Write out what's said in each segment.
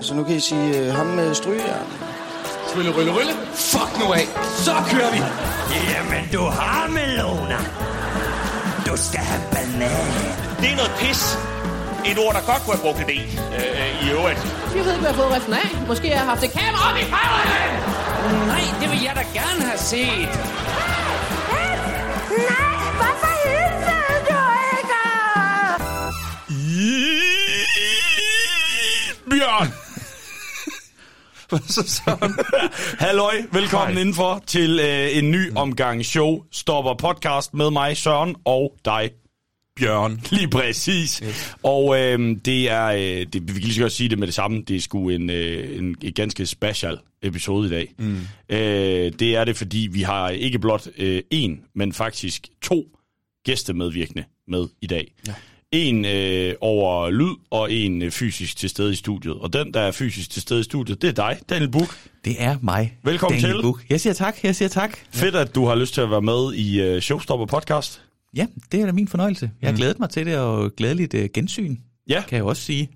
Så nu kan I sige øh, ham med strygejern. Rylle, rylle, rylle. Fuck nu af. Så kører vi. Jamen, du har melona. Du skal have banan. Det er noget pis. Et ord, der godt kunne have brugt en del øh, i øvrigt. Jeg ved ikke, hvad jeg har fået riften af. Måske har jeg haft et kamera op i røven! Nej, det vil jeg da gerne have set. Nej, Bjørn! så sådan. Halløj, velkommen Hej. indenfor til øh, en ny omgang show Stopper podcast med mig, Søren, og dig, Bjørn. Lige præcis. Yes. Og øh, det er, øh, det, vi kan lige så godt sige det med det samme, det er sgu en, øh, en, en ganske special episode i dag. Mm. Øh, det er det, fordi vi har ikke blot øh, en, men faktisk to gæstemedvirkende med i dag. Ja. En øh, over lyd, og en øh, fysisk til stede i studiet. Og den, der er fysisk til stede i studiet, det er dig, Daniel Buk. Det er mig. Velkommen Daniel til. Buch. Jeg siger tak, jeg siger tak. Fedt, at du har lyst til at være med i øh, Showstopper podcast. Ja, det er da min fornøjelse. Jeg har glædet mig til det, og glædeligt uh, gensyn, Ja, kan jeg også sige.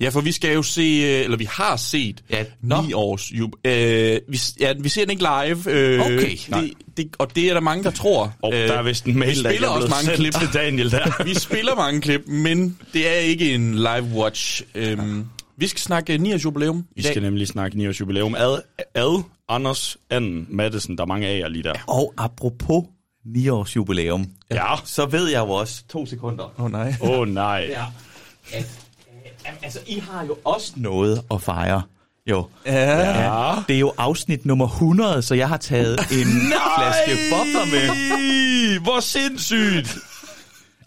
Ja, for vi skal jo se, øh, eller vi har set Ja, ja, nå. 9 års jub. Øh, vi, ja, vi ser den ikke live. Øh, Okay, det, det, og det er der mange, der tror. og Øh, der er vist en mail, vi der spiller ikke er også mange klip. til Daniel der. vi spiller mange klip, men det er ikke en live watch. Øhm, vi skal snakke 9 års jubilæum Vi dag. skal nemlig snakke 9 års jubilæum. Ad, ad Anders Anden Madsen, der er mange af jer lige der. Og apropos 9 års jubilæum, Ja. så ved jeg jo også, to sekunder, Åh oh, nej. Åh oh, nej. ja. at, øh, altså, I har jo også noget at fejre. Jo. Ja. Ja. Det er jo afsnit nummer 100, så jeg har taget en flaske bobler med. Hvor sindssygt.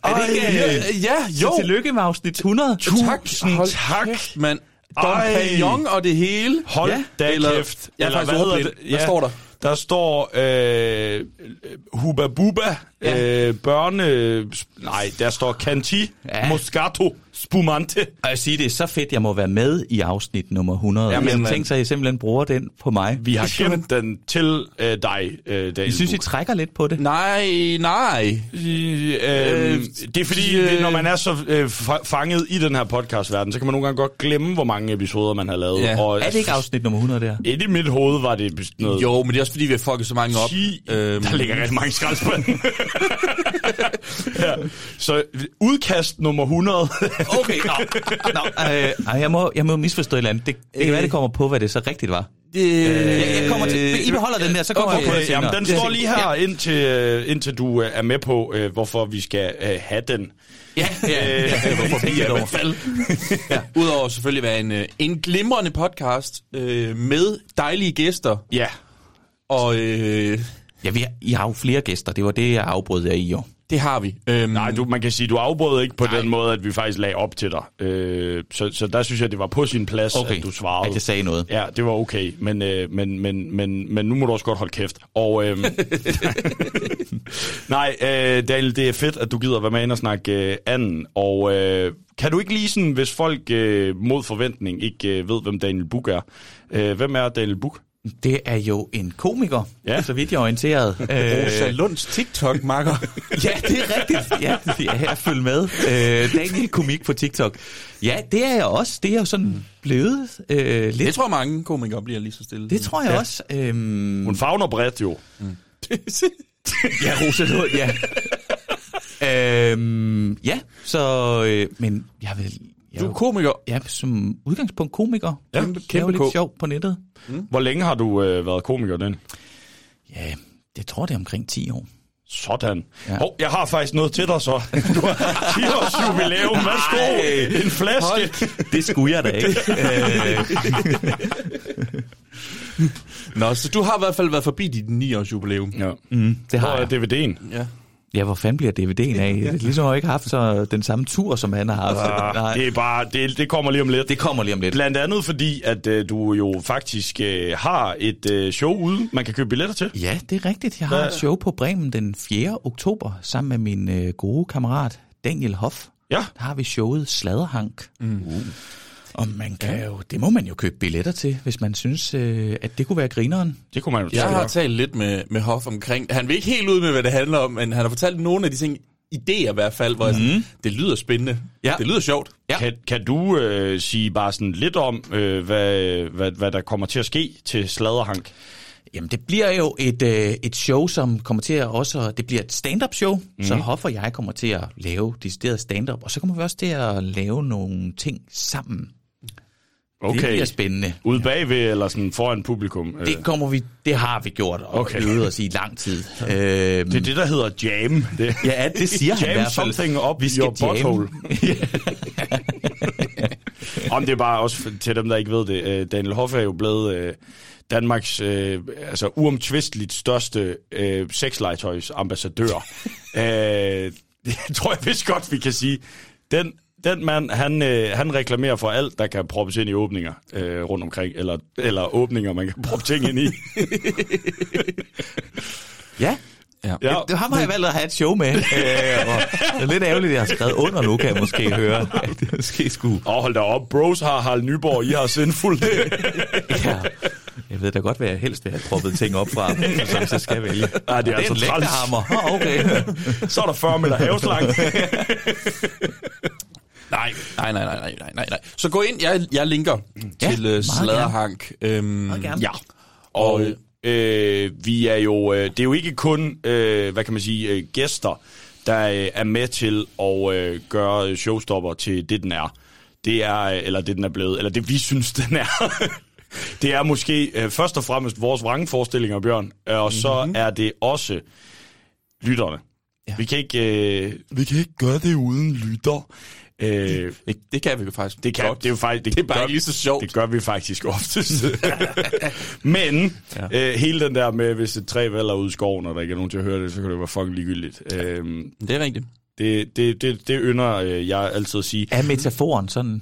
Er det ikke, Ja, øh, ja, jo. Så tillykke med afsnit 100. Tusind Hold tak. kæft, mand. Dom Ej. Perignon og det hele. Hold Ja. da Eller- kæft. Jeg er Eller faktisk hvad hedder det? Hvad står der? Der står øh, Hubba Bubba, ja. øh, børne... Nej, der står Canti, ja. Moscato, Spumante. Og jeg siger, det er så fedt, jeg må være med i afsnit nummer 100. Jamen, jeg tænkte sig, at I simpelthen bruger den på mig. Vi har gemt den til øh, dig, øh, Daniel Jeg synes, I trækker lidt på det. Nej, nej. Øh, øh, det er fordi, øh, når man er så øh, fa- fanget i den her podcastverden, så kan man nogle gange godt glemme, hvor mange episoder man har lavet. Ja. Og, Er det ikke afsnit nummer 100 der? Et i mit hoved var det noget... Jo, men det er også fordi, vi har fucket så mange op. 10, Øhm. der ligger rigtig mange skraldspande. ja. Så udkast nummer 100. Okay, nå. nå øh, ej, jeg, må, jeg må misforstå et eller andet. Det, det kan være, det kommer på, hvad det så rigtigt var. Øh, Jeg, jeg kommer til, I beholder den der, så kommer jeg på det Okay, senere. jamen, den står lige her, indtil, øh, indtil du øh, er med på, øh, hvorfor vi skal øh, have den. Ja, ja, ja. Hvorfor i hvert fald. ja. Udover selvfølgelig at være en, øh, en glimrende podcast øh, med dejlige gæster. Ja. Og øh, Ja, vi har, I har jo flere gæster. Det var det, jeg afbrød jer i, jo. det har vi. Øhm, Nej, du, man kan sige, du afbrød ikke på Nej. den måde, at vi faktisk lagde op til dig. Øh, så, så der synes jeg, det var på sin plads, Okay, at du svarede. at jeg sagde noget. Ja, det var okay, men, øh, men, men, men, men nu må du også godt holde kæft. Og, øh, nej, øh, Daniel, det er fedt, at du gider være med ind og snakke øh, anden. Og øh, kan du ikke lige sådan, hvis folk øh, mod forventning ikke øh, ved, hvem Daniel Buk er, øh, hvem er Daniel Buk? Det er jo en komiker, Ja. så vidt jeg er orienteret. Rosa Øh, Lunds TikTok-makker. ja, det er rigtigt. Ja, jeg er følge med. Øh, Daniel Komik på TikTok. Ja, det er jeg også. Det er jo sådan blevet øh, lidt. det tror mange komikere bliver lige så stille. det tror jeg ja. også. Øhm, Hun fagner bredt jo. Ja, Rosa Lund, ja. øhm, ja, så... Øh, men jeg vil... Jeg, Du er komiker. Ja, som udgangspunkt komiker. Ja, Kæmpe, kæmpe lidt sjov på nettet. Hvor længe har du øh, været komiker, den? Ja, jeg tror, det er omkring 10 år. Sådan. Ja. Oh, jeg har faktisk noget til dig så. Du har 10 års jubilæum. Værsgo. En flaske. Det skulle jeg da ikke. Nå, så du har i hvert fald været forbi dit 9-års jubilæum. Ja. mm, det Hvor har er jeg. DVD'en? Ja. Ja, hvor fanden bliver DVD'en af? Ja. Ligesom har jeg ikke haft så den samme tur, som han har haft. Ah, Nej, det er bare, det, det kommer lige om lidt. det kommer lige om lidt. Blandt andet fordi, at øh, du jo faktisk øh, har et øh, show ude, man kan købe billetter til. Ja, det er rigtigt. Jeg har Hvad- et show på Bremen den 4. oktober, sammen med min øh, gode kammerat Daniel Hoff. Ja. Der har vi showet Sladerhank. Mm. Uh. Og man kan jo, det må man jo købe billetter til, hvis man synes, øh, at det kunne være grineren. Det kunne man jo Jeg har talt lidt med, med Hoff omkring. Han vil ikke helt ud med, hvad det handler om, men han har fortalt nogle af de ting, idéer i hvert fald, hvor mm. det lyder spændende. Ja. Det lyder sjovt. Ja. Kan, kan du øh, sige bare sådan lidt om, øh, hvad, hvad, hvad der kommer til at ske til Sladerhank? Jamen, det bliver jo et, øh, et show, som kommer til at også... Det bliver et stand-up show, mm. så Hoff og jeg kommer til at lave decideret stand-up, og så kommer vi også til at lave nogle ting sammen. Okay. Det bliver spændende. Ude bagved eller sådan foran publikum? Øh, Det kommer vi, det har vi gjort og Okay. øvet os i lang tid. Øhm, det er det, der hedder jam. Det, Ja, det siger han i jam hvert fald. something up Vi skal your jamme. butthole. Om det er bare også til dem, der ikke ved det. øh, Daniel Hoff er jo blevet øh, Danmarks øh, altså uomtvisteligt største øh, sexlegetøjsambassadør. øh, det tror jeg vist godt, vi kan sige. Den, den mand, han, øh, han reklamerer for alt, der kan proppes ind i åbninger øh, rundt omkring, eller, eller åbninger, man kan proppe ting ind i. Ja. Ja. Ja. Det, ham har jeg valgt at have et show med. øh, og det er lidt ærgerligt, at jeg har skrevet under nu, kan jeg måske høre. Det måske skulle... Åh, hold da op. Bros har Harald Nyborg, I har sindfuldt. Ja. Jeg ved da godt, hvad jeg helst vil have proppet ting op fra, så hvis jeg skal vælge. Ej, det er Og altså en træls. Oh, okay. Så er der 40 meter havslang. Nej, nej, nej, nej, nej, nej, nej. Så gå ind, jeg, jeg linker Ja, til uh, meget Sladerhank. Øhm. Ja, og øh, vi er jo, øh, det er jo ikke kun, øh, hvad kan man sige, øh, gæster, der øh, er med til at øh, gøre Showstopper til det, den er. Det er, øh, eller det, den er blevet, eller det, vi synes, den er. det er måske øh, først og fremmest vores vrangforestillinger, Bjørn, øh, og så mm-hmm. er det også lytterne. Ja. Vi, kan ikke, øh, vi kan ikke gøre det uden lytter. Øh, det, det kan vi jo faktisk det, kan, godt. det er jo faktisk... Det er bare gør- ikke lige så sjovt. Det gør vi faktisk oftest. Men ja. øh, hele den der med, hvis et træ vælger ud i skoven, og der ikke er nogen til at høre det, så kan det være fucking ligegyldigt. Øh, Det er rigtigt. det, det, det, det ynder øh, jeg altid at sige. Er metaforen sådan?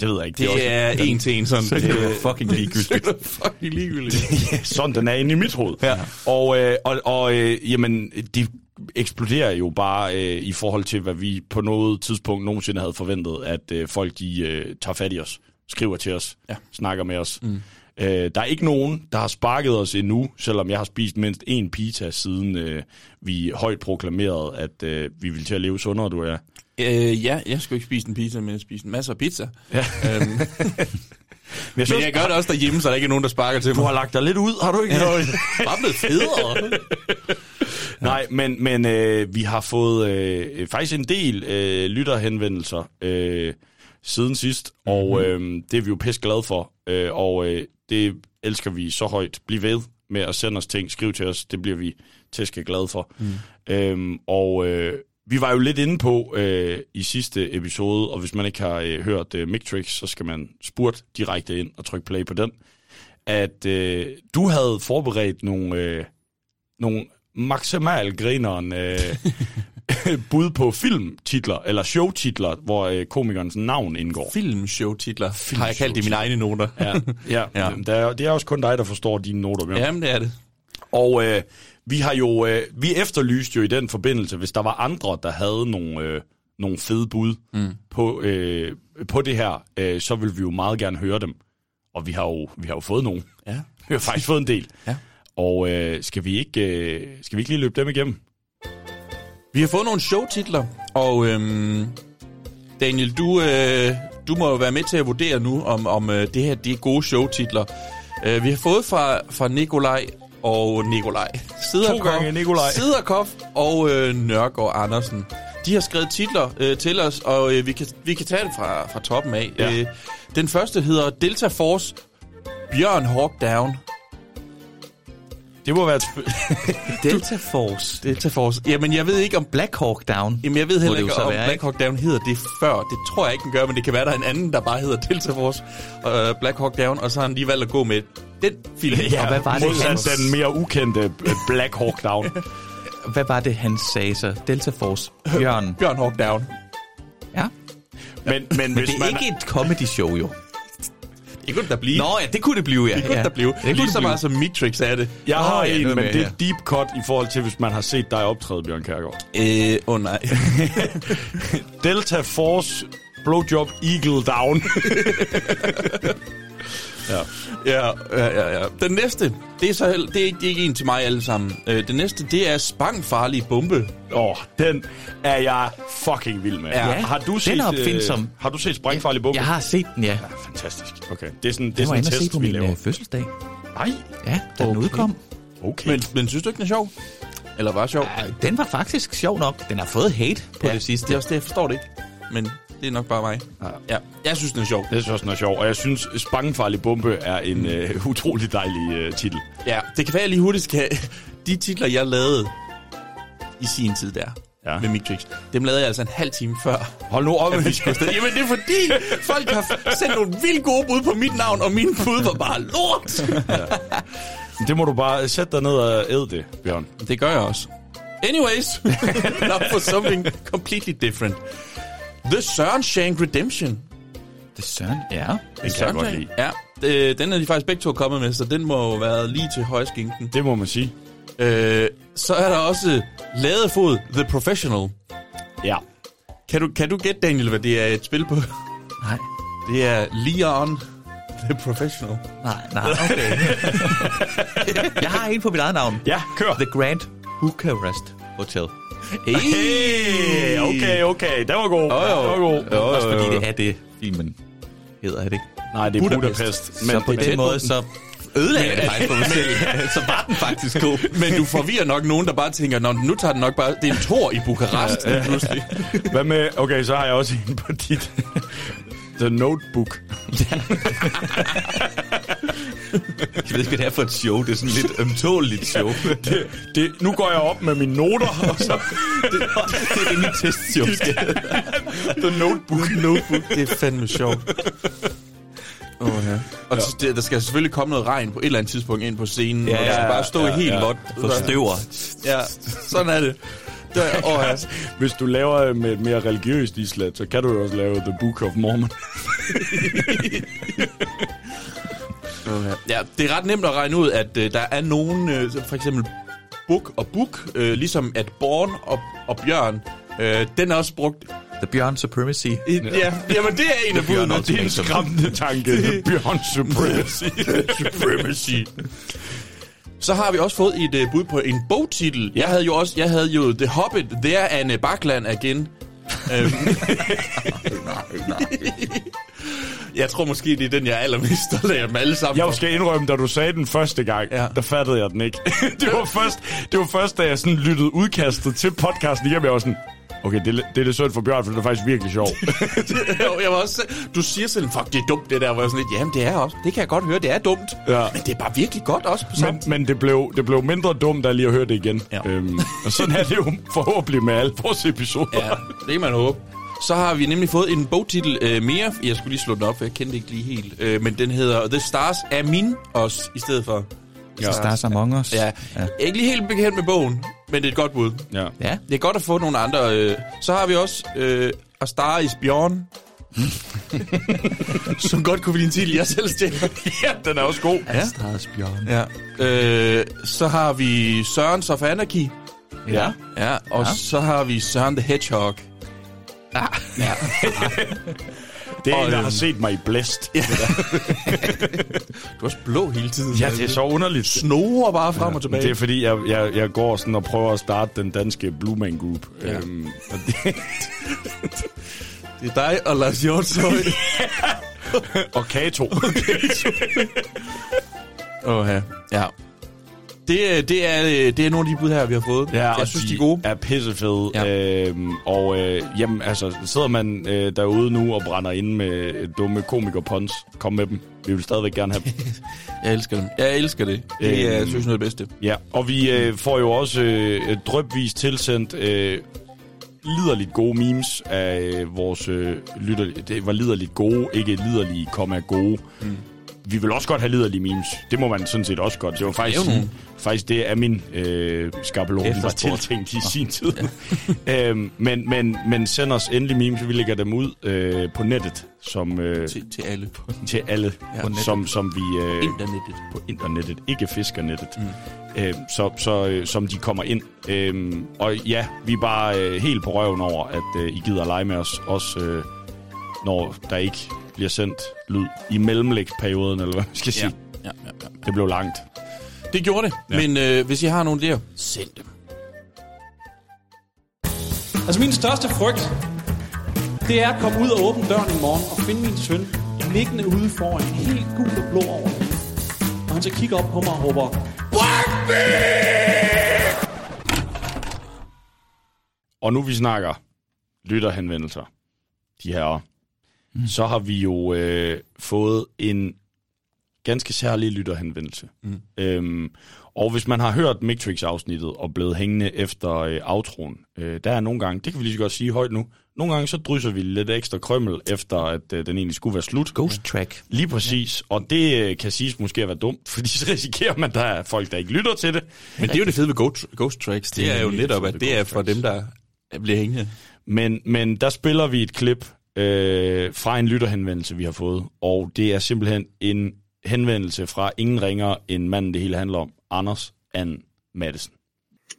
Det ved jeg ikke. Det også- er en til en sådan. Så det er fucking ligegyldigt. Det er fucking ligegyldigt. sådan den er inde i mit hoved. Ja. Og, øh, og, og øh, jamen, det eksploderer jo bare øh, i forhold til, hvad vi på noget tidspunkt nogensinde havde forventet, at øh, folk de øh, tager fat i os, skriver til os, ja. snakker med os. Mm. Øh, der er ikke nogen, der har sparket os endnu, selvom jeg har spist mindst én pizza, siden øh, vi højt proklamerede, at øh, vi ville til at leve sundere, du er. øh, ja, jeg skal ikke spise en pizza, men jeg spiser masser af pizza. Ja. Øhm, Men jeg, men synes, jeg gør det også derhjemme, så der ikke er nogen, der sparker til du mig. har lagt dig lidt ud, har du ikke? Bare blevet federe. Nej, men, men øh, vi har fået øh, faktisk en del øh, lytterhenvendelser øh, siden sidst, mm-hmm. og øh, det er vi jo pisse glade for, øh, og øh, det elsker vi så højt. Bliv ved med at sende os ting, skriv til os, det bliver vi tæske glade for. Mm. Øhm, og øh, vi var jo lidt inde på øh, i sidste episode, og hvis man ikke har øh, hørt øh, Mictrix, så skal man spurt direkte ind og trykke play på den, at øh, du havde forberedt nogle, øh, nogle maksimal grineren øh, bud på filmtitler, eller showtitler, hvor øh, komikernes navn indgår. Filmshow-titler har jeg kaldt i mine egne noter. Ja, ja. Ja. Der er, det er også kun dig, der forstår dine noter. Bjørn. Jamen, det er det. Og øh, vi har jo øh, vi efterlyste jo i den forbindelse, hvis der var andre, der havde nogle, øh, nogle fede bud mm. på, øh, på det her, øh, så vil vi jo meget gerne høre dem. Og vi har jo, vi har jo fået nogle. Ja. Vi har faktisk fået en del. Ja. Og øh, skal, vi ikke, øh, skal vi ikke lige løbe dem igennem? Vi har fået nogle showtitler, og øhm, Daniel, du, øh, du må jo være med til at vurdere nu, om, om øh, det her det er gode showtitler. Øh, vi har fået fra, fra Nikolaj og Nikolaj. Siderkopf, gange Nikolaj. Siderkopf og øh, Nørgaard Andersen. De har skrevet titler øh, til os, og øh, vi, kan, vi kan tage det fra, fra toppen af. Ja. Øh, den første hedder Delta Force Bjørn Hawk Down. Det må være et Delta Force. Delta Force. Jamen, jeg ved ikke om Black Hawk Down. Jamen, jeg ved heller ikke, om være, Black? Hawk Down hedder det før. Det tror jeg ikke, den gør, men det kan være, der er en anden, der bare hedder Delta Force uh, Black Hawk Down, og så har han lige valgt at gå med den film. Og hvad var det, hans, den mere ukendte øh, Black Hawk Down. hvad var det, han sagde så? Delta Force. Bjørn. Bjørn Hawk Down. Ja. Men, men, Men hvis det er man, ikke et comedy show, jo. Det kunne det da blive. Nå ja, det kunne det blive, ja. det kunne ja. det da blive. Det kunne så meget som Matrix er det. jeg har ja, en, men med, det er ja. deep cut i forhold til, hvis man har set dig optræde, Bjørn Kærgaard. Øh, åh oh, nej. Delta Force Blowjob Eagle Down. Ja. Ja, ja, ja, ja. Den næste, det er, så, det er, ikke, det er ikke en til mig alle sammen. Øh, den næste, det er spangfarlig bombe. Åh, oh, den er jeg fucking vild med. Ja. har du den set, er opfindsom. Øh, har du set Sprængfarlig Bombe? Jeg har set den, ja. Fantastisk. Okay. Det er sådan, det Det er var sådan en test, på vi min laver. øh, fødselsdag. Nej. Ja, da den Okay. udkom. Okay. Men, men synes du ikke, den er sjov? Eller var sjov? Ja, Den var faktisk sjov nok. Den har fået hate på Ja, det sidste. Det er også det, jeg forstår det ikke. Men det er nok bare mig. Ja. Ja, jeg synes, den er sjov. Det synes jeg også, den er sjov. Og jeg synes, Spangenfarlig Bombe er en øh, utrolig dejlig øh, titel. Ja, det kan være, jeg lige hurtigt skal... De titler, jeg lavede i sin tid der, Ja. ja. med Mictrix, dem lavede jeg altså en halv time før. Hold nu op med afsted. Jamen, det er fordi, folk har sendt nogle vildt gode bud på mit navn, og mine bud var bare lort. Det må du bare sætte dig ned og æde det, Bjørn. Det gør jeg også. Anyways, now for something completely different. The Søren Shank Redemption. Er søren. Ja. Det kan jeg godt lide. Ja, det, den er de faktisk begge to kommet med, så den må jo være lige til højskinken. Det må man sige. Øh, så er der også Ladefod The Professional. Ja. Kan du, kan du gætte, Daniel, hvad det er et spil på? Nej. Det er Leon The Professional. Nej, nej, okay. jeg har en på mit eget navn. Ja, kør. The Grand Bucharest Hotel. Hey, okay, okay. Den var god. Jo, jo. Den var god. Jo, Også fordi det er det, filmen hedder, er det ikke? Nej, det er Budapest. Budapest. Men så på den måde, så ødelagde det faktisk for mig selv. så var den faktisk god. Men du forvirrer nok nogen, der bare tænker, Nå, nu tager den nok bare... Det er en tor i Bukarest ja, pludselig. Hvad med... Okay, så har jeg også en på dit... The Notebook. Jeg ved ikke, hvad det er for et show. Det er sådan lidt ømtåligt show. det, Det, det, nu går jeg op med mine noter, og så... det, det er det, mit testshow skal hedde. The Notebook. Notebook, det er fandme sjovt. Oh, ja. Og ja. det, der skal selvfølgelig komme noget regn på et eller andet tidspunkt ind på scenen, ja, og du skal ja, bare stå ja, ja, helt ja. vådt. For støver. Ja, sådan er det. Der, oh, ja. Hvis du laver med et mere religiøst islet, så kan du jo også lave The Book of Mormon. Ja. ja, det er ret nemt at regne ud, at uh, der er nogen, uh, for eksempel Buk og Buk, uh, ligesom at Born og, og Bjørn, uh, den er også brugt. The Beyond Supremacy. I, ja, jamen det er en af budene. Det er en skræmmende tanke. The Beyond Supremacy. Supremacy. Så har vi også fået et uh, bud på en bogtitel. Jeg havde jo også, jeg havde jo The Hobbit, There and Bakland Again. Øhm. jeg tror måske, det er den, jeg er allermest stolt af dem alle sammen. Jeg skal indrømme, da du sagde den første gang. Ja. der fattede jeg den ikke. det, var først, det var først, da jeg sådan lyttede udkastet til podcasten igennem, jeg var sådan, okay, det, er det er lidt synd for Bjørn, for det er faktisk virkelig sjovt. Jo, jeg var også, du siger sådan, fuck, det er dumt det der, hvor jeg sådan lidt, jamen det er også, det kan jeg godt høre, det er dumt. Ja. Men det er bare virkelig godt også på samme men men det, blev, det blev mindre dumt, da lige at høre det igen. Ja. Øhm, og sådan er det jo forhåbentlig med alle vores episoder. Ja, det kan man håbe. Så har vi nemlig fået en bogtitel øh, mere. Jeg skulle lige slå den op, for jeg kendte ikke lige helt. Øh, men den hedder The Stars Amin os i stedet for. Ja. Stars Among Us. Ja. ja. Jeg er ikke lige helt bekendt med bogen, men det er et godt bud. ja. ja. Det er godt at få nogle andre. Øh. Så har vi også øh, A Star is Bjørn. som godt kunne blive en titel, jeg selv stjæler. ja, den er også god. ja. Beyond. Ja. Øh, så har vi Sørens of Anarchy. Ja. Ja, og ja. så har vi Søren the Hedgehog. Det er Og, en, der har øhm, set mig i blæst. Du er også blå hele tiden. Ja, det er så underligt. Snore bare frem og tilbage. Det er fordi, jeg, jeg, jeg går sådan og prøver at starte den danske Blue Man Group. Ja. Øhm, og det, Det er dig og Lars Hjortshøj. og Kato. Åh, ja. Det, er- det, er, det er nogle af de bud her, vi har fået. Ja, jeg synes, de er gode. er pissefede. Ja. Øhm, og øh, jamen, altså, sidder man øh, derude nu og brænder ind med dumme komikerpons, kom med dem. Vi vil stadigvæk gerne have dem. Jeg elsker dem. Jeg elsker det. Det er, Øhm. jeg synes, noget af det bedste. Ja, og vi øh, får jo også øh, drøbvis tilsendt øh, liderligt gode memes af øh, vores øh, lytter. Det var liderligt gode, ikke liderlige, komma gode. Mm. Vi vil også godt have liderlige memes. Det må man sådan set også godt. Det var faktisk, nogle. faktisk det er min øh, skabelon, var tiltænkt i sin tid. øhm, men, men, men send os endelig memes. Vi lægger dem ud øh, på nettet, som, øh, til, Til, alle til alle, Ja, på nettet. som, som vi... Øh, internettet. på internettet, ikke fiskernettet, mm. øh, så, så, øh, som de kommer ind. Øh, og ja, vi er bare øh, helt på røven over, at øh, I gider at lege med os, også øh, når der ikke bliver sendt lyd i mellemlægsperioden, eller hvad man skal sige. Ja, ja, ja. Det blev langt. Det gjorde det, ja. men øh, hvis I har nogle der, send dem. Altså min største frygt, det er at komme ud og åbne døren i morgen og finde min søn liggende ude foran, helt gul og blå over. Og han så kigger op på mig og råber, Og nu vi snakker lytterhenvendelser, de her, mm. så har vi jo øh, fået en ganske særlig lytterhenvendelse. Mm. Øhm, og hvis man har hørt Matrix-afsnittet og blevet hængende efter øh, outroen, øh, der er nogle gange, det kan vi lige så godt sige højt nu, nogle gange så drysser vi lidt ekstra krømmel, efter at øh, den egentlig skulle være slut. Ghost track. Lige præcis, og det øh, kan siges måske at være dumt, fordi så risikerer man, at der er folk, der ikke lytter til det. Men det er jo det fede ved Ghost, Ghost Tracks. Det, det er jo netop, at det er for dem, der bliver hængende. Men, men der spiller vi et klip øh, fra en lytterhenvendelse, vi har fået, og det er simpelthen en henvendelse fra ingen ringer end manden, det hele handler om, Anders Ann Madsen.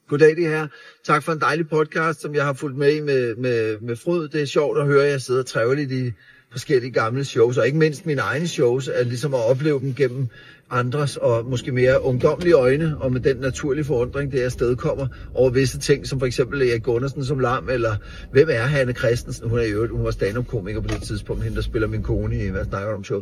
Goddag det her. Tak for en dejlig podcast, som jeg har fulgt med i med, med, med fryd. Det er sjovt at høre, at jeg sidder trævligt i forskellige gamle shows, og ikke mindst mine egne shows, at ligesom at opleve dem gennem andres og måske mere ungdomlige øjne, og med den naturlige forundring, det afsted kommer over visse ting, som for eksempel Erik Gundersen som lam, eller hvem er Hanne Christensen? Hun er jo hun var stand-up-komiker på det tidspunkt, hende der spiller min kone i Hvad snakker om show?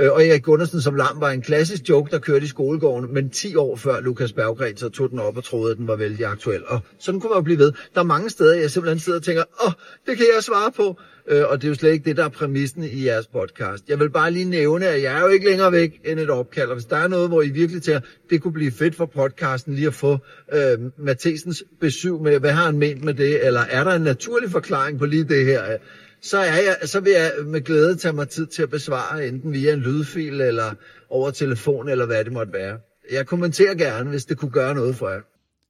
Øh, og Erik Gundersen som lam var en klassisk joke, der kørte i skolegården, men 10 år før Lukas Berggren, så tog den op og troede, at den var vældig aktuel. Og sådan kunne man jo blive ved. Der er mange steder, jeg simpelthen sidder og tænker, åh, oh, det kan jeg svare på. Øh, og det er jo slet ikke det, der er præmissen i jeres podcast. Jeg vil bare lige nævne, at jeg er jo ikke længere væk end et opkald. Og hvis der er noget, hvor I virkelig tænker, det kunne blive fedt for podcasten lige at få øh, Mathesens besøg med, hvad har han ment med det, eller er der en naturlig forklaring på lige det her? Så, er jeg, så vil jeg med glæde tage mig tid til at besvare, enten via en lydfil, eller over telefon, eller hvad det måtte være. Jeg kommenterer gerne, hvis det kunne gøre noget for jer.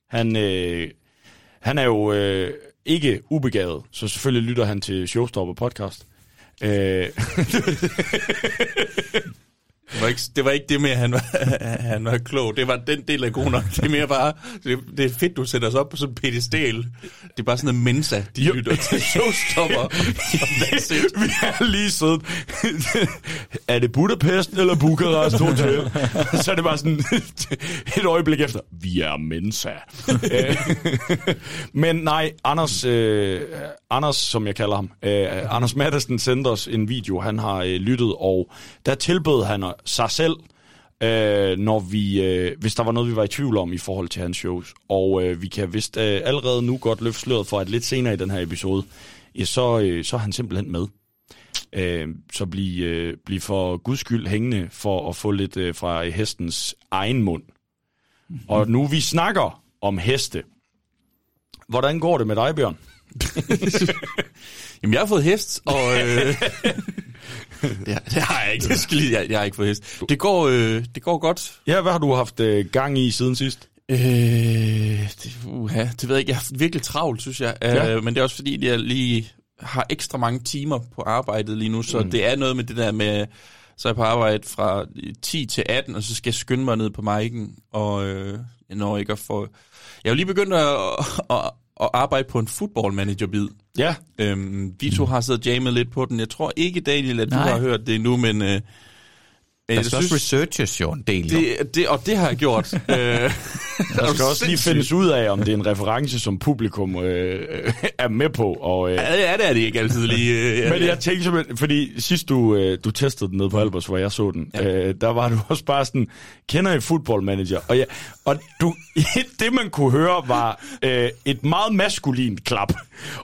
Han, øh, han er jo øh, ikke ubegavet, så selvfølgelig lytter han til Showstopper podcast. Øh, Det var, ikke, det var ikke det med, at han var, han var klog. Det var den del af god nok. Det er mere bare, det, det er fedt, du sætter os op på sådan en pedestal. Det er bare sådan en mensa, de jo. lytter til showstopper. vi har lige siddet. er det Budapest eller Bukarest Hotel? Så er det bare sådan et øjeblik efter. Vi er mensa. Men nej, Anders, øh, Anders, som jeg kalder ham, øh, Anders Madsen sendte os en video, han har øh, lyttet, og der tilbød han sig selv, øh, når vi, øh, hvis der var noget, vi var i tvivl om i forhold til hans shows. Og øh, vi kan vist øh, allerede nu godt løfte sløret for, at lidt senere i den her episode, ja, så, øh, så er han simpelthen med. Øh, så bliv, øh, bliv for guds skyld hængende for at få lidt øh, fra hestens egen mund. Mm-hmm. Og nu vi snakker om heste. Hvordan går det med dig, Bjørn? Jamen, jeg har fået hest, og... Øh, det, har, det har jeg ikke. Det skal lige, jeg, jeg har ikke fået hest. Det går, øh, det går godt. Ja, hvad har du haft øh, gang i siden sidst? Øh, det, uha, det ved jeg ikke. Jeg har virkelig travlt, synes jeg. Ja. Øh, men det er også fordi, jeg lige har ekstra mange timer på arbejdet lige nu, så mm. det er noget med det der med, så er jeg på arbejde fra 10 til 18, og så skal jeg skynde mig ned på mic'en, og øh, jeg når ikke at få... Jeg har lige begyndt at, at, at arbejde på en football manager bid. Ja. Øhm, vi to har siddet og jammet lidt på den. Jeg tror ikke, Daniel, at Nej. du har hørt det endnu, men... Øh, men der skal også researches jo en del. Det, det, og det har jeg gjort. øh, der skal også lige findes ud af, om det er en reference, som publikum øh, er med på. Og, øh, ja, det er det ikke altid lige. Øh, men jeg tænkte simpelthen, fordi sidst du, øh, du testede den nede på Albers, hvor jeg så den, ja. øh, der var du også bare sådan, kender I football manager? Og, ja, og du, det man kunne høre var øh, et meget maskulint klap.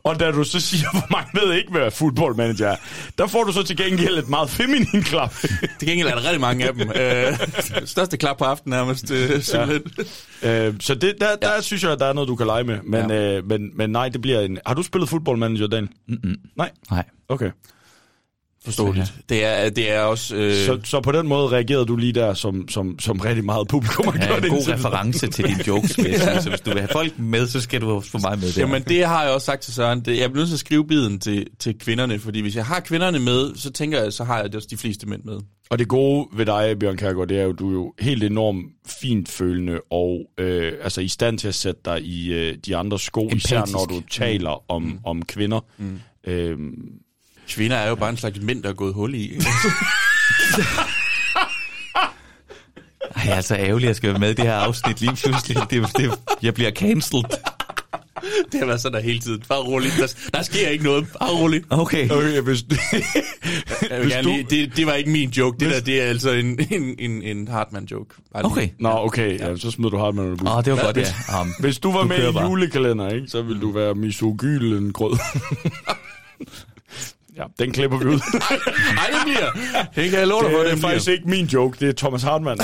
Og da du så siger, hvor mange ved ikke, hvad football manager er, der får du så til gengæld et meget feminin klap. til gengæld er der rigtig mange af dem. Øh, største klap på aftenen nærmest, øh, simpelthen. Ja. Øh, så det, der, der ja. synes jeg, at der er noget, du kan lege med. Men, ja. øh, men, men nej, det bliver en... Har du spillet football manager, Dan? Mm-mm. Nej? Nej. Okay. Forståeligt. Det er, det er også... Øh... Så, så på den måde reagerede du lige der, som, som, som rigtig meget publikum har ja, gjort en god reference til dine jokes, vil jeg sige. Så hvis du vil have folk med, så skal du få mig med der. Jamen det har jeg også sagt til Søren. Det, jeg bliver nødt til at skrive biden til, til kvinderne, fordi hvis jeg har kvinderne med, så tænker jeg, så har jeg også de fleste mænd med. Og det gode ved dig, Bjørn Kærgaard, det er jo, du er jo helt enormt fint følende og øh, altså i stand til at sætte dig i øh, de andre sko, Empatisk. især når du taler om, Mm. om kvinder. Øh, Kvinder er jo bare en slags mænd, der er gået hul i. Ej, jeg er så ærgerlig, at jeg skal være med i det her afsnit lige pludselig. Det, det, jeg bliver cancelled. det har været sådan der hele tiden. Bare roligt. Der, der sker ikke noget. Bare roligt. Okay. Okay, hvis, Jeg gerne lige, det, det var ikke min joke. Det der, det er altså en, en, en, en Hartmann-joke. Okay. Nå, okay, ja, så smider du Hartmann under bussen. Åh, oh, det var godt, ja. Um, Hvis du var Du med i bare. julekalender, ikke, så ville du være misogylen grød. ja, den klipper vi ud. Nej, det bliver. Det kan jeg love dig for, det er faktisk bliver. ikke min joke, det er Thomas Hartmann.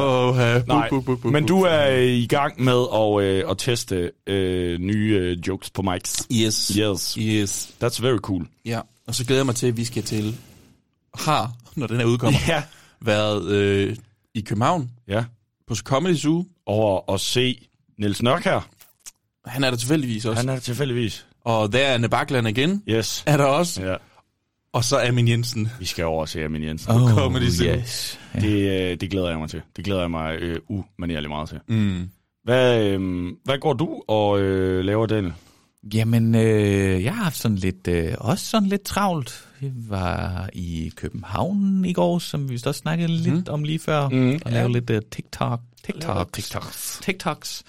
Åh, uh, Nej, men du er øh, i gang med at, øh, at teste øh, nye øh, jokes på mics. Yes. Yes. Yes. That's very cool. Ja, og så glæder jeg mig til, at vi skal til, har, når den her udkommer, Ja. været øh, i København Ja. på Comedy Zoo. Over at se Niels Nørk her. Han er der tilfældigvis også. Han er der tilfældigvis. Og der er Anne Bakland igen. Yes. Er der også. Ja. Og så Amin Jensen. Vi skal over og se Amin Jensen. oh, Comedy yes. Ja. Det, øh, det glæder jeg mig til. Det glæder jeg mig øh, umanerligt meget til. Mm. Hvad, øh, hvad går du og øh, laver, Daniel? Jamen, øh, jeg har haft sådan lidt, øh, også sådan lidt travlt. Jeg var i København i går, som vi også snakkede lidt Mhm. om lige før, Mm. og lavede lidt uh, TikTok, TikToks. TikToks. TikToks.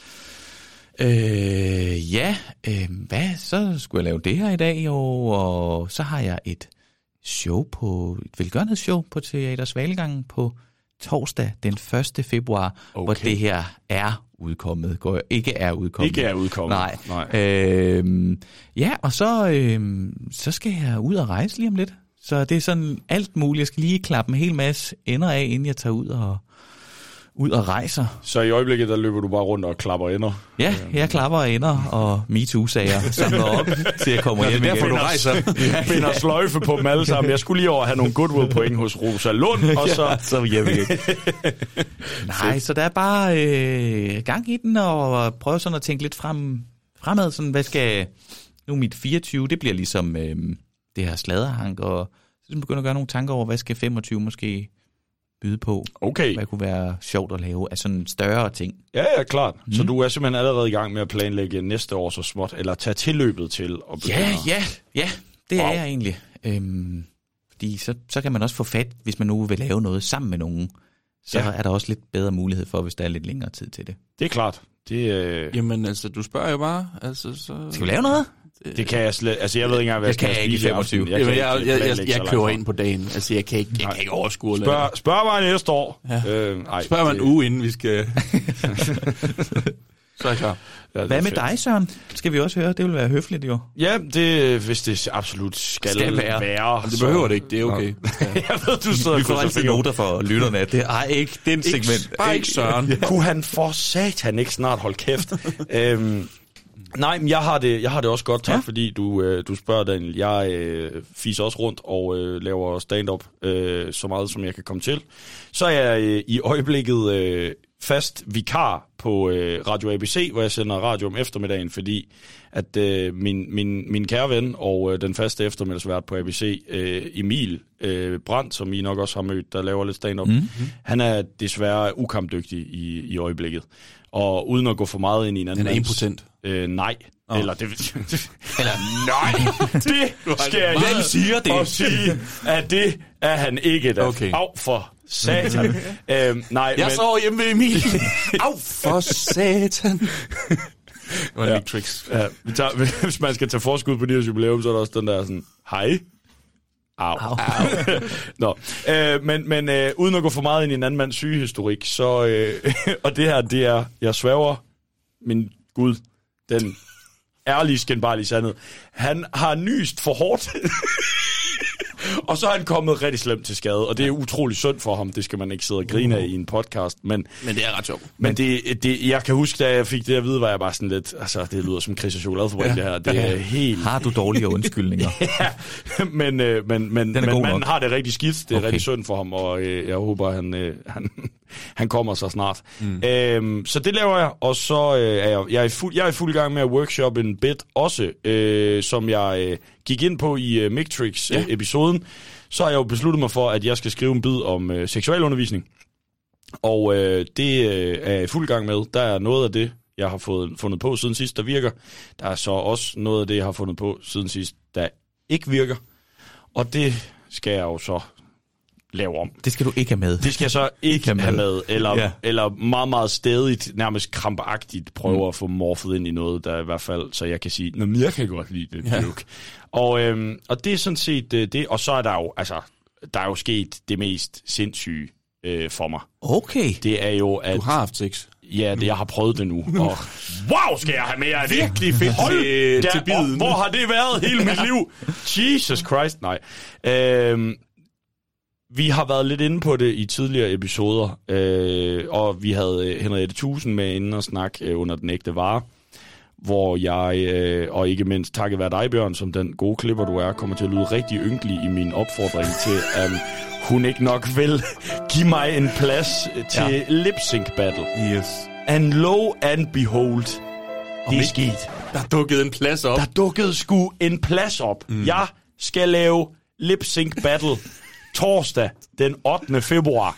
Øh, ja, øh, hvad, så skulle jeg lave det her i dag, jo, og så har jeg et show på, et velgørenhedsshow på Teater Svalegangen på torsdag den 1. februar, okay. hvor det her er udkommet, går ikke er udkommet. Ikke er udkommet. Nej. Nej. Øhm, ja, og så, øhm, så skal jeg ud og rejse lige om lidt. Så det er sådan alt muligt. Jeg skal lige klappe en hel masse ender af, inden jeg tager ud og, ud og rejser. Så i øjeblikket, der løber du bare rundt og klapper ender. Ja, jeg klapper og ender og MeToo-sager samler op, til jeg kommer hjem derfor, igen. du rejser. Finder sløjfe på dem alle sammen. Jeg skulle lige over have nogle goodwill point hos Rosa Lund, og så... Ja, så hjem igen. Nej, så der er bare øh, gang i den, og prøve sådan at tænke lidt frem, fremad. Sådan, hvad skal... Nu er mit 24, det bliver ligesom øh, det her sladerhank, og så begynder at gøre nogle tanker over, hvad skal 25 måske byde på? Okay. Hvad kunne være sjovt at lave af sådan større ting? Ja, ja, klart. Mm. Så du er simpelthen allerede i gang med at planlægge næste år så småt, eller tage tilløbet til at begynde. Ja, ja, ja, det Wow. er jeg egentlig. Øhm, fordi så, så kan man også få fat, hvis man nu vil lave noget sammen med nogen. Så ja. er der også lidt bedre mulighed for, hvis der er lidt længere tid til det. Det er klart. Det, øh, Jamen, altså, du spørger jo bare. Altså, så... Skal vi lave noget? Det kan jeg slet... Altså, jeg ved ikke engang, hvad Det kan jeg ikke i spise i aften. 25. Jeg, Jamen, kan jeg, ikke jeg, jeg, jeg, så kører ind på dagen. Altså, jeg kan ikke, jeg kan ikke overskue at lade Spørg, spørg mig næste år. Ja. Øh, ej, Spørg mig en det- uge, inden vi skal... så er jeg klar. Ja, det Hvad med fedt. dig, Søren? Skal vi også høre? Det vil være høfligt, jo. Ja, det, hvis det absolut skal, Skal være. være Det behøver det ikke, det er okay. jeg ved, du sidder Vi får altid noter for lytterne. af Det er ikke den segment. Bare ikke Søren. Kunne han for satan ikke snart holde kæft? øhm, nej, men jeg har, det, jeg har det også godt. Tak, ja. Fordi du, øh, du spørger, Daniel. Jeg øh, fiser også rundt og øh, laver stand-up øh, så meget, som jeg kan komme til. Så er jeg øh, i øjeblikket øh, fast vikar på øh, Radio ABC, hvor jeg sender radio om eftermiddagen, fordi at øh, min, min, min kære ven og øh, den faste eftermiddagsvært på ABC, øh, Emil øh, Brandt, som I nok også har mødt, der laver lidt stand-up, mm-hmm. han er desværre ukampdygtig i, i øjeblikket. Og uden at gå for meget ind i en anden Han er impotent. Øh, nej. Oh. Eller det, Eller nej, det skal jeg Hvem siger det? og sige, at det er han ikke. Da. Okay. Af for satan. øhm, nej, Jeg men, sover hjemme ved Emil. Au, for satan. Det var en Ja. ja. tricks. Ja, vi tager, hvis man skal tage forskud på Niels jubilæum, så er der også den der sådan, hej. Au. Au. Nå, øh, men, men øh, uden at gå for meget ind i en anden mands sygehistorik, så, øh, og det her, det er, jeg sværger, min Gud, den ærlige, skændbarlige sandhed. Han har nyst for hårdt. og så er han kommet rigtig slemt til skade, og det er utrolig synd for ham. Det skal man ikke sidde og grine af i en podcast, men Men det er ret sjovt. men det, det, jeg kan huske, da jeg fik det at vide, var jeg bare sådan lidt, altså det lyder som Chris og chokoladefabrik, ja. det her. Det er helt... Har du dårlige undskyldninger? Ja, men, øh, men, men, men manden har det rigtig skidt. Det er. Okay. rigtig synd for ham, og øh, jeg håber, han, øh, han, han kommer så snart. Mm. Øhm, så det laver jeg, og så øh, er jeg, jeg, er fuld, jeg er i fuld gang med at workshop en bit også, øh, som jeg øh, gik ind på i øh, Mictrix-episoden. Så har jeg jo besluttet mig for, at jeg skal skrive en bid om øh, seksualundervisning. Og øh, det øh, er jeg i fuld gang med. Der er noget af det, jeg har fået, fundet på siden sidst, der virker. Der er så også noget af det, jeg har fundet på siden sidst, der ikke virker. Og det skal jeg jo så lave om. Det skal du ikke have med. Det skal jeg så ikke have have med. med, eller, Ja. eller meget, meget stedigt, nærmest krampagtigt prøve mm. at få morfet ind i noget, der i hvert fald, så jeg kan sige, Nå, jeg kan godt lide det, Ja. Og, øhm, og det er sådan set øh, det, og så er der jo, altså, der er jo sket det mest sindssyge øh, for mig. Okay. Det er jo, at... Du har haft sex. Ja, det, jeg har prøvet det nu. Og wow, skal jeg have mere af det? Virkelig fedt Hold til- da til biden. Hvor har det været hele mit liv? Jesus Christ, nej. Øhm, vi har været lidt inde på det i tidligere episoder, øh, og vi havde øh, Henriette Tusen med inden og snak øh, under den ægte vare, hvor jeg, øh, og ikke mindst takket være dig, Bjørn, som den gode klipper du er, kommer til at lyde rigtig ynkelig i min opfordring til, at hun ikke nok vil give mig en plads til Ja. ja. lip sync battle. Yes. And lo and behold, det er sket. Der er dukket en plads op. Der dukkede sgu en plads op. Mm. Jeg skal lave lip sync battle torsdag den 8. februar.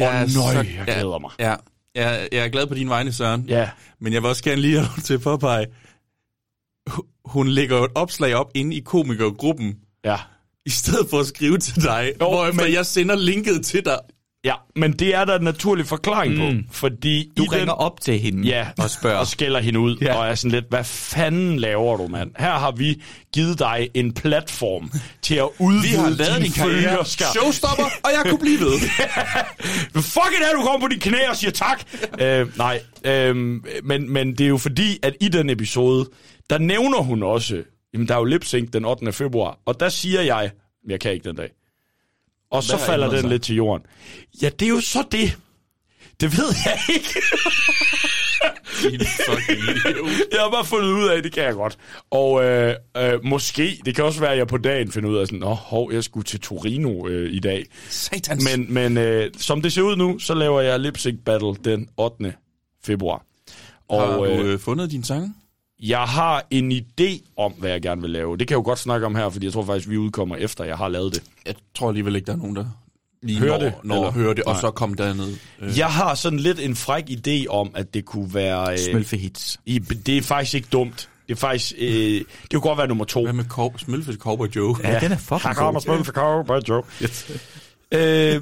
Og er nøj, jeg glæder mig. Ja, jeg, jeg er glad på din vegne, Søren. Ja. Men jeg vil også gerne lige have til at påpege, hu- hun lægger et opslag op inde i komikergruppen, Ja. i stedet for at skrive til dig, jo, hvorefter men- jeg sender linket til dig. Ja, men det er der en naturlig forklaring mm. på, fordi Du ringer den, op til hende ja, og spørger. og skælder hende ud, Ja. ja. og er sådan lidt, hvad fanden laver du, mand? Her har vi givet dig en platform til at udvide Vi har lavet din karriere. Showstopper, og jeg kunne blive ved. Fuck it, er du kommer på dine knæ og siger tak. øh, nej, øh, men, men det er jo fordi, at i den episode, der nævner hun også, jamen der er jo lip den 8. februar, og der siger jeg, jeg kan ikke den dag. Og så Hvad falder den sig? lidt til jorden. Ja, det er jo så det. Det ved jeg ikke. Din fucking idiot. Jeg har bare fundet ud af, at det kan jeg godt. Og øh, øh, måske, det kan også være, at jeg på dagen finder ud af sådan, åh, hov, jeg skulle til Torino øh, i dag. Satans. Men, men øh, som det ser ud nu, så laver jeg Lip Sync Battle den 8. februar. har Og du øh, øh, fundet din sang? Jeg har en idé om, hvad jeg gerne vil lave. Det kan jeg jo godt snakke om her, fordi jeg tror faktisk, vi udkommer efter, jeg har lavet det. Jeg tror alligevel ikke, der er nogen, der lige Hører når, det, når eller? hører det, og Nej. så kom derned. Øh, Jeg har sådan lidt en fræk idé om, at det kunne være... Øh, Smølfehits. i, det er faktisk ikke dumt. Det er faktisk... Øh, det kunne godt være nummer to. Hvad med Cor- Smølfes Cowboy Joe? Ja, den er fucking Her kommer god. for Cowboy Joe. øh,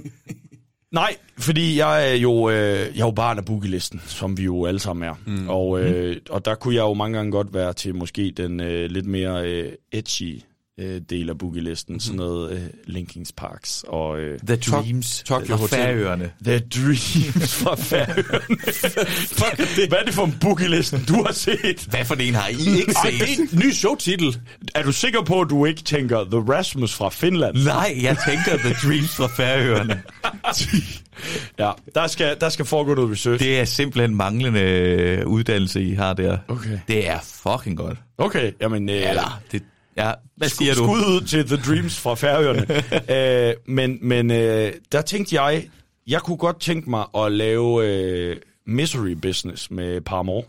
nej, fordi jeg er jo, øh, jeg er jo barn af boogie-listen, som vi jo alle sammen er. Mm. Og, øh, og der kunne jeg jo mange gange godt være til måske den øh, lidt mere øh, edgy øh, del af boogie-listen. Sådan noget øh, Linkings Parks og... Øh, The Dreams. Tokyo og Hotel. Færøerne. The Dreams fra Færøerne. Fuck er det? Hvad er det for en boogie-listen, du har set? Hvad for en har I ikke Ej, set? det er en ny showtitel. Er du sikker på, at du ikke tænker The Rasmus fra Finland? Nej, jeg tænker The Dreams fra Færøerne. Ja, der skal, der skal foregå noget research. Det er simpelthen manglende øh, uddannelse, I har der. Okay. Det er fucking godt. Okay, jamen... Øh, Eller, det, ja, hvad skud- siger du? Skud ud til The Dreams fra Færøerne. øh, men men øh, der tænkte jeg, jeg kunne godt tænke mig at lave øh, Misery Business med Paramore.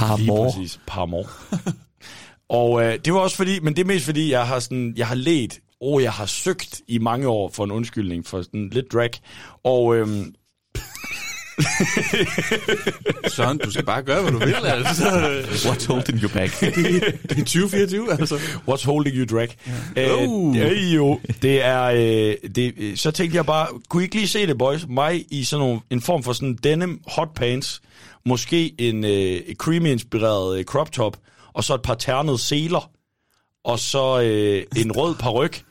Lige Paramore. præcis. Paramore. og øh, det var også fordi, men det er mest fordi, jeg har, sådan, jeg har let, og jeg har søgt i mange år for en undskyldning for sådan lidt drag. Og øhm, Søren, du skal bare gøre, hvad du vil, altså. What's holding you back? Det er 2024, altså. What's holding you drag? Ja. Oh. Øh, det, jo, det er, øh, det, øh, så tænkte jeg bare, kunne I ikke lige se det, boys? Mig i sådan nogle, en form for sådan denim hot pants, måske en øh, creamy-inspireret øh, crop top, og så et par ternede seler, og så øh, en rød paryk,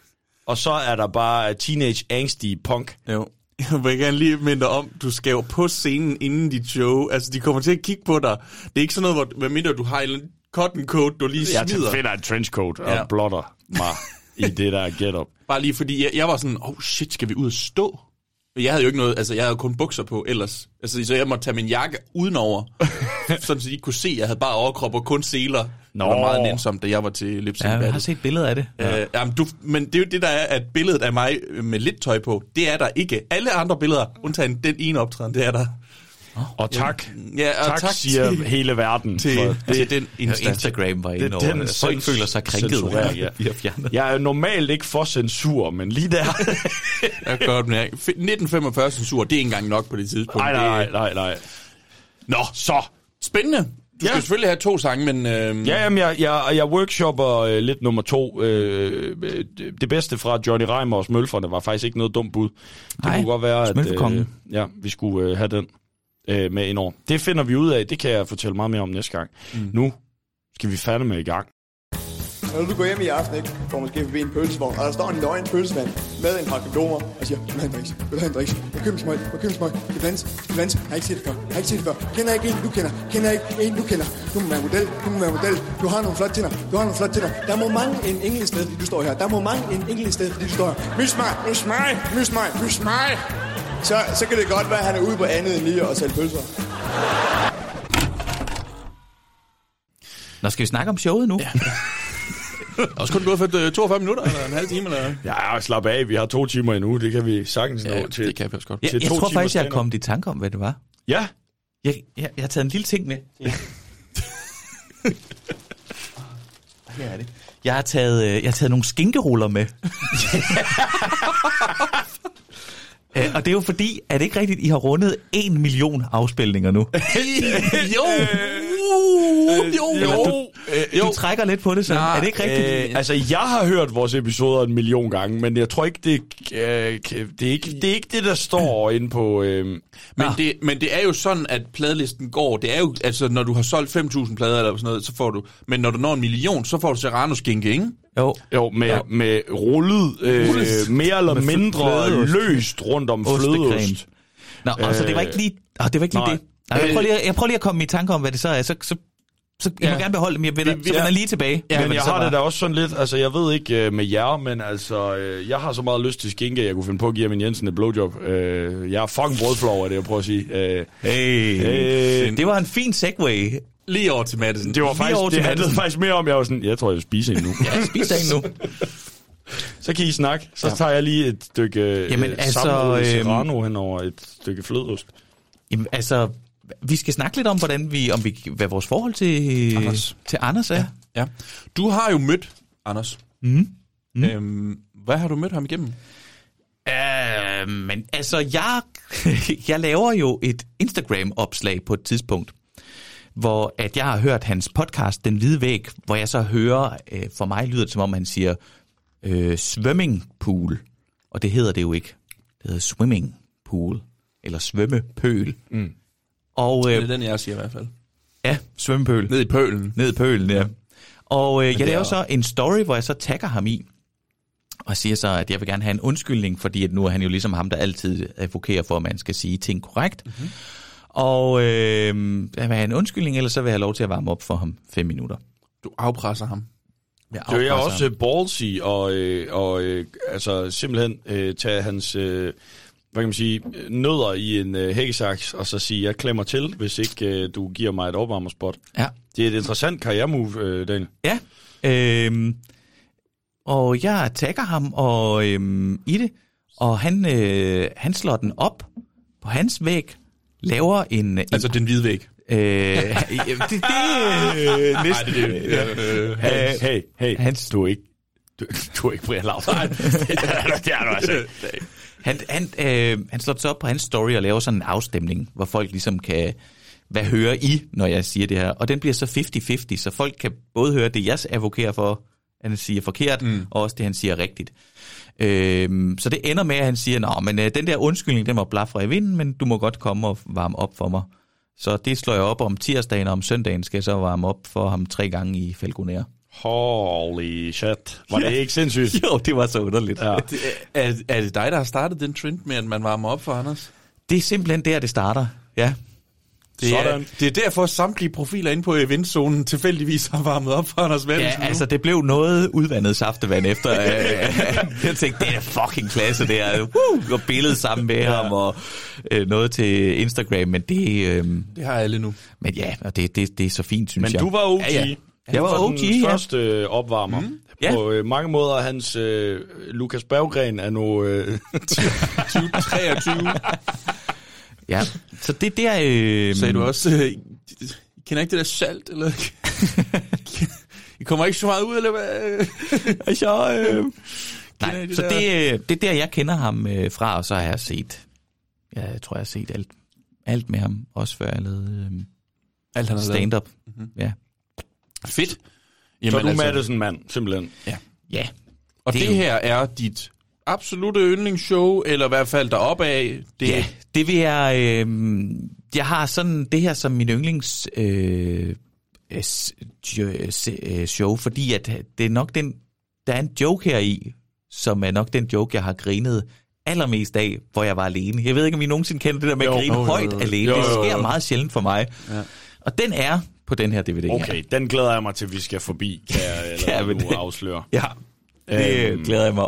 og så er der bare teenage angsty punk. Jo. Jeg vil gerne lige minde dig om, du skal jo på scenen inden dit show. Altså, de kommer til at kigge på dig. Det er ikke sådan noget, hvor, hvad mindre du har en cotton coat, du lige Jeg smider. finder en trenchcoat og ja. blotter mig i det der get-up. Bare lige fordi, jeg, jeg var sådan, oh shit, skal vi ud og stå? Jeg havde jo ikke noget, altså jeg havde kun bukser på ellers. Altså, så jeg måtte tage min jakke udenover, sådan så de ikke kunne se, at jeg havde bare overkrop og kun seler. Nå. Det var meget nænsomt, da jeg var til lip Ja, jeg har set billeder af det. Ja. Øh, jamen, du, men det er jo det, der er, at billedet af mig med lidt tøj på, det er der ikke. Alle andre billeder, undtagen den ene optræden, det er der. Og tak. Ja, og tak, tak siger til- hele verden. Til, for det, til den Insta. Instagram var inde over. den. Folk føler sig krænket. ja. Fjernet. Jeg er normalt ikke for censur, men lige der... Jeg kan godt mærke. 1945 censur, det er ikke engang nok på det tidspunkt. nej, nej, nej, nej. Nå, så. Spændende. Du Ja. skal selvfølgelig have to sange, men... Øh, Ja, jamen, jeg, jeg, jeg workshopper øh, lidt nummer to. Øh, øh, det bedste fra Johnny Reimers Mølferne var faktisk ikke noget dumt bud. Det Nej, kunne godt være, at øh, ja, vi skulle øh, have den øh, med indover. Det finder vi ud af. Det kan jeg fortælle meget mere om næste gang. Mm. Nu skal vi fandme i gang. Når du går hjem i aften, ikke, går måske forbi en pølsevogn, og der står en løgn pølsevand med en pakke blomer, og siger, vil du have en driks? Vil du have en driks? Jeg køber en smøg, jeg køber en smøg. Skal blandes, skal blandes. Jeg har ikke set det før, jeg har ikke set det før. Kender ikke en, du kender. Kender ikke en, du kender. Du må være model, du må være model. Du har nogle flotte tænder, du har nogle flotte tænder. Der må mange en enkelt sted, fordi du står her. Der må mange en enkelt sted, fordi du står her. Mys mig, mys mig, mys mig, mys mig. Så, så kan det godt være, at han er ude på andet end lige at sælge pølser. Nå, skal vi snakke om showet nu? Ja. Også kun gået for øh, 42 minutter, eller en halv time, eller... Ja, slap af. Vi har to timer endnu. Det kan vi sagtens nå Ja, til. det kan vi også godt. Jeg, Til jeg to tror faktisk, jeg er kommet i tanke om, hvad det var. Ja, Jeg, jeg, jeg har taget en lille ting med. Ja. Her er det. Jeg har taget, øh, jeg har taget nogle skinkeruller med. Øh, og det er jo fordi, er det ikke rigtigt, I har rundet en million afspilninger nu? jo! Jo! Eller Jo! du- Øh, Du trækker lidt på det, så Nej, er det ikke rigtigt? Øh, altså, jeg har hørt vores episoder en million gange, men jeg tror ikke, det, øh, det, er, ikke, det er ikke det, der står inde på... Øh, Men Nå. det, men det er jo sådan, at pladlisten går. Det er jo, altså, når du har solgt 5.000 plader eller sådan noget, så får du... Men når du når en million, så får du serrano-skinke, ikke? Jo. jo, med, ja. med rullet, øh, Rullet. mere eller Med mindre flødeost. løst rundt om flødeost. Nå, øh, altså det var ikke lige, oh, det, var ikke lige nej. det. Nej, jeg, prøver lige, at- jeg prøver lige at komme i tanke om, hvad det så er. Så, så, så må Ja. gerne beholde dem. Jeg vender, Vi- vi- så vender ja. lige tilbage. Ja, men jeg har det da også sådan lidt, altså jeg ved ikke øh, med jer, men altså, øh, jeg har så meget lyst til skinke, at jeg kunne finde på at give Amin Jensen et blowjob. Øh, jeg er fucking brødflov af det, jeg prøver at sige. Øh, Hey. øh, Det var en fin segway. Lige over til Madison. det var Lige faktisk, over det handlede faktisk mere om, jeg var sådan, jeg tror, jeg vil spise en nu. Ja, spis dig nu. Så kan I snakke. Så tager jeg lige et stykke Jamen, Jamen, altså, altså, sammenrullet øhm, serrano hen over et stykke flødeost. Jamen, altså, vi skal snakke lidt om, hvordan vi, om vi, hvad vores forhold til Anders. til Anders er. Ja. Du har jo mødt Anders. Mm. Mm. Øhm, hvad har du mødt ham igennem? Uh, men altså, jeg, jeg laver jo et Instagram-opslag på et tidspunkt, hvor at jeg har hørt hans podcast, Den Hvide Væg, hvor jeg så hører, uh, for mig lyder det som om, han siger uh, swimming pool, og det hedder det jo ikke. Det hedder swimming pool, eller svømmepøl. Mm. Og Det uh, er den, jeg siger i hvert fald. ja, svømmepøl. Ned i pølen. Ned i pølen, ja. Og øh, jeg det laver er- så en story, hvor jeg så tagger ham i, og siger så, at jeg vil gerne have en undskyldning, fordi at nu er han jo ligesom ham, der altid advokerer for, at man skal sige ting korrekt. Mhm. Mm-hmm. Og øh, jeg vil have en undskyldning, eller så vil jeg have lov til at varme op for ham fem minutter. Du afpresser ham. Jeg Det er afpresser også ham. øh, ballsy og, øh, og øh, altså simpelthen øh, tage hans øh, hvad kan man sige, øh, nødder i en øh, hækkesaks, og så sige, jeg klemmer til, hvis ikke øh, du giver mig et opvarmerspot. Ja. Det er et interessant karrieremove, øh, Daniel. Ja, øhm, og jeg tagger ham og øhm, i det, og han, øh, han slår den op på hans væg, laver en... en Altså den hvide væg. Øh, det, det er næsten... det, det, Hey, hey, hey, Hans- du er ikke, du, du er ikke Brian Laudrup. det er du altså ikke. Han, han, øh, han slår så op på hans story og laver sådan en afstemning, hvor folk ligesom kan, hvad hører I, når jeg siger det her? Og den bliver så 50-50, så folk kan både høre det, jeg advokerer for, han siger forkert, mm. og også det, han siger rigtigt. Øh, så det ender med, at han siger, Nå, men øh, den der undskyldning, den var blafre i vinden, men du må godt komme og varme op for mig. Så det slår jeg op om tirsdagen, og om søndagen skal jeg så varme op for ham tre gange i Falconer. Holy shit. Var det ikke sindssygt? Jo, det var så underligt. Ja. Er, er det dig, der har startet den trend med, at man varmer op for Anders? Det er simpelthen der, det starter. Ja. Det er, Sådan. det er derfor, at samtlige profiler inde på eventzonen tilfældigvis har varmet op for Anders Ja, Maddelsen nu. altså det blev noget udvandet saftevand efter. øh, jeg tænkte, det er fucking klasse, det er. Woo! Og billedet sammen med ja. ham, og øh, noget til Instagram, men det... Øh, Det har alle nu. men ja, og det, det, det er så fint, synes Men jeg. du var OG. Ja, ja. Jeg var Du OG, den ja. første øh, opvarmer. Mm. Ja. På øh, mange måder hans øh, Lukas Berggren er nu... Øh, 2023 Ja, så det der... Øh, sagde du også, øh, kender ikke det der salt, eller? I kommer ikke så meget ud, eller hvad? Så, øh, nej, det så der? det, det er der, jeg kender ham øh, fra, og så har jeg set... Ja, jeg tror, jeg har set alt, alt med ham, også før jeg lavede øh, Alt han har lavet. stand-up. Mm-hmm. Ja. Fedt. så er du altså, Madison mand, simpelthen. ja, Og det, Det- det her er dit absolute yndlingsshow, eller i hvert fald deroppe af. Det, Ja, det vil jeg... Øh, jeg har sådan det her som min yndlings øh, øh, øh, show, fordi at det er nok den... Der er en joke her i, som er nok den joke, jeg har grinet allermest af, hvor jeg var alene. Jeg ved ikke, om I nogensinde kender det der med at Jo, grine jo, jo, højt jo. alene. Jo, Det jo, jo. sker meget sjældent for mig. Ja. Og den er på den her DVD. Okay, her. den glæder jeg mig til, vi skal forbi, kan jeg Ja, eller men nu det- afsløre. Ja, det Øhm. øhm. glæder jeg mig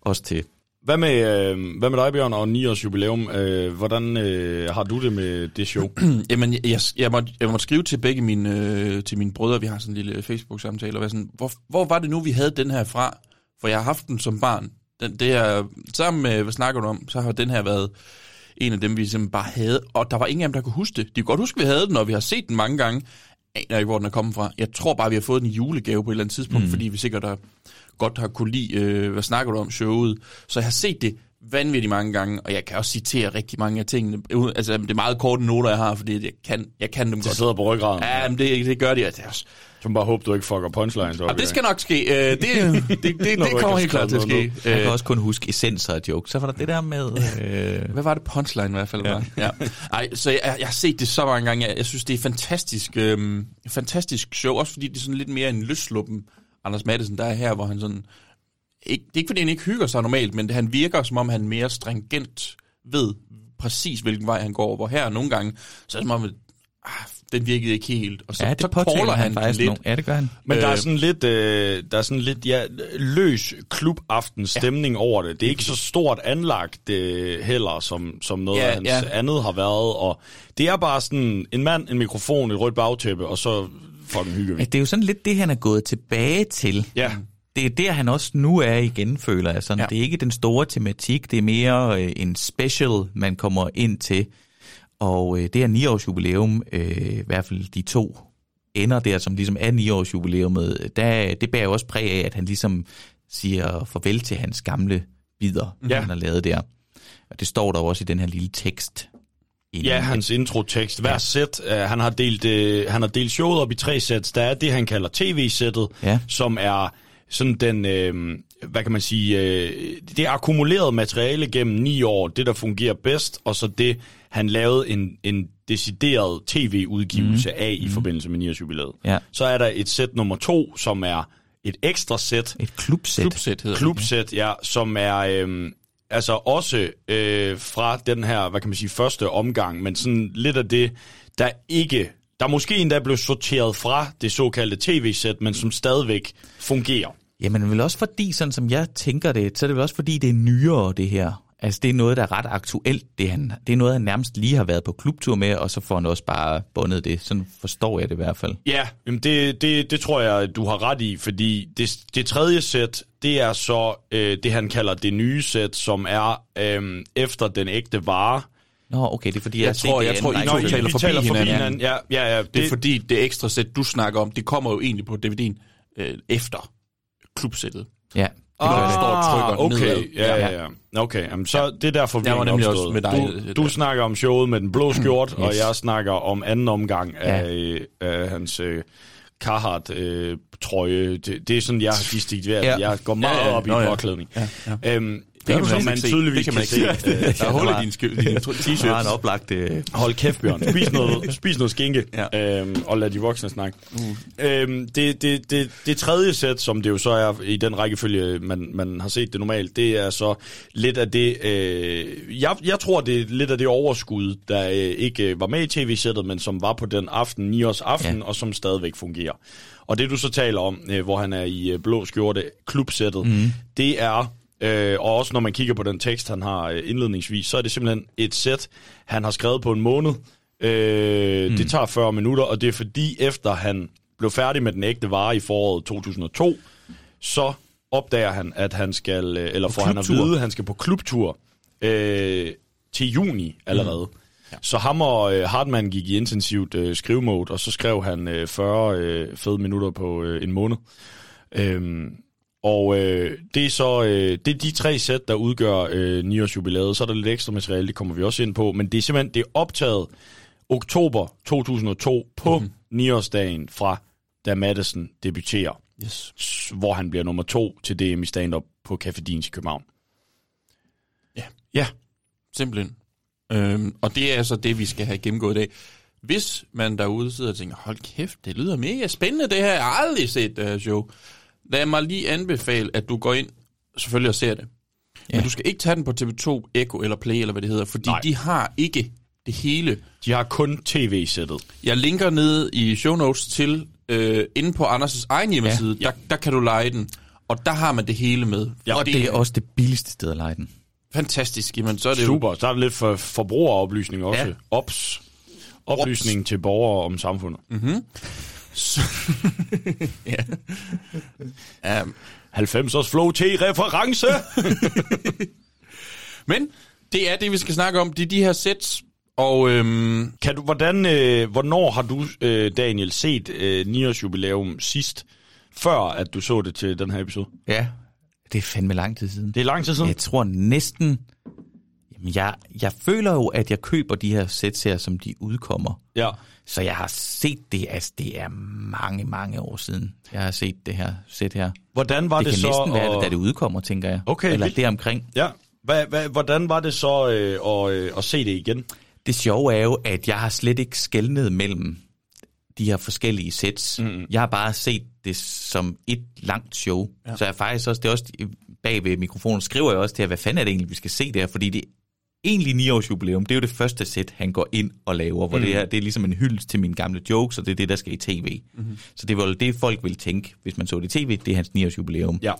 også til. Hvad med, øh, hvad med dig, Bjørn, og 9 års jubilæum? Øh, hvordan øh, har du det med det show? Jamen, jeg, jeg, jeg, måtte, jeg måtte skrive til begge mine, øh, til mine brødre, vi har sådan en lille Facebook-samtale, og være sådan, hvor, hvor var det nu, vi havde den her fra? For jeg har haft den som barn. Den, det er, sammen med, hvad snakker du om, så har den her været en af dem, vi simpelthen bare havde, og der var ingen af dem, der kunne huske det. De kunne godt huske, vi havde den, og vi har set den mange gange. Jeg aner ikke, hvor den er kommet fra. Jeg tror bare, vi har fået den i julegave på et eller andet tidspunkt, mm. fordi vi sikkert har, godt har kunne lide, øh, hvad snakker du om, showet. Så jeg har set det vanvittigt mange gange, og jeg kan også citere rigtig mange af tingene. Altså, det er meget korte noter, jeg har, fordi jeg kan, jeg kan dem Det godt. sidder på ryggraden. Ja, men det, det gør de. Altså, også- Så bare håbe, du ikke fucker punchlines op. og det skal nok ske. Øh, det, det, det, det, det kommer helt klart til at ske. Jeg kan Øh, også kun huske essenser af jokes. Så var der det der med... Øh, Hvad var det punchline i hvert fald var? Ja. Ej, så jeg, jeg har set det så mange gange. Jeg, jeg synes, det er fantastisk, øhm, fantastisk show, også fordi det er sådan lidt mere en løsluppen Anders Madsen, der er her, hvor han sådan... Ikke, det er ikke, fordi han ikke hygger sig normalt, men det, han virker, som om han mere stringent ved præcis, hvilken vej han går. Hvor her nogle gange, så er det som om, ah, den virkede ikke helt. Og så, ja, så det påtaler caller han, han faktisk lidt. nu. Ja, det gør han. Men der er Øh, sådan lidt, øh, der er sådan lidt ja, løs klubaften stemning ja. over det. Det er ikke så stort anlagt øh, heller, som, som noget Ja, af hans ja. andet har været. Og det er bare sådan en mand, en mikrofon, et rødt bagtæppe, og så fucking hygger vi. Ja, det er jo sådan lidt det, han er gået tilbage til. Ja. Det er der, han også nu er igen, føler jeg. Sådan. Ja. Det er ikke den store tematik, det er mere øh, en special, man kommer ind til. Og øh, det er 9 års jubilæum, øh, i hvert fald de to ender der, som ligesom er 9 års jubilæumet, der, det bærer jo også præg af, at han ligesom siger farvel til hans gamle bidder, Ja. han har lavet der. Og det står der også i den her lille tekst. inden. Ja, hans introtekst. Hver ja. sæt, uh, han, har delt, uh, han har delt showet op i tre sæt. Der er det, han kalder tv-sættet, Ja. som er sådan den, øh, hvad kan man sige, øh, det er akkumuleret materiale gennem ni år, det der fungerer bedst, og så det, han lavede en, en decideret tv-udgivelse mm. af i forbindelse med 9 jubilæet. Ja. Så er der et sæt nummer to, som er et ekstra sæt, Et klubsæt. Klubsæt hedder det. klubsæt, ja, som er øh, altså også øh, fra den her, hvad kan man sige, første omgang, men sådan lidt af det, der ikke, der måske endda blev sorteret fra det såkaldte tv-sæt, men som stadigvæk fungerer. Jamen vel også fordi, sådan som jeg tænker det, så er det vel også fordi, det er nyere, det her. Altså det er noget, der er ret aktuelt. Det, han, det er noget, han nærmest lige har været på klubtur med, og så får han også bare bundet det. Sådan forstår jeg det i hvert fald. Ja, jamen det, det, det tror jeg, du har ret i, fordi det, det tredje sæt, det er så øh, det, han kalder det nye sæt, som er øh, efter den ægte vare. Nå, okay, det er fordi, jeg, Jeg tror- jeg det tror, I to rækkefølge. taler forbi taler forbi hinanden. hinanden. Ja, ja, ja. Det er fordi, det ekstra sæt, du snakker om, det kommer jo egentlig på DVD'en øh, efter klubsættet. Ja, Det går, der står og trykker Ah, okay, nedad. ja, ja, ja. Okay, jamen, så det er derfor, vi var nemlig også med dig, Du, der. du snakker om showet med den blå skjort, yes. og jeg snakker om anden omgang af, Ja. af hans øh, Carhartt-trøje. det, det er sådan, jeg har distingueret. Ja. Jeg går meget Ja, ja. op i Nå, ja. påklædning. Ja, Øhm, Det kan som man, tydeligvis det kan man ikke se. se. Der er hul i din, din t-shirt. Det var en oplagt... Øh, Hold kæft, Bjørn. Spis noget, spis noget skinke, Ja. øhm, og lad de voksne snakke. Mm. Øhm, det, det, det, det tredje sæt, som det jo så er i den rækkefølge, man, man har set det normalt, det er så lidt af det... Øh, jeg, jeg tror, det er lidt af det overskud, der øh, ikke øh, var med i tv-sættet, men som var på den aften, 9 års aften, ja. og som stadigvæk fungerer. Og det, du så taler om, øh, hvor han er i øh, blå skjorte, klubsættet, mm. det er... Øh, og også når man kigger på den tekst, han har øh, indledningsvis, så er det simpelthen et sæt, han har skrevet på en måned. Øh, mm. Det tager 40 minutter, og det er fordi, efter han blev færdig med den ægte vare i foråret 2002, så opdager han, at han skal, øh, eller får han at vide, at han skal på klubtur øh, til juni allerede. Mm. Ja. Så ham og øh, Hartmann gik i intensivt øh, skrivemode, og så skrev han øh, 40 øh, fede minutter på øh, en måned. Øhm, og øh, det er så øh, det er de tre sæt, der udgør øh, 9 års jubilæet. Så er der lidt ekstra materiale, det kommer vi også ind på. Men det er simpelthen det er optaget oktober 2002 på mm. 9-årsdagen fra da Madison debuterer. Yes. Hvor han bliver nummer to til DM i stand-up på Café Dins i København. Ja. Ja. Simpelthen. Øhm, og det er altså det, vi skal have gennemgået i dag. Hvis man derude sidder og tænker, hold kæft, det lyder mega spændende, det her, jeg har aldrig set det her show. Lad mig lige anbefale, at du går ind selvfølgelig og ser det. Ja. Men du skal ikke tage den på TV2, Echo eller Play, eller hvad det hedder, fordi Nej. De har ikke det hele. De har kun tv-sættet. Jeg linker ned i show notes til, øh, inde på Anders' egen hjemmeside, ja. der, der kan du lege den. Og der har man det hele med. Ja, og det er også det billigste sted at lege den. fantastisk. Jamen, så er det jo Super. Så er der lidt for forbrugeroplysning også. Ja. Ops. Oplysning til borgere om samfundet. Mm. ja. ja. 90'ers Flow T-reference. Men det er det, vi skal snakke om. Det er de her sets, og øhm, kan du, hvordan, øh, hvornår har du, øh, Daniel, set øh, 9-års jubilæum sidst, før at du så det til den her episode? Ja. Det er fandme lang tid siden. Det er lang tid siden. Jeg tror næsten... Jamen, jeg, jeg føler jo, at jeg køber de her sæt her, som de udkommer. Ja. Så jeg har set det, altså det er mange, mange år siden, jeg har set det her sæt her. Hvordan var det det, kan så? næsten være at- det, da det udkommer, tænker jeg. Okay, Eller det omkring. Ja. Hvad, hvad, hvordan var det så øh, at, øh, at se det igen? Det sjove er jo, at jeg har slet ikke skældnet mellem de her forskellige sets. Mm. Jeg har bare set det som et langt show. Ja. Så jeg faktisk også, det er også bag ved mikrofonen, skriver jeg også til hvad fanden er det egentlig, vi skal se der? Fordi det egentlig 9 års jubilæum, det er jo det første sæt, han går ind og laver, hvor mm. det, her, det er ligesom en hyldest til mine gamle jokes, og det er det, der skal i tv. Mm. Så det var jo det, folk vil tænke, hvis man så det i tv, det er hans 9 års jubilæum. Ja.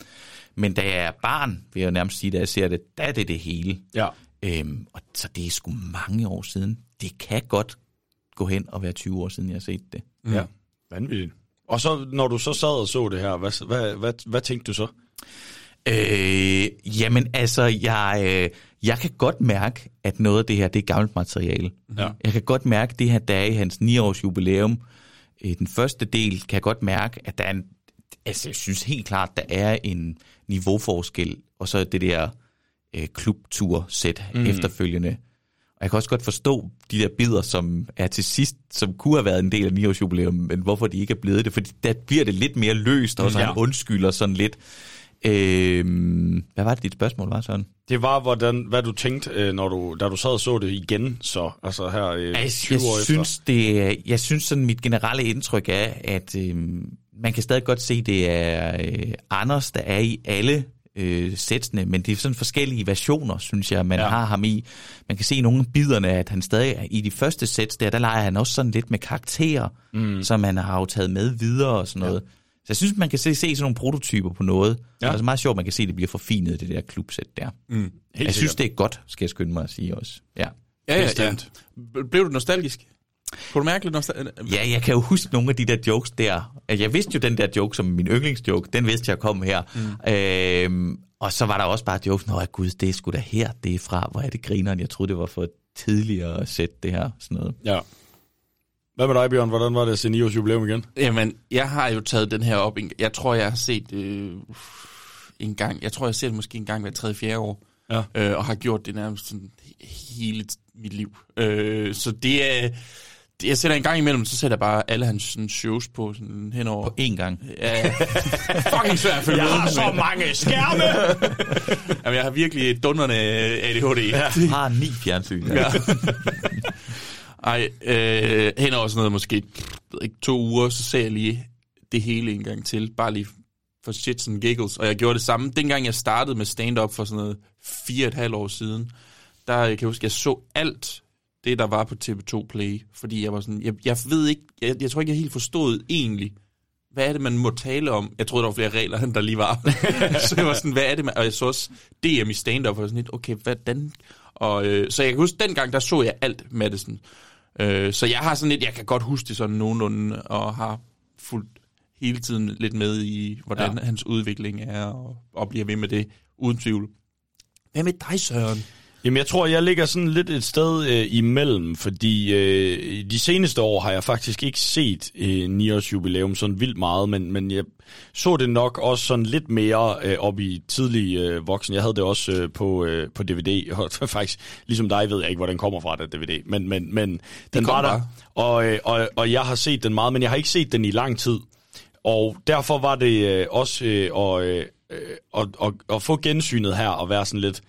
Men da jeg er barn, vil jeg nærmest sige, da jeg ser det, der er det det hele. Ja. Øhm, og så det er sgu mange år siden. Det kan godt gå hen og være 20 år siden, jeg har set det. Mm. Ja. Vanvittigt. Og så, når du så sad og så det her, hvad, hvad, hvad, hvad tænkte du så? Øh, jamen altså, jeg, øh, jeg kan godt mærke, at noget af det her, det er gammelt materiale. Ja. Jeg kan godt mærke, det her, der er i hans 9-års jubilæum, i den første del, kan jeg godt mærke, at der er en, altså jeg synes helt klart, der er en niveauforskel, og så det der øh, klubtur-sæt mm. efterfølgende. Og jeg kan også godt forstå de der bidder, som er til sidst, som kunne have været en del af 9-års jubilæum, men hvorfor de ikke er blevet det, fordi der bliver det lidt mere løst, og så Ja. han undskylder sådan lidt. Øh, hvad var det, dit spørgsmål var, sådan? Det var, hvordan, hvad du tænkte, øh, når du, da du sad og så det igen, så altså her øh, 20 Jeg, år jeg efter. synes, det, jeg synes sådan, mit generelle indtryk er, at øh, man kan stadig godt se, det er øh, Anders, der er i alle øh, sætsene, men det er sådan forskellige versioner, synes jeg, man Ja. ja. har ham i. Man kan se i nogle af biderne, at han stadig er i de første sæts der, der leger han også sådan lidt med karakterer, mm. som han har jo taget med videre og sådan noget. Så jeg synes, man kan se, se sådan nogle prototyper på noget. Ja. Det er meget sjovt, at man kan se, at det bliver forfinet, det der klubsæt der. Mm. jeg synes, det er godt, skal jeg skynde mig at sige også. Ja. Ja, ja, ja. Blev du nostalgisk? Kunne du mærke lidt nostalgisk? Ja, jeg kan jo huske nogle af de der jokes der. Altså, Jeg vidste jo den der joke som min yndlingsjoke, den vidste jeg kom her. Mm. Øhm, og så var der også bare jokes, nå gud, det er sgu da her, det er fra, hvor er det grineren, jeg troede det var for tidligere sæt det her, sådan noget. Ja. Hvad med dig, Bjørn? Hvordan var det at se 9 års jubilæum igen? Jamen, jeg har jo taget den her op. en- Jeg tror, jeg har set øh, en gang. Jeg tror, jeg har set det måske en gang hver tredje, fjerde år. Ja. Øh, og har gjort det nærmest sådan hele mit liv. Øh, så det er, det- jeg sætter en gang imellem, så sætter jeg bare alle hans sådan, shows på sådan, henover. På én gang. Ja, fucking svært at følge Jeg har så mange skærme! Jamen, jeg har virkelig dunderne ADHD. Jeg har ni fjernsyn. Ja. Ej, øh, hen over sådan noget måske ved ikke, to uger, så ser jeg lige det hele en gang til. Bare lige for shits and giggles. Og jeg gjorde det samme, dengang jeg startede med stand-up for sådan noget fire og et halvt år siden. Der jeg kan jeg huske, jeg så alt det, der var på TV2 Play. Fordi jeg var sådan, jeg, jeg ved ikke, jeg, jeg tror ikke, jeg helt forstod egentlig, hvad er det, man må tale om? Jeg troede, der var flere regler, end der lige var. så jeg var sådan, hvad er det? Man... Og jeg så også DM i stand-up, og jeg var sådan lidt, okay, hvordan? Og, øh, så jeg kan huske, dengang, der så jeg alt Madison. Øh, så jeg har sådan lidt, jeg kan godt huske det sådan nogenlunde, og har fulgt hele tiden lidt med i, hvordan ja. hans udvikling er, og, og bliver ved med det, uden tvivl. Hvad med dig, Søren? Jamen, jeg tror, jeg ligger sådan lidt et sted øh, imellem, fordi øh, de seneste år har jeg faktisk ikke set øh, 9 års jubilæum sådan vildt meget, men, men jeg så det nok også sådan lidt mere øh, op i tidlig øh, voksen. Jeg havde det også øh, på, øh, på DVD, og faktisk, ligesom dig ved jeg ikke, hvor den kommer fra, den DVD, men, men, men den var der, og, øh, og, og jeg har set den meget, men jeg har ikke set den i lang tid. Og derfor var det øh, også øh, at, øh, at, at, at få gensynet her og være sådan lidt,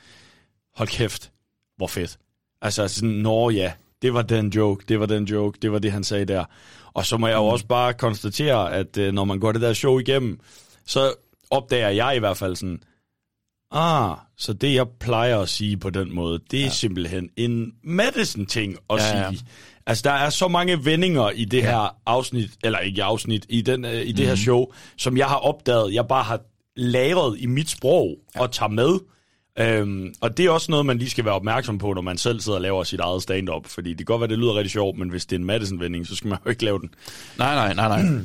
hold kæft, hvor fedt. Altså sådan, nå ja, det var den joke, det var den joke, det var det, han sagde der. Og så må jeg jo også bare konstatere, at øh, når man går det der show igennem, så opdager jeg i hvert fald sådan, ah, så det jeg plejer at sige på den måde, det er ja. simpelthen en Madison-ting at Ja, sige. ja. Altså, der er så mange vendinger i det ja. her afsnit, eller ikke afsnit, i, den, øh, i det her Mhm. show, som jeg har opdaget, jeg bare har lagret i mit sprog ja. og tager med. Øhm, og det er også noget, man lige skal være opmærksom på, når man selv sidder og laver sit eget stand-up. Fordi det kan godt være, det lyder rigtig sjovt, men hvis det er en Madison-vending, så skal man jo ikke lave den. Nej, nej, nej, nej.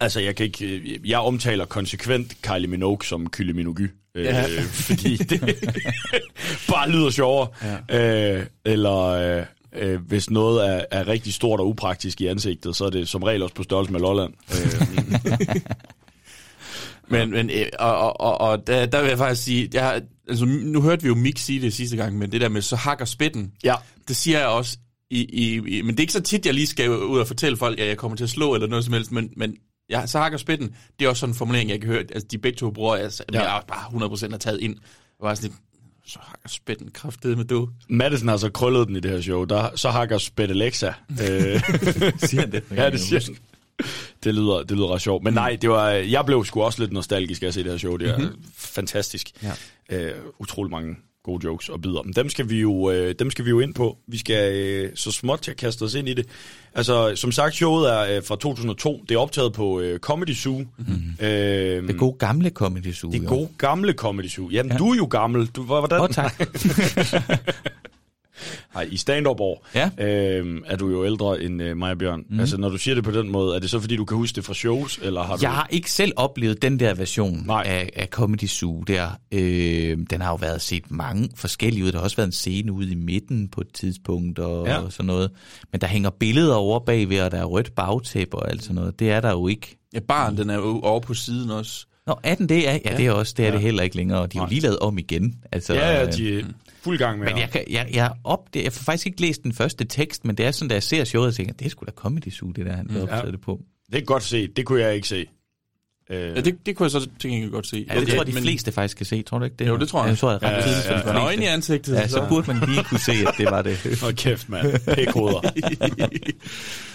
Altså, jeg kan ikke... øh, Jeg omtaler konsekvent Kylie Minogue som Kylie Minogue. Øh, Ja. fordi det bare lyder sjovere. Ja. Øh, eller øh, øh, hvis noget er, er rigtig stort og upraktisk i ansigtet, så er det som regel også på størrelse med Lolland. Øh, Men, men øh, og, og, og, og der, der vil jeg faktisk sige, jeg altså, nu hørte vi jo Mick sige det sidste gang, men det der med så hakker spitten, ja. det siger jeg også, i, i, i, men det er ikke så tit, jeg lige skal ud og fortælle folk, at jeg kommer til at slå eller noget som helst, men, men jeg, så hakker spitten, det er også sådan en formulering, jeg kan høre, altså de begge to bruger, altså, ja. Ja. jeg er bare 100% har taget ind. Jeg var sådan lidt, så hakker spitten kraftedeme med du. Madison har så krøllet den i det her show. Der, så hakker Spedelexa. Øh, Siger han det? ja, det siger han. Det lyder, det lyder ret sjovt. Men nej, det var, jeg blev sgu også lidt nostalgisk af at se det her show. Det er mm-hmm. fantastisk. Ja. Øh, utrolig mange gode jokes og bidder. Men dem skal vi jo, øh, dem skal vi jo ind på. Vi skal øh, så småt til at kaste os ind i det. Altså, som sagt, showet er øh, fra 2002. Det er optaget på øh, Comedy Zoo. Mm-hmm. Øh, Det gode gamle Comedy Zoo. det jo. gode gamle Comedy Zoo. Jamen, ja. du er jo gammel. Du, hvordan? Åh, tak. Nej, i stand-up år Ja. øhm, er du jo ældre end øh, mig og Bjørn. Mm. Altså, når du siger det på den måde, er det så fordi, du kan huske det fra shows, eller har du... Jeg har ikke selv oplevet den der version Nej. af, af Comedy Zoo der. Øh, den har jo været set mange forskellige ud. Der har også været en scene ude i midten på et tidspunkt og, Ja. og sådan noget. Men der hænger billeder over bagved, og der er rødt bagtæppe og alt sådan noget. Det er der jo ikke. Ja, baren, den er jo over på siden også. Nå, er den det? Ja, ja det er også. Det er Ja. det heller ikke længere. De har jo lige lavet om igen. Altså, Ja, ja, øh, de er fuld gang med Men jeg, kan, jeg, jeg, op, det, jeg får faktisk ikke læst den første tekst, men det er sådan, da jeg ser showet, jeg tænker, det er sgu da Comedy Zoo, det der, han mm, optaget ja. det på. Det er godt set. Det kunne jeg ikke se. Øh, Ja, det, det kunne jeg så til gengæld godt se. Ja, det Okay, tror jeg, de men- fleste faktisk kan se, tror du ikke det? Jo, det tror jeg. Ja, det tror jeg ret Ja, ja, ja, ja. Nøgen i ansigtet. Ja, så burde man lige kunne se, at det var det. Hold kæft, mand. Pækhoveder.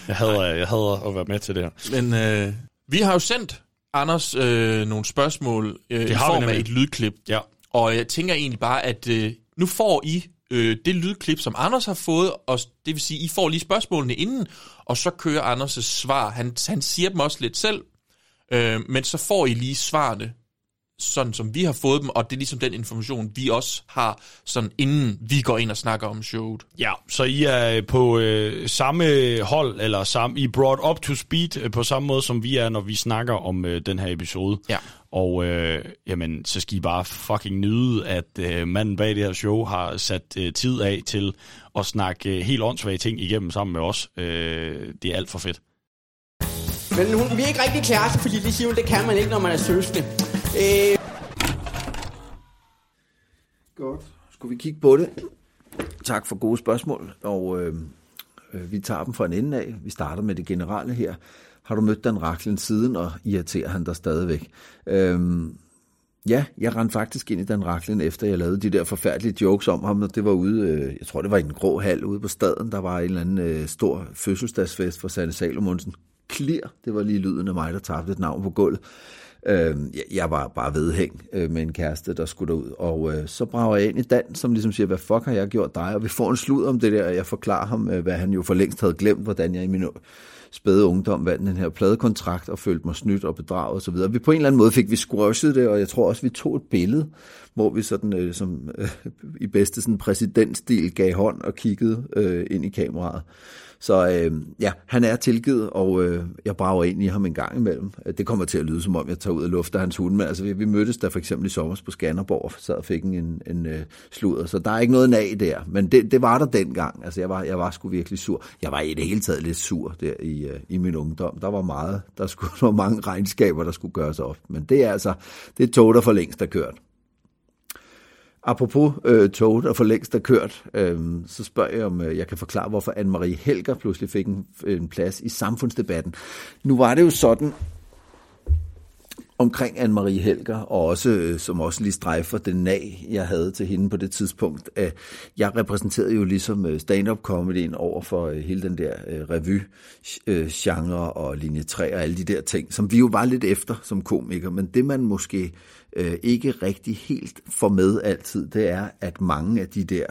jeg hader, jeg hader at være med til det her. Men øh, vi har jo sendt Anders øh, nogle spørgsmål øh, i har vi form af et lydklip. Ja. Og jeg tænker egentlig bare, at øh, nu får I øh, det lydklip, som Anders har fået, og det vil sige, I får lige spørgsmålene inden, og så kører Anders' svar. Han, han siger dem også lidt selv, øh, men så får I lige svarene, sådan som vi har fået dem, og det er ligesom den information, vi også har, sådan inden vi går ind og snakker om showet. Ja, så I er på øh, samme hold, eller samme, I brought up to speed øh, på samme måde, som vi er, når vi snakker om øh, den her episode. Ja. Og øh, jamen, så skal I bare fucking nyde, at øh, manden bag det her show har sat øh, tid af til at snakke øh, helt åndssvage ting igennem sammen med os. Øh, det er alt for fedt. Men hun, vi er ikke rigtig kæreste, fordi det siger hun, det kan man ikke, når man er søskende. Øh, Godt. Skulle vi kigge på det? Tak for gode spørgsmål. Og øh, øh, vi tager dem fra en ende af. Vi starter med det generelle her. Har du mødt Dan Raklen siden, og irriterer han dig stadigvæk? Øh, ja, jeg rendte faktisk ind i Dan Raklen, efter jeg lavede de der forfærdelige jokes om ham, og det var ude, øh, jeg tror det var i en grå hal ude på staden, der var en eller anden øh, stor fødselsdagsfest for Sanne Salomonsen. Klir, det var lige lyden af mig, der tabte et navn på gulvet. Øh, jeg var bare vedhæng øh, med en kæreste, der skulle derud. Og øh, så brager jeg ind i Dan, som ligesom siger, hvad fuck har jeg gjort dig? Og vi får en slud om det der, og jeg forklarer ham, øh, hvad han jo for længst havde glemt, hvordan jeg i min spæde ungdom vandt den her pladekontrakt og følte mig snydt og bedraget osv. Vi på en eller anden måde fik vi squashet det, og jeg tror også, vi tog et billede, hvor vi sådan øh, som, øh, i bedste sådan præsidentstil gav hånd og kiggede øh, ind i kameraet. Så øh, ja, han er tilgivet, og øh, jeg brager ind i ham en gang imellem. Det kommer til at lyde, som om jeg tager ud og lufter hans hund, men altså, vi, vi mødtes der for eksempel i sommer på Skanderborg, og sad og fik en, en øh, sludder, så der er ikke noget nag der, men det, det var der dengang. Altså, jeg var, jeg var sgu virkelig sur. Jeg var i det hele taget lidt sur der i, øh, i min ungdom. Der var meget, der skulle så mange regnskaber, der skulle gøres op, men det er altså, det er tog, der for længst er kørt. Apropos øh, toget, der for længst er kørt, øh, så spørger jeg, om øh, jeg kan forklare, hvorfor Anne-Marie Helger pludselig fik en, en plads i samfundsdebatten. Nu var det jo sådan, omkring Anne-Marie Helger, og også, øh, som også lige strejfer den nag, jeg havde til hende på det tidspunkt. At jeg repræsenterede jo ligesom øh, stand-up comedyen over for øh, hele den der revy-genre og linje 3 og alle de der ting, som vi jo var lidt efter som komiker. Men det man måske Øh, ikke rigtig helt får med altid, det er, at mange af de der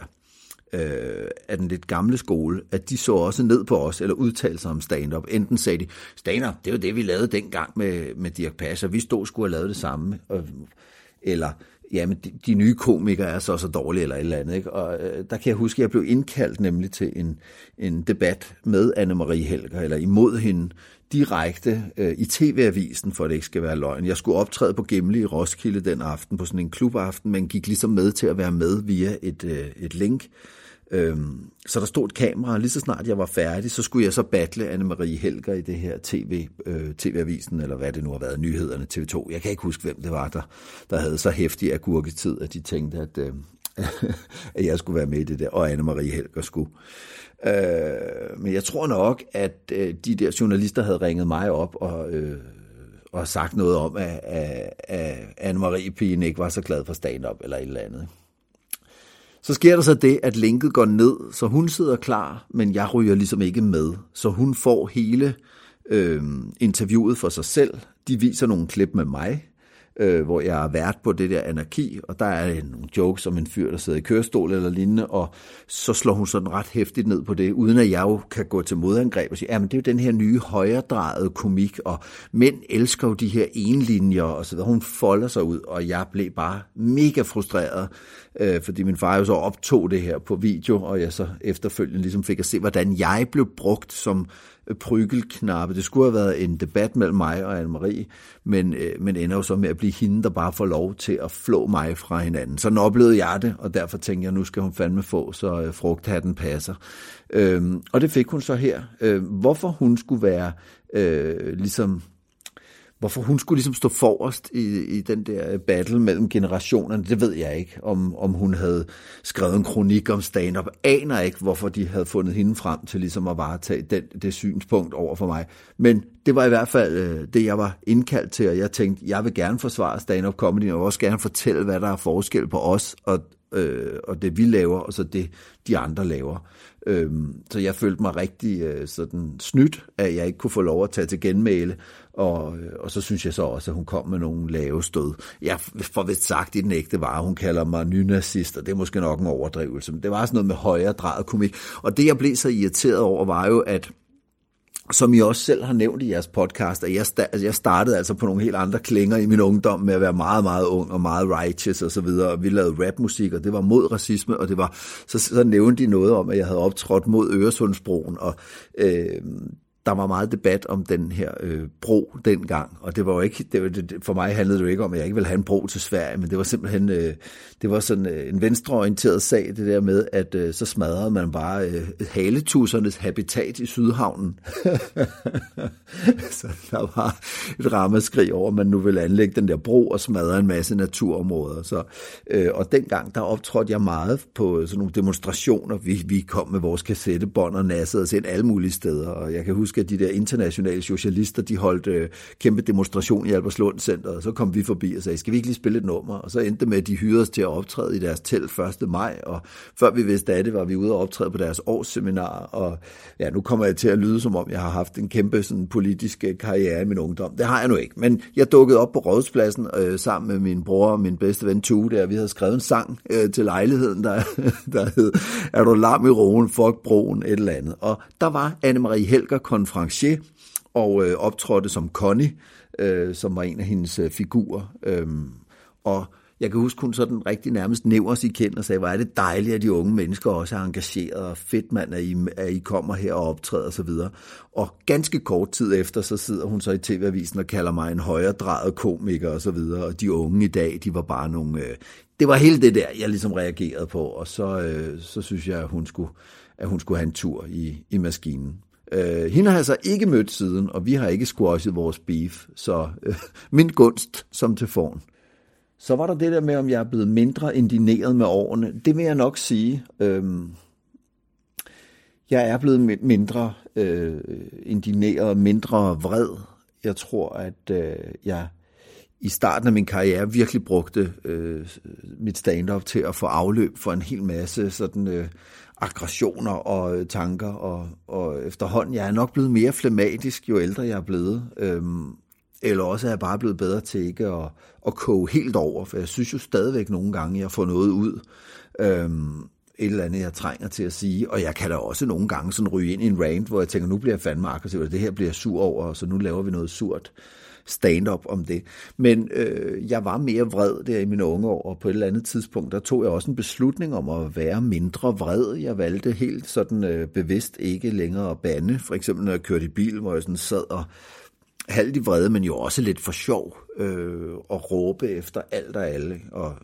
øh, af den lidt gamle skole, at de så også ned på os, eller udtalte sig om stand-up. Enten sagde de, stand-up, det var det, vi lavede dengang med, med Dirk Passer, vi stod skulle have lavet det samme. Eller, jamen, de, de nye komikere er så så dårlige, eller et eller andet. Ikke? Og øh, der kan jeg huske, at jeg blev indkaldt nemlig til en, en debat med Anne-Marie Helger, eller imod hende, direkte øh, i TV-avisen, for at det ikke skal være løgn. Jeg skulle optræde på Gimli i Roskilde den aften, på sådan en klubaften, men gik ligesom med til at være med via et, øh, et link. Øhm, så der stod et kamera, og lige så snart jeg var færdig, så skulle jeg så battle Anne-Marie Helger i det her TV, øh, TV-avisen, eller hvad det nu har været, nyhederne TV2. Jeg kan ikke huske, hvem det var, der, der havde så hæftig agurketid, at de tænkte, at, øh, at jeg skulle være med i det der, og Anne-Marie Helger skulle. Øh, men jeg tror nok, at øh, de der journalister havde ringet mig op og, øh, og sagt noget om, at, at, at Anne-Marie Pigen ikke var så glad for stand-up eller et eller andet. Så sker der så det, at linket går ned, så hun sidder klar, men jeg ryger ligesom ikke med. Så hun får hele øh, interviewet for sig selv. De viser nogle klip med mig, øh, hvor jeg er vært på det der anarki, og der er nogle jokes om en fyr, der sidder i kørestol eller lignende, og så slår hun sådan ret hæftigt ned på det, uden at jeg jo kan gå til modangreb og sige, ja, men det er jo den her nye højredrejede komik, og mænd elsker jo de her enlinjer, og så videre. Hun folder sig ud, og jeg blev bare mega frustreret, øh, fordi min far jo så optog det her på video, og jeg så efterfølgende ligesom fik at se, hvordan jeg blev brugt som prygelknappe. Det skulle have været en debat mellem mig og Anne-Marie, men, øh, men ender jo så med at blive hende, der bare får lov til at flå mig fra hinanden. Sådan oplevede jeg det, og derfor tænkte jeg, nu skal hun fandme få, så øh, frugthatten passer. Øhm, og det fik hun så her. Øh, hvorfor hun skulle være øh, ligesom hvorfor hun skulle ligesom stå forrest i, i den der battle mellem generationerne, det ved jeg ikke. Om, om hun havde skrevet en kronik om stand-up, aner ikke, hvorfor de havde fundet hende frem til ligesom at varetage den, det synspunkt over for mig. Men det var i hvert fald øh, det, jeg var indkaldt til, og jeg tænkte, jeg vil gerne forsvare stand-up comedy, og også gerne fortælle, hvad der er forskel på os og, øh, og det, vi laver, og så det, de andre laver. Øhm, så jeg følte mig rigtig øh, sådan snydt, at jeg ikke kunne få lov at tage til genmæle. Og, øh, og så synes jeg så også, at hun kom med nogle lave stød. Jeg får vist sagt i den ægte vare, hun kalder mig nynazist, og det er måske nok en overdrivelse. Men det var sådan noget med højere drejet komik. Og det, jeg blev så irriteret over, var jo, at som I også selv har nævnt i jeres podcast, at jeg, altså jeg startede altså på nogle helt andre klinger i min ungdom med at være meget, meget ung og meget righteous og så videre, og vi lavede rapmusik, og det var mod racisme, og det var, så, så nævnte de noget om, at jeg havde optrådt mod Øresundsbroen, og øh, der var meget debat om den her øh, bro dengang, og det var jo ikke, det, var, det, for mig handlede det jo ikke om, at jeg ikke ville have en bro til Sverige, men det var simpelthen, øh, det var sådan øh, en venstreorienteret sag, det der med, at øh, så smadrede man bare øh, haletussernes habitat i Sydhavnen. så der var et ramaskrig over, at man nu ville anlægge den der bro og smadre en masse naturområder. Så, øh, og dengang, der optrådte jeg meget på øh, sådan nogle demonstrationer. Vi, vi kom med vores kassettebånd og nassede os ind alle mulige steder, og jeg kan huske, at de der internationale socialister, de holdt øh, kæmpe demonstration i Alberslund Center, og så kom vi forbi og sagde, skal vi ikke lige spille et nummer? Og så endte det med, at de hyrede os til at optræde i deres telt 1. maj, og før vi vidste af det, var vi ude og optræde på deres årsseminar, og ja, nu kommer jeg til at lyde, som om jeg har haft en kæmpe sådan, politisk øh, karriere i min ungdom. Det har jeg nu ikke, men jeg dukkede op på rådspladsen øh, sammen med min bror og min bedste ven Tue, der vi havde skrevet en sang øh, til lejligheden, der, der hed, er du lam i roen, fuck broen, et eller andet. Og der var Anne-Marie Helger konferencier, og øh, optrådte som Connie, øh, som var en af hendes øh, figurer. Øhm, og jeg kan huske, hun sådan rigtig nærmest nævner sig kendt og sagde, hvor er det dejligt, at de unge mennesker også er engageret, og fedt mand, at I, at I kommer her og optræder osv. Og, så videre. og ganske kort tid efter, så sidder hun så i TV-avisen og kalder mig en højredrejet komiker og så videre, og de unge i dag, de var bare nogle... Øh, det var hele det der, jeg ligesom reagerede på, og så, øh, så synes jeg, at hun skulle, at hun skulle have en tur i, i maskinen. Øh, hende har jeg så ikke mødt siden, og vi har ikke squashet vores beef, så øh, min gunst som til forn. Så var der det der med, om jeg er blevet mindre indineret med årene. Det vil jeg nok sige. Øh, jeg er blevet mindre øh, indineret, mindre vred. Jeg tror, at øh, jeg i starten af min karriere virkelig brugte øh, mit stand-up til at få afløb for en hel masse sådan øh, aggressioner og øh, tanker, og, og efterhånden, jeg er nok blevet mere flematisk, jo ældre jeg er blevet. Øhm, eller også er jeg bare blevet bedre til ikke at, at koge helt over, for jeg synes jo stadigvæk nogle gange, jeg får noget ud. Øhm, et eller andet, jeg trænger til at sige, og jeg kan da også nogle gange sådan ryge ind i en rant, hvor jeg tænker, nu bliver jeg fandme aggressiv, og det her bliver jeg sur over, så nu laver vi noget surt stand-up om det. Men øh, jeg var mere vred der i mine unge år, og på et eller andet tidspunkt, der tog jeg også en beslutning om at være mindre vred. Jeg valgte helt sådan øh, bevidst ikke længere at bande. For eksempel når jeg kørte i bil, hvor jeg sådan sad og halvt i vrede, men jo også lidt for sjov, øh, og råbe efter alt og alle. Og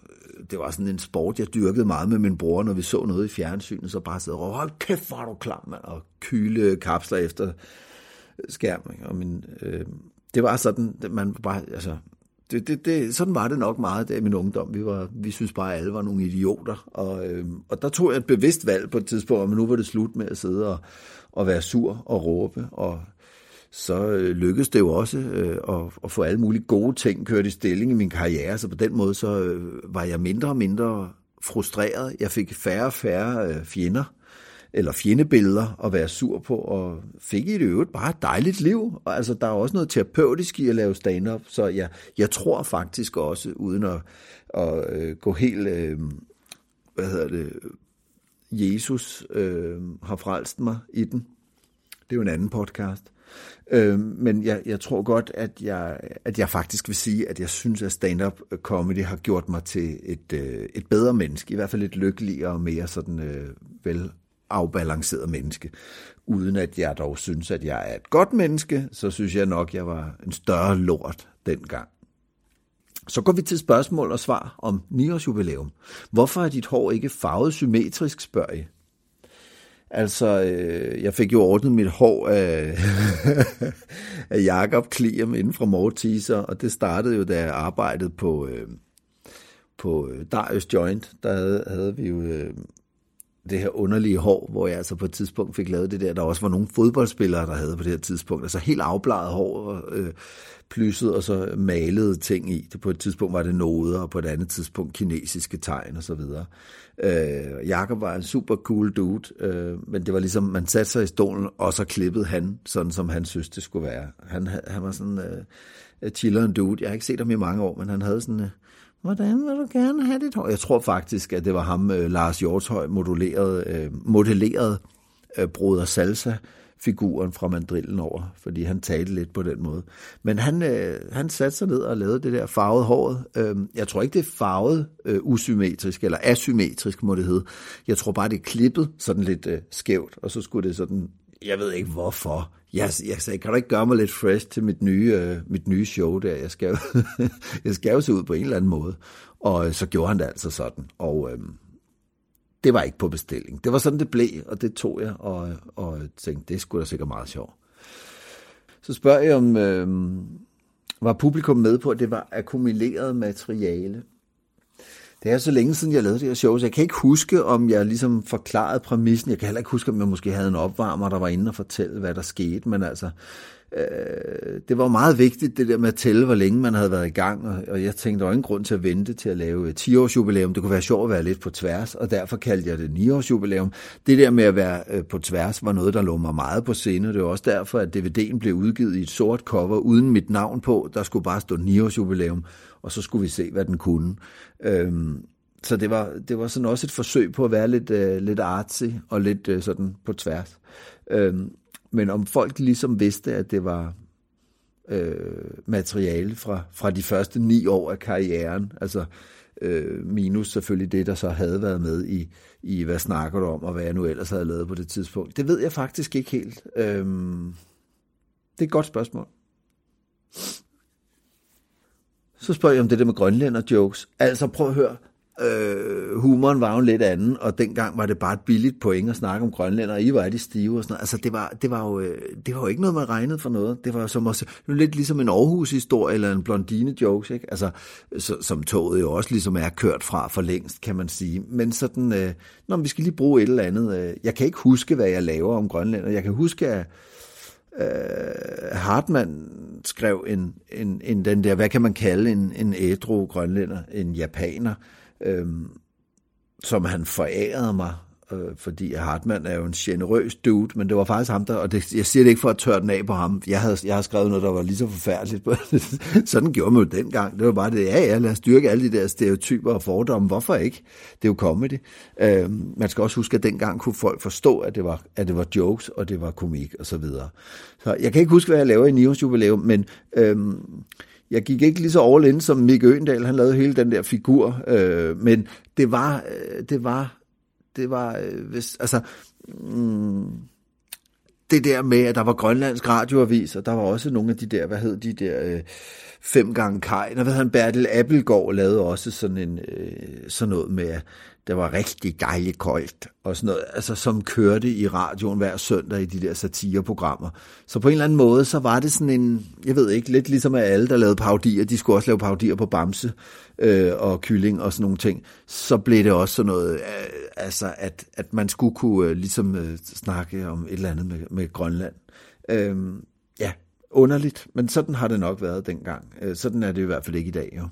det var sådan en sport, jeg dyrkede meget med min bror, når vi så noget i fjernsynet, så bare sidde og råbe, hold kæft, hvor er du klam, mand, og kyle kapsler efter skærmen. Og min, øh, det var sådan, man bare, altså, det, det, det, sådan var det nok meget der i min ungdom. Vi, var, vi synes bare, at alle var nogle idioter. Og, øh, og der tog jeg et bevidst valg på et tidspunkt, men nu var det slut med at sidde og, og være sur og råbe. Og så øh, lykkedes det jo også øh, at, at få alle mulige gode ting kørt i stilling i min karriere. Så på den måde så øh, var jeg mindre og mindre frustreret. Jeg fik færre og færre øh, fjender eller fjendebilleder at være sur på, og fik i det øvrigt bare et dejligt liv. Og altså, der er også noget terapeutisk i at lave stand-up, så jeg, jeg tror faktisk også, uden at, at øh, gå helt, øh, hvad hedder det, Jesus øh, har frelst mig i den. Det er jo en anden podcast. Øh, men jeg, jeg tror godt, at jeg, at jeg faktisk vil sige, at jeg synes, at stand-up comedy har gjort mig til et, øh, et bedre menneske. I hvert fald et lykkeligere og mere sådan øh, vel afbalanceret menneske. Uden at jeg dog synes, at jeg er et godt menneske, så synes jeg nok, at jeg var en større lort dengang. Så går vi til spørgsmål og svar om 9-års jubilæum. Hvorfor er dit hår ikke farvet symmetrisk, spørger I? Altså, øh, jeg fik jo ordnet mit hår af, af Jakob Kliem inden fra Mortiser, og det startede jo, da jeg arbejdede på, øh, på øh, Darius Joint. Der havde, havde vi jo øh, det her underlige hår, hvor jeg altså på et tidspunkt fik lavet det der. Der også var nogle fodboldspillere, der havde på det her tidspunkt. Altså helt afbladet hår, øh, plysset og så malede ting i. Det på et tidspunkt var det noder, og på et andet tidspunkt kinesiske tegn og så videre. Øh, Jakob var en super cool dude, øh, men det var ligesom, man satte sig i stolen, og så klippede han, sådan som han synes, det skulle være. Han, han var sådan øh, chilleren dude. Jeg har ikke set ham i mange år, men han havde sådan... Øh, Hvordan vil du gerne have dit hår? Jeg tror faktisk, at det var ham, øh, Lars Hjortøj, modelleret, øh, modelleret øh, Broder Salsa, figuren fra mandrillen over, fordi han talte lidt på den måde. Men han, øh, han satte sig ned og lavede det der farvede håret. Øh, jeg tror ikke, det er farvet øh, usymmetrisk, eller asymmetrisk må det hedde. Jeg tror bare, det er klippet sådan lidt øh, skævt, og så skulle det sådan jeg ved ikke hvorfor. Jeg, jeg sagde, kan du ikke gøre mig lidt fresh til mit nye, øh, mit nye show der? Jeg skal, jo, jeg skal jo se ud på en eller anden måde. Og øh, så gjorde han det altså sådan. Og øh, det var ikke på bestilling. Det var sådan, det blev, og det tog jeg, og, og tænkte, det skulle da sikkert meget sjovt. Så spørger jeg, om øh, var publikum med på, at det var akkumuleret materiale. Det er så længe siden, jeg lavede det her show, så jeg kan ikke huske, om jeg ligesom forklarede præmissen. Jeg kan heller ikke huske, om jeg måske havde en opvarmer, der var inde og fortælle, hvad der skete. Men altså, øh, det var meget vigtigt, det der med at tælle, hvor længe man havde været i gang. Og, og jeg tænkte, der var ingen grund til at vente til at lave 10 års jubilæum. Det kunne være sjovt at være lidt på tværs, og derfor kaldte jeg det 9 års jubilæum. Det der med at være øh, på tværs var noget, der lå mig meget på sinde. Det var også derfor, at DVD'en blev udgivet i et sort cover uden mit navn på. Der skulle bare stå 9 års jubilæum og så skulle vi se, hvad den kunne. Øhm, så det var, det var sådan også et forsøg på at være lidt, øh, lidt artsy og lidt øh, sådan på tværs. Øhm, men om folk ligesom vidste, at det var øh, materiale fra, fra de første ni år af karrieren, altså øh, minus selvfølgelig det, der så havde været med i, i hvad snakker du om, og hvad jeg nu ellers havde lavet på det tidspunkt. Det ved jeg faktisk ikke helt. Øh, det er et godt spørgsmål. Så spørger jeg om det der med grønlænder jokes. Altså prøv at høre, øh, humoren var jo en lidt anden, og dengang var det bare et billigt point at snakke om grønlænder, og I var de stive og sådan noget. Altså det var, det var, jo, øh, det var jo ikke noget, man regnede for noget. Det var som også, det var lidt ligesom en Aarhus-historie, eller en blondine jokes, ikke? Altså, så, som toget jo også ligesom er kørt fra for længst, kan man sige. Men sådan, øh, når vi skal lige bruge et eller andet. Øh, jeg kan ikke huske, hvad jeg laver om grønlænder. Jeg kan huske, at øh, Hartmann skrev en, en, en, den der, hvad kan man kalde en, en ædru grønlænder, en japaner, øh, Øhm, som han forærede mig øh, fordi Hartmann er jo en generøs dude, men det var faktisk ham, der, og det, jeg siger det ikke for at tørre den af på ham, jeg havde, jeg havde skrevet noget, der var lige så forfærdeligt. Sådan gjorde man jo dengang. Det var bare det, ja, ja, lad os styrke alle de der stereotyper og fordomme. Hvorfor ikke? Det er jo comedy. Øh, man skal også huske, at dengang kunne folk forstå, at det var, at det var jokes, og det var komik, og så videre. Så jeg kan ikke huske, hvad jeg laver i Nivås jubilæum, men øh, jeg gik ikke lige så all in som Mikke Øendal, han lavede hele den der figur, øh, men det var, øh, det var det var, øh, hvis, altså, mm, det der med, at der var grønlandsk radioavis, og der var også nogle af de der, hvad hed de der, øh, fem gange kaj. og ved han, Bertel Appelgaard lavede også sådan, en, øh, sådan noget med, det var rigtig dejligt koldt, og sådan noget, altså, som kørte i radioen hver søndag i de der satireprogrammer. Så på en eller anden måde, så var det sådan en, jeg ved ikke, lidt ligesom at alle, der lavede paudier, de skulle også lave paudier på Bamse øh, og Kylling og sådan nogle ting. Så blev det også sådan noget, øh, altså, at, at man skulle kunne øh, ligesom øh, snakke om et eller andet med, med Grønland. Øh, ja, underligt, men sådan har det nok været dengang. Øh, sådan er det i hvert fald ikke i dag, jo.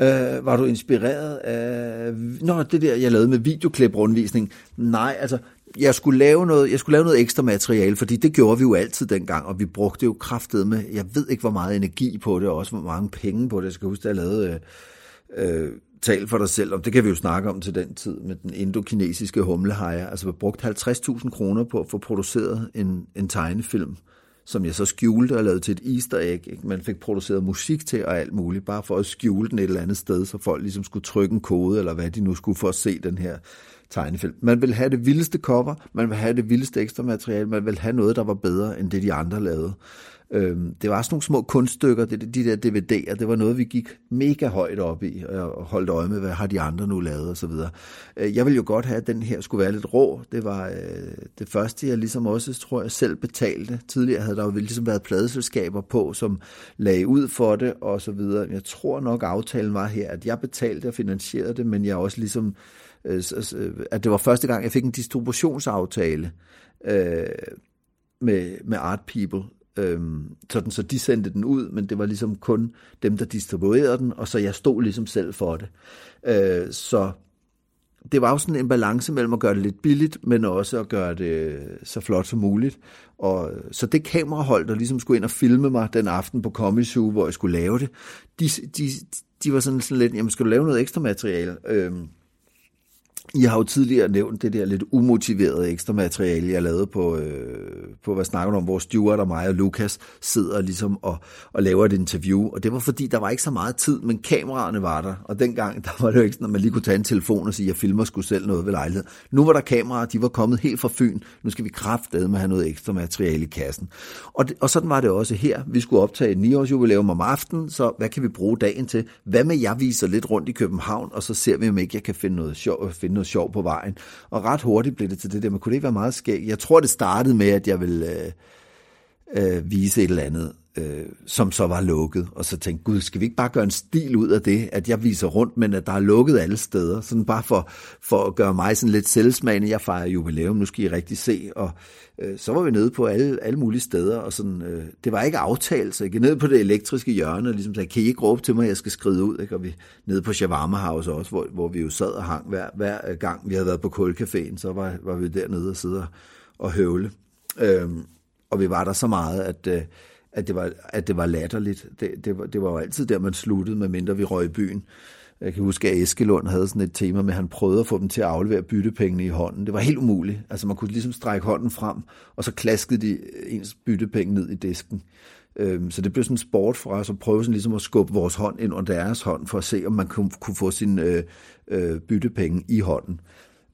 Øh, var du inspireret af... Nå, det der, jeg lavede med videoklip-rundvisning. Nej, altså, jeg skulle, lave noget, jeg skulle lave noget ekstra materiale, fordi det gjorde vi jo altid dengang, og vi brugte jo kraftet med, jeg ved ikke, hvor meget energi på det, og også hvor mange penge på det. Jeg skal huske, at jeg lavede øh, øh, tal for dig selv, og det kan vi jo snakke om til den tid med den indokinesiske humlehajer. Altså, vi brugte 50.000 kroner på at få produceret en, en tegnefilm, som jeg så skjulte og lavede til et easter egg. Ikke? Man fik produceret musik til og alt muligt, bare for at skjule den et eller andet sted, så folk ligesom skulle trykke en kode, eller hvad de nu skulle for at se den her tegnefilm. Man vil have det vildeste cover, man vil have det vildeste ekstra materiale, man vil have noget, der var bedre end det, de andre lavede. Øhm, det var også nogle små kunststykker, det, de der DVD'er, det var noget, vi gik mega højt op i, og holdt øje med, hvad har de andre nu lavet og så videre. Øh, jeg ville jo godt have, at den her skulle være lidt rå. Det var øh, det første, jeg ligesom også, tror jeg, selv betalte. Tidligere havde der jo ligesom været pladeselskaber på, som lagde ud for det og så videre. Jeg tror nok, aftalen var her, at jeg betalte og finansierede det, men jeg også ligesom, øh, øh at det var første gang, jeg fik en distributionsaftale øh, med, med Art People, Øhm, sådan, så de sendte den ud, men det var ligesom kun dem, der distribuerede den, og så jeg stod ligesom selv for det. Øh, så det var jo sådan en balance mellem at gøre det lidt billigt, men også at gøre det øh, så flot som muligt. Og, øh, så det kamerahold, der ligesom skulle ind og filme mig den aften på Comedy Zoo, hvor jeg skulle lave det, de, de, de var sådan, sådan lidt, jamen skal du lave noget ekstra materiale? Øhm, i har jo tidligere nævnt det der lidt umotiverede ekstra materiale, jeg lavede på, øh, på hvad snakker du om, hvor Stuart og mig og Lukas sidder ligesom og, og laver et interview. Og det var fordi, der var ikke så meget tid, men kameraerne var der. Og dengang, der var det jo ikke sådan, at man lige kunne tage en telefon og sige, jeg filmer skulle selv noget ved lejlighed. Nu var der kameraer, de var kommet helt fra Fyn. Nu skal vi kraftedeme med at have noget ekstra materiale i kassen. Og, det, og sådan var det også her. Vi skulle optage et 9 jubilæum om aftenen, så hvad kan vi bruge dagen til? Hvad med, jeg viser lidt rundt i København, og så ser vi, om ikke jeg kan finde noget sjovt, finde noget sjov på vejen. Og ret hurtigt blev det til det der, men kunne det ikke være meget skægt? Jeg tror, det startede med, at jeg ville øh, øh, vise et eller andet, øh, som så var lukket. Og så tænkte gud, skal vi ikke bare gøre en stil ud af det, at jeg viser rundt, men at der er lukket alle steder. Sådan bare for, for at gøre mig sådan lidt selvsmagende. Jeg fejrer jubilæum, nu skal I rigtig se. Og øh, så var vi nede på alle, alle mulige steder, og sådan, øh, det var ikke aftalt, så jeg gik ned på det elektriske hjørne, og ligesom sagde, kan I ikke råbe til mig, at jeg skal skride ud? Ikke? Og vi nede på Shawarma House også, hvor, hvor vi jo sad og hang hver, hver gang, vi havde været på Kulcaféen, så var, var vi dernede og sidde og høvle. Øh, og vi var der så meget, at... Øh, at det var, at det var latterligt. Det, det, var, det var jo altid der, man sluttede, medmindre vi røg i byen. Jeg kan huske, at Eskelund havde sådan et tema med, at han prøvede at få dem til at aflevere byttepengene i hånden. Det var helt umuligt. Altså man kunne ligesom strække hånden frem, og så klaskede de ens byttepenge ned i disken. Øhm, så det blev sådan en sport for os at prøve sådan ligesom at skubbe vores hånd ind under deres hånd, for at se, om man kunne, kunne få sin øh, øh, byttepenge i hånden.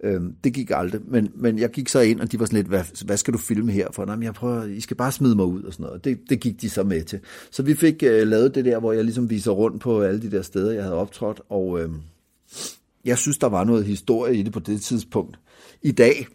Øhm, det gik aldrig, men, men jeg gik så ind, og de var sådan lidt, hvad, hvad skal du filme her for? Nej, jeg prøver, I skal bare smide mig ud og sådan noget. Det, det gik de så med til. Så vi fik øh, lavet det der, hvor jeg ligesom viser rundt på alle de der steder, jeg havde optrådt, og øh, jeg synes, der var noget historie i det på det tidspunkt. I dag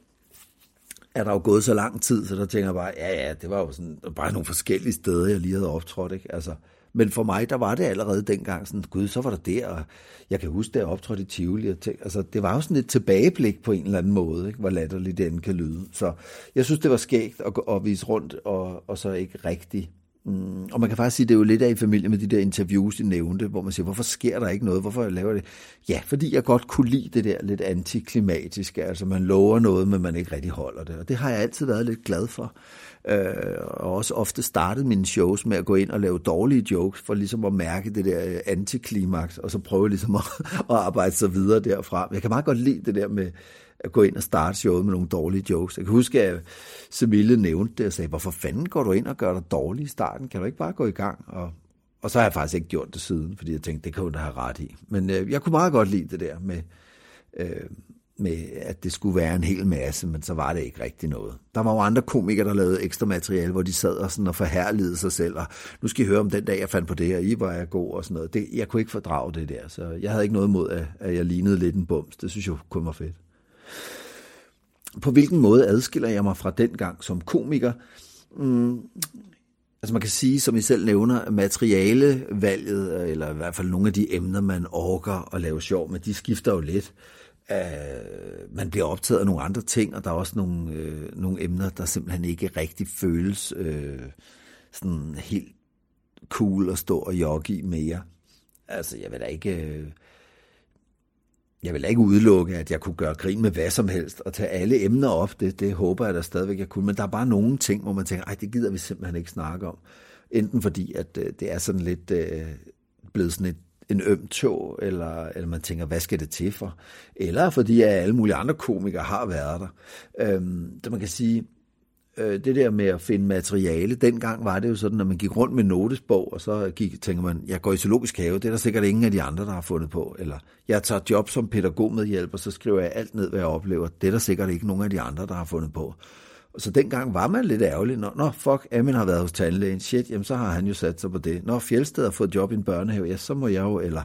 er der jo gået så lang tid, så der tænker jeg bare, ja, ja, det var jo sådan, bare nogle forskellige steder, jeg lige havde optrådt, ikke? Altså, men for mig, der var det allerede dengang sådan, gud, så var der der, og jeg kan huske, der optrådte i Tivoli, og tænkte, altså, det var jo sådan et tilbageblik på en eller anden måde, ikke? hvor latterligt den kan lyde. Så jeg synes, det var skægt at, at vise rundt, og, og så ikke rigtigt Mm, og man kan faktisk sige, det er jo lidt af i familie med de der interviews, de nævnte, hvor man siger, hvorfor sker der ikke noget? Hvorfor laver det? Ja, fordi jeg godt kunne lide det der lidt antiklimatiske. Altså man lover noget, men man ikke rigtig holder det. Og det har jeg altid været lidt glad for. Øh, og også ofte startede mine shows med at gå ind og lave dårlige jokes, for ligesom at mærke det der øh, antiklimaks, og så prøve ligesom at, at arbejde sig videre derfra. Jeg kan meget godt lide det der med, at gå ind og starte showet med nogle dårlige jokes. Jeg kan huske, at Semille nævnte det og sagde, hvorfor fanden går du ind og gør dig dårlig i starten? Kan du ikke bare gå i gang? Og, og så har jeg faktisk ikke gjort det siden, fordi jeg tænkte, det kan hun da have ret i. Men øh, jeg kunne meget godt lide det der med, øh, med, at det skulle være en hel masse, men så var det ikke rigtig noget. Der var jo andre komikere, der lavede ekstra materiale, hvor de sad og, sådan og forherligede sig selv, og nu skal I høre om den dag, jeg fandt på det, og I var jeg god og sådan noget. Det, jeg kunne ikke fordrage det der, så jeg havde ikke noget imod, at, at jeg lignede lidt en bums. Det synes jeg kun var fedt. På hvilken måde adskiller jeg mig fra den gang som komiker? Mm, altså man kan sige, som I selv nævner, materialevalget, eller i hvert fald nogle af de emner, man orker at lave sjov med, de skifter jo lidt. Uh, man bliver optaget af nogle andre ting, og der er også nogle, øh, nogle emner, der simpelthen ikke rigtig føles øh, sådan helt cool at stå og jogge i mere. Altså, jeg vil da ikke... Øh, jeg vil ikke udelukke, at jeg kunne gøre grin med hvad som helst, og tage alle emner op, det, det håber jeg da stadigvæk, jeg kunne. Men der er bare nogle ting, hvor man tænker, ej, det gider vi simpelthen ikke snakke om. Enten fordi, at øh, det er sådan lidt øh, blevet sådan et, en øm tog, eller, eller man tænker, hvad skal det til for? Eller fordi, at alle mulige andre komikere har været der. Øhm, så man kan sige, øh, det der med at finde materiale, dengang var det jo sådan, at man gik rundt med notesbog, og så gik, tænker man, jeg går i zoologisk have, det er der sikkert ingen af de andre, der har fundet på. Eller jeg tager job som pædagogmedhjælper, så skriver jeg alt ned, hvad jeg oplever. Det er der sikkert ikke nogen af de andre, der har fundet på. Så dengang var man lidt ærgerlig. Nå, nå fuck, Amin har været hos tandlægen. Shit, jamen så har han jo sat sig på det. Når Fjeldsted har fået job i en børnehave, ja, så må jeg jo, eller...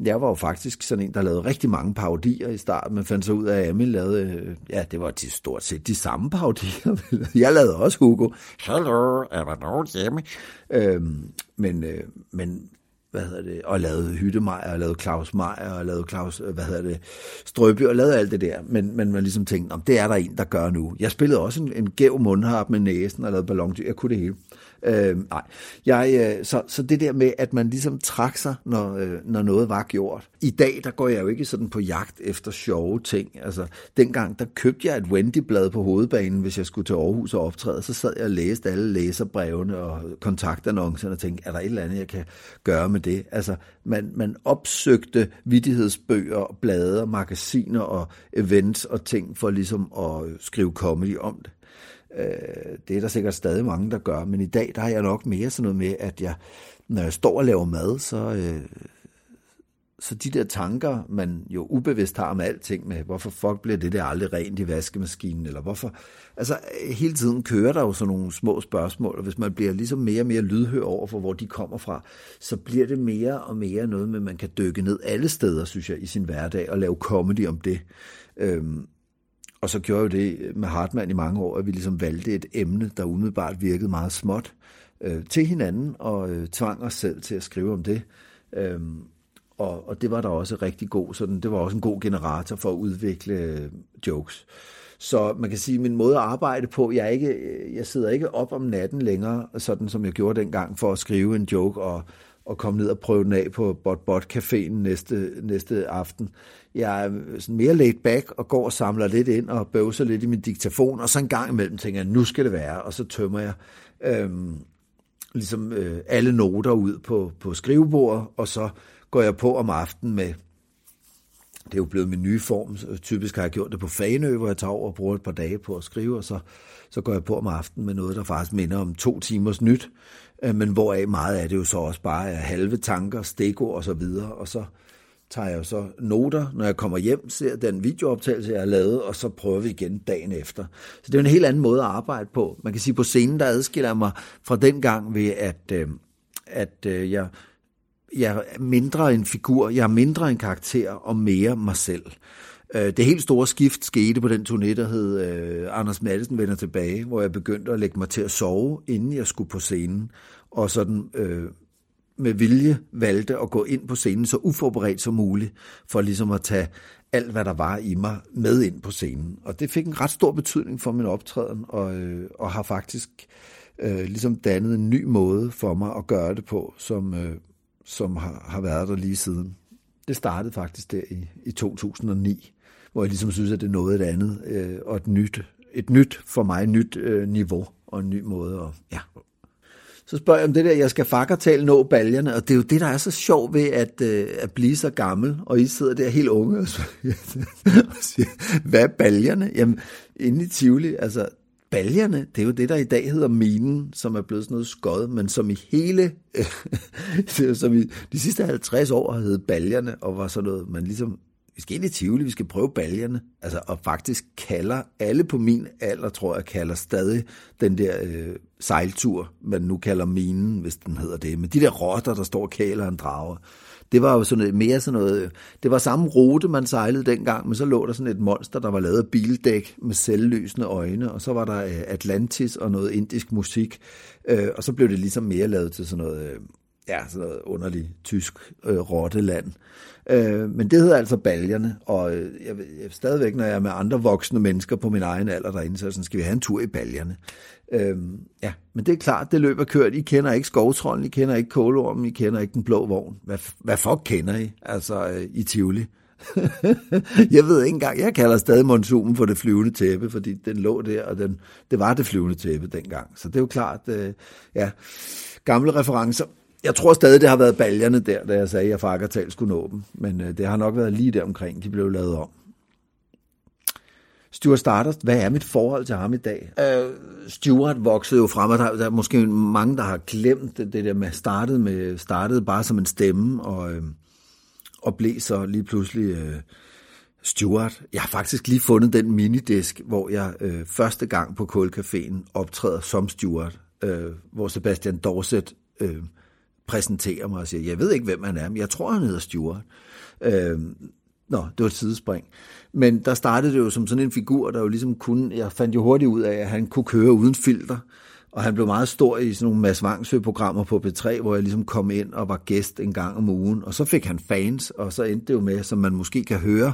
Jeg var jo faktisk sådan en, der lavede rigtig mange parodier i starten, men fandt så ud af, at Amin lavede... Øh, ja, det var de stort set de samme parodier. jeg lavede også Hugo. Hello, er der nogen hjemme? Øhm, men, øh, men hvad hedder det, og lavede Hyttemeier, og lavede Claus Meier, og lavede Claus, øh, hvad hedder det, Strøby, og lavede alt det der. Men, men man ligesom tænkte, om det er der en, der gør nu. Jeg spillede også en, en gæv mundharp med næsen, og lavede ballondyr, jeg kunne det hele. Øh, nej, jeg, øh, så, så det der med, at man ligesom trak sig, når, øh, når noget var gjort. I dag, der går jeg jo ikke sådan på jagt efter sjove ting. Altså, dengang, der købte jeg et Wendy-blad på hovedbanen, hvis jeg skulle til Aarhus og optræde. Så sad jeg og læste alle læserbrevene og kontaktannoncerne og tænkte, er der et eller andet, jeg kan gøre med det. Altså, man, man opsøgte vidtighedsbøger, blade, magasiner og events og ting for ligesom at skrive comedy om det. Øh, det er der sikkert stadig mange, der gør, men i dag der har jeg nok mere sådan noget med, at jeg, når jeg står og laver mad, så, øh, så de der tanker, man jo ubevidst har om alting med, hvorfor fuck bliver det der aldrig rent i vaskemaskinen, eller hvorfor... Altså, hele tiden kører der jo sådan nogle små spørgsmål, og hvis man bliver ligesom mere og mere lydhør over for, hvor de kommer fra, så bliver det mere og mere noget med, at man kan dykke ned alle steder, synes jeg, i sin hverdag, og lave comedy om det. Øhm, og så gjorde jeg jo det med Hartmann i mange år, at vi ligesom valgte et emne, der umiddelbart virkede meget småt, øh, til hinanden, og øh, tvang os selv til at skrive om det. Øhm, og, og det var der også rigtig god, sådan, det var også en god generator for at udvikle øh, jokes. Så man kan sige, at min måde at arbejde på, jeg, er ikke, øh, jeg sidder ikke op om natten længere, sådan som jeg gjorde dengang, for at skrive en joke og, og komme ned og prøve den af på Bot Bot Caféen næste, næste aften. Jeg er sådan mere laid back og går og samler lidt ind og bøvser lidt i min diktafon, og så en gang imellem tænker jeg, nu skal det være, og så tømmer jeg øhm, ligesom øh, alle noter ud på, på skrivebordet, og så går jeg på om aftenen med, det er jo blevet min nye form, typisk har jeg gjort det på Faneø, hvor jeg tager over og bruger et par dage på at skrive, og så, så går jeg på om aftenen med noget, der faktisk minder om to timers nyt, Øh, men hvoraf meget af det jo så også bare er halve tanker, stikord og så videre, og så tager jeg jo så noter, når jeg kommer hjem, ser den videooptagelse, jeg har lavet, og så prøver vi igen dagen efter. Så det er en helt anden måde at arbejde på. Man kan sige, på scenen, der adskiller jeg mig fra den gang ved, at, øh, at øh, jeg jeg er mindre en figur, jeg er mindre en karakter og mere mig selv. Øh, det helt store skift skete på den turné, der hed øh, Anders Madsen vender tilbage, hvor jeg begyndte at lægge mig til at sove, inden jeg skulle på scenen. Og sådan øh, med vilje valgte at gå ind på scenen så uforberedt som muligt, for ligesom at tage alt, hvad der var i mig, med ind på scenen. Og det fik en ret stor betydning for min optræden, og, øh, og har faktisk øh, ligesom dannet en ny måde for mig at gøre det på, som, øh, som har, har været der lige siden. Det startede faktisk der i, i 2009, hvor jeg ligesom synes, at det er noget et andet, øh, og et nyt, et nyt, for mig, nyt øh, niveau og en ny måde. Og, ja. Så spørger jeg om det der, jeg skal fakkertale nå baljerne, og det er jo det, der er så sjovt ved at, øh, at blive så gammel, og I sidder der helt unge og siger, hvad er baljerne? Jamen, inde i Tivoli, altså, baljerne, det er jo det, der i dag hedder minen, som er blevet sådan noget skod, men som i hele, som i de sidste 50 år har heddet baljerne, og var sådan noget, man ligesom, vi skal ind i Tivoli, vi skal prøve baljerne, altså, og faktisk kalder alle på min alder, tror jeg, kalder stadig den der øh, sejltur, man nu kalder minen, hvis den hedder det, Men de der rotter, der står og kæler en drager det var jo sådan noget, mere sådan noget, det var samme rute, man sejlede dengang, men så lå der sådan et monster, der var lavet af bildæk med selvlysende øjne, og så var der øh, Atlantis og noget indisk musik, øh, og så blev det ligesom mere lavet til sådan noget, øh, ja, sådan noget underligt tysk øh, rotteland. Øh, men det hedder altså baljerne, og øh, jeg, jeg, stadigvæk, når jeg er med andre voksne mennesker på min egen alder derinde, så sådan, skal vi have en tur i baljerne. Øh, ja, men det er klart, det løb er kørt. I kender ikke skovtrollen, I kender ikke kålormen, I kender ikke den blå vogn. Hvad, hvad fuck kender I? Altså, øh, i Tivoli. jeg ved ikke engang, jeg kalder stadig monsumen for det flyvende tæppe, fordi den lå der, og den, det var det flyvende tæppe dengang. Så det er jo klart, øh, ja, gamle referencer. Jeg tror stadig, det har været baljerne der, da jeg sagde, at jeg fakkertal skulle nå dem. Men øh, det har nok været lige der omkring, de blev lavet om. Stuart Stardust, hvad er mit forhold til ham i dag? Uh, Stuart voksede jo frem, og der, der er måske mange, der har glemt det, det der med, startede, med, startede bare som en stemme, og, øh, og blev så lige pludselig øh, Stuart. Jeg har faktisk lige fundet den minidisk, hvor jeg øh, første gang på Kålcaféen optræder som Stuart, øh, hvor Sebastian Dorset øh, præsenterer mig og siger, jeg ved ikke, hvem han er, men jeg tror, han hedder Stuart. Øh, Nå, det var et sidespring. Men der startede det jo som sådan en figur, der jo ligesom kunne, jeg fandt jo hurtigt ud af, at han kunne køre uden filter. Og han blev meget stor i sådan nogle Mads Vangsø-programmer på B3, hvor jeg ligesom kom ind og var gæst en gang om ugen. Og så fik han fans, og så endte det jo med, som man måske kan høre,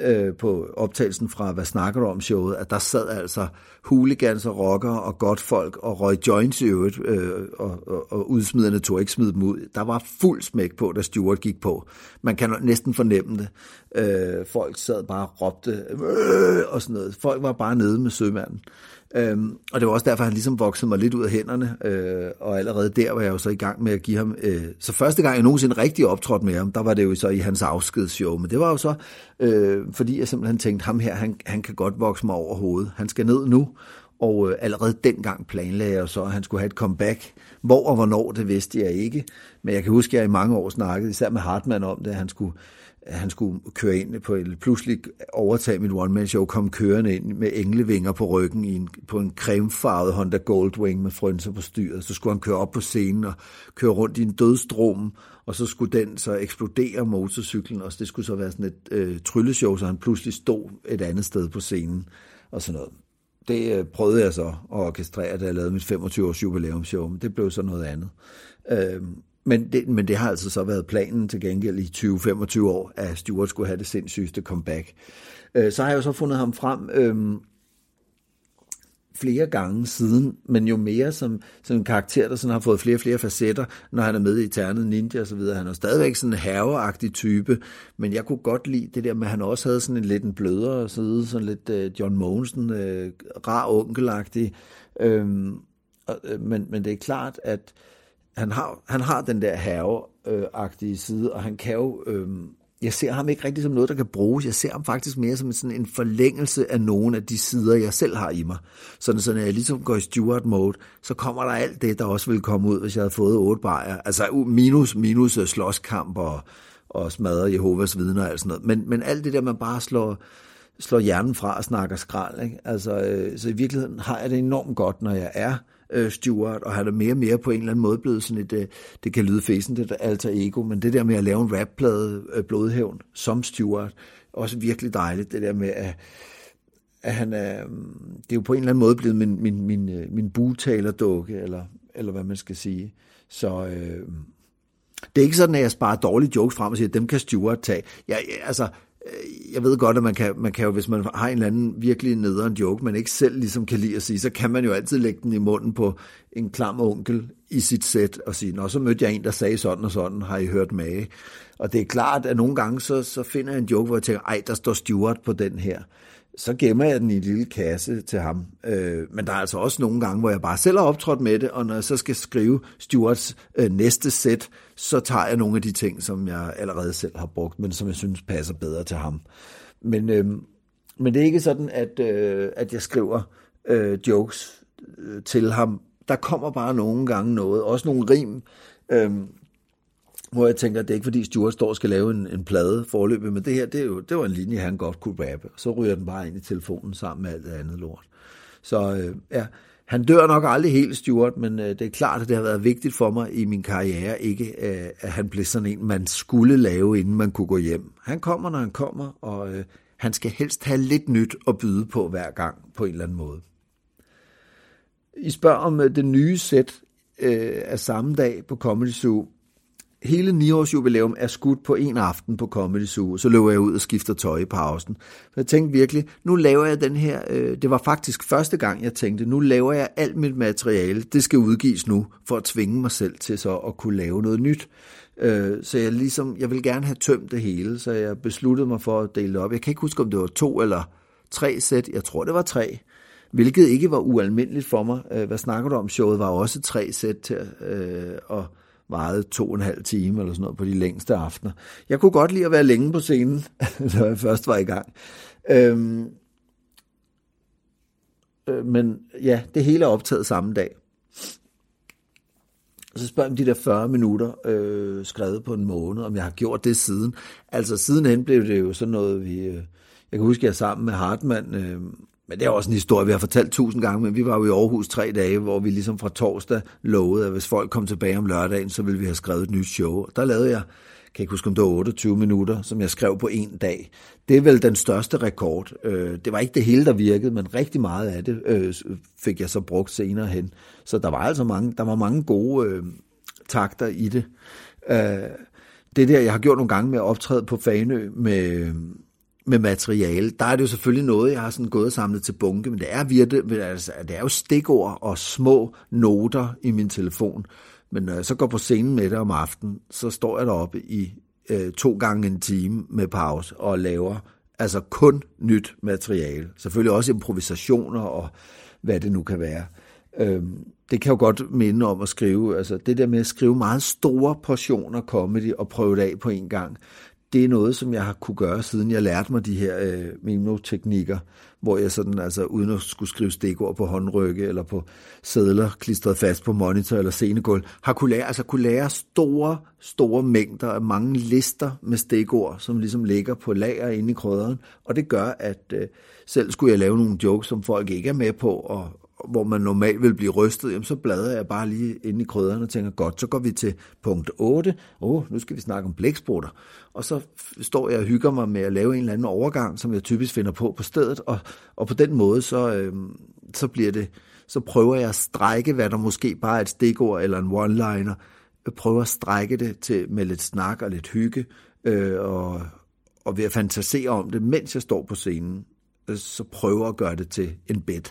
øh, på optagelsen fra Hvad snakker du om showet, at der sad altså hooligans og rockere og godt folk og røg joints i øvrigt, øh, og, og, og udsmiderne tog ikke smide dem ud. Der var fuld smæk på, da Stuart gik på. Man kan næsten fornemme det. Øh, folk sad bare og råbte, øh, og sådan noget. Folk var bare nede med sømanden. Øhm, og det var også derfor, han ligesom voksede mig lidt ud af hænderne, øh, og allerede der var jeg jo så i gang med at give ham... Øh, så første gang jeg nogensinde rigtig optrådte med ham, der var det jo så i hans afskedsshow, men det var jo så, øh, fordi jeg simpelthen tænkte, ham her, han, han kan godt vokse mig over hovedet. Han skal ned nu, og øh, allerede dengang planlagde jeg så, at han skulle have et comeback. Hvor og hvornår, det vidste jeg ikke. Men jeg kan huske, at jeg i mange år snakkede, især med Hartmann om det, at han skulle, han skulle køre ind på eller pludselig overtage mit one-man-show, kom kørende ind med englevinger på ryggen i en, på en cremefarvet Honda Goldwing med frynser på styret. Så skulle han køre op på scenen og køre rundt i en dødstrom, og så skulle den så eksplodere motorcyklen, og det skulle så være sådan et øh, trylleshow, så han pludselig stod et andet sted på scenen og sådan noget det øh, prøvede jeg så at orkestrere, da jeg lavede mit 25-års jubilæumsshow, men det blev så noget andet. Øh, men, det, men det har altså så været planen til gengæld i 20-25 år, at Stuart skulle have det sindssygeste comeback. Øh, så har jeg jo så fundet ham frem øh, flere gange siden, men jo mere som, som en karakter, der sådan har fået flere og flere facetter, når han er med i Ternet Ninja og så videre. Han er stadigvæk sådan en herreagtig type, men jeg kunne godt lide det der med, at han også havde sådan en lidt en blødere side, sådan lidt øh, John Mogensen, øh, rar onkelagtig. Øhm, øh, men, men det er klart, at han har, han har den der herreagtige øh, side, og han kan jo... Uh, jeg ser ham ikke rigtig som noget, der kan bruges. Jeg ser ham faktisk mere som sådan en forlængelse af nogle af de sider, jeg selv har i mig. Sådan, så når jeg ligesom går i steward mode, så kommer der alt det, der også ville komme ud, hvis jeg havde fået otte bajer. Altså minus, minus øh, slåskamp og, og smadre Jehovas vidner og alt sådan noget. Men, men alt det der, man bare slår, slår hjernen fra og snakker skrald. Ikke? Altså, øh, så i virkeligheden har jeg det enormt godt, når jeg er øh, Stuart, og han er mere og mere på en eller anden måde blevet sådan et, øh, det kan lyde fæsende, det alter ego, men det der med at lave en rapplade, øh, Blodhævn, som Stuart, også virkelig dejligt, det der med at, at han er, mm, det er jo på en eller anden måde blevet min, min, min, øh, min bugtalerdukke, eller, eller hvad man skal sige. Så øh, mm, det er ikke sådan, at jeg sparer dårlige jokes frem og siger, at dem kan Stuart tage. Jeg, altså, jeg ved godt, at man kan, man kan jo, hvis man har en eller anden virkelig nederen joke, man ikke selv ligesom kan lide at sige, så kan man jo altid lægge den i munden på en klam onkel i sit sæt og sige, nå, så mødte jeg en, der sagde sådan og sådan, har I hørt mage? Og det er klart, at nogle gange, så, så finder jeg en joke, hvor jeg tænker, ej, der står Stuart på den her så gemmer jeg den i en lille kasse til ham. Øh, men der er altså også nogle gange, hvor jeg bare selv har optrådt med det, og når jeg så skal skrive Stuarts øh, næste sæt, så tager jeg nogle af de ting, som jeg allerede selv har brugt, men som jeg synes passer bedre til ham. Men, øh, men det er ikke sådan, at, øh, at jeg skriver øh, jokes øh, til ham. Der kommer bare nogle gange noget, også nogle rim, øh, hvor jeg tænker, at det er ikke fordi Stuart står og skal lave en, en plade forløbet, men det her, det, er jo, det var en linje, han godt kunne rappe. Så ryger den bare ind i telefonen sammen med alt det andet lort. Så øh, ja, han dør nok aldrig helt, Stuart, men øh, det er klart, at det har været vigtigt for mig i min karriere, ikke øh, at han blev sådan en, man skulle lave, inden man kunne gå hjem. Han kommer, når han kommer, og øh, han skal helst have lidt nyt at byde på hver gang, på en eller anden måde. I spørger om øh, det nye sæt øh, af samme dag på Comedy Zoo hele 9-års jubilæum er skudt på en aften på Comedy Zoo, så løber jeg ud og skifter tøj i pausen. Så jeg tænkte virkelig, nu laver jeg den her, øh, det var faktisk første gang, jeg tænkte, nu laver jeg alt mit materiale, det skal udgives nu, for at tvinge mig selv til så at kunne lave noget nyt. Øh, så jeg ligesom, jeg vil gerne have tømt det hele, så jeg besluttede mig for at dele det op. Jeg kan ikke huske, om det var to eller tre sæt, jeg tror det var tre hvilket ikke var ualmindeligt for mig. Øh, hvad snakker du om? Showet var også tre sæt til, øh, og varede to og en halv time eller sådan noget på de længste aftener. Jeg kunne godt lide at være længe på scenen, når jeg først var i gang. Øhm, øh, men ja, det hele er optaget samme dag. Og så spørger jeg om de der 40 minutter øh, skrevet på en måned, om jeg har gjort det siden. Altså sidenhen blev det jo sådan noget, vi... Øh, jeg kan huske, at jeg sammen med Hartmann øh, men det er også en historie, vi har fortalt tusind gange, men vi var jo i Aarhus tre dage, hvor vi ligesom fra torsdag lovede, at hvis folk kom tilbage om lørdagen, så ville vi have skrevet et nyt show. Der lavede jeg, kan ikke huske om det var 28 minutter, som jeg skrev på en dag. Det er vel den største rekord. Øh, det var ikke det hele, der virkede, men rigtig meget af det øh, fik jeg så brugt senere hen. Så der var altså mange, der var mange gode øh, takter i det. Øh, det der, jeg har gjort nogle gange med at optræde på Fanø med, med materiale, der er det jo selvfølgelig noget, jeg har sådan gået og samlet til bunke, men det er, virkelig, altså, det er jo stikord og små noter i min telefon. Men når jeg så går på scenen med det om aftenen, så står jeg deroppe i øh, to gange en time med pause og laver altså kun nyt materiale. Selvfølgelig også improvisationer og hvad det nu kan være. Øhm, det kan jo godt minde om at skrive, altså det der med at skrive meget store portioner comedy og prøve det af på en gang, det er noget, som jeg har kunne gøre, siden jeg lærte mig de her øh, mimoteknikker, hvor jeg sådan, altså uden at skulle skrive stikord på håndrygge eller på sædler klistret fast på monitor eller scenegulv, har kunne lære, altså kunne lære store, store mængder af mange lister med stikord, som ligesom ligger på lager inde i krydderen, og det gør, at øh, selv skulle jeg lave nogle jokes, som folk ikke er med på, og, hvor man normalt vil blive rystet, jamen så bladrer jeg bare lige ind i krydderne og tænker, godt, så går vi til punkt 8. Åh, oh, nu skal vi snakke om blæksprutter. Og så står jeg og hygger mig med at lave en eller anden overgang, som jeg typisk finder på på stedet, og, og på den måde, så, øh, så bliver det, så prøver jeg at strække, hvad der måske bare er et stikord eller en one-liner, jeg prøver at strække det til med lidt snak og lidt hygge, øh, og, og ved at fantasere om det, mens jeg står på scenen, øh, så prøver at gøre det til en bed.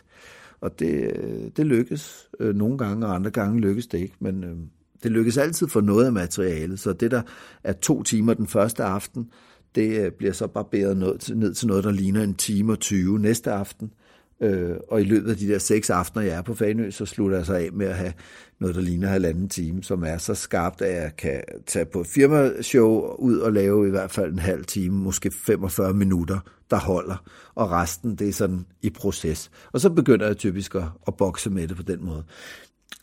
Og det, det lykkes øh, nogle gange, og andre gange lykkes det ikke. Men øh, det lykkes altid for noget af materialet. Så det, der er to timer den første aften, det øh, bliver så barberet ned til, ned til noget, der ligner en time og 20 næste aften. Øh, og i løbet af de der seks aftener, jeg er på Fanø, så slutter jeg så af med at have noget, der ligner halvanden time, som er så skarpt, at jeg kan tage på firmashow ud og lave i hvert fald en halv time, måske 45 minutter, der holder, og resten, det er sådan i proces. Og så begynder jeg typisk at, at bokse med det på den måde.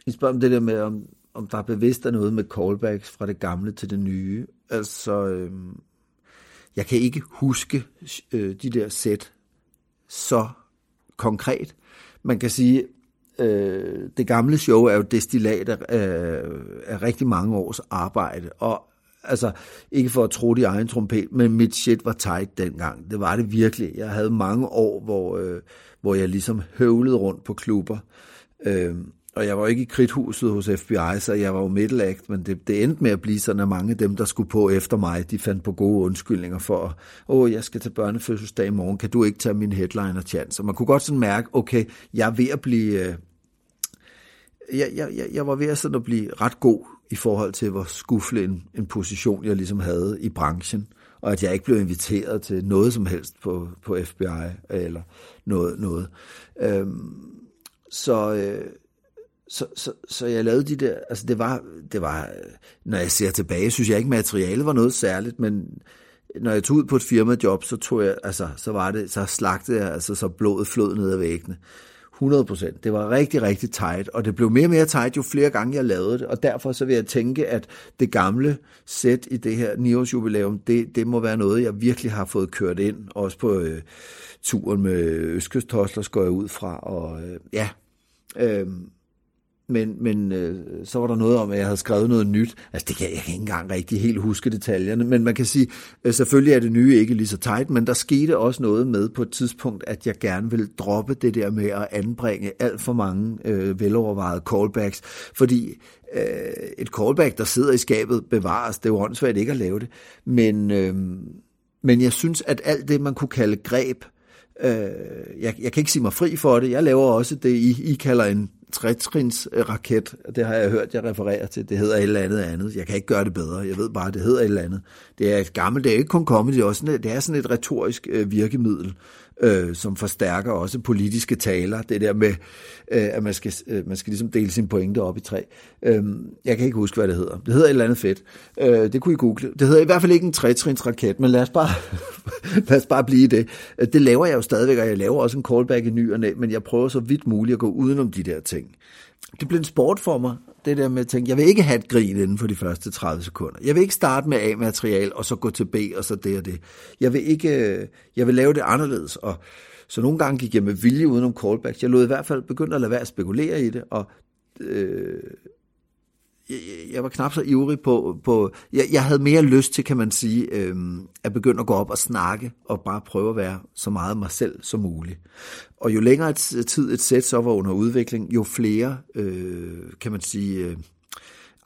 I spørger om det der med, om, om der er bevidst af noget med callbacks fra det gamle til det nye. Altså, øh, jeg kan ikke huske øh, de der sæt så konkret. Man kan sige, øh, det gamle show er jo destillat af, øh, af rigtig mange års arbejde, og altså ikke for at tro i egen trompet, men mit shit var tight dengang. Det var det virkelig. Jeg havde mange år, hvor, øh, hvor jeg ligesom høvlede rundt på klubber. Øh, og jeg var ikke i kridthuset hos FBI, så jeg var jo middle act, men det, det endte med at blive sådan, at mange af dem, der skulle på efter mig, de fandt på gode undskyldninger for, åh, jeg skal til børnefødselsdag i morgen, kan du ikke tage min headliner chance? Og man kunne godt sådan mærke, okay, jeg er ved at blive... Øh, jeg, jeg, jeg, jeg var ved at, sådan at blive ret god i forhold til, hvor skuffelig en, en position jeg ligesom havde i branchen, og at jeg ikke blev inviteret til noget som helst på, på FBI eller noget. noget. Øhm, så, øh, så, så, så jeg lavede de der, altså det var, det var, når jeg ser tilbage, synes jeg ikke, materialet var noget særligt, men når jeg tog ud på et firmajob, så tog jeg, altså, så var det, så slagtede jeg, altså, så blodet flød ned ad væggene. 100 procent. Det var rigtig, rigtig tight, og det blev mere og mere tight, jo flere gange jeg lavede det, og derfor så vil jeg tænke, at det gamle sæt i det her 9 jubilæum, det, det må være noget, jeg virkelig har fået kørt ind, også på øh, turen med Østkystosler, går jeg ud fra, og øh, ja, øh, men, men øh, så var der noget om, at jeg havde skrevet noget nyt. Altså, det kan jeg ikke engang rigtig helt huske detaljerne, men man kan sige, øh, selvfølgelig er det nye ikke lige så tight, men der skete også noget med på et tidspunkt, at jeg gerne ville droppe det der med at anbringe alt for mange øh, velovervejede callbacks, fordi øh, et callback, der sidder i skabet, bevares. Det er jo åndssvagt ikke at lave det. Men, øh, men jeg synes, at alt det, man kunne kalde greb, øh, jeg, jeg kan ikke sige mig fri for det. Jeg laver også det, I, I kalder en trætrins raket. Det har jeg hørt, jeg refererer til. Det hedder et eller andet andet. Jeg kan ikke gøre det bedre. Jeg ved bare, det hedder et eller andet. Det er et gammelt, det er ikke kun comedy, det er, også, det er sådan et retorisk øh, virkemiddel, øh, som forstærker også politiske taler. Det der med, øh, at man skal, øh, man skal ligesom dele sine pointe op i tre. Øh, jeg kan ikke huske, hvad det hedder. Det hedder et eller andet fedt. Øh, det kunne I google. Det hedder i hvert fald ikke en tretrinsraket, men lad os bare, lad os bare blive det. Øh, det laver jeg jo stadigvæk, og jeg laver også en callback i ny og næ, men jeg prøver så vidt muligt at gå udenom de der ting. Det blev en sport for mig, det der med at tænke, jeg vil ikke have et grin inden for de første 30 sekunder. Jeg vil ikke starte med A-material, og så gå til B, og så det og det. Jeg vil ikke, øh, jeg vil lave det anderledes, og så nogle gange gik jeg med vilje udenom callbacks. Jeg lod i hvert fald begynde at lade være at spekulere i det, og øh, jeg var knap så ivrig på, på jeg, jeg havde mere lyst til, kan man sige, øhm, at begynde at gå op og snakke, og bare prøve at være så meget mig selv som muligt. Og jo længere tid et sæt så var under udvikling, jo flere, øh, kan man sige, øh,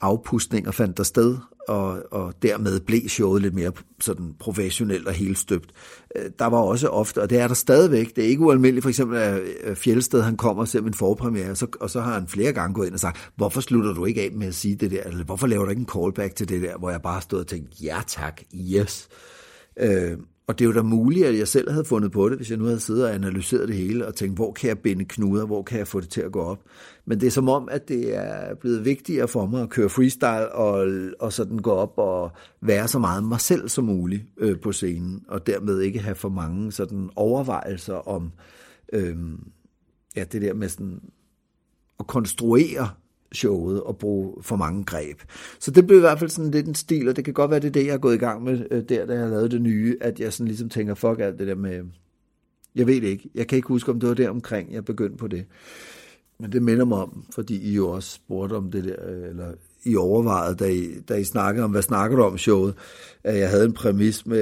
afpustninger fandt der sted, og, og dermed blev showet lidt mere sådan professionelt og helt støbt. Øh, der var også ofte, og det er der stadigvæk, det er ikke ualmindeligt, for eksempel at Fjeldsted, han kommer og ser en forpremiere, og så, og så har han flere gange gået ind og sagt, hvorfor slutter du ikke af med at sige det der, eller hvorfor laver du ikke en callback til det der, hvor jeg bare stod og tænkte, ja tak, yes. Øh, og det er jo da muligt, at jeg selv havde fundet på det, hvis jeg nu havde siddet og analyseret det hele og tænkt, hvor kan jeg binde knuder, hvor kan jeg få det til at gå op. Men det er som om, at det er blevet vigtigere for mig at køre freestyle og, og sådan gå op og være så meget mig selv som muligt øh, på scenen, og dermed ikke have for mange sådan overvejelser om øh, ja, det der med sådan at konstruere showet og bruge for mange greb. Så det blev i hvert fald sådan lidt en stil, og det kan godt være, det er det, jeg er gået i gang med øh, der, da jeg lavede det nye, at jeg sådan ligesom tænker, fuck alt det der med, jeg ved det ikke, jeg kan ikke huske, om det var der omkring, jeg begyndte på det. Men det minder mig om, fordi I jo også spurgte om det der, øh, eller I overvejede, da I, da I snakkede om, hvad snakker du om showet, at jeg havde en præmis med,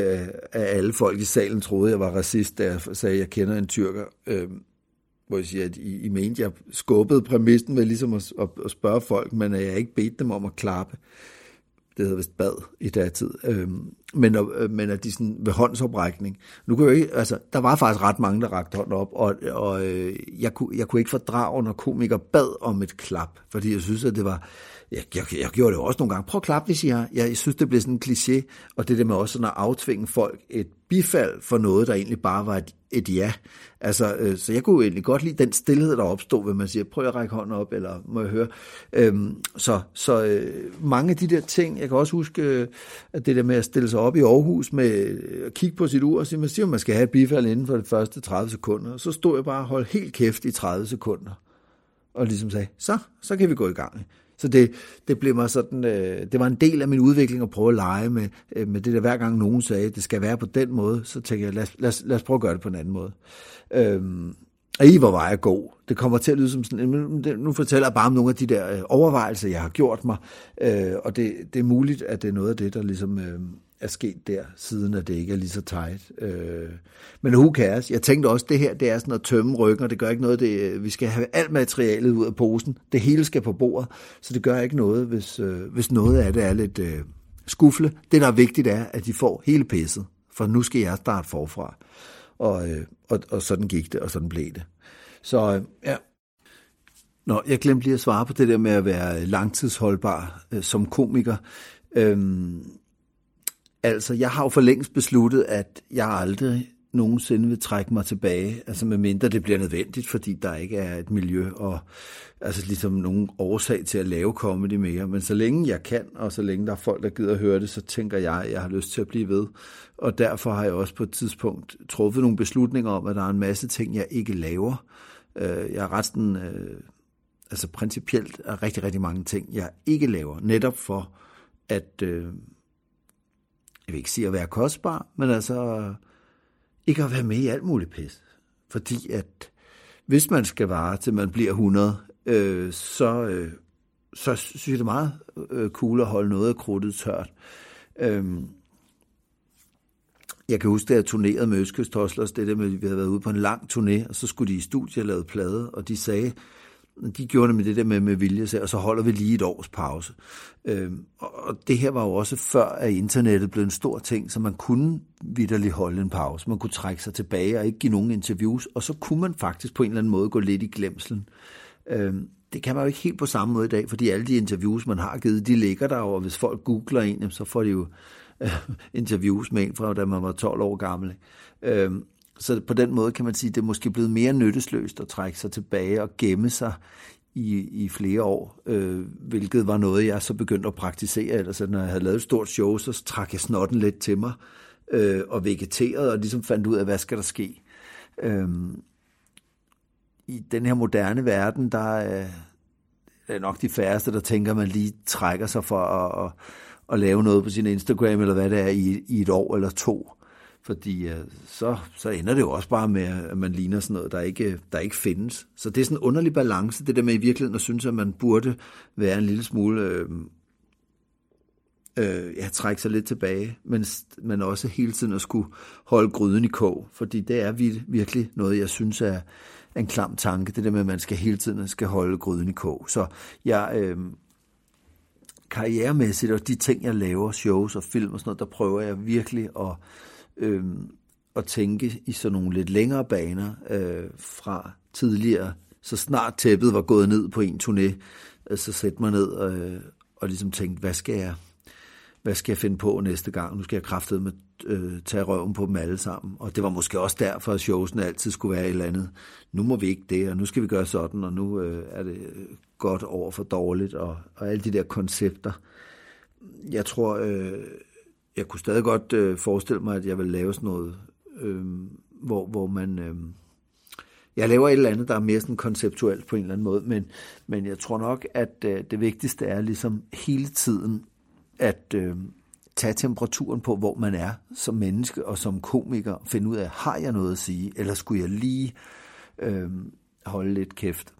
at alle folk i salen troede, jeg var racist, da jeg sagde, at jeg kender en tyrker. Øhm, hvor jeg siger, at I, I mente, jeg skubbede præmissen med ligesom at, at, at spørge folk, men jeg ikke bedt dem om at klappe. Det hedder vist bad i datid. Øhm, men, øh, men at de sådan ved håndsoprækning. Nu kunne jeg ikke, altså, der var faktisk ret mange, der rakte hånden op, og, og øh, jeg, kunne, jeg kunne ikke fordrage, når komikere bad om et klap, fordi jeg synes, at det var, jeg, jeg, jeg gjorde det også nogle gange. Prøv at klappe, hvis I har. Jeg, jeg synes, det blev sådan en kliché, og det der med også sådan at aftvinge folk et bifald for noget, der egentlig bare var et, et ja. Altså, øh, så jeg kunne egentlig godt lide den stillhed, der opstod, ved man siger, prøv at række hånden op, eller må jeg høre. Øhm, så så øh, mange af de der ting, jeg kan også huske, øh, at det der med at stille sig op i Aarhus med øh, at kigge på sit ur og sige, man siger, man skal have et bifald inden for de første 30 sekunder. Så stod jeg bare og holdt helt kæft i 30 sekunder, og ligesom sagde, så, så kan vi gå i gang. Så det, det blev mig sådan, øh, det var en del af min udvikling at prøve at lege med, øh, med det der, hver gang nogen sagde, det skal være på den måde, så tænkte jeg, lad, lad, lad os prøve at gøre det på en anden måde. Øhm, og I, hvor var jeg god. Det kommer til at lyde som sådan, nu fortæller jeg bare om nogle af de der øh, overvejelser, jeg har gjort mig, øh, og det, det er muligt, at det er noget af det, der ligesom øh, er sket der, siden at det ikke er lige så tight. Øh, men who cares? Jeg tænkte også, det her det er sådan at tømme ryggen, og det gør ikke noget. Det, øh, vi skal have alt materialet ud af posen. Det hele skal på bordet, så det gør ikke noget, hvis, øh, hvis noget af det er lidt øh, skufle. Det, der er vigtigt, er, at de får hele pisset, for nu skal jeg starte forfra. Og, øh, og, og sådan gik det, og sådan blev det. Så øh, ja, Nå, jeg glemte lige at svare på det der med at være langtidsholdbar øh, som komiker. Øhm, Altså, jeg har jo for længst besluttet, at jeg aldrig nogensinde vil trække mig tilbage, altså med mindre det bliver nødvendigt, fordi der ikke er et miljø og altså ligesom nogen årsag til at lave comedy mere. Men så længe jeg kan, og så længe der er folk, der gider at høre det, så tænker jeg, at jeg har lyst til at blive ved. Og derfor har jeg også på et tidspunkt truffet nogle beslutninger om, at der er en masse ting, jeg ikke laver. Øh, jeg er resten, øh, altså principielt er rigtig, rigtig mange ting, jeg ikke laver, netop for at øh, jeg vil ikke sige at være kostbar, men altså ikke at være med i alt muligt pis. Fordi at hvis man skal vare til man bliver 100, øh, så, øh, så synes jeg det er meget øh, cool at holde noget af krudtet tørt. Øh, jeg kan huske, da jeg turnerede med Østkyst Hoslers, det der med, at vi havde været ude på en lang turné, og så skulle de i studiet lave plade, og de sagde, de gjorde det med det der med, med vilje, og så holder vi lige et års pause. Øhm, og det her var jo også før, at internettet blev en stor ting, så man kunne vidderligt holde en pause. Man kunne trække sig tilbage og ikke give nogen interviews, og så kunne man faktisk på en eller anden måde gå lidt i glemselen. Øhm, det kan man jo ikke helt på samme måde i dag, fordi alle de interviews, man har givet, de ligger der, og hvis folk googler en, så får de jo øh, interviews med en fra, da man var 12 år gammel. Øhm, så på den måde kan man sige, at det er måske blevet mere nyttesløst at trække sig tilbage og gemme sig i, i flere år, øh, hvilket var noget, jeg så begyndte at praktisere. Ellers, når jeg havde lavet et stort show, så trak jeg snotten lidt til mig øh, og vegeterede og ligesom fandt ud af, hvad skal der ske. Øh, I den her moderne verden, der øh, er, er nok de færreste, der tænker, at man lige trækker sig for at, at, at lave noget på sin Instagram, eller hvad det er, i, i et år eller to. Fordi øh, så, så ender det jo også bare med, at man ligner sådan noget, der ikke, øh, der ikke findes. Så det er sådan en underlig balance, det der med i virkeligheden at synes, at man burde være en lille smule... Øh, øh, ja, trække sig lidt tilbage, men, men også hele tiden at skulle holde gryden i kog, fordi det er virkelig noget, jeg synes er en klam tanke, det der med, at man skal hele tiden skal holde gryden i kog. Så jeg, øh, karrieremæssigt og de ting, jeg laver, shows og film og sådan noget, der prøver jeg virkelig at øh, at tænke i sådan nogle lidt længere baner øh, fra tidligere. Så snart tæppet var gået ned på en turné, øh, så sætte mig ned og, øh, og ligesom tænkte, hvad skal jeg, hvad skal jeg finde på næste gang? Nu skal jeg kraftet med øh, tage røven på dem alle sammen. Og det var måske også derfor, at showsene altid skulle være et eller andet. Nu må vi ikke det, og nu skal vi gøre sådan, og nu øh, er det godt over for dårligt, og, og alle de der koncepter. Jeg tror, øh, jeg kunne stadig godt øh, forestille mig, at jeg vil lave sådan noget, øh, hvor, hvor man... Øh, jeg laver et eller andet, der er mere sådan konceptuelt på en eller anden måde, men, men jeg tror nok, at øh, det vigtigste er ligesom hele tiden at øh, tage temperaturen på, hvor man er som menneske og som komiker, finde ud af, har jeg noget at sige, eller skulle jeg lige øh, holde lidt kæft.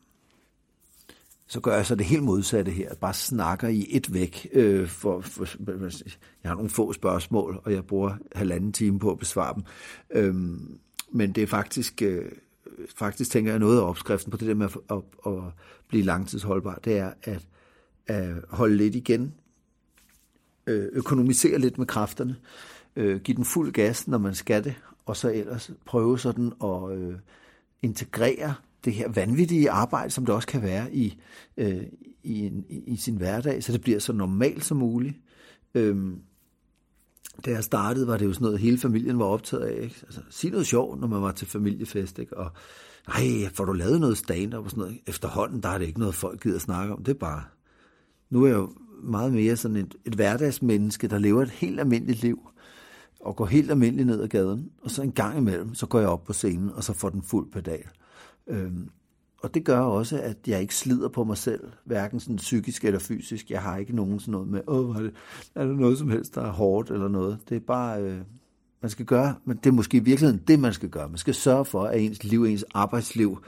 Så gør jeg så det helt modsatte her. Bare snakker i et væk. Øh, for, for, jeg har nogle få spørgsmål, og jeg bruger halvanden time på at besvare dem. Øhm, men det er faktisk... Øh, faktisk tænker jeg noget af opskriften på det der med at, at, at blive langtidsholdbar, det er at, at holde lidt igen, øh, økonomisere lidt med kræfterne, øh, give den fuld gas, når man skal det, og så ellers prøve sådan at øh, integrere det her vanvittige arbejde, som det også kan være i, øh, i, en, i sin hverdag, så det bliver så normalt som muligt. Øhm, da jeg startede, var det jo sådan noget, hele familien var optaget af. Ikke? Altså, sig noget sjovt, når man var til familiefest. Ikke? Og nej, får du lavet noget stand-up og sådan noget? Efterhånden, der er det ikke noget, folk gider snakke om. Det er bare... Nu er jeg jo meget mere sådan et, et hverdagsmenneske, der lever et helt almindeligt liv, og går helt almindeligt ned ad gaden, og så en gang imellem, så går jeg op på scenen, og så får den fuld pedal. Øhm, og det gør også, at jeg ikke slider på mig selv, hverken sådan psykisk eller fysisk. Jeg har ikke nogen sådan noget med, åh, er, det, er der noget som helst, der er hårdt eller noget. Det er bare, øh, man skal gøre, men det er måske i virkeligheden det, man skal gøre. Man skal sørge for, at ens liv, ens arbejdsliv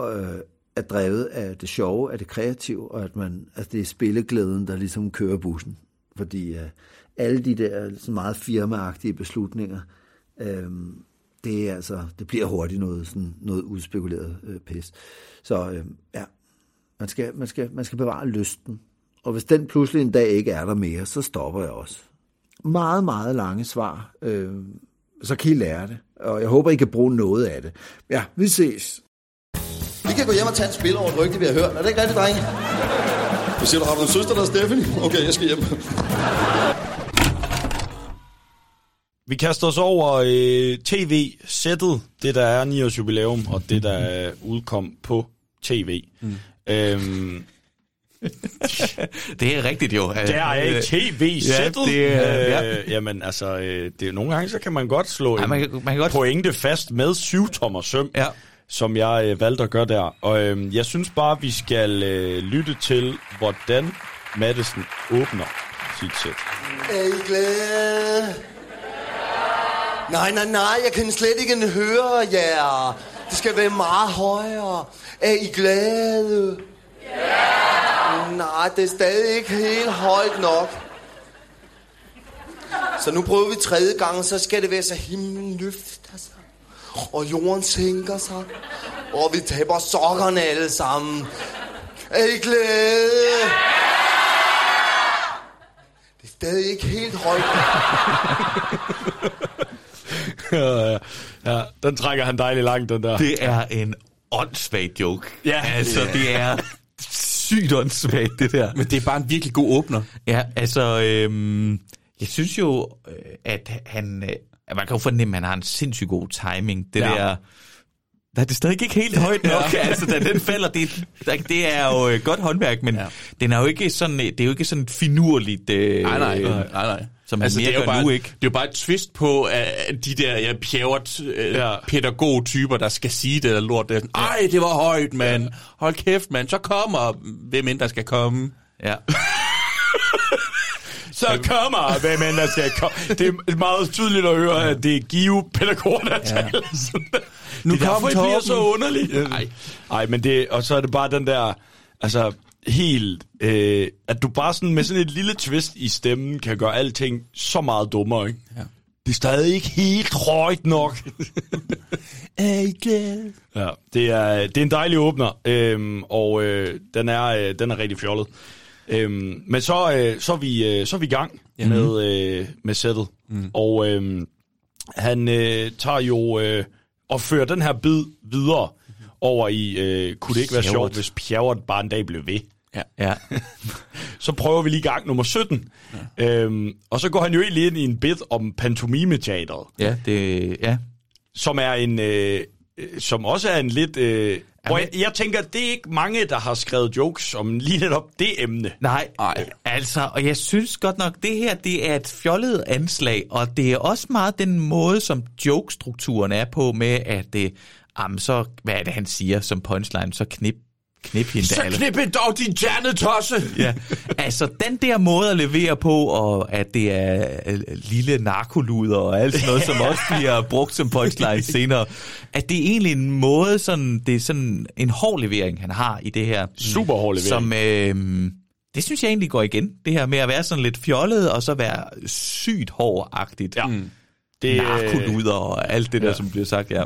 øh, er drevet af det sjove, af det kreative, og at, man, at det er spilleglæden, der ligesom kører bussen. Fordi øh, alle de der sådan meget firmaagtige beslutninger, øh, det, er altså, det bliver hurtigt noget, sådan noget udspekuleret øh, pis. Så øh, ja, man skal, man, skal, man skal bevare lysten. Og hvis den pludselig en dag ikke er der mere, så stopper jeg også. Meget, meget lange svar. Øh, så kan I lære det. Og jeg håber, I kan bruge noget af det. Ja, vi ses. Vi kan gå hjem og tage en spil over et rygte, vi har hørt. Er det ikke rigtigt, drenge? Hvad siger du, har du en søster, der er Stephanie? Okay, jeg skal hjem. Vi kaster os over øh, tv-sættet, det der er 9 års jubilæum, og det der udkom på tv. Mm. Øhm, det er rigtigt jo. Det er ikke tv-sættet. Ja, det er, ja. Øh, jamen altså, øh, det, er, nogle gange så kan man godt slå ja, en man, kan, man kan godt... pointe fast med syv tommer søm, ja. som jeg øh, valgte at gøre der. Og øh, jeg synes bare, vi skal øh, lytte til, hvordan Madison åbner sit sæt. Er I glade? Nej, nej, nej, jeg kan slet ikke høre jer. Det skal være meget højere. Er I glade? Ja! Nej, det er stadig ikke helt højt nok. Så nu prøver vi tredje gang, så skal det være så himlen løfter sig. Og jorden sænker sig. Og vi taber sokkerne alle sammen. Er I glade? Det er stadig ikke helt højt. ja, ja, den trækker han dejligt langt, den der. Det er en åndssvagt joke. Ja. Altså, det er sygt åndssvagt, det der. Men det er bare en virkelig god åbner. Ja, altså, øhm, jeg synes jo, øh, at han... Øh, man kan jo fornemme, at han har en sindssygt god timing. Det Ja. der... Nej, det er stadig ikke helt højt nok. Ja. altså, da den falder, det, det er jo øh, godt håndværk, men ja. den er jo ikke sådan, det er jo ikke sådan finurligt, øh, Nej, nej, nej, nej, nej. Som altså, han det mere er jo bare, nu, ikke? Det er jo bare et twist på uh, de der ja, pjævret uh, Ja. ja. pædagogtyper, der skal sige det der lort. Der. Ej, det var højt, mand. Hold kæft, mand. Så kommer, hvem end der skal komme. Ja. Så kommer, hvem end der skal komme. Det er meget tydeligt at høre, at det er give pædagoger, der taler sådan der. Nu det er kom derfor, det bliver så underligt. Nej. Nej, men det, og så er det bare den der, altså helt, øh, at du bare sådan med sådan et lille twist i stemmen kan gøre alting så meget dummere, ikke? Ja. Det er stadig ikke helt højt nok. I glade? Ja, det er, det er en dejlig åbner, øhm, og øh, den, er, øh, den er rigtig fjollet. Øhm, men så, øh, så, er vi, øh, så er vi i gang ja. med, øh, med sættet. Mm. Og øh, han øh, tager jo øh, og fører den her bid videre over i, øh, kunne det ikke være sjovt, hvis Pjerrot bare en dag blev ved? Ja. ja. så prøver vi lige gang nummer 17. Ja. Øhm, og så går han jo egentlig ind i en bit om pantomime-teateret. Ja, det... Ja. Som er en... Øh, øh, som også er en lidt... Øh, hvor jeg, jeg tænker, det er ikke mange, der har skrevet jokes om lige netop det emne. Nej, Nej, altså, og jeg synes godt nok, det her, det er et fjollet anslag, og det er også meget den måde, som jokestrukturen er på med, at det, jamen, så, hvad er det, han siger som punchline, så knip, knip hende Så alle. knip en dog din tosse! Ja, altså den der måde at levere på, og at det er øh, lille narkoluder og alt sådan noget, som også bliver brugt som punchline senere, at det er egentlig en måde, sådan, det er sådan en hård levering, han har i det her. Super hård levering. Som, øh, det synes jeg egentlig går igen, det her med at være sådan lidt fjollet, og så være sygt hårdagtigt. Ja. Det, Det- Narkoluder og alt det der, Ja. som bliver sagt, ja.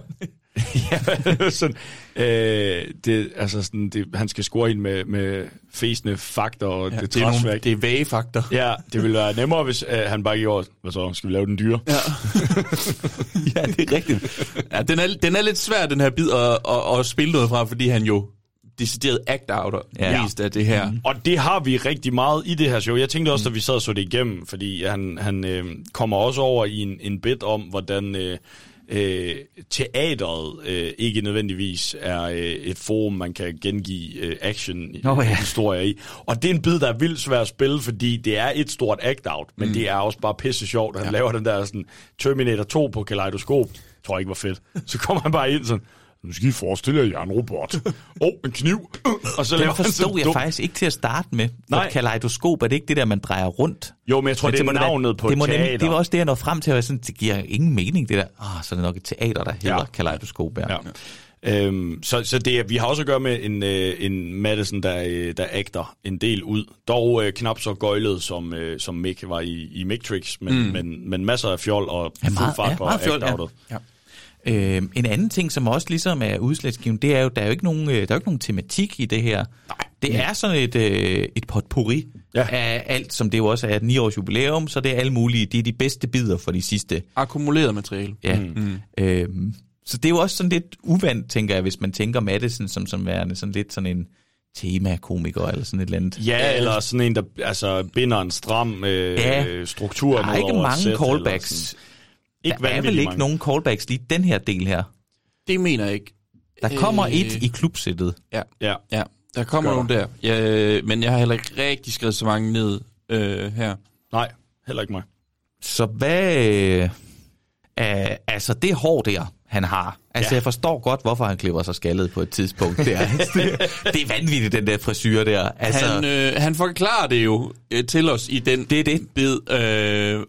ja, sådan, øh, det, altså sådan, det, han skal score ind med, med fæsende fakter og Ja, det, det er nogle- det er vage fakter. Ja, det ville være nemmere, hvis øh, han bare gjorde, hvad så, skal vi lave den dyre? Ja. ja, det er rigtigt. Ja, den er, den er lidt svær, den her bid, at, at, at spille noget fra, fordi han jo decideret act out ja. mest af det her. Mm. Og det har vi rigtig meget i det her show. Jeg tænkte også, da vi sad og så det igennem, fordi han, han øh, kommer også over i en, en bit om, hvordan øh, øh, teateret øh, ikke nødvendigvis er øh, et forum, man kan gengive øh, action-historier ja. i. Og det er en bid, der er vildt svært at spille, fordi det er et stort act-out, men Mm. det er også bare pisse sjovt. Han ja. laver den der sådan, Terminator 2 på kaleidoskop. Tror jeg ikke var fedt. Så kommer han bare ind sådan, nu skal I forestille jer, at jeg er en robot. Åh, oh, en kniv. Og så Den laver han forstod jeg dum- faktisk ikke til at starte med. Nej. kaleidoskop, er det ikke det der, man drejer rundt? Jo, men jeg tror, det er må da- navnet på det, må et nemlig- teater. det var også det, jeg nåede frem til, at jeg sådan, det giver ingen mening, det der. Ah, så er det nok et teater, der hedder Ja. ja. kaleidoskop. Ja. Ja. Øhm, så så det, er- vi har også at gøre med en, øh, en Madison, der, øh, der agter en del ud. Dog øh, knap så gøjlet, som, øh, som Mick var i, i Mictrix, men, Mm. men, men masser af fjol og Ja, fuld fart ja, på meget fjol, ja. act-outet. ja. Øh, en anden ting, som også ligesom er udslagsgivende, det er jo, der er jo ikke nogen, øh, der er jo ikke nogen tematik i det her. Nej. Det er sådan et, øh, et potpourri ja. af alt, som det jo også er et 9-års jubilæum, så det er alle mulige, det er de bedste bidder for de sidste. Akkumuleret materiale. Ja. Mm. Mm. Øhm, så det er jo også sådan lidt uvandt, tænker jeg, hvis man tænker Madison som, som værende sådan lidt sådan en temakomiker eller sådan et eller andet. Ja, eller sådan en, der altså, binder en stram øh, Ja. struktur Der er ikke mange callbacks. Ikke der er vel ikke mange. nogen callbacks lige den her del her. Det mener jeg ikke. Der kommer Øh, et i klubsættet. Ja. Ja. ja. Der kommer nogle der. Ja, men jeg har heller ikke rigtig skrevet så mange ned øh, her. Nej, heller ikke mig. Så hvad... Øh, øh, altså, det hår der, han har. Altså, Ja. jeg forstår godt, hvorfor han klipper sig skaldet på et tidspunkt. Det er, det, det er vanvittigt, den der frisyr der. Altså, Han, øh, han forklarer det jo øh, til os i den det er det. bid, øh,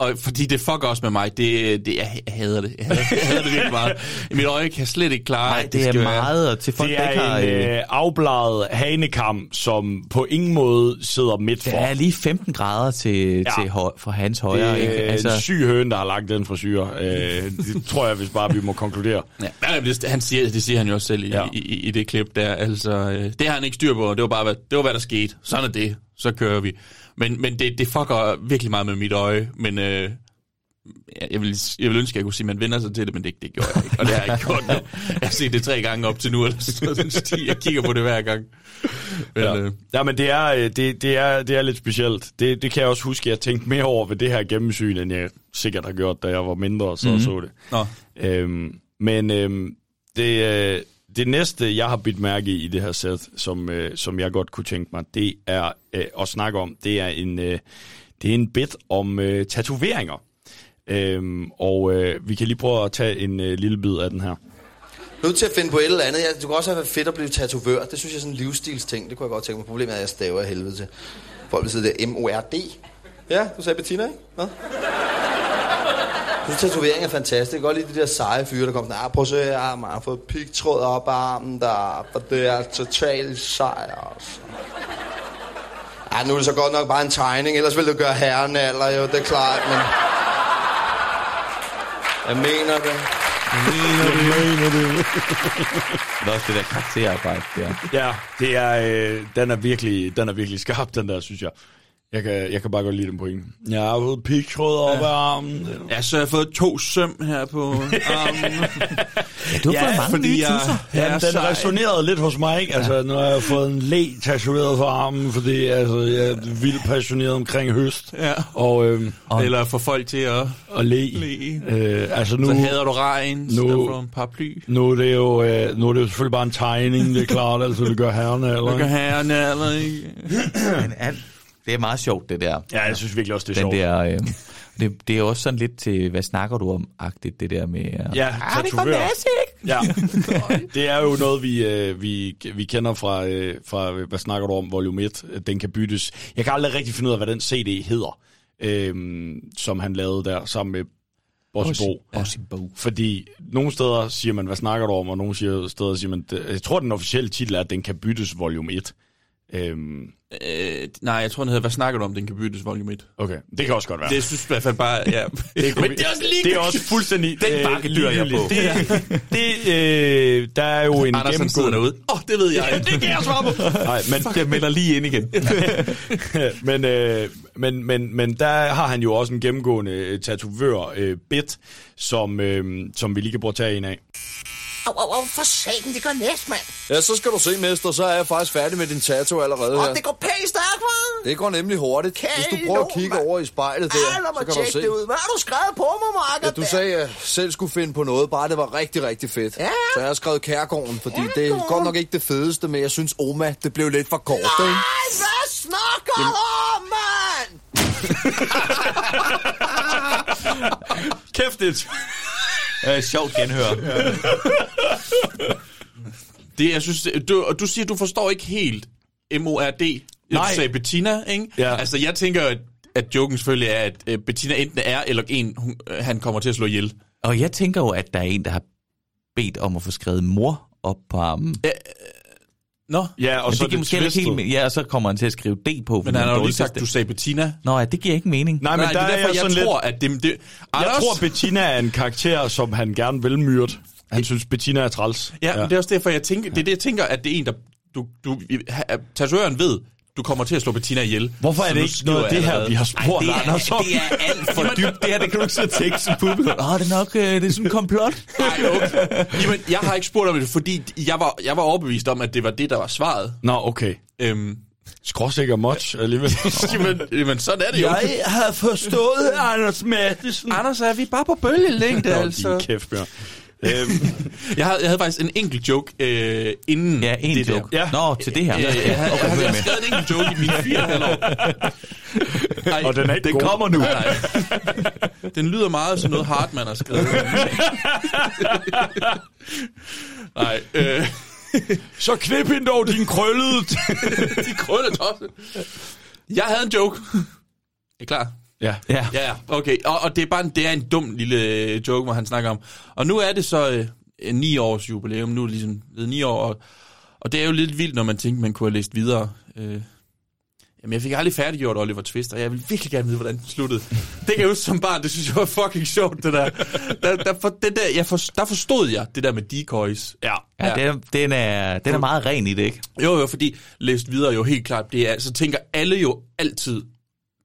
og fordi det fucker også med mig. Det, det, jeg hader det. Jeg hader, jeg hader det virkelig meget. Mit øje kan slet ikke klare, Nej, at det er skal meget, være. og til folk, Det der ikke har... er en øh, øh, afbladet hanekam, som på ingen måde sidder midt for. Der er lige 15 grader til, Ja. til høj, for hans højre. Det ikke? er altså... en syg høne, der har lagt den frisyr. Øh, det tror jeg, hvis bare vi må konkludere. Ja, det, han siger, det siger han jo også selv i, Ja. i, i, i det klip der. Altså, øh, det har han ikke styr på, det var bare, hvad, det var, hvad der skete. Sådan er det. Så kører vi. Men, men det, det fucker virkelig meget med mit øje. Men øh, jeg, vil, jeg vil ønske, at jeg kunne sige, at man vender sig til det, men det, det gjorde jeg ikke. Og det har jeg ikke gjort nu. Jeg har set det tre gange op til nu, eller sådan noget. Jeg kigger på det hver gang. Men, Ja. øh, ja, men det er, øh, det, det, er, det er lidt specielt. Det, det kan jeg også huske, at jeg tænkte mere over ved det her gennemsyn, end jeg sikkert har gjort, da jeg var mindre og så Mhm. mm. så det. Nå. Øhm, men øhm, det, øh, det næste, jeg har bidt mærke i i det her sæt, som, øh, som jeg godt kunne tænke mig, det er øh, at snakke om, det er en, øh, det er en bit om øh, tatoveringer. Øhm, og øh, vi kan lige prøve at tage en øh, lille bid af den her. Nødt til at finde på et eller andet. Ja, det kunne også have været fedt at blive tatovør. Det synes jeg er sådan en livsstilsting. Det kunne jeg godt tænke mig. Problemet er, at jeg staver af helvede til. Folk vil sidde der M-O-R-D. Ja, du sagde Bettina, ikke? Hvad? Jeg synes, tatovering er fantastisk. Jeg kan godt lide de der seje fyre, der kommer sådan, ah, prøv at se her, man har fået pigtråd op af armen der, for det er totalt sej, altså. Ja, nu er det så godt nok bare en tegning, ellers ville det gøre herren eller jo, det er klart, men... Jeg mener det. Det er også det der karakterarbejde der. Ja, det er, øh, den, er virkelig, den er virkelig skarp, den der, synes jeg. Jeg kan, jeg kan bare godt lide den pointe. Jeg har fået pigtråd op af armen. Ja, så har jeg fået to søm her på armen. Ja, du har fået mange fordi nye jeg- jeg Ja, den sej. resonerede lidt hos mig, ikke? Altså, nu har jeg fået en læ tatoveret for armen, fordi altså, jeg er vildt passioneret omkring høst. Ja. Og, øhm, Eller få folk til at... og le. Le. Øh, altså nu, Så hader du regn, så nu- du får en paraply. nu, er det jo, øh, nu er det jo selvfølgelig bare en tegning, det er klart, altså det gør herrerne, eller? Kan have en eller ikke? Men alt, det er meget sjovt, det der. Ja, jeg synes virkelig også, det er Den sjovt. der, øh, det, det er også sådan lidt til, hvad snakker du om-agtigt, det der med... Øh, Ja, ah, det ikke? Ja, det er jo noget, vi, øh, vi, vi kender fra, øh, fra, hvad snakker du om, volume 1. Den kan byttes. Jeg kan aldrig rigtig finde ud af, hvad den CD hedder, øh, som han lavede der sammen med Bossy Bo. Bossy Bo. Fordi nogle steder siger man, hvad snakker du om, og nogle steder siger man, jeg tror, den officielle titel er, at den kan byttes volume 1. Øhm, Øh, nej, jeg tror, den hedder, hvad snakker du om, den kan byttes volume 1. okay, det kan også godt være. Det synes jeg i hvert fald bare, ja. Det kunne Men det er også lige det er også fuldstændig... Den øh, bakke dyr jeg på. Det, det øh, der er jo en Anders han sidder gennemgående... derude. Åh, oh, det ved jeg. Det kan jeg svare på. Nej, men, Jeg melder lige ind igen. men, øh, men, men, men der har han jo også en gennemgående øh, tatovør, øh, Bit, som, øh, som vi lige kan prøve at tage en af. Au, au, au, for satan, det går næst, mand. Ja, så skal du se, mester, så er jeg faktisk færdig med din tattoo allerede Og her. det går pænt stærkt, hva'? Det går nemlig hurtigt. Hvis du prøver at kigge over i spejlet der, Ej, lad så kan du se. det ud. Hvad har du skrevet på mig, Marker? Ja, du sagde, at jeg selv skulle finde på noget, bare det var rigtig, rigtig fedt. Ja. Så jeg har skrevet Kærgården, fordi det er godt nok ikke det fedeste, men jeg synes, Oma, det blev lidt for kort, ikke? Ej, hvad snakker du om, mand? Kæft, det Øh, sjovt genhør. Det, jeg synes, det- du, og du siger, du forstår ikke helt M-O-R-D. Nej. Du sagde Bettina, ikke? Ja. Altså, jeg tænker, at, at joken selvfølgelig er, at uh, Bettina enten er, eller en, hun, uh, han kommer til at slå ihjel. Og jeg tænker jo, at der er en, der har bedt om at få skrevet mor op på armen. Nå, Ja, og Men så det giver måske heller ikke helt twistet. me- Ja, og så kommer han til at skrive D på. men han har jo lige sagt, du sagde Bettina. Nå, ja, det giver ikke mening. Nej, men Nej, der det er er derfor, jeg jeg sådan tror, lidt... at det... det Jeg Anders, tror, Bettina er en karakter, som han gerne vil myrde. Han synes, Bettina er træls. Ja, men det er også derfor, jeg tænker, det er det, jeg tænker, at det er en, der... Du, du, tatovøren ved, du kommer til at slå Bettina ihjel. Hvorfor er det ikke noget af jeg det her, vi har spurgt det, er, Anders om? det er alt for dybt. Det her, det kan du ikke sidde og tænke som publikum. Åh, det er nok øh, det er sådan en komplot. Ej, okay. Jamen, jeg har ikke spurgt om det, fordi jeg var, jeg var overbevist om, at det var det, der var svaret. Nå, okay. Øhm, Skråsikker much alligevel. jamen, jamen, sådan er det jo. har forstået Anders Mattesen. Anders, er vi bare på bølgelængde, Nå, altså? din kæft, Bjørn. Øhm, Jeg havde, jeg havde faktisk en enkelt joke øh, inden Ja, en det joke. der. Ja. Nå, til det her. Ja, jeg, jeg, havde, Okay, jeg, hør havde skrevet en enkelt joke i mine fire år. Og den er ikke Den god. kommer nu. Nej, nej. Den lyder meget som noget Hartmann har skrevet. Nej, øh, Så knip hende dog, din krøllede... de krølle tosse. Jeg havde en joke. Er I klar? Ja. Ja. Ja, ja, okay. Og, og det er bare en, det er en dum lille øh, joke, hvor han snakker om. Og nu er det så øh, en ni års jubilæum. Nu er det ligesom det er ni år. Og, og det er jo lidt vildt, når man tænker, man kunne have læst videre. Øh, jamen, jeg fik aldrig færdiggjort Oliver Twist, og jeg vil virkelig gerne vide, hvordan den sluttede. Det kan jeg huske som barn, det synes jeg var fucking sjovt, det der. Der, der, for, det der, jeg for, der forstod jeg det der med decoys. Ja. Ja, den, er- den, er, den er meget ren i det, ikke? Jo, jo, fordi læst videre jo helt klart, det er, så tænker alle jo altid,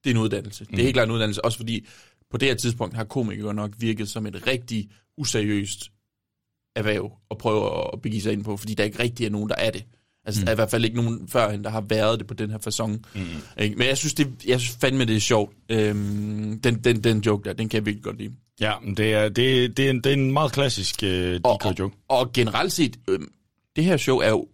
det er en uddannelse. Det er helt klart en uddannelse, også fordi på det her tidspunkt har komikere nok virket som et rigtig useriøst erhverv at prøve at begive sig ind på, fordi der ikke rigtig er nogen, der er det. Altså, mm. der er i hvert fald ikke nogen førhen, der har været det på den her façon. Mm. Men jeg synes, det, jeg synes fandme, det er sjovt. Øhm, den, den, den joke der, den kan jeg virkelig godt lide. Ja, det er, det, det er, en, det er en meget klassisk uh, decoy joke. Og generelt set, øhm, det her show er jo,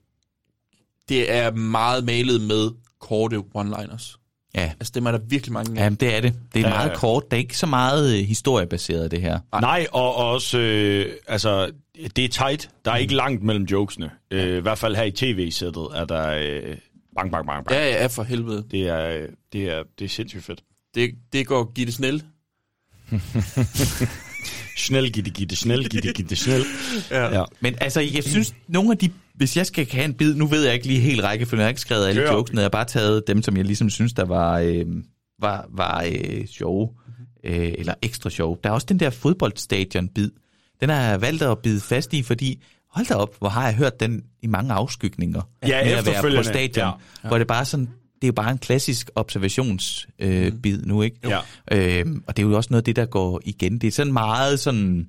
det er meget malet med korte one-liners. Ja. Altså, dem er der virkelig mange af. Jamen, det er det. Det er Ja, meget ja. kort. Det er ikke så meget øh, historiebaseret, det her. Nej, og, og også, øh, altså, det er tight. Der er ikke langt mellem jokesene. Øh, I hvert fald her i tv-sættet er der øh, bang, bang, bang, bang. Ja, ja, for helvede. Det er, øh, det er, det er sindssygt fedt. Det, det går Gitte Snell. Snel, gitte, gitte, snel, gitte, gitte, snel. Ja. ja. Men altså, jeg synes, nogle af de... Hvis jeg skal have en bid, nu ved jeg ikke lige helt rækkefølgen, jeg har ikke skrevet alle Kør. jokesene, jeg har bare taget dem, som jeg ligesom synes, der var, øh, var, var øh, sjove, øh, eller ekstra sjove. Der er også den der fodboldstadion-bid. Den har jeg valgt at bide fast i, fordi hold da op, hvor har jeg hørt den i mange afskygninger. Ja, med at være på stadion, ja. ja. hvor det bare sådan det er jo bare en klassisk observationsbid øh, bid nu, ikke? Ja. Øhm, og det er jo også noget af det, der går igen. Det er sådan meget sådan,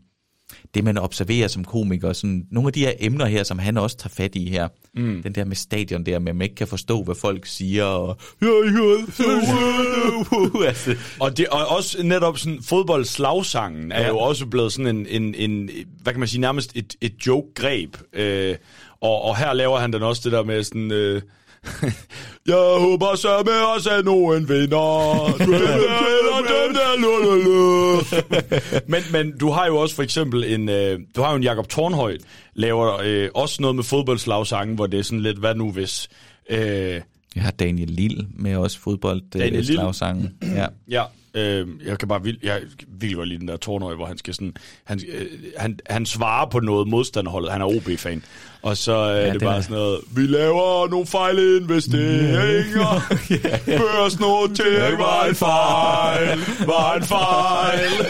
det man observerer som komiker, sådan, nogle af de her emner her, som han også tager fat i her. Mm. Den der med stadion der, med at man ikke kan forstå, hvad folk siger, og... altså, Og, det, og også netop sådan, fodboldslagsangen er Ja. jo også blevet sådan en, en, en, hvad kan man sige, nærmest et, et joke-greb. Øh, og, og her laver han den også det der med sådan... Øh, jeg håber så med os, at nogen vinder. Lululu. men, men du har jo også for eksempel en, øh, du har jo en Jakob Tornhøj, laver øh, også noget med fodboldslagsangen, hvor det er sådan lidt, hvad nu hvis... Øh, jeg har Daniel Lille med også fodbold Daniel Lille. Ja. Ja, øh, jeg kan bare vild, jeg virkelig godt lide den der Tornøj, hvor han skal sådan, han, øh, han, han svarer på noget modstanderholdet, han er OB-fan, og så øh, ja, det er den bare er- sådan noget, vi laver nogle fejlinvesteringer, børsnotering var en fejl, var en fejl.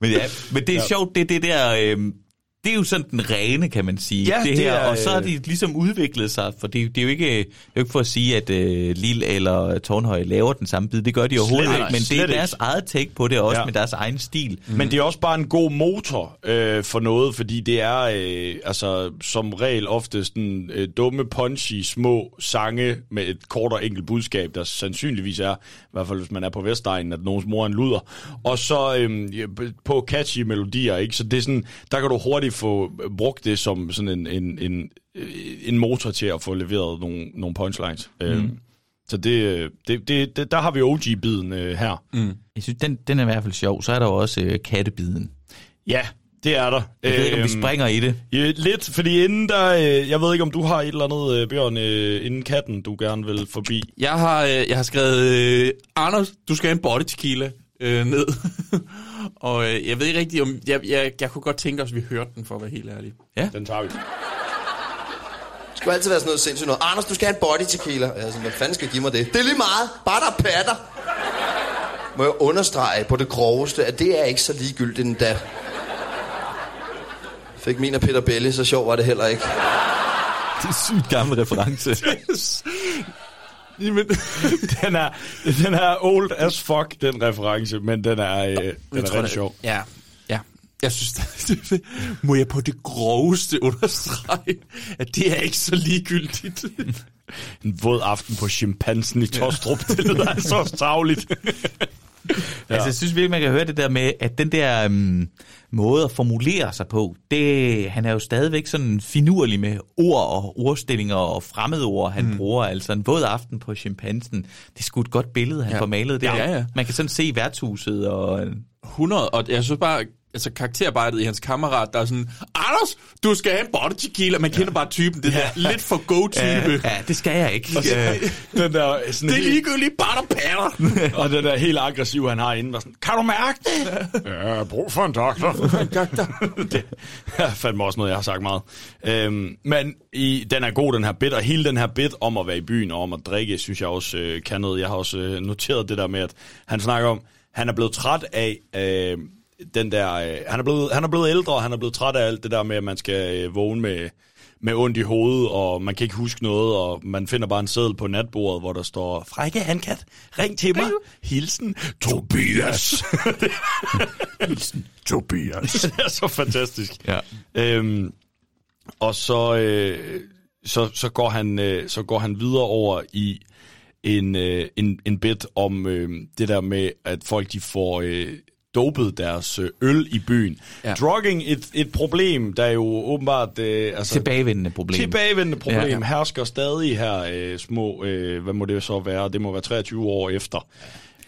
Men, ja, men det er Ja. sjovt, det det der... Øh, det er jo sådan den rene, kan man sige. Ja, det det her, er, og så har øh, de ligesom udviklet sig, for det, det er jo ikke, det er jo ikke for at sige, at øh, Lille eller Tornhøj laver den samme bid. Det gør de overhovedet ikke, ikke, men det er ikke. deres eget take på det, også Ja. med deres egen stil. Men det er også bare en god motor øh, for noget, fordi det er øh, altså som regel ofte sådan øh, dumme, punchy, små sange med et kort og enkelt budskab, der sandsynligvis er, i hvert fald hvis man er på Vestegnen, at nogens mor er en luder. Og så øh, på catchy melodier, ikke? Så det er sådan, der kan du hurtigt få brugt det som sådan en, en, en, en motor til at få leveret nogle, nogle punchlines. Mm. Øh, så det, det, det, det, der har vi OG-biden øh, her. Mm. Jeg synes, den, den er i hvert fald sjov. Så er der jo også øh, kattebiden. Ja, det er der. Jeg ved ikke, om vi Øhm, springer i det. Ja, lidt, fordi inden der... Øh, jeg ved ikke, om du har et eller andet, øh, Bjørn, øh, inden katten, du gerne vil forbi. Jeg har, øh, jeg har skrevet, øh, Anders, du skal have en body tequila øh, ned. og øh, jeg ved ikke rigtig, om... Jeg, jeg, jeg kunne godt tænke os, at vi hørte den, for at være helt ærlig. Ja. Den tager vi. Det skal jo altid være sådan noget sindssygt noget. Anders, du skal have en body tequila. Jeg er sådan, hvad fanden skal give mig det? Det er lige meget. Bare der er patter. Må jeg understrege på det groveste, at det er ikke så ligegyldigt endda. Fik min og Peter Belli, så sjov var det heller ikke. Det er sygt gammel reference. Jamen, den, er, den er old as fuck, den reference, men den er, øh, den er rigtig sjov. Ja, ja. Jeg synes, det, må jeg på det groveste understrege, at det er ikke så ligegyldigt. En våd aften på chimpansen i Tostrup, det lyder altså også tavligt. Ja. Altså, jeg synes virkelig, man kan høre det der med, at den der um, måde at formulere sig på, det, han er jo stadigvæk sådan finurlig med ord og ordstillinger og fremmedord, han mm. bruger. Altså en våd aften på chimpansen, det er sgu et godt billede, han ja. får malet der. Ja, ja. Man kan sådan se værtshuset og... 100, og jeg synes bare, altså karakterarbejdet i hans kammerat, der er sådan, Anders, du skal have en body tequila. Man kender ja. bare typen, det der lidt for go-type. Ja, ja, det skal jeg ikke. Og så- Ja. Den der, sådan Det er ligegyldigt, bare der patter. og den der helt aggressiv, han har inde, der sådan, kan du mærke det? Ja, jeg brug for en doktor. det er fandme også noget, jeg har sagt meget. Øhm, men i, den er god, den her bit, og hele den her bit om at være i byen og om at drikke, synes jeg også øh, kan noget. Jeg har også øh, noteret det der med, at han snakker om, han er blevet træt af øh, den der, øh, han, er blevet, han er blevet ældre, og han er blevet træt af alt det der med, at man skal øh, vågne med, med ondt i hovedet, og man kan ikke huske noget, og man finder bare en seddel på natbordet, hvor der står, Frække Handkat, ring til mig, hilsen Tobias. hilsen Tobias. det er så fantastisk. Ja. Øhm, og så, øh, så, så, går han, øh, så går han videre over i en, øh, en, en bit om øh, det der med, at folk de får øh, dopet deres øh, øl i byen. Ja. Drugging, et, et problem, der er jo åbenbart... Øh, altså, Tilbagevendende problem. Tilbagevendende problem. Ja, Ja. Hersker stadig her øh, små, øh, hvad må det så være? Det må være 23 år efter.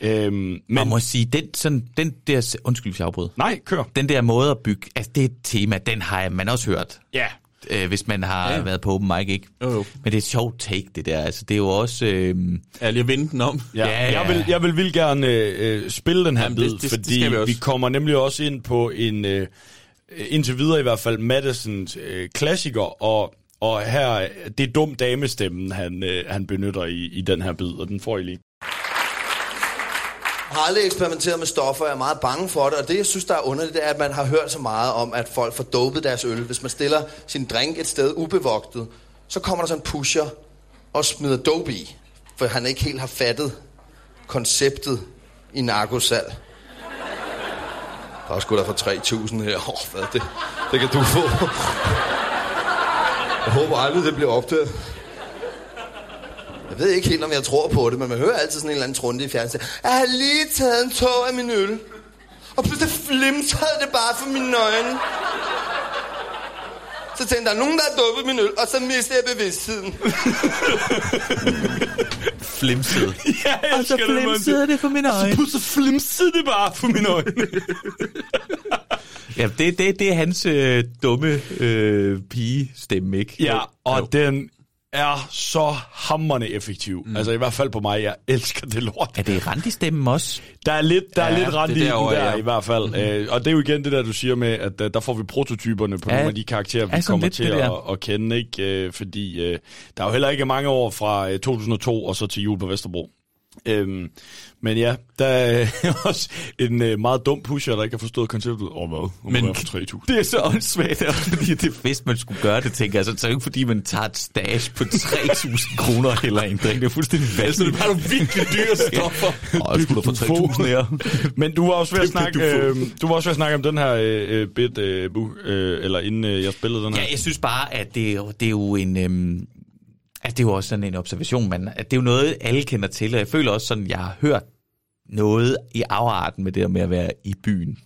Øhm, Men, Man må sige, den, sådan, den der... Undskyld, hvis jeg afbryder. nej, kør. Den der måde at bygge... Altså, det er et tema, den har man også hørt. Ja, øh, hvis man har Ja, været på open mic, ikke? Jo, jo. Men det er et sjovt take, det der. Altså, det er jo også... Øh, Ja, lige at vende den om. Ja, Ja, ja. Jeg, vil, jeg vil vildt gerne øh, spille den her Jamen, bid, det- det- det fordi skal vi også. vi kommer nemlig også ind på en, øh, indtil videre i hvert fald, Madisons øh, klassiker, og, og her, øh, det er dum damestemmen, han, øh, han benytter i, i den her bid, og den får I lige. Har aldrig eksperimenteret med stoffer, jeg er meget bange for det, og det, jeg synes, der er underligt, det er, at man har hørt så meget om, at folk får dopet deres øl. Hvis man stiller sin drink et sted ubevogtet, så kommer der sådan en pusher og smider dope i, for han ikke helt har fattet konceptet i narkosal. Der er sgu da for 3.000 her. Åh, hvad det? Det kan du få. Jeg håber aldrig, det bliver opdaget. Jeg ved ikke helt, om jeg tror på det, men man hører altid sådan en eller anden trunde i fjernsynet. Jeg har lige taget en tog af min øl. Og pludselig flimtede det bare for mine øjne. Så tænkte jeg, der er nogen, der har duppet min øl, og så mistede jeg bevidstheden. Flimsede. Ja, jeg Og så det, flimsede Monty. det for mine Og så øjne. pludselig flimsede det bare for mine øjne. Ja, det, det, det er hans øh, dumme øh, pige-stemme, ikke? Ja, og Jo. den er så hammerne effektiv. Mm. Altså i hvert fald på mig, jeg elsker det lort. Er det Randi-stemmen også? Der er lidt, der er Ja, lidt er i den derovre, der ja. i hvert fald. Mm-hmm. Øh, og det er jo igen det der, du siger med, at øh, der får vi prototyperne på Ja, nogle af de karakterer, vi kommer lidt til at, at kende. ikke? Øh, fordi øh, der er jo heller ikke mange år fra øh, 2002 og så til jul på Vesterbro. Øhm, men ja, der er også en øh, meget dum pusher, der ikke har forstået konceptet. Åh, hvad? Om Men for 3.000. det er så åndssvagt, fordi det, hvis man skulle gøre det, tænker jeg, så er det jo ikke fordi, man tager et stash på 3.000 kroner eller en drink. Det er fuldstændig Altså, det er bare nogle virkelig dyre stoffer. Åh, jeg skulle da få 3.000 her. Men du var også ved at snakke, øh, du var også ved at snakke om den her øh, øh, bit, øh, bu, øh, eller inden øh, jeg spillede den her. Ja, jeg synes bare, at det, er det er jo en... Øhm, at det er jo også sådan en observation, man, at det er jo noget, alle kender til, og jeg føler også sådan, jeg har hørt noget i afarten med det der med at være i byen.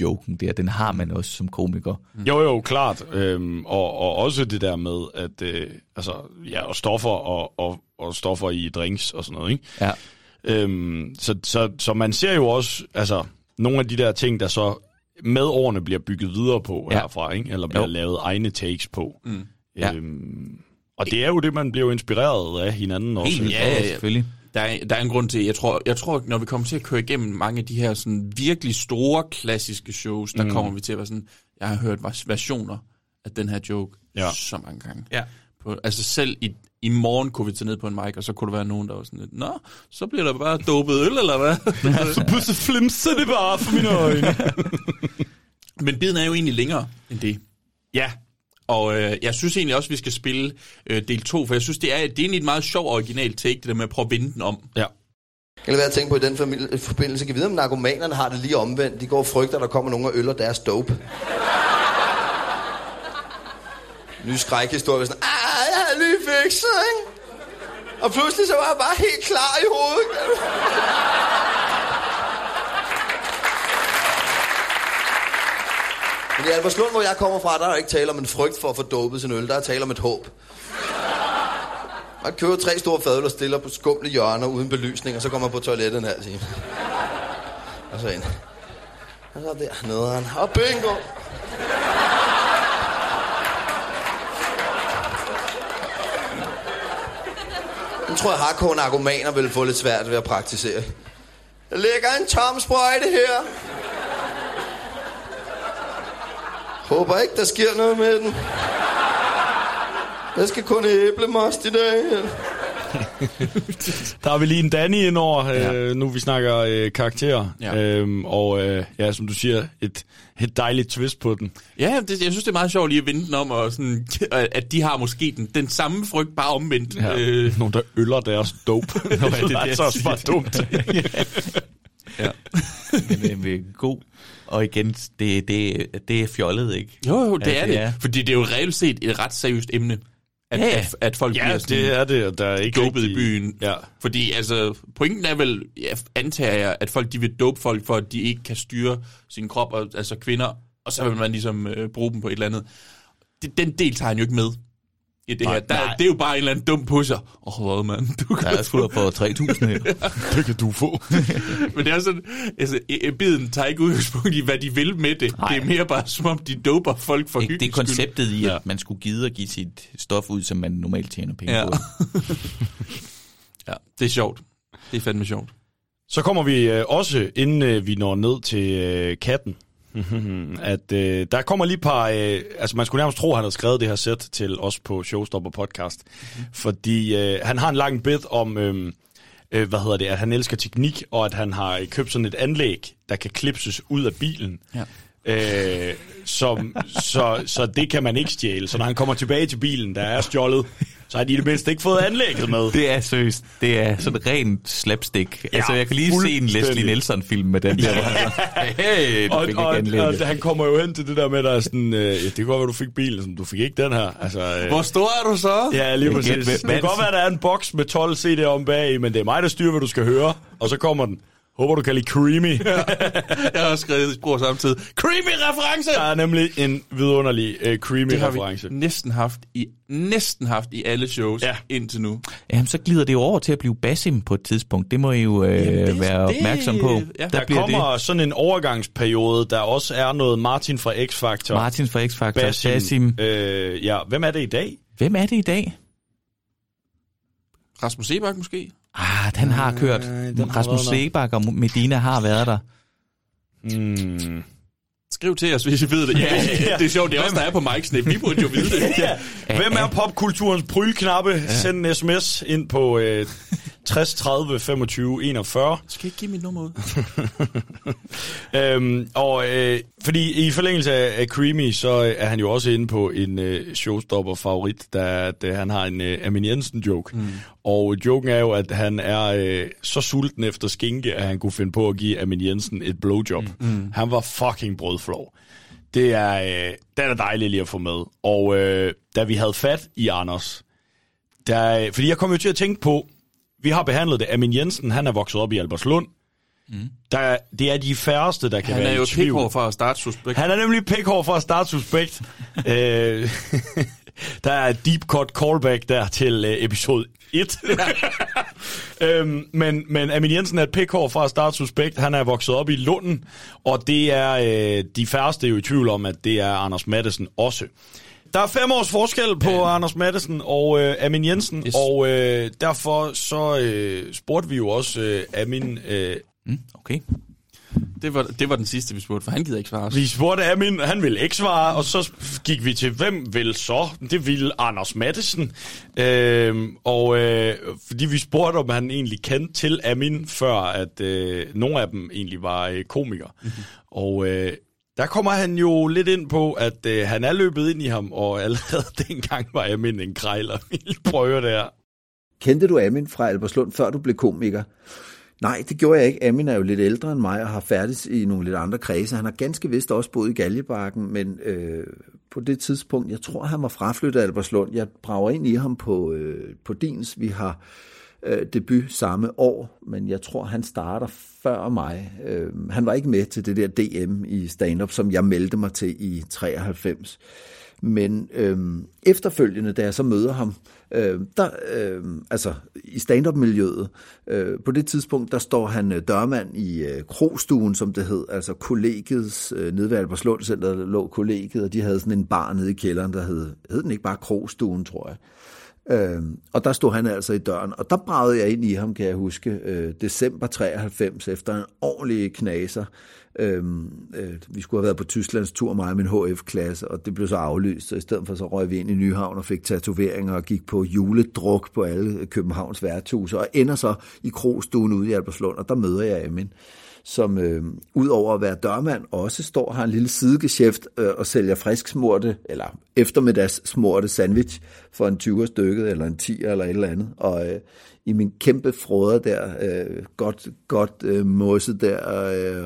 Joken der, den har man også som komiker. Jo, jo, klart. Øhm, og, og også det der med, at øh, altså, ja, og stoffer og, og, og stoffer i drinks og sådan noget, ikke? Ja. Øhm, så, så, så man ser jo også, altså, nogle af de der ting, der så med årene bliver bygget videre på Ja. herfra, ikke? Eller bliver Jo. lavet egne takes på. Mm. Ja. Øhm, og det er jo det, man bliver jo inspireret af hinanden også. Helt Ja, ja, ja. selvfølgelig. Der er, der er en grund til, jeg tror, jeg tror, når vi kommer til at køre igennem mange af de her sådan virkelig store klassiske shows, der mm. kommer vi til at være sådan, jeg har hørt vers- versioner af den her joke Ja. så mange gange. Ja. På, altså selv i, i morgen kunne vi tage ned på en mic, og så kunne der være nogen, der var sådan lidt, Nå, så bliver der bare dopet øl, eller hvad? så pludselig flimser det bare for mine øjne. Men biden er jo egentlig længere end det. ja, Og øh, jeg synes egentlig også, at vi skal spille øh, del 2, for jeg synes, det er, det er egentlig et meget sjov original take, det der med at prøve at vende den om. ja. Jeg vil være at tænke på i den familie, forbindelse. Kan vide, om narkomanerne har det lige omvendt. De går og frygter, at der kommer nogen og øller deres dope. Ny skrækhistorie. Sådan, ah, jeg har lige fikset, ikke? Og pludselig så var jeg bare helt klar i hovedet. Men i Albertslund, hvor jeg kommer fra, der er ikke tale om en frygt for at få dopet sin øl. Der er tale om et håb. Man køber tre store fadøl og stiller på skumle hjørner uden belysning, og så kommer man på toilettet en halv time. Og så ind. Og så der nederen. Og bingo! Nu tror jeg, hardcore narkomaner vil få lidt svært ved at praktisere. Der ligger en tom sprøjte her. Håber ikke, der sker noget med den. Jeg skal kun have æblemost i dag. Der har vi lige en Danny ind over, Ja. øh, nu vi snakker øh, karakterer. Ja. Øhm, og øh, ja, som du siger, et, et dejligt twist på den. Ja, det, jeg synes, det er meget sjovt lige at vende den om, og sådan, at de har måske den, den samme frygt, bare omvendt. Ja. Øh, Øh. Nogen, der øller deres dope. Nå, ja, det er det er så også bare dumt. Ja. men, men god. Og igen, det, det, det er fjollet, ikke? jo, jo, det Ja, er det det. er. Fordi det er jo reelt set et ret seriøst emne, at, Ja, ja. at, at folk ja, bliver sådan det er det, der er ikke dopet rigtig- i byen. Ja. Fordi altså, pointen er vel, ja, antager jeg, at folk de vil dope folk, for at de ikke kan styre sin krop, og, altså kvinder, og så vil man ligesom øh, bruge dem på et eller andet. Det, den del tager han jo ikke med i det Nej, her. Der, nej. det er jo bare en eller anden dum pusher. Åh, oh, hvad mand, du kan Ja, jeg skulle da få 3.000 her. Det kan du få. Men det er sådan, altså, e- e- biden tager ikke udgangspunkt i, hvad de vil med det. Nej. Det er mere bare, som om de doper folk for Ikke, det er hyggens skyld. konceptet i, Ja. at man skulle gide at give sit stof ud, som man normalt tjener penge Ja. på. ja, det er sjovt. Det er fandme sjovt. Så kommer vi øh, også, inden øh, vi når ned til øh, katten, at øh, der kommer lige et par... Øh, altså, man skulle nærmest tro, at han havde skrevet det her sæt til os på Showstopper Podcast. Mm-hmm. Fordi øh, han har en lang bit om... Øh, øh, hvad hedder det, at han elsker teknik, og at han har købt sådan et anlæg, der kan klipses ud af bilen. Ja. Øh, som, så, så det kan man ikke stjæle. Så når han kommer tilbage til bilen, der er stjålet, så har de det mindste ikke fået anlægget med. Det er seriøst. Det er sådan rent slapstick. Ja, altså, jeg kan lige se en Leslie. Nielsen-film med den der. hey, og, og, og, han kommer jo hen til det der med, der er sådan, øh, det kan godt være, du fik bilen, sådan, du fik ikke den her. Altså, øh, Hvor stor er du så? Ja, lige præcis. Det kan godt være, der er en boks med 12 CD'er om bag, men det er mig, der styrer, hvad du skal høre. Og så kommer den. Håber, du kan lide Creamy. Jeg har også skrevet i sprog samtidig. Creepy reference! Der er nemlig en vidunderlig uh, Creamy Det har reference. vi næsten haft i næsten haft i alle shows ja. indtil nu. Jamen, så glider det jo over til at blive Basim på et tidspunkt. Det må I jo øh, Jamen, det- være det- opmærksom på. ja. Der, der kommer det. sådan en overgangsperiode, der også er noget Martin fra X-Factor. Martin fra X-Factor, Basim. Basim. Øh, ja, hvem er det i dag? Hvem er det i dag? Rasmus Sebak måske? Ah, den har kørt. den har Rasmus. Sebak og Medina har været der. Hmm. Skriv til os, hvis I ved det. Ja, Ja. det er sjovt, det er også der er på Mike Vi burde jo vide det. ja. Hvem er popkulturens prylknappe? Ja. Send en sms ind på øh, 60 30 25 41. Skal ikke give mit nummer ud? øhm, og øh, fordi i forlængelse af, af Creamy, så er han jo også inde på en øh, showstopper-favorit, at, øh, han har en øh, Amin Jensen-joke. Mm. Og joken er jo, at han er øh, så sulten efter skinke, at han kunne finde på at give Amin Jensen et blowjob. Mm. Han var fucking brødflov. Det er, øh, den er dejlig lige at få med. Og øh, da vi havde fat i Anders, der, fordi jeg kom jo til at tænke på, vi har behandlet det, Amin Jensen, han er vokset op i Albertslund. Mm. Der, det er de færreste, der kan Han være er jo i tvivl. pikhår fra at starte suspekt. Han er nemlig pikhår for at starte suspekt. øh, der er et deep cut callback der til øh, episode 1. øhm, men, men Amin Jensen er et pikhår fra at starte suspekt. Han er vokset op i Lunden, og det er øh, de færreste jo i tvivl om, at det er Anders Madsen også. Der er fem års forskel på ja. Anders Madsen og øh, Amin Jensen, yes. og øh, derfor så øh, spurgte vi jo også øh, Amin... Øh, mm, okay. Det var, det var den sidste, vi spurgte, for han gider ikke svare os. Vi spurgte Amin, han ville ikke svare, og så gik vi til, hvem vil så? Det ville Anders Mattesen. Øhm, og øh, fordi vi spurgte, om han egentlig kendte til Amin, før at øh, nogle af dem egentlig var øh, komikere. Mm-hmm. Og øh, der kommer han jo lidt ind på, at øh, han er løbet ind i ham, og allerede dengang var Amin en krejler. Vi prøver det her. Kendte du Amin fra Alberslund, før du blev komiker? Nej, det gjorde jeg ikke. Amin er jo lidt ældre end mig og har færdigt i nogle lidt andre kredse. Han har ganske vist også boet i Galjebakken, men øh, på det tidspunkt, jeg tror, han var fraflyttet af Alberslund. Jeg brager ind i ham på, øh, på Dins. Vi har øh, debut samme år, men jeg tror, han starter før mig. Øh, han var ikke med til det der DM i stand-up, som jeg meldte mig til i 93. Men øh, efterfølgende, da jeg så møder ham, øh, der, øh, altså i stand-up-miljøet, øh, på det tidspunkt, der står han øh, dørmand i øh, Krogstuen, som det hed, altså kollegiets, øh, nede ved Alberslund Center, der lå kollegiet, og de havde sådan en bar nede i kælderen, der hed, hed den ikke bare Krogstuen, tror jeg. Øh, og der stod han altså i døren, og der bragede jeg ind i ham, kan jeg huske, øh, december 93, efter en ordentlig knaser. Øh, øh, vi skulle have været på Tysklands tur, mig og min HF-klasse, og det blev så aflyst, så i stedet for så røg vi ind i Nyhavn og fik tatoveringer og gik på juledruk på alle Københavns værtshuse, og ender så i Krogstuen ude i Alberslund, og der møder jeg Amin som øh, udover at være dørmand, også står har en lille sidegeschæft øh, og sælger frisk smurte, eller eftermiddags smurte sandwich for en 20 stykket, eller en 10 eller et eller andet. Og øh, i min kæmpe frøder der, øh, godt, godt øh, mosset der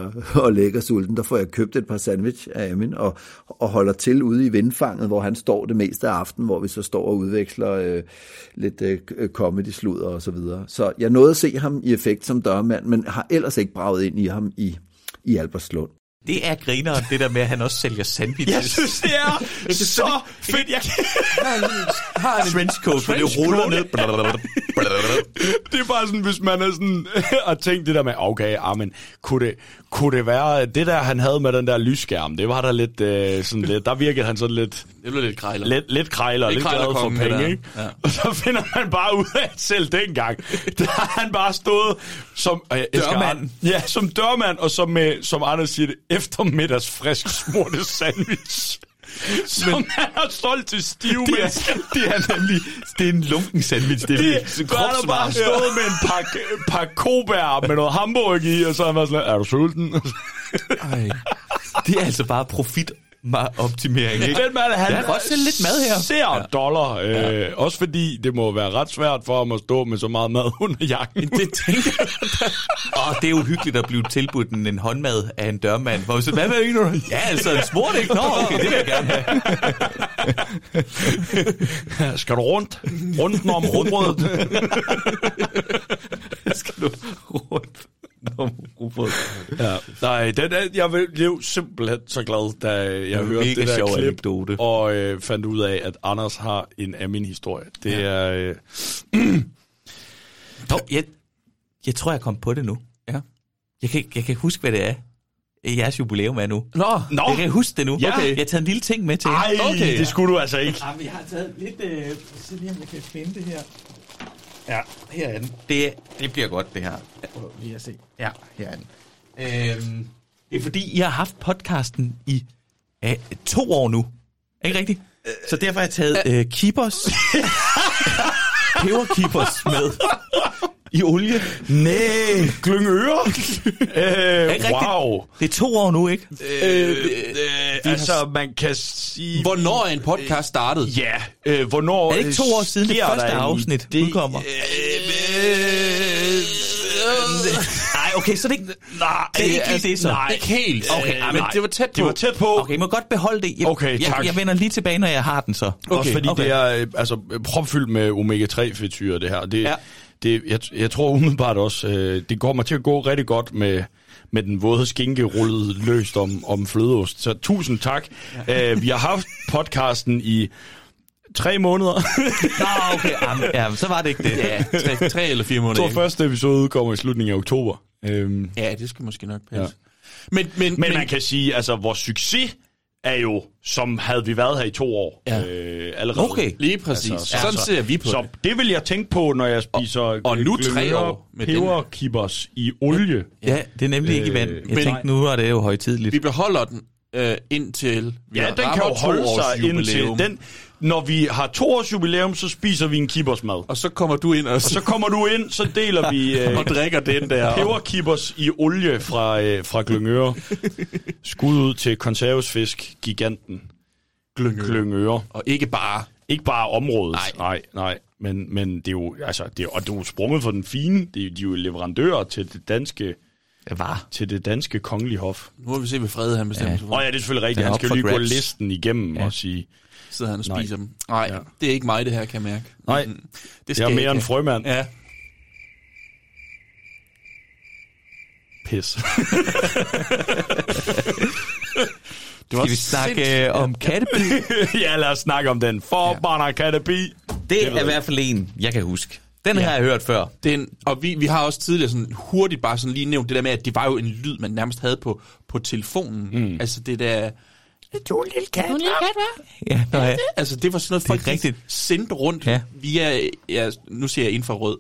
øh, og lækker sulten, der får jeg købt et par sandwich af Amin og, og holder til ude i vindfanget, hvor han står det meste af aftenen, hvor vi så står og udveksler øh, lidt øh, øh comedy-sludder og så videre. Så jeg nåede at se ham i effekt som dørmand, men har ellers ikke braget ind i ham i, i Albertslund. Det er grineren, det der med, at han også sælger sandwiches. Jeg synes, det er så fedt. Jeg har en trenchcoat, hvor det ruller ned. det er bare sådan, hvis man er sådan, og tænkt det der med, okay, amen, kunne det, kunne det være, det der han havde med den der lysskærm, det var der lidt, øh, sådan lidt, der virkede han sådan lidt... Det blev lidt krejler. Lidt, lidt krejler, lidt, lidt glad for penge, ikke? Ja. Og så finder man bare ud af, at selv dengang, der har han bare stået som... Øh, dørmand. Ja, som dørmand, og som, med, som Anders siger det, eftermiddags frisk smurte sandwich. Som Men, han har solgt til stive det er, det er nemlig, det er en lunken sandwich. Det er, det, er der bare stået med en pakke, pakke kobær med noget hamburg i, og så har han været sådan, er du sulten? Ej, det er altså bare profit optimering, ikke? Men man, han godt sælge lidt mad her. ser ja. dollar. Øh, ja. Også fordi det må være ret svært for ham at stå med så meget mad under jakken. Det tænker jeg. Åh, det er uhyggeligt at blive tilbudt en, en håndmad af en dørmand. Hvor så, hvad med du? Ja, altså en smurt, ikke? Nå, okay, det vil jeg gerne have. Skal du rundt? Rundt om rundbrødet? Skal du rundt om rugbrød? Ja, nej, den er, jeg blev simpelthen så glad, da jeg en hørte det der sjov klip, anekdote. og øh, fandt ud af, at Anders har en af min historie. Det Ja. er... Øh, Nå, jeg, jeg tror, jeg kom på det nu. Ja. Jeg kan, jeg kan huske, hvad det er. Jeres jubilæum er nu. Nå, Nå. Jeg kan huske det nu. Ja. Okay. Jeg har taget en lille ting med til jer. ej, Okay. det skulle du altså ikke. Jamen, jeg har taget lidt... Øh, se lige, om jeg kan finde det her. Ja, her er den. Det, det bliver godt, det her. Prøv lige at se. Ja, her er den. Øhm, det er fordi, jeg har haft podcasten i øh, to år nu. Ikke rigtigt? Så derfor har jeg taget øh, keepers. peberkeepers med i olie. Nej, Glyngøre. øh, Ikke wow. Det er to år nu, ikke? Øh, øh, altså, man kan sige... Hvornår er en podcast startet? Ja, øh, hvornår... Er det ikke to år siden det første afsnit det? udkommer? Nej, okay, så det er ikke... Nej, Det er ikke lige det, så. Nej, Ikke helt. Okay, men nej. det var tæt på. Det var tæt på. Okay, I må godt beholde det. Jeg, Okay, jeg, tak. jeg vender lige tilbage, når jeg har den så. Okay, Også fordi okay. det er øh, altså, propfyldt med omega-3 fedtsyre, det her. Det, Ja. det, jeg, jeg tror umiddelbart også, øh, det mig til at gå rigtig godt med, med den våde skinke rullet løst om, om flødeost. Så tusind tak. Ja. Øh, vi har haft podcasten i tre måneder. Nå, okay. Jamen, ja, så var det ikke det. Ja, tre, tre eller fire Jeg måneder. tror, ikke? første episode udkommer i slutningen af oktober. Øhm, Ja, det skal måske nok passe. Ja. Ja. Men, men, men man kan sige, altså vores succes er jo, som havde vi været her i to år Ja. øh, allerede. Okay. Lige præcis. Altså, Sådan ser vi på så det. det vil jeg tænke på, når jeg spiser og nu tre år med peberkibbers i olie. Ja, det er nemlig ikke i vand. Øh, Jeg men- tænkte, nu er det jo højtidligt. Vi beholder den øh, indtil vi Ja, den kan jo holde sig indtil... Den, når vi har to års jubilæum, så spiser vi en kibbersmad. Og så kommer du ind og, Og så kommer du ind, så deler vi øh, og drikker den der. peberkibbers i olie fra, øh, fra Glyngøre. Skud ud til konservesfisk, giganten. Glyngøre. Glyngøre. Og ikke bare... Ikke bare området. Nej. nej, nej. Men, men det er jo, altså, det er, og det er jo sprunget for den fine. Det er, de er jo leverandører til det danske, Det var. til det danske kongelige hof. Nu må vi se, hvad Frede han bestemmer Ja. sig for. Og ja, det er selvfølgelig rigtigt. Han skal jo lige gå listen igennem Ja. og sige, Sidder han og Nej. spiser dem. Nej, Ja. det er ikke mig, det her, kan jeg mærke. nej, Mm, det er mere ikke en frømand. Ja. Pis. Det Skal vi snakke øh, om katteby? ja, lad os snakke om den. Forbandet kattebi. Det er i hvert fald en, jeg kan huske. Den har jeg hørt før. Den, og vi, vi har også tidligere sådan hurtigt bare sådan lige nævnt det der med, at det var jo en lyd, man nærmest havde på, på telefonen. Mm. Altså det der... Du er en lille kat, Ja, nå, ja. Altså det var sådan noget, Det er folk rigtigt. sendte rundt Ja. ja. via, ja, nu siger jeg infrarød,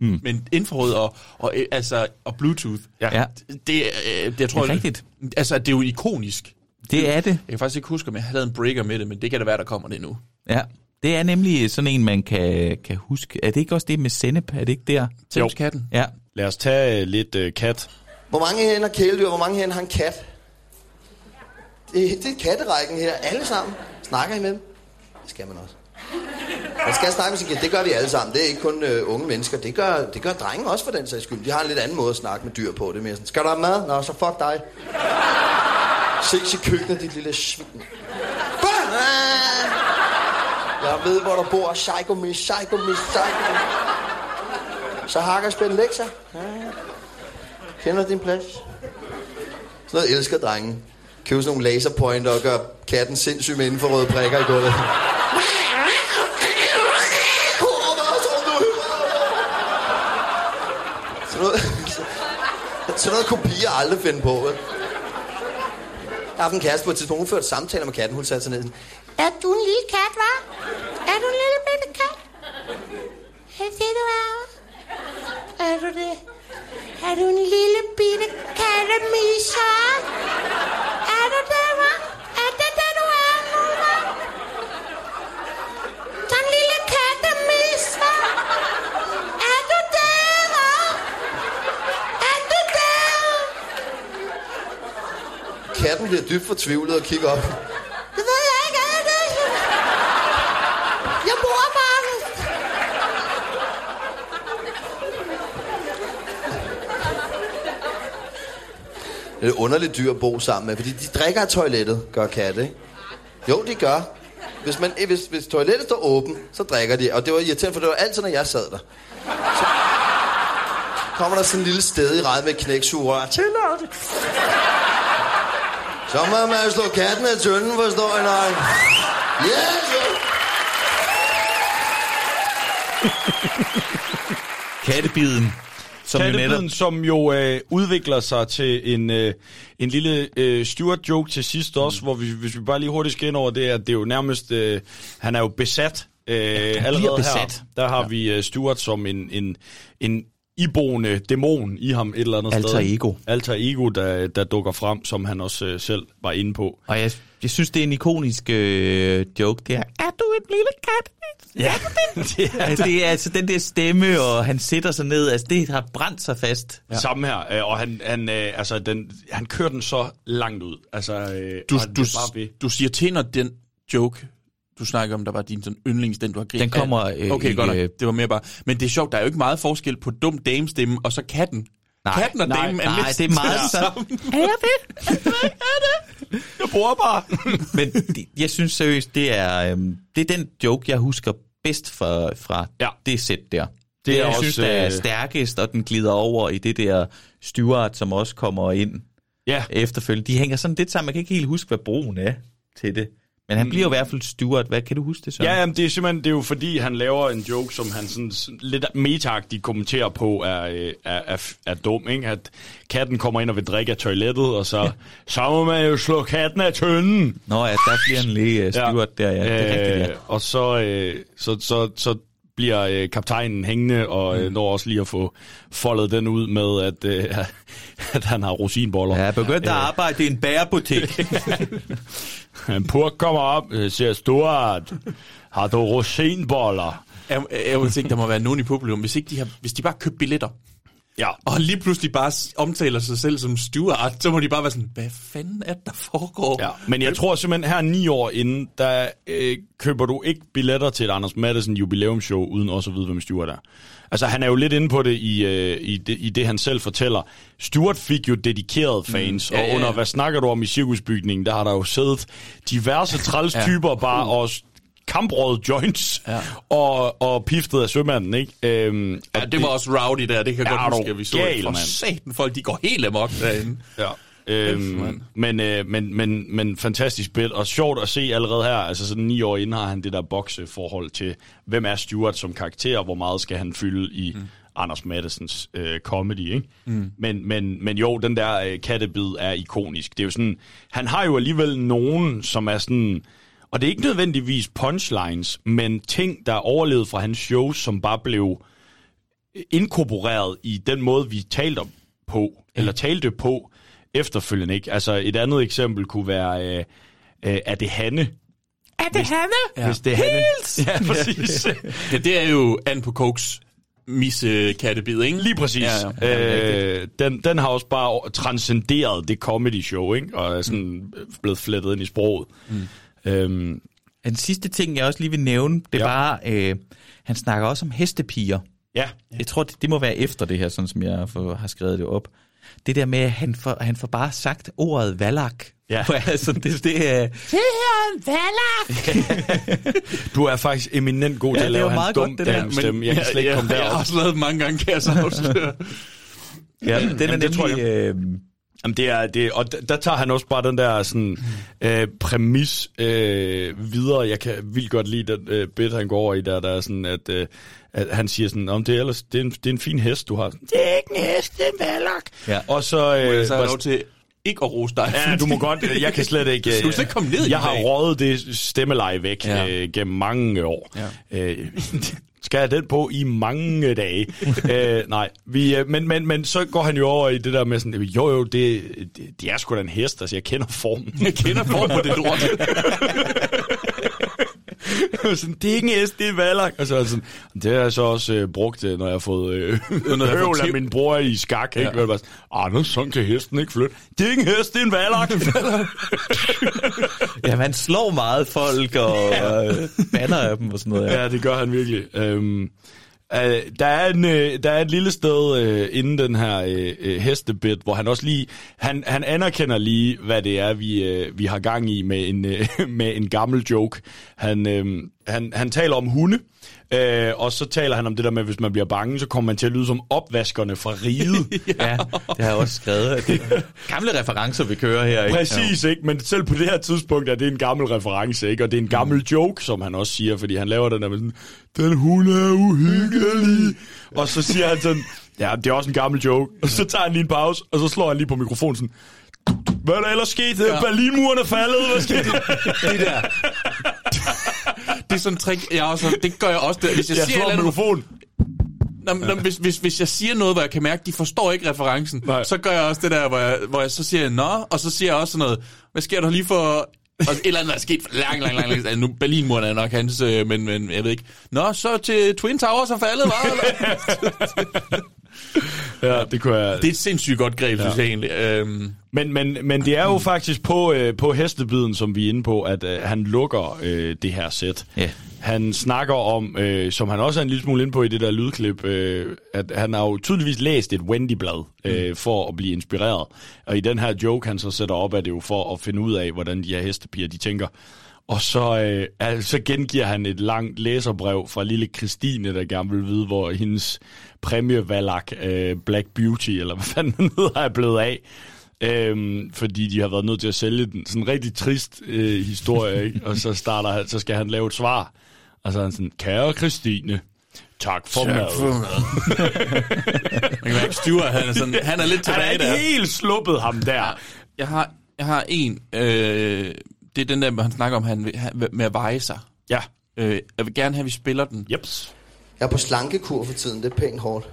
mm. men infrarød og, og, øh, altså, og Bluetooth. ja. Det, øh, det, jeg tror, Det er rigtigt. Altså det er jo ikonisk. Det er det. Jeg kan faktisk ikke huske, om jeg havde en breaker med det, men det kan da være, der kommer det nu. Ja. Det er nemlig sådan en, man kan, kan huske. Er det ikke også det med sennep? Er det ikke der? Tæmskatten. Ja. Lad os tage uh, lidt uh, kat. Hvor mange herinde har kæledyr, hvor mange herinde har en kat? Det, det er katterækken her. Alle sammen. Snakker I med dem? Det skal man også. Man skal snakke med sin kat. Det gør vi alle sammen. Det er ikke kun øh, unge mennesker. Det gør, det gør drenge også for den sags skyld. De har en lidt anden måde at snakke med dyr på. Det er mere sådan, skal du have mad? Nå, så fuck dig. Ses i køkkenet, dit lille svin. Jeg ved, hvor du bor. Psycho me, psycho me, psycho me. Så hakker spændt lektier. Ja. Kender din plads. Sådan noget elsker drenge købe sådan nogle laserpointer og gøre katten sindssyg med infrarøde prikker i gulvet. Sådan noget, sådan noget kunne piger aldrig finde på, vel? Jeg har haft en kæreste på et tidspunkt, hun førte samtaler med katten, hun satte sig ned. Er du en lille kat, hva'? Er du en lille bitte kat? Er det, du er? Er du det? Er du en lille bitte kattemisse? Er du det, hva'? Er det det, du er nu, hva'? Den lille kattemisse? Er du det, hva'? Er du det? Katten bliver dybt fortvivlet og kigger op. Det er underligt dyr at bo sammen med, fordi de drikker af toilettet, gør katte, ikke? Jo, de gør. Hvis, man, eh, hvis, hvis toilettet står åben, så drikker de. Og det var irriterende, for det var altid, når jeg sad der. Så kommer der sådan en lille sted i ret med knæksugerør. Tillad det. Så må man slå katten af tønden, forstår jeg nok. Yes! Kattebiden. Som jo Kattebiden, netop, som jo øh, udvikler sig til en, øh, en lille øh, Stuart-joke til sidst også, mm. hvor vi, hvis vi bare lige hurtigt skal ind over det, at det er jo nærmest, øh, han er jo besat. Øh, allerede besat. her, der har ja. vi øh, Stuart som en, en, en iboende dæmon i ham et eller andet Alter sted. ego. Alter ego, der, der dukker frem, som han også øh, selv var inde på. og jeg, jeg synes, det er en ikonisk øh, joke. Det er, er du en lille kat? Ja, det er Altså, det er altså den der stemme, og han sætter sig ned. Altså, det har brændt sig fast. Ja. Samme her, øh, og han, han, øh, altså, den, han kører den så langt ud. Altså, øh, Du, du, bare du siger til, når den joke, du snakker om, der var din sådan yndlings, den du har grinet Den kommer, af. øh, Okay, i, godt nok. øh, Det var mere bare. Men det er sjovt, der er jo ikke meget forskel på dum damestemme og så katten. Nej, katten og nej, damen er nej, lidt det er meget tæt så- sammen. Er jeg det? Jeg bruger bare. Men det, jeg synes seriøst, det er, øhm, det er den joke, jeg husker bedst fra, fra Ja. det sæt der. Det Det, er jeg synes, også, der er øh, stærkest, og den glider over i det der Stuart, som også kommer ind Ja, efterfølgende. De hænger sådan lidt sammen. Man kan ikke helt huske, hvad broen er til det. Men han bliver jo i hvert fald Stuart. Hvad kan du huske det så? ja jamen, det er simpelthen det er jo fordi, han laver en joke, som han sådan, lidt metagtigt kommenterer på, er, øh, er, er, er dum. Ikke? At katten kommer ind og vil drikke af toilettet, og så, så må man jo slå katten af tønden. Nå ja, der bliver han lige uh, Stuart ja. der, ja. Det er rigtigt, ja. Øh, Og så, øh, så, så, så bliver øh, kaptajnen hængende, og øh, når også lige at få foldet den ud med, at, øh, at han har rosinboller. Ja, begyndt at arbejde i en bærebutik. En purk kommer op, øh, siger Stuart, har du rosinboller? Jeg, jeg vil tænke, der må være nogen i publikum, hvis, ikke de har, hvis de bare købt billetter, Ja. og lige pludselig bare omtaler sig selv som Stuart, så må de bare være sådan, hvad fanden er det, der foregår? Ja, men jeg tror simpelthen, her ni år inden, der øh, køber du ikke billetter til et Anders Madsen jubilæumsshow, uden også at vide, hvem Stuart er. Altså, han er jo lidt inde på det i, øh, i, det, i det, han selv fortæller. Stuart fik jo dedikerede fans, mm, ja, ja, ja, og under, ja. hvad snakker du om i cirkusbygningen, der har der jo siddet diverse trælstyper ja. bare og kamprådet joints ja. og, og piftet af sømanden, ikke? Øhm, Ja, det var også rowdy der, det kan jeg Ja, godt huske, at vi så. gal, For mand. satan, folk de går helt amok derinde. Ja. Øhm, men, øh, men, men, men fantastisk bit, og sjovt at se allerede her, altså sådan ni år inden har han det der bokseforhold til, hvem er Stuart som karakter, og hvor meget skal han fylde i mm. Anders Mattesens øh, comedy, ikke? Mm. Men, men, men jo, den der øh, kattebid er ikonisk. Det er jo sådan, han har jo alligevel nogen, som er sådan, og det er ikke nødvendigvis punchlines, men ting, der er overlevet fra hans shows, som bare blev inkorporeret i den måde, vi talte om på, eller talte på efterfølgende. Ikke? Altså et andet eksempel kunne være, øh, øh, er det Hanne? Er det Hanne? Ja. Hvis det er Hanne. Hils! Ja, præcis. ja, det er jo Anne på Cokes misse kattebid, ikke? Lige præcis. Ja, ja. Ja, øh, den, den har også bare transcenderet det comedy show, ikke? og er sådan mm. blevet flettet ind i sproget. Mm. Øhm, Den sidste ting, jeg også lige vil nævne, det Ja. var, øh, han snakker også om hestepiger. ja. Jeg tror, det, det må være efter det her, sådan som jeg får, har skrevet det op. Det der med, at han får, han får bare sagt ordet valak. Ja. altså, det, det er... Det er en valak! Du er faktisk eminent god til Ja, at det er lave jo hans meget dum godt, det der. damestemme. Jeg kan slet ikke ja, komme Jeg har derop. også lavet mange gange, kan jeg så afsløre. Ja, den er Jamen, det tror nemlig... Øh, Jamen det er det, og der, der tager han også bare den der sådan øh, præmis øh, videre. Jeg kan vildt godt lide den øh, bit han går over i der, der er sådan at, øh, at han siger sådan, om det er ellers det er, en, det er en fin hest du har. Det er ikke en hest, det er en valak. Ja. Og så øh, Må så var- lov til ikke at rose dig? Ja, du må godt. Jeg kan slet ikke... Du skal ikke komme ned i Jeg har røget det stemmeleje væk ja. øh, gennem mange år. Ja. Øh, skal jeg den på i mange dage? øh, nej, vi, øh, men, men, men så går han jo over i det der med sådan, jo jo, det, det, det er sgu da en hest, altså jeg kender formen. Jeg kender form på det lort. sådan, det er ikke en hest, det er valak. Og så er sådan, det har jeg så også øh, brugt, øh, når jeg har fået øh, høvl af min bror i skak. Ikke? Ja. Ja. Bare, sådan, Anders, sådan kan hesten ikke flytte. Det er ikke en hest, det er en valak. ja, man slår meget folk og øh, banner af dem og sådan noget. Ja. Ja, det gør han virkelig. Øhm, Uh, der, er en, uh, der er et lille sted uh, inden den her uh, uh, hestebit, hvor han også lige, han, han anerkender lige, hvad det er, vi, uh, vi har gang i med en, uh, med en gammel joke. Han, uh, han, han taler om hunde, uh, og så taler han om det der med, at hvis man bliver bange, så kommer man til at lyde som opvaskerne fra riget. ja, det har jeg også skrevet. Det gamle referencer, vi kører her. Ikke? Præcis, ikke? Men selv på det her tidspunkt er det en gammel reference, ikke? Og det er en gammel mm. joke, som han også siger, fordi han laver den der med sådan, den hund er uhyggelig. Og så siger han sådan, ja, det er også en gammel joke. Og så tager han lige en pause, og så slår han lige på mikrofonen sådan, hvad er der ellers sket? Ja. Berlinmuren er faldet, hvad skete der? det der. det er sådan en trick, jeg også, det gør jeg også. Det. Hvis jeg, Jeg siger slår andet- mikrofonen. Nå, nå, hvis, hvis, hvis jeg siger noget, hvor jeg kan mærke, at de forstår ikke referencen, Nej. så gør jeg også det der, hvor jeg, hvor jeg så siger, nå, og så siger jeg også sådan noget, hvad sker der lige for... Og et eller andet er sket for lang, lang, lang, lang. Altså, nu Berlinmuren er nok hans, øh, men, men jeg ved ikke. Nå, så til Twin Towers er faldet, var Ja, det kunne jeg... Det er et sindssygt godt greb, ja. synes jeg egentlig. Øhm, Men, men, men det er jo faktisk på, øh, på hestebiden, som vi er inde på, at øh, han lukker øh, det her sæt. Ja. Han snakker om, øh, som han også er en lille smule inde på i det der lydklip, øh, at han har jo tydeligvis læst et Wendy-blad øh, Mm. for at blive inspireret. Og i den her joke, han så sætter op, er det jo for at finde ud af, hvordan de her hestepiger, de tænker. Og så, øh, altså, så gengiver han et langt læserbrev fra lille Christine, der gerne vil vide, hvor hendes præmievalak øh, Black Beauty, eller hvad fanden den hedder, er blevet af. Øhm, fordi de har været nødt til at sælge den. Sådan en rigtig trist øh, historie, ikke? Og så, starter, han- så skal han lave et svar. Og så er han sådan, kære Christine, tak for Tak mad. for Man kan mærke, Stuart, han er, sådan, han er lidt tilbage Han er der. helt sluppet ham der. Jeg har, jeg har en, øh, det er den der, hvor han snakker om han, med at veje sig. Ja. Øh, jeg vil gerne have, at vi spiller den. Jeps. Jeg er på slankekur for tiden, det er pænt hårdt.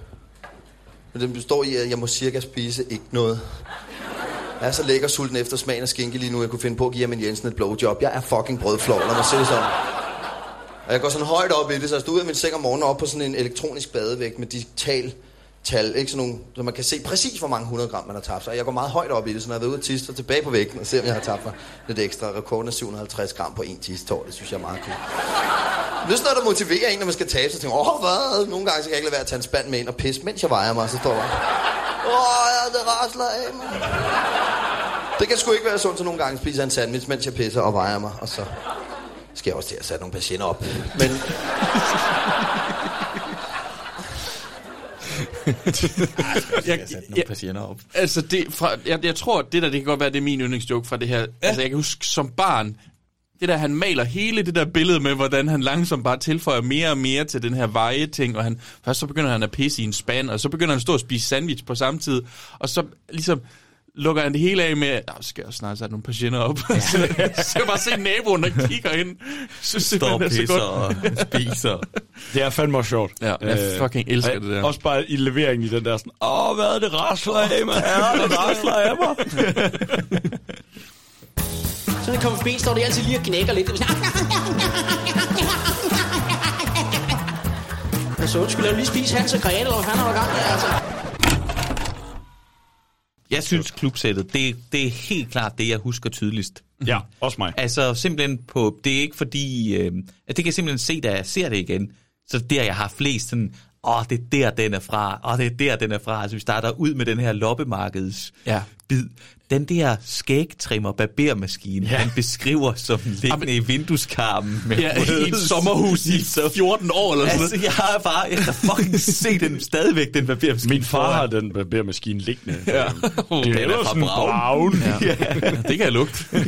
Men det består i, at jeg må cirka spise ikke noget. Jeg er så lækker sulten efter smagen af skinke lige nu, jeg kunne finde på at give Jamen Jensen et blowjob. Jeg er fucking brødflov, lad mig se det sådan. Og jeg går sådan højt op i det, så jeg stod ud af min seng om morgenen op på sådan en elektronisk badevægt med digital tal, ikke sådan nogle, så man kan se præcis, hvor mange 100 gram man har tabt sig. Jeg går meget højt op i det, så når jeg er ude og tisse, tilbage på vægten og ser, om jeg har tabt mig lidt ekstra. Rekorden er 750 gram på en tissetår, det synes jeg er meget cool. Det er sådan noget, der motiverer en, når man skal tabe sig. Tænker, åh, hvad? Nogle gange så kan jeg ikke lade være at tage en spand med ind og pisse, mens jeg vejer mig, så står jeg, Åh, ja, det rasler af mig. Det kan sgu ikke være sundt, så nogle gange spiser jeg en sandwich, mens jeg pisser og vejer mig, og så skal jeg også til at sætte nogle patienter op. Men jeg, nogle patienter op. Altså, det, fra, jeg, jeg tror, det der, det kan godt være, det er min yndlingsjoke fra det her. Ja. Altså, jeg kan huske som barn, det der, han maler hele det der billede med, hvordan han langsomt bare tilføjer mere og mere til den her veje-ting, og han, først så begynder han at pisse i en spand, og så begynder han at stå og spise sandwich på samme tid, og så ligesom lukker han det hele af med, at så skal jeg snart sætte nogle patienter op. Ja. så skal jeg bare se naboen, der kigger ind. Så Står og pisser og spiser. Det er fandme sjovt. Ja, jeg fucking elsker og- det der. Også bare i leveringen i den der sådan, åh, hvad er det rasler af mig? Ja, det rasler af mig. Så når jeg kommer forbi, står det altid lige og knækker lidt. Er sådan, Altså, undskyld, jeg vil lige spise Hans og Grete, eller hvad fanden har gang altså? Jeg synes, klubsættet, det, det er helt klart det, jeg husker tydeligst. Ja, også mig. Altså simpelthen på, det er ikke fordi, øh, at det kan jeg simpelthen se, da jeg ser det igen. Så det der, jeg har flest sådan, åh, det er der, den er fra, åh, det er der, den er fra. Altså vi starter ud med den her loppemarkeds Ja. bid. Den der skægtrimmer barbermaskine, ja. han beskriver som liggende i vindueskarmen. Med Ja, i et sommerhus i 14 år eller sådan Altså, jeg har bare, jeg kan fucking se den stadigvæk, den barbermaskine. Min far har den barbermaskine liggende. Ja. Det Den er er fra sådan Braun. braun. Ja. Det kan jeg lugte.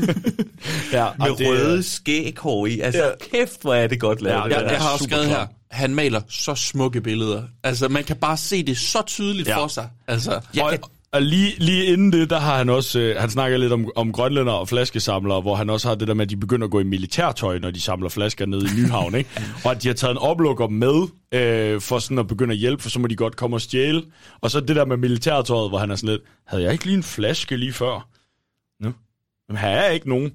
ja, Med og det røde skæghår i. Altså, Ja. kæft, hvor er det godt lavet. Ja, det Jeg, jeg har også skrevet her, han maler så smukke billeder. Altså, man kan bare se det så tydeligt Ja. for sig. Altså, Jeg og, kan- og lige, lige inden det, der har han også, øh, han snakker lidt om, om grønlænder og flaskesamlere, hvor han også har det der med, at de begynder at gå i militærtøj, når de samler flasker ned i Nyhavn, ikke? Og at de har taget en oplukker med, øh, for sådan at begynde at hjælpe, for så må de godt komme og stjæle. Og så det der med militærtøjet, hvor han er sådan lidt, havde jeg ikke lige en flaske lige før? Nå, men her er ikke nogen.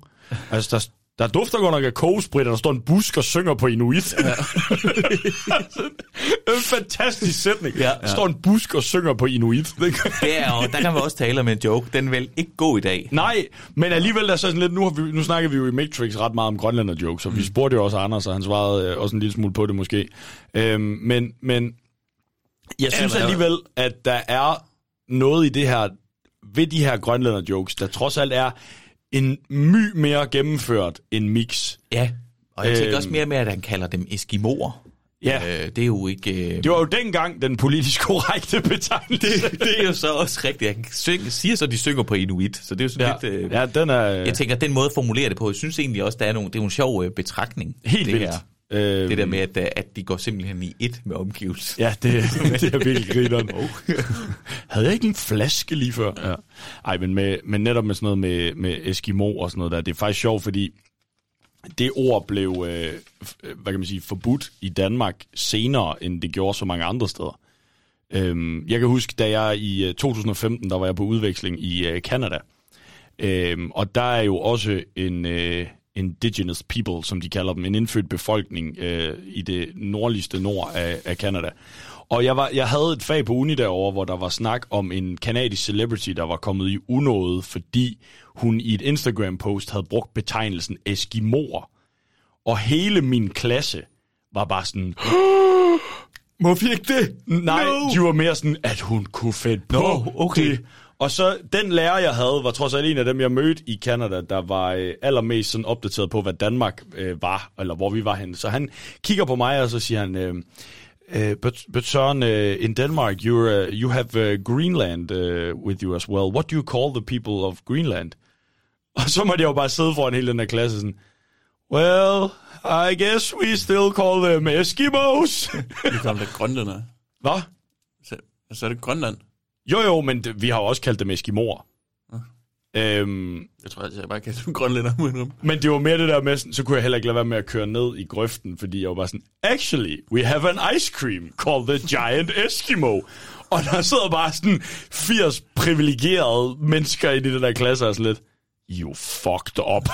Altså, der, der dufter godt nok af kogesprit, og der står en busk og synger på inuit. Ja. en fantastisk sætning. Ja, Der står en busk og synger på inuit. Er jo, der kan man også tale om en joke. Den vil ikke gå i dag. Nej, men alligevel er så sådan lidt, nu, har vi, nu snakker vi jo i Matrix ret meget om grønlænder jokes, og mm. vi spurgte jo også Anders, og han svarede øh, også en lille smule på det måske. Øhm, men, men Jeg synes Ja, alligevel, at der er noget i det her, ved de her grønlænder jokes, der trods alt er en my mere gennemført end mix. Ja, og jeg tænker Øhm. også mere med, at han kalder dem eskimoer. Ja. Øh, det er jo ikke... Øh, Det var jo dengang den politisk korrekte betegnelse. det, det er jo så også rigtigt. Han synger, siger så, at de synger på inuit, så det er jo sådan Ja, lidt... Øh, ja den er... Jeg tænker, den måde at formulere det på, jeg synes egentlig også, der er nogle, det er en sjov øh, betragtning. Helt det vildt. Her. Øhm, Det der med, at, øh, at de går simpelthen i et med omgivelsen. Ja, det, det er virkelig grineren. Havde jeg ikke en flaske lige før? Ja. Ej, men, med, men netop med sådan noget med, med Eskimo og sådan noget der, det er faktisk sjovt, fordi det ord blev, øh, f- hvad kan man sige, forbudt i Danmark senere, end det gjorde så mange andre steder. Øhm, jeg kan huske, da jeg i øh, 2015, der var jeg på udveksling i øh, Canada. Øhm, og der er jo også en øh, indigenous people, som de kalder dem, en indfødt befolkning øh, i det nordligste nord af, af Canada. Og jeg, var, jeg havde et fag på uni derovre, hvor der var snak om en kanadisk celebrity, der var kommet i unåde, fordi hun i et Instagram-post havde brugt betegnelsen Eskimoer. Og hele min klasse var bare sådan, må vi ikke det? Nej, no. de var mere sådan, at hun kunne finde på Nå, okay. det. Og så den lærer, jeg havde, var trods alt en af dem, jeg mødte i Canada, der var øh, allermest sådan opdateret på, hvad Danmark øh, var, eller hvor vi var henne. Så han kigger på mig, og så siger han, øh, øh, but, but son, uh, in Denmark, you're, uh, you have uh, Greenland uh, with you as well. What do you call the people of Greenland? Og så måtte jeg jo bare sidde foran hele den her klasse sådan, well, I guess we still call them Eskimos. Vi kom der grønlænder. Hvad? Så, så er det Grønland. Jo, jo, men det, vi har jo også kaldt dem Eskimoer. Øhm, Jeg tror altså, jeg bare kaldte dem grønlænder. men det var mere det der med, sådan, så kunne jeg heller ikke lade være med at køre ned i grøften, fordi jeg var bare sådan, actually, we have an ice cream called the Giant Eskimo. Og der sidder bare sådan 80 privilegerede mennesker i den der klasse og sådan lidt, you fucked up.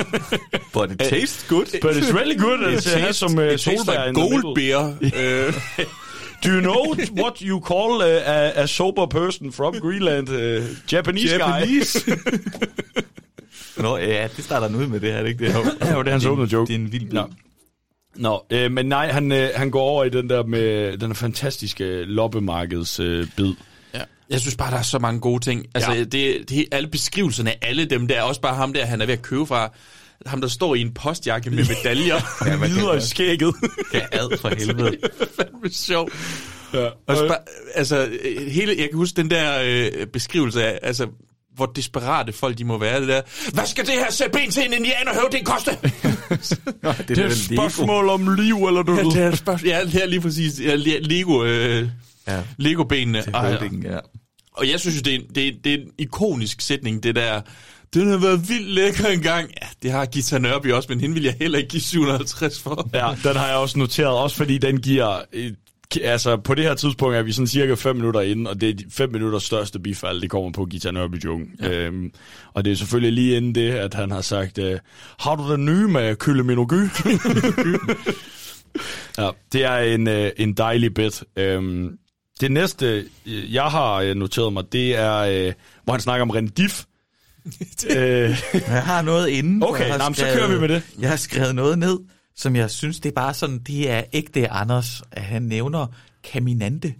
But it tastes good. But it's really good It have tastes- some uh, it tastes like gold beer. Do you know what you call a, a sober person from Greenland? Uh, Japanese, Japanese. guy. Nå, ja, det starter nu ud med det her, er det ikke det? Ja, jo, det er hans åbne joke. Det er en vild Nå. Nå, øh, men nej, han, øh, han går over i den der med den fantastiske loppemarkeds øh, bid. Ja. Jeg synes bare, der er så mange gode ting. Altså, ja. det, det, alle beskrivelserne af alle dem der, også bare ham der, han er ved at købe fra, ham der står i en postjakke med medaljer. Ja, videre i skægget. Ja, ad for helvede. fandme sjovt. Ja. Og så bare, altså, hele, jeg kan huske den der øh, beskrivelse af, altså, hvor desperate folk de må være, det der. Hvad skal det her sætte ben til en indianerhøvding koste? det, Det er et spørgsmål om liv eller død. ja, det er spørgsmål. Ja, det er lige præcis. Ja, le- Lego, øh, Ja. Lego-benene. Til høvdingen, ja. Og jeg synes jo, det er, det, er, det er en ikonisk sætning, det der... Den har været vildt lækker engang. Ja, det har Gita Nørby også, men hende vil jeg heller ikke give 750 for. Ja, den har jeg også noteret, også fordi den giver... Altså, på det her tidspunkt er vi sådan cirka 5 minutter inde, og det er de 5 minutters største bifald, det kommer på Gita nørby joken ja. øhm, Og det er selvfølgelig lige inden det, at han har sagt, øh, har du den nye med Kylle Minogy? ja, det er en, øh, en dejlig bit. Øhm, det næste, øh, jeg har øh, noteret mig, det er, øh, hvor han snakker om Rendif. øh, Jeg har noget inden. Okay, jeg men så kører vi med det. Jeg har skrevet noget ned, som jeg synes, det er bare sådan, det er ægte Anders, at han nævner Caminante.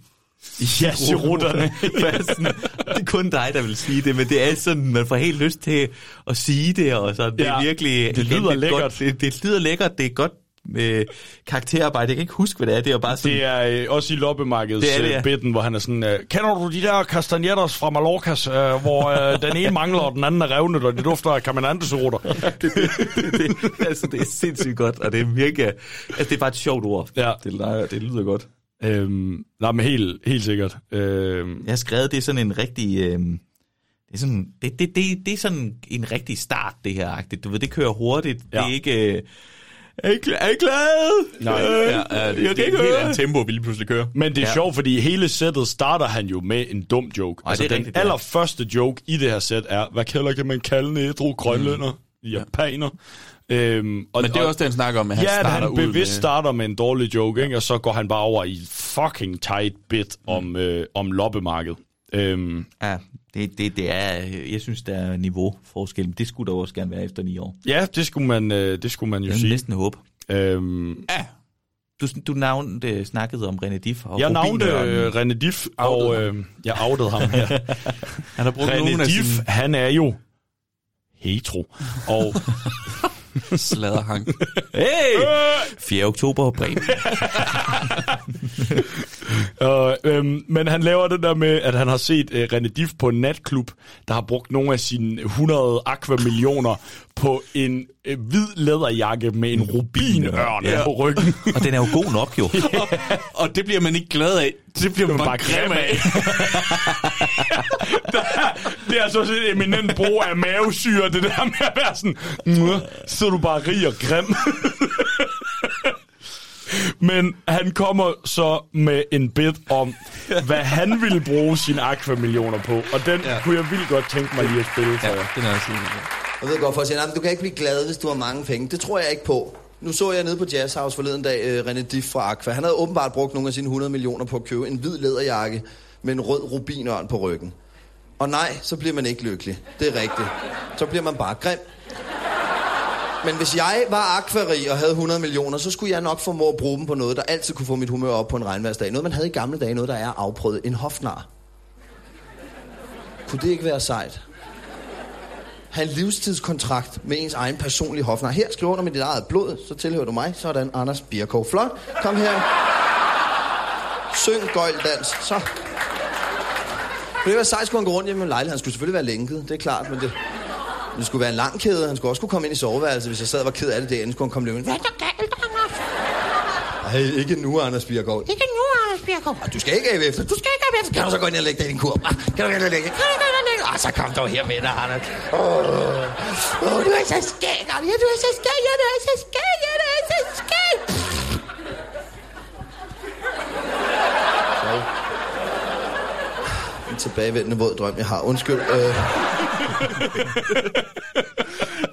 ja, sirutterne. Er sådan, det er kun dig, der vil sige det, men det er sådan, man får helt lyst til at sige det, og så det er Ja, virkelig... det lyder er lækkert. Godt, det, det lyder lækkert, det er godt med karakterarbejde. Jeg kan ikke huske, hvad det er. Det er bare sådan... Det er øh, også i loppemarkedets Det er det, øh, ja. bitten, hvor han er sådan, øh, kender du de der castanjetters fra Mallorcas, øh, hvor øh, den ene mangler, og den anden er revnet, og det dufter af caminantesurutter? det, det, det, altså, det er sindssygt godt, og det er virkelig... Altså, det er bare et sjovt ord. Ja. Det, det lyder godt. øhm, nej, men helt, helt sikkert. Øhm, Jeg har skrevet, det er sådan en rigtig... Øh, det, er sådan, det, det, det, det er sådan en rigtig start, det her. agtigt. Du ved, det kører hurtigt. Ja. Det er ikke... Øh, er I, er I glade? Nej. Øh, Ja, ja, det, jeg det kan er ikke et helt høre. andet tempo, vi lige pludselig kører. men det er Ja. sjovt, fordi hele sættet starter han jo med en dum joke. Ej, altså, det er den rigtigt, allerførste joke i det her sæt er, hvad kalder kan man kalde en ædru grønlænder? Mm. Japaner. Øhm, og, Men det er også det, han snakker om, at han ja, starter han ud bevidst med... starter med en dårlig joke, ikke? og så går han bare over i fucking tight bit Mm. om, øh, om loppemarkedet. Øhm, Ja, det, det, det er... Jeg synes, der er niveauforskel. men Det skulle der også gerne være efter ni år. ja, det skulle man, øh, det skulle man jo Jeg sige. næsten håbe. Øhm, Ja, Du, du navn, øh, snakkede om René Diff og Jeg navnte øh, René Diff, og øh, jeg outede ham her. Han har brugt René Diff, sine han er jo hetero. Og sladderhang. Hey! 4. oktober, Bremen. Og, øhm, men han laver det der med, at han har set øh, René Diff på en natklub, der har brugt nogle af sine 100 aquamillioner på en øh, hvid læderjakke med en rubinørn Ja. ja. på ryggen. Og den er jo god nok, jo. og det bliver man ikke glad af. Det bliver man bare, bare grim af. det er altså også et eminent brug af mavesyre, det der med at være sådan, "Mwah, så er du bare rig og grim. Men han kommer så med en bit om, hvad han ville bruge sine aquamillioner på. Og den ja. kunne jeg vildt godt tænke mig lige at spille for jer. Den er også jeg ved godt, for at sige, men du kan ikke blive glad, hvis du har mange penge. Det tror jeg ikke på. Nu så jeg nede på Jazz House forleden dag, uh, René Diff fra Aqua. Han havde åbenbart brugt nogle af sine 100 millioner på at købe en hvid læderjakke med en rød rubinørn på ryggen. Og nej, så bliver man ikke lykkelig. Det er rigtigt. Så bliver man bare grim. Men hvis jeg var akvarig og havde 100 millioner, så skulle jeg nok formå at bruge dem på noget, der altid kunne få mit humør op på en regnværsdag. Noget, man havde i gamle dage, noget, der er afprøvet. En hofnar. Kunne det ikke være sejt? Have en livstidskontrakt med ens egen personlige hofnar. Her, skriver under med dit eget blod, så tilhører du mig. Sådan, Anders Birkov. Flot. Kom her. Syng gøjldans. Så. Det var sejt, skulle han gå rundt hjemme med lejligheden. Han skulle selvfølgelig være lænket, det er klart, men det, det skulle være en lang kæde. Han skulle også kunne komme ind i soveværelset, hvis jeg sad og var ked af det derinde, skulle han komme løbende. Hvad er der galt, Anders? Ej, ikke nu, Anders Birkov. Ikke nu, Anders Birkov. Du skal ikke af efter. Du skal ikke have efter. Kan du så gå ind og lægge dig i din kurv? Kan du gå ind og lægge? Kan du ikke lægge? Ah, så kom dog her med dig, Anders. Åh, Åh, du er så skæg, Anders. Du er så skæg, du er så skæg, du er så skæg. En tilbagevendende våd drøm, jeg har. Undskyld. Øh,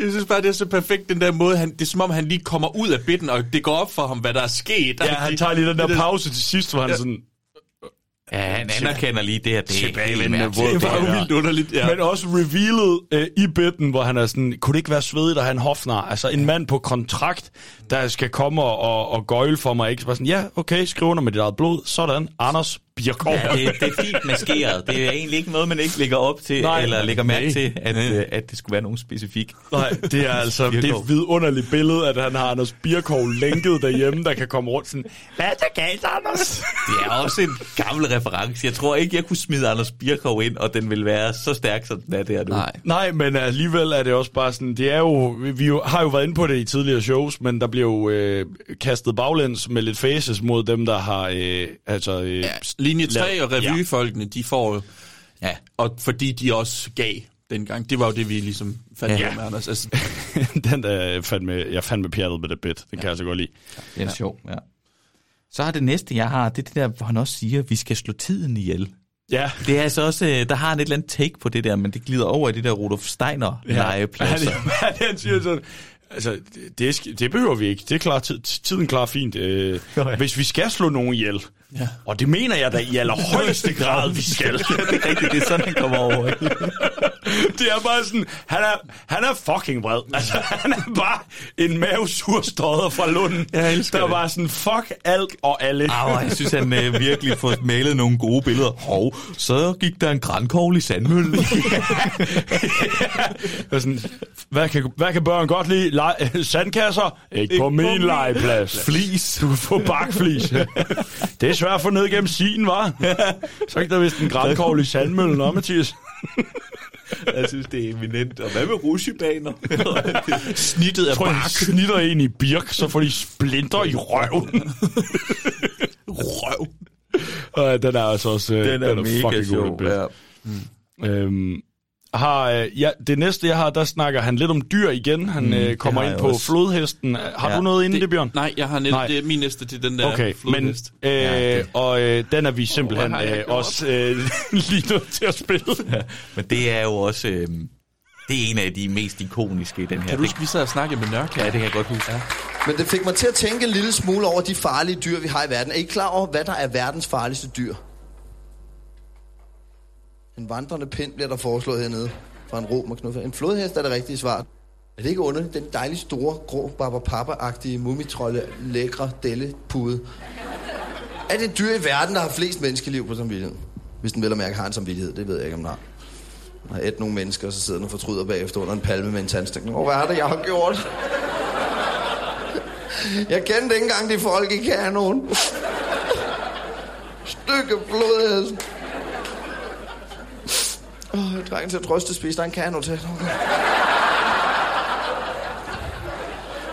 Jeg synes bare, det er så perfekt, den der måde. Han, det er som om, han lige kommer ud af bitten, og det går op for ham, hvad der er sket. Ja, han tager lige den der pause til sidst, hvor han Ja. sådan... Ja, han anerkender lige det her. Det er Tilbagevendende våd Det var jo vildt underligt, ja. Men også revealet øh, i bitten, hvor han er sådan, kunne det ikke være svedigt at have en hofnar? Altså en mand på kontrakt, der skal komme og, og, og gøjle for mig, ikke? Så bare sådan, ja, okay, skriv under med dit eget blod. Sådan, Anders Birkov. Ja, det, det er fint maskeret. Det er egentlig ikke noget, man ikke lægger op til, Nej, eller lægger mærke nej. til, at, øh, at det skulle være nogen specifik. Nej, det er altså det er et vidunderligt billede, at han har Anders Birkov lænket derhjemme, der kan komme rundt sådan, hvad er der galt, Anders? Det er også en gammel reference. Jeg tror ikke, jeg kunne smide Anders Birkov ind, og den vil være så stærk, som den er der nu. Nej. Nej, men alligevel er det også bare sådan, det er jo, vi, vi jo, har jo været inde på det i tidligere shows, men der bliver jo øh, kastet baglæns med lidt faces mod dem, der har, øh, altså... Øh, Ja, linje 3 lavet- og revyfolkene, de får jo... Ja, og fordi de også gav dengang. Det var jo det, vi ligesom fandt Ja. ja. med, Anders. Altså, den der er fandme, jeg fandme pjattet med det bit. Den kan jeg så godt lide. Det er ja. sjovt, ja. Så har det næste, jeg har, det er det der, hvor han også siger, at vi skal slå tiden ihjel. Ja. Det er altså også, øh, der har han et eller andet take på det der, men det glider over i det der Rudolf Steiner legepladser. Ja, det, han siger sådan, altså, det, det, behøver vi ikke. Det er klar, tid, tiden klarer fint. Øh, hvis vi skal slå nogen ihjel, ja. og det mener jeg da i allerhøjeste grad, vi skal. det er rigtigt, det er sådan, han kommer over. det er bare sådan, han er, han er fucking vred. Altså, han er bare en mavesur stodder fra Lunden, Jeg elsker der det. var sådan, fuck alt og alle. Au, jeg synes, han øh, virkelig får malet nogle gode billeder. Hov, så gik der en grænkogl i sandmøllen. Og sådan, hvad, kan, hvad kan børn godt lide? Le- sandkasser? Ikke, Ikke på på min min legeplads. Flis. Du kan få bakflis. det er at få ned gennem sin, var. Så gik der vist en grænkogl i sandmøllen, nå, Mathias? jeg synes, det er eminent. Og hvad med rusjebaner? snittet af bark. snitter en i birk, så får de splinter i røven. Røv. Og den er altså også øh, Den er mega fucking sjov. god. Ja. Øhm, har, øh, ja, det næste, jeg har, der snakker han lidt om dyr igen. Han Mm, øh, det kommer ind på også. flodhesten. Har Ja, du noget inden det, Bjørn? Nej, jeg har net, Nej. det er min næste til den der Okay, men flodhest. øh, Ja, det- og øh, den er vi simpelthen jeg øh, også øh, lige nødt til at spille. Men det er jo også... Øh, det er en af de mest ikoniske i den her. Kan du huske, vi sad og snakkede med Nørk? Ja, det kan jeg godt huske. Ja. Men det fik mig til at tænke en lille smule over de farlige dyr, vi har i verden. Er I klar over, hvad der er verdens farligste dyr? En vandrende pind bliver der foreslået hernede fra en rom og knuffer. En flodhest er det rigtige svar. Er det ikke underligt? Den dejlige store, grå, barbapapa-agtige, mumitrolle, lækre, delle, pude. Er det dyr i verden, der har flest menneskeliv på samvittigheden? Hvis den vel og mærke har en samvittighed, det ved jeg ikke om den har. Den har et nogle mennesker, og så sidder den og fortryder bagefter under en palme med en tandstik. Åh, hvad er det, jeg har gjort? Jeg kendte ikke engang de folk i kanonen. Stykke blodhest. Åh, jeg til at trøste spise. Der er en kano til.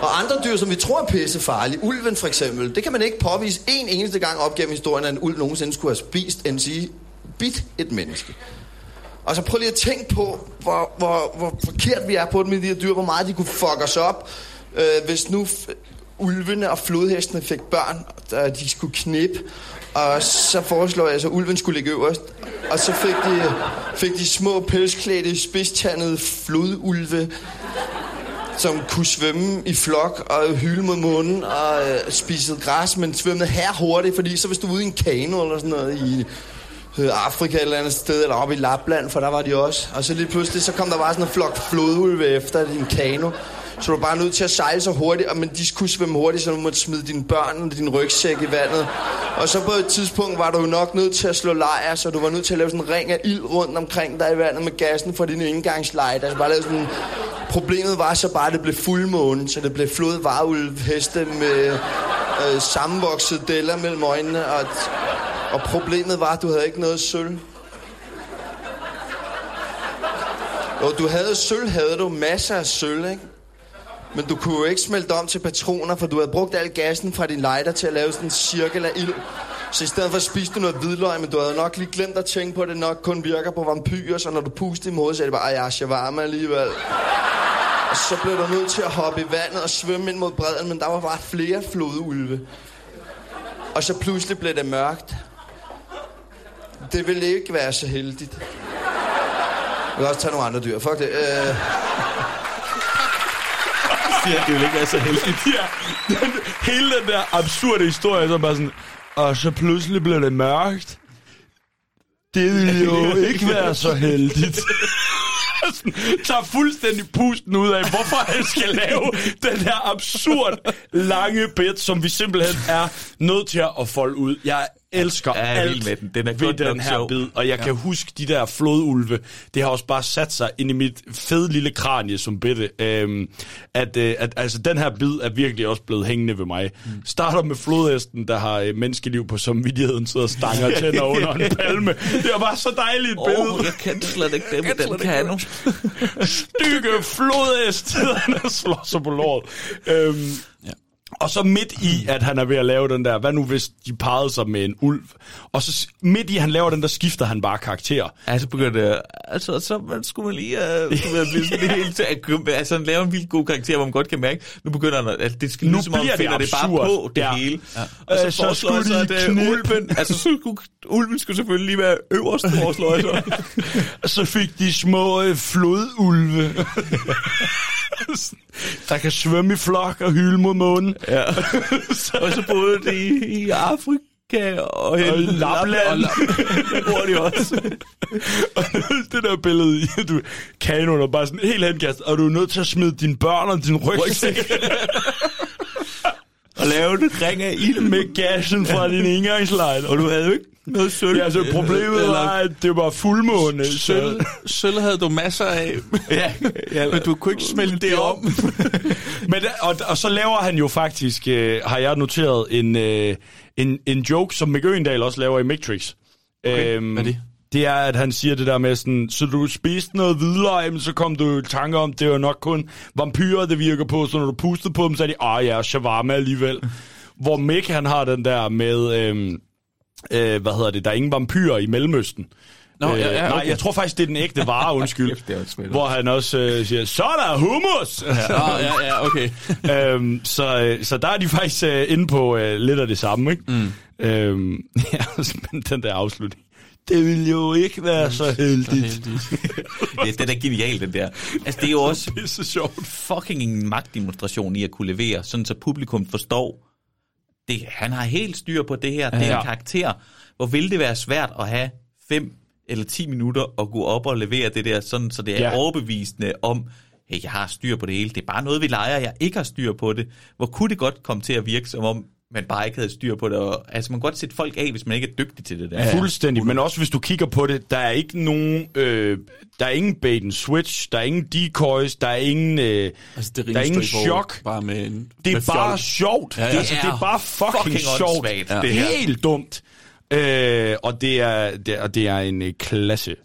Og andre dyr, som vi tror er pissefarlige, ulven for eksempel, det kan man ikke påvise en eneste gang op gennem historien, at en ulv nogensinde skulle have spist, end sige, bit et menneske. Og så prøv lige at tænke på, hvor, hvor, hvor forkert vi er på det med de her dyr, hvor meget de kunne fuck os op, øh, hvis nu ulvene og flodhestene fik børn, og de skulle knippe, og så foreslår jeg, at ulven skulle ligge øverst, og så fik de, fik de små pelsklædte, spidstandede flodulve, som kunne svømme i flok og hyle mod munden og øh, spise græs, men svømmede her hurtigt, fordi så hvis du var ude i en kano eller sådan noget i Afrika Afrika et eller andet sted, eller oppe i Lapland, for der var de også. Og så lige pludselig, så kom der bare sådan en flok flodulve efter din kano. Så du er bare nødt til at sejle så hurtigt, og men de skulle svømme hurtigt, så du måtte smide dine børn og din rygsæk i vandet. Og så på et tidspunkt var du jo nok nødt til at slå lejr, så du var nødt til at lave sådan en ring af ild rundt omkring dig i vandet med gassen for din indgangslejr. Altså bare lave sådan Problemet var så bare, at det blev fuldmåne, så det blev flod, varulv, heste med øh, sammenvoksede deller mellem øjnene, og, og problemet var, at du havde ikke noget sølv. Og du havde sølv, havde du masser af sølv, ikke? Men du kunne jo ikke smelte om til patroner, for du havde brugt al gassen fra din lighter til at lave sådan en cirkel af ild. Så i stedet for spiste du noget hvidløg, men du havde nok lige glemt at tænke på, at det nok kun virker på vampyrer, så når du pustede i hovedet, så er det bare, ej, shawarma alligevel. Og så blev du nødt til at hoppe i vandet og svømme ind mod bredden, men der var bare flere flodulve. Og så pludselig blev det mørkt. Det ville ikke være så heldigt. Jeg vil også tage nogle andre dyr. Fuck det. Øh siger, det vil ikke være så heldigt. Ja, den, hele den der absurde historie, så bare sådan, og så pludselig blev det mørkt. Det ville jo ikke være så heldigt. Sådan, tager fuldstændig pusten ud af, hvorfor han skal lave den her absurd lange bit, som vi simpelthen er nødt til at folde ud. Jeg elsker Ja, jeg er alt med den. Den er ved den her sjov. bid, og jeg Ja. kan huske de der flodulve. Det har også bare sat sig ind i mit fede lille kranie som bitte. Øhm, at, øh, at altså, den her bid er virkelig også blevet hængende ved mig. Mm. Starter med flodhesten, der har øh, menneskeliv på samvittigheden, sidder og stanger tænder under en palme. Det er bare så dejligt et billede. jeg kan slet ikke dem, den kan nu. Stykke flodhest, han slår sig på låret. Øhm. Og så midt i, at han er ved at lave den der, hvad nu hvis de parrede sig med en ulv? Og så midt i, han laver den, der skifter han bare karakter. Ja, så begynder det, altså, så man skulle man lige uh, skulle man blive sådan helt til at altså, lave en vildt god karakter, hvor man godt kan mærke, nu begynder han, at det skal Nu lyde som om, han det finder det bare på det Ja. hele. Ja. Og så, Øh, så foreslår så, at uh, ulven, altså, så skulle, ulven skulle selvfølgelig lige være øverst, foreslår jeg så. Så fik de små øh, flodulve, der kan svømme i flok og hylde mod månen. Ja. og så boede de i, i Afrika og, Og Lapland. Og Lapland bor de også. Og det der billede du kanoen er bare sådan helt henkastet, og du er nødt til at smide dine børn og din rygsæk og lave en ring af ild med gassen fra din indgangslejr. Og du havde jo ikke noget sølv. Ja, altså problemet Eller- var, at det var fuldmåne. Sølv, sølv havde du masser af, ja, ja, men du kunne ikke smelte det om. Men, og, og så laver han jo faktisk, øh, har jeg noteret, en, øh, en, en joke, som Mick Øgendal også laver i Matrix. Okay, Øhm, hvad er det? Det er, at han siger det der med sådan, så du spiste noget hvidløg, men så kom du i tanker om, det var nok kun vampyrer, det virker på, så når du pustede på dem, så er de, ah ja, shawarma alligevel. Hvor Mick, han har den der med, øhm, øh, hvad hedder det, der er ingen vampyrer i Mellemøsten. Nå, ja, ja, Nej, okay. jeg tror faktisk, det er den ægte vare, undskyld. Kæft, det hvor han også øh, siger, så er der hummus! Ja, ja, ja, okay. øhm, så, øh, så der er de faktisk øh, inde på øh, lidt af det samme, ikke? Mm. Øhm, ja, men den der afslutning. Det ville jo ikke være så heldigt. ja, den er genial, den der. Altså, det er jo også Det er så sjovt. fucking en magtdemonstration i at kunne levere, sådan så publikum forstår, det, han har helt styr på det her, det er Ja. en karakter. Hvor vil det være svært at have fem eller 10 minutter og gå op og levere det der, sådan så det er Ja. ja. overbevisende om, hey, jeg har styr på det hele. Det er bare noget, vi leger, jeg ikke har styr på det. Hvor kunne det godt komme til at virke, som om man bare ikke havde styr på det. Og, altså, man kan godt sætte folk af, hvis man ikke er dygtig til det der. Ja, Fuldstændig, men også hvis du kigger på det, der er ikke nogen, øh, der er ingen bait and switch, der er ingen decoys, der er ingen, øh, altså, det er der er ingen chok. Bare med en, Det er med bare fjol. sjovt. Ja, ja. Altså, det er bare fucking, fucking sjovt. Ja. det her. Helt dumt. Øh, og, det er, det, er, og det er en øh, klasse.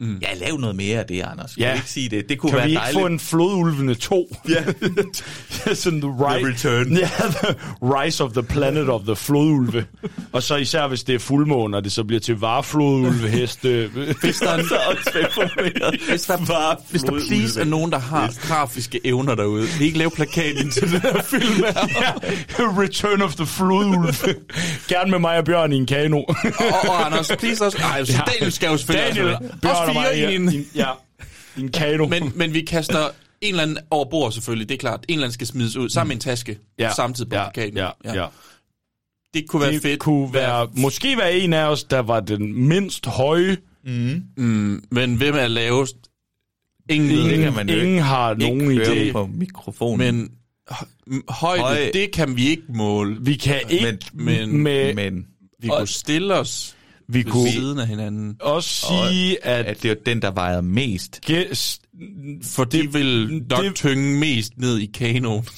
Mm. Ja, lav noget mere af det, Anders. Ja. Ja. ikke sige det? Det kunne kan være vi ikke dejligt. få en flodulvene 2? Ja. Sådan the, ri- The Return. Ja, the Rise of the Planet of the Flodulve. og så især hvis det er fuldmåne, og det så bliver til varflodulve, heste. Hvis der, er, så hvis der, Var hvis der please er nogen, der har grafiske evner derude, vil I ikke lave plakaten til den her film her? ja, Return of the Flodulve. Gerne med mig og Bjørn i en kano. og, og Anders, please også. Ej, så Daniel skal jo selvfølgelig Daniel. Bjørn Mig fire i en... ja, i en kano. Men, men vi kaster en eller anden over bord selvfølgelig, det er klart. En eller anden skal smides ud, sammen med en taske, Ja. samtidig på ja, plakaten. ja, ja. Det kunne være det fedt. kunne være, måske være en af os, der var den mindst høje. Mm. Mm, men hvem er lavest? Ingen, det. kan man ingen ikke- har nogen idé. på mikrofonen. Men højde, Høj- det kan vi ikke måle. Vi kan ikke Men- med, Men Vi Og- kunne stille os vi kunne siden af hinanden. også sige, at, at det er den, der vejer mest. gæst, For det vil nok det- tynge mest ned i kanoen.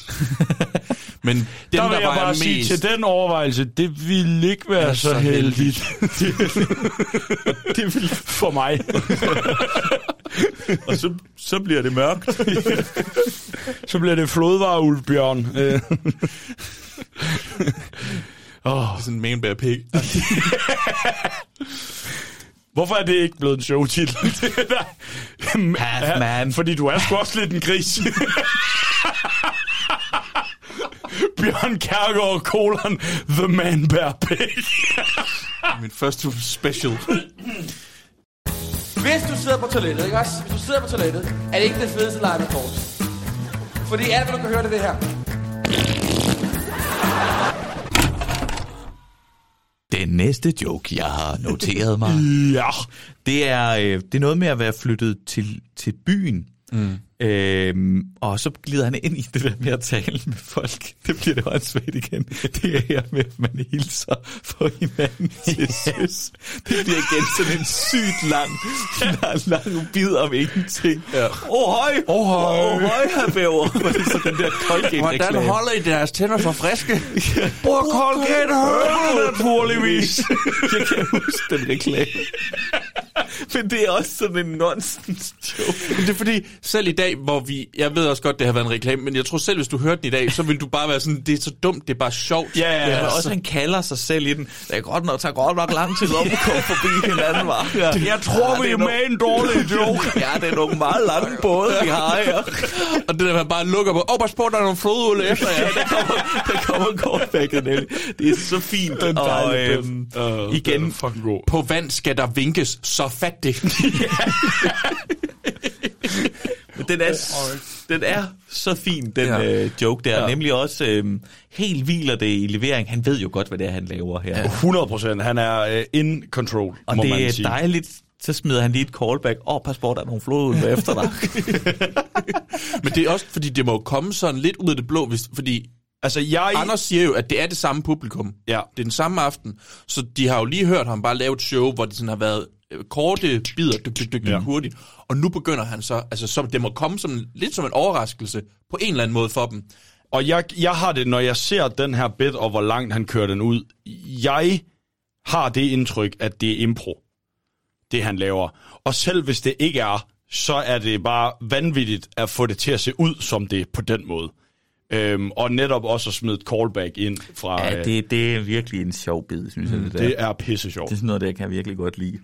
Men dem, der der, vil jeg vejer bare sige mest... til den overvejelse, det ville ikke være Er så, så heldigt. det ville for mig. Og så, så bliver det mørkt. så bliver det flodvarulvbjørn. Oh. Sådan en manbær pig. Hvorfor er det ikke blevet en showtitel? Det Half man. Fordi du er sgu også lidt en gris. Bjørn Kærgaard, kolon, The Man Bear Pig. Min første special. Hvis du sidder på toilettet, ikke også? Hvis du sidder på toilettet, er det ikke det fedeste leje med kort. Fordi alt, hvad du kan høre, det er det her. Den næste joke, jeg har noteret mig, Ja. det er, øh, det er noget med at være flyttet til, til byen. Mm. Øhm, og så glider han ind i det der med at tale med folk. Det bliver det åndssvagt igen. Det er her med, at man hilser for hinanden til søs. Det bliver igen sådan en sygt lang, lang, lang bid om ingenting. Åh, ja. oh, høj! Åh, oh, høj! Åh, oh, høj, herr Bæver! Er så den der Colgate-reklame. holder I deres tænder for friske? Brug Colgate, hører naturligvis. Jeg kan huske den reklame. Men det er også sådan en nonsens joke. Men det er fordi, selv i dag, hvor vi... Jeg ved også godt, det har været en reklame, men jeg tror selv, hvis du hørte den i dag, så vil du bare være sådan, det er så dumt, det er bare sjovt. Ja, ja, Ja, ja. men også han kalder sig selv i den. Det er godt nok, tager godt nok lang tid om at komme forbi hinanden, var. Ja. Jeg tror, vi det er med en dårlig joke. Ja, det er nogle meget lange både, vi har her. Og det der, man bare lukker på, åh, oh, pas på, der er nogle flodulde efter jer. Der kommer, der kommer callbacket, Nelly. Det er så fint. Den og øhm. Uh, igen. På vand skal der vinkes, så fat det. Men den er, den er så fin, den Ja. øh, joke der. Ja. Nemlig også øh, helt hviler det i levering. Han ved jo godt, hvad det er, han laver her. Ja. 100 procent. Han er uh, in control, Og må det man er sige. dejligt. Så smider han lige et callback. Åh, oh, pas på, der er nogle flodulve efter dig. Men det er også, fordi det må jo komme sådan lidt ud af det blå, hvis, fordi Altså, jeg... Anders siger jo, at det er det samme publikum. Ja. Det er den samme aften. Så de har jo lige hørt ham bare lave et show, hvor det sådan har været øh, korte bidder, dyk, dyk, dyk, Ja. ja. hurtigt. Og nu begynder han så, altså så det må komme som, lidt som en overraskelse på en eller anden måde for dem. Og jeg, jeg har det, når jeg ser den her bit, og hvor langt han kører den ud. Jeg har det indtryk, at det er impro, det han laver. Og selv hvis det ikke er, så er det bare vanvittigt at få det til at se ud som det på den måde. Øhm, og netop også at smide et callback ind fra... ja, øh, det, det er virkelig en sjov bid, synes jeg. Det, der. det er pisse sjovt. det er sådan noget, der jeg kan virkelig godt lide.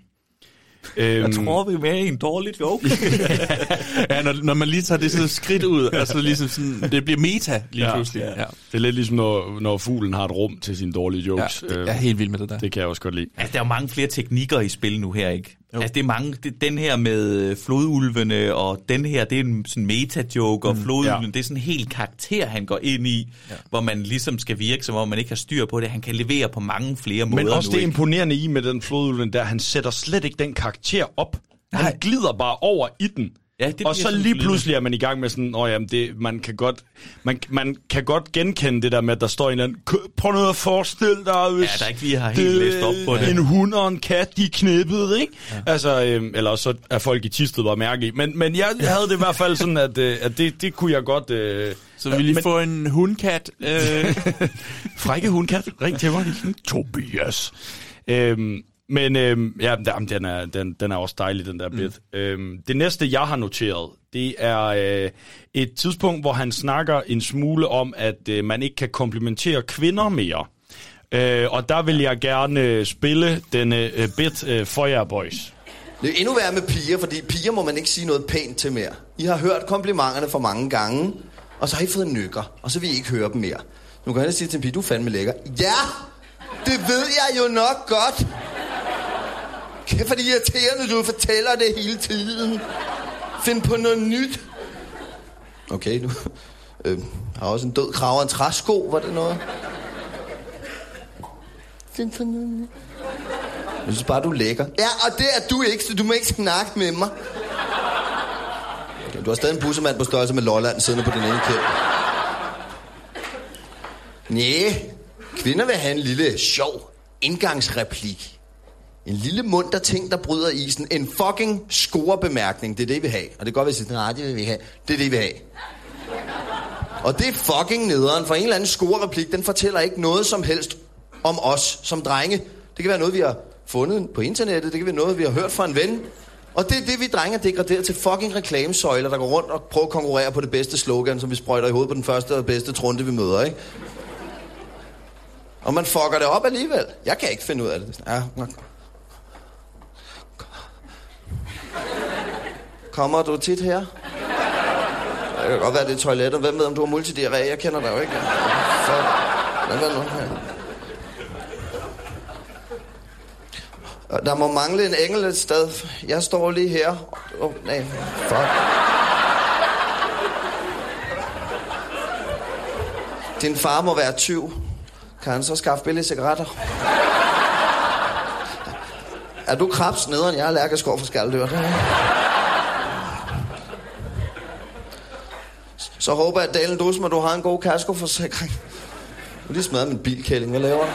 Øhm, Jeg tror, vi er med i en dårlig joke. Ja, når, når man lige tager det sådan et skridt ud, altså ligesom sådan, det bliver meta lige Ja, pludselig. ja. Det er lidt ligesom, når, når fuglen har et rum til sine dårlige jokes. Ja, jeg er helt vild med det der. Det kan jeg også godt lide. Altså, der er jo mange flere teknikker i spil nu her, ikke? Jo. Altså, det er mange, det, den her med flodulvene, og den her, det er en sådan meta-joke, og Mm, flodulven, ja. det er sådan en helt karakter, han går ind i, ja. hvor man ligesom skal virke, som om man ikke har styr på det. Han kan levere på mange flere måder Men også nu, det ikke? imponerende i med den flodulven der, han sætter slet ikke den karakter op. Nej. Han glider bare over i den. Ja, det og så sådan lige pludselig er man i gang med sådan, åh jamen, det, man, kan godt, man, man kan godt genkende det der med, at der står en eller anden, "K- prøv nu at forestille dig, hvis Ja, der er ikke lige har helt læst op på det. en hund og en kat, de er knippet, ikke? Ja. Altså, øhm, eller så er folk i Tisted bare mærke i. Men, men jeg havde det i hvert fald sådan, at, øh, at det, det kunne jeg godt... Øh, Så vil I men- få en hundkat? Øh, Frække hundkat, ring til mig. Tobias. Øhm, men øhm, ja, den er, den, den er også dejlig, den der bit. Mm. Øhm, det næste, jeg har noteret, det er øh, et tidspunkt, hvor han snakker en smule om, at øh, man ikke kan komplimentere kvinder mere. Øh, og der vil jeg gerne øh, spille den øh, bit øh, for jer, boys. Det er endnu værre med piger, fordi piger må man ikke sige noget pænt til mere. I har hørt komplimenterne for mange gange, og så har I fået nykker, og så vil I ikke høre dem mere. Nu kan jeg sige til en pige, du er fandme lækker. Ja, det ved jeg jo nok godt. Kæft, for det irriterende, du fortæller det hele tiden. Find på noget nyt. Okay, du øh, har også en død krav og en træsko, var det noget? Find på noget nyt. Jeg synes bare, du er lækker. Ja, og det er du ikke, så du må ikke snakke med mig. Okay, du har stadig en bussemand på størrelse med Lolland siddende på din ene kæld. Næh, kvinder vil have en lille sjov indgangsreplik. En lille munter ting, der bryder isen. En fucking scorebemærkning. Det er det, vi har. Og det går, hvis det radio vil vi have. Det er det, vi har. Og det er fucking nederen, for en eller anden scorereplik, den fortæller ikke noget som helst om os som drenge. Det kan være noget, vi har fundet på internettet, det kan være noget, vi har hørt fra en ven. Og det er det, vi drenge er degraderet til fucking reklamesøjler, der går rundt og prøver at konkurrere på det bedste slogan, som vi sprøjter i hovedet på den første og bedste trunde, vi møder, ikke? Og man fucker det op alligevel. Jeg kan ikke finde ud af det. Ja, nok. Kommer du tit her? Det kan godt være, det er toilettet. Hvem ved, om du har multidiarré? Jeg kender dig jo ikke. Så, hvad er nu her? Der må mangle en engel et sted. Jeg står lige her. Åh, oh, nej, fuck. Din far må være 20. Kan han så skaffe billige cigaretter? Er du krebs nederen? Jeg er allergisk over for skalddyr. Så håber jeg, at Dalen Dusmer, du har en god kaskoforsikring. Du lige smadret min bilkælling. Hvad laver du?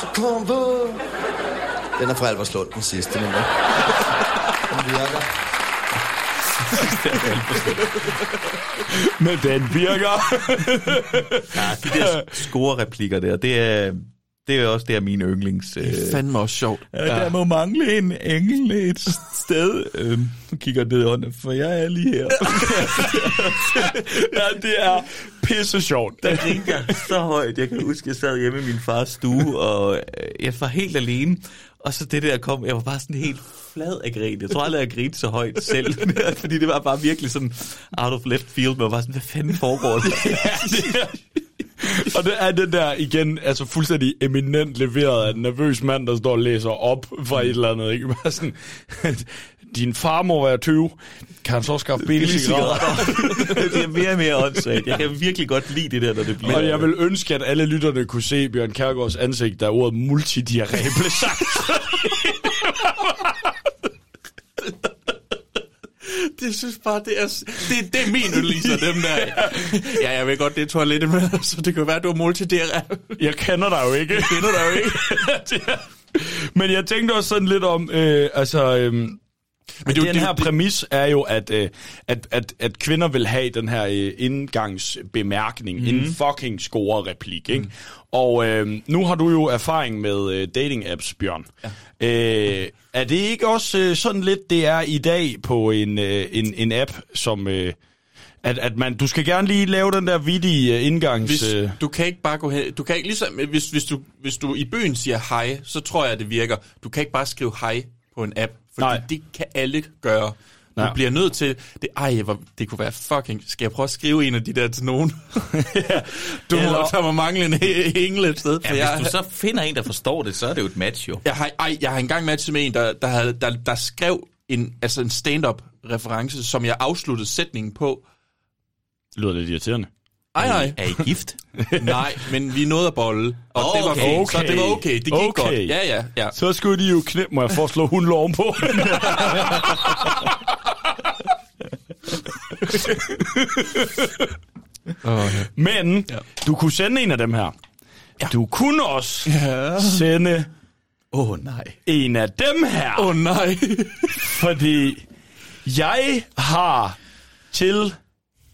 Så, kom på. Den er fra Alberslund, den sidste. Men hvad? den virker. Men den virker. ja, de der score-replikker der, det er, det er også der mine yndlings... Øh, det er fandme også sjovt. Ja, der må mangle en engel et sted. Øh, kigger ned under, for jeg er lige her. ja, det er pisse sjovt. Der grinte jeg så højt. Jeg kan huske, jeg sad hjemme i min fars stue, og øh, jeg var helt alene. Og så det der kom, jeg var bare sådan helt flad af grin. Jeg tror aldrig, jeg grinte så højt selv, fordi det var bare virkelig sådan out of left field. Men jeg var sådan, hvad fanden foregår der? ja, det og det er den der igen, altså fuldstændig eminent leveret af en nervøs mand, der står og læser op fra et eller andet. Ikke? Bare sådan, din far må være 20. Kan han så skaffe billige cigaretter? det er mere og mere åndssvagt. Jeg kan virkelig godt lide det der, når det bliver... Og jeg vil ønske, at alle lytterne kunne se Bjørn Kærgaards ansigt, da ordet multidiarré blev sagt. Det synes bare, det er, det, det er min yndlings af dem der. Ja, jeg ved godt, det er toilettet, men altså, det kan være, du har multidiarré. Jeg kender dig jo ikke. Jeg kender dig jo ikke. men jeg tænkte også sådan lidt om, øh, altså... Øh, men det, den her det, præmis er jo, at, øh, at, at, at kvinder vil have den her øh, indgangsbemærkning, mm. en fucking score-replik, ikke? Mm. Og øh, nu har du jo erfaring med øh, dating-apps, Bjørn. Ja. Øh, er det ikke også øh, sådan lidt, det er i dag på en, øh, en, en app, som... Øh, at, at man, du skal gerne lige lave den der vittige uh, indgangs... Hvis, du kan ikke bare gå hen... Du kan ikke, ligesom, hvis, hvis, du, hvis du i byen siger hej, så tror jeg, det virker. Du kan ikke bare skrive hej på en app, fordi Nej. det kan alle gøre. Du Nej. bliver nødt til... Det, ej, hvor, det kunne være fucking... Skal jeg prøve at skrive en af de der til nogen? ja, du Eller, må, der må mangle en engel et sted. For ja, jeg, hvis du så finder en, der forstår det, så er det jo et match, jo. Jeg har, ej, jeg har engang matchet med en, der, der, havde, der, der skrev en, altså en stand-up reference, som jeg afsluttede sætningen på, lyder lidt irriterende. Ej, nej. Er I gift? nej, men vi nåede at bolle, og okay. det var fint, okay. så det var okay. Det gik okay. godt. Ja, ja, ja. Så skulle de jo knæppe mig for at slå hun ovenpå. Men du kunne sende en af dem her. Du kunne også sende Åh, oh, nej. en af dem her. Åh oh, nej. Fordi jeg har til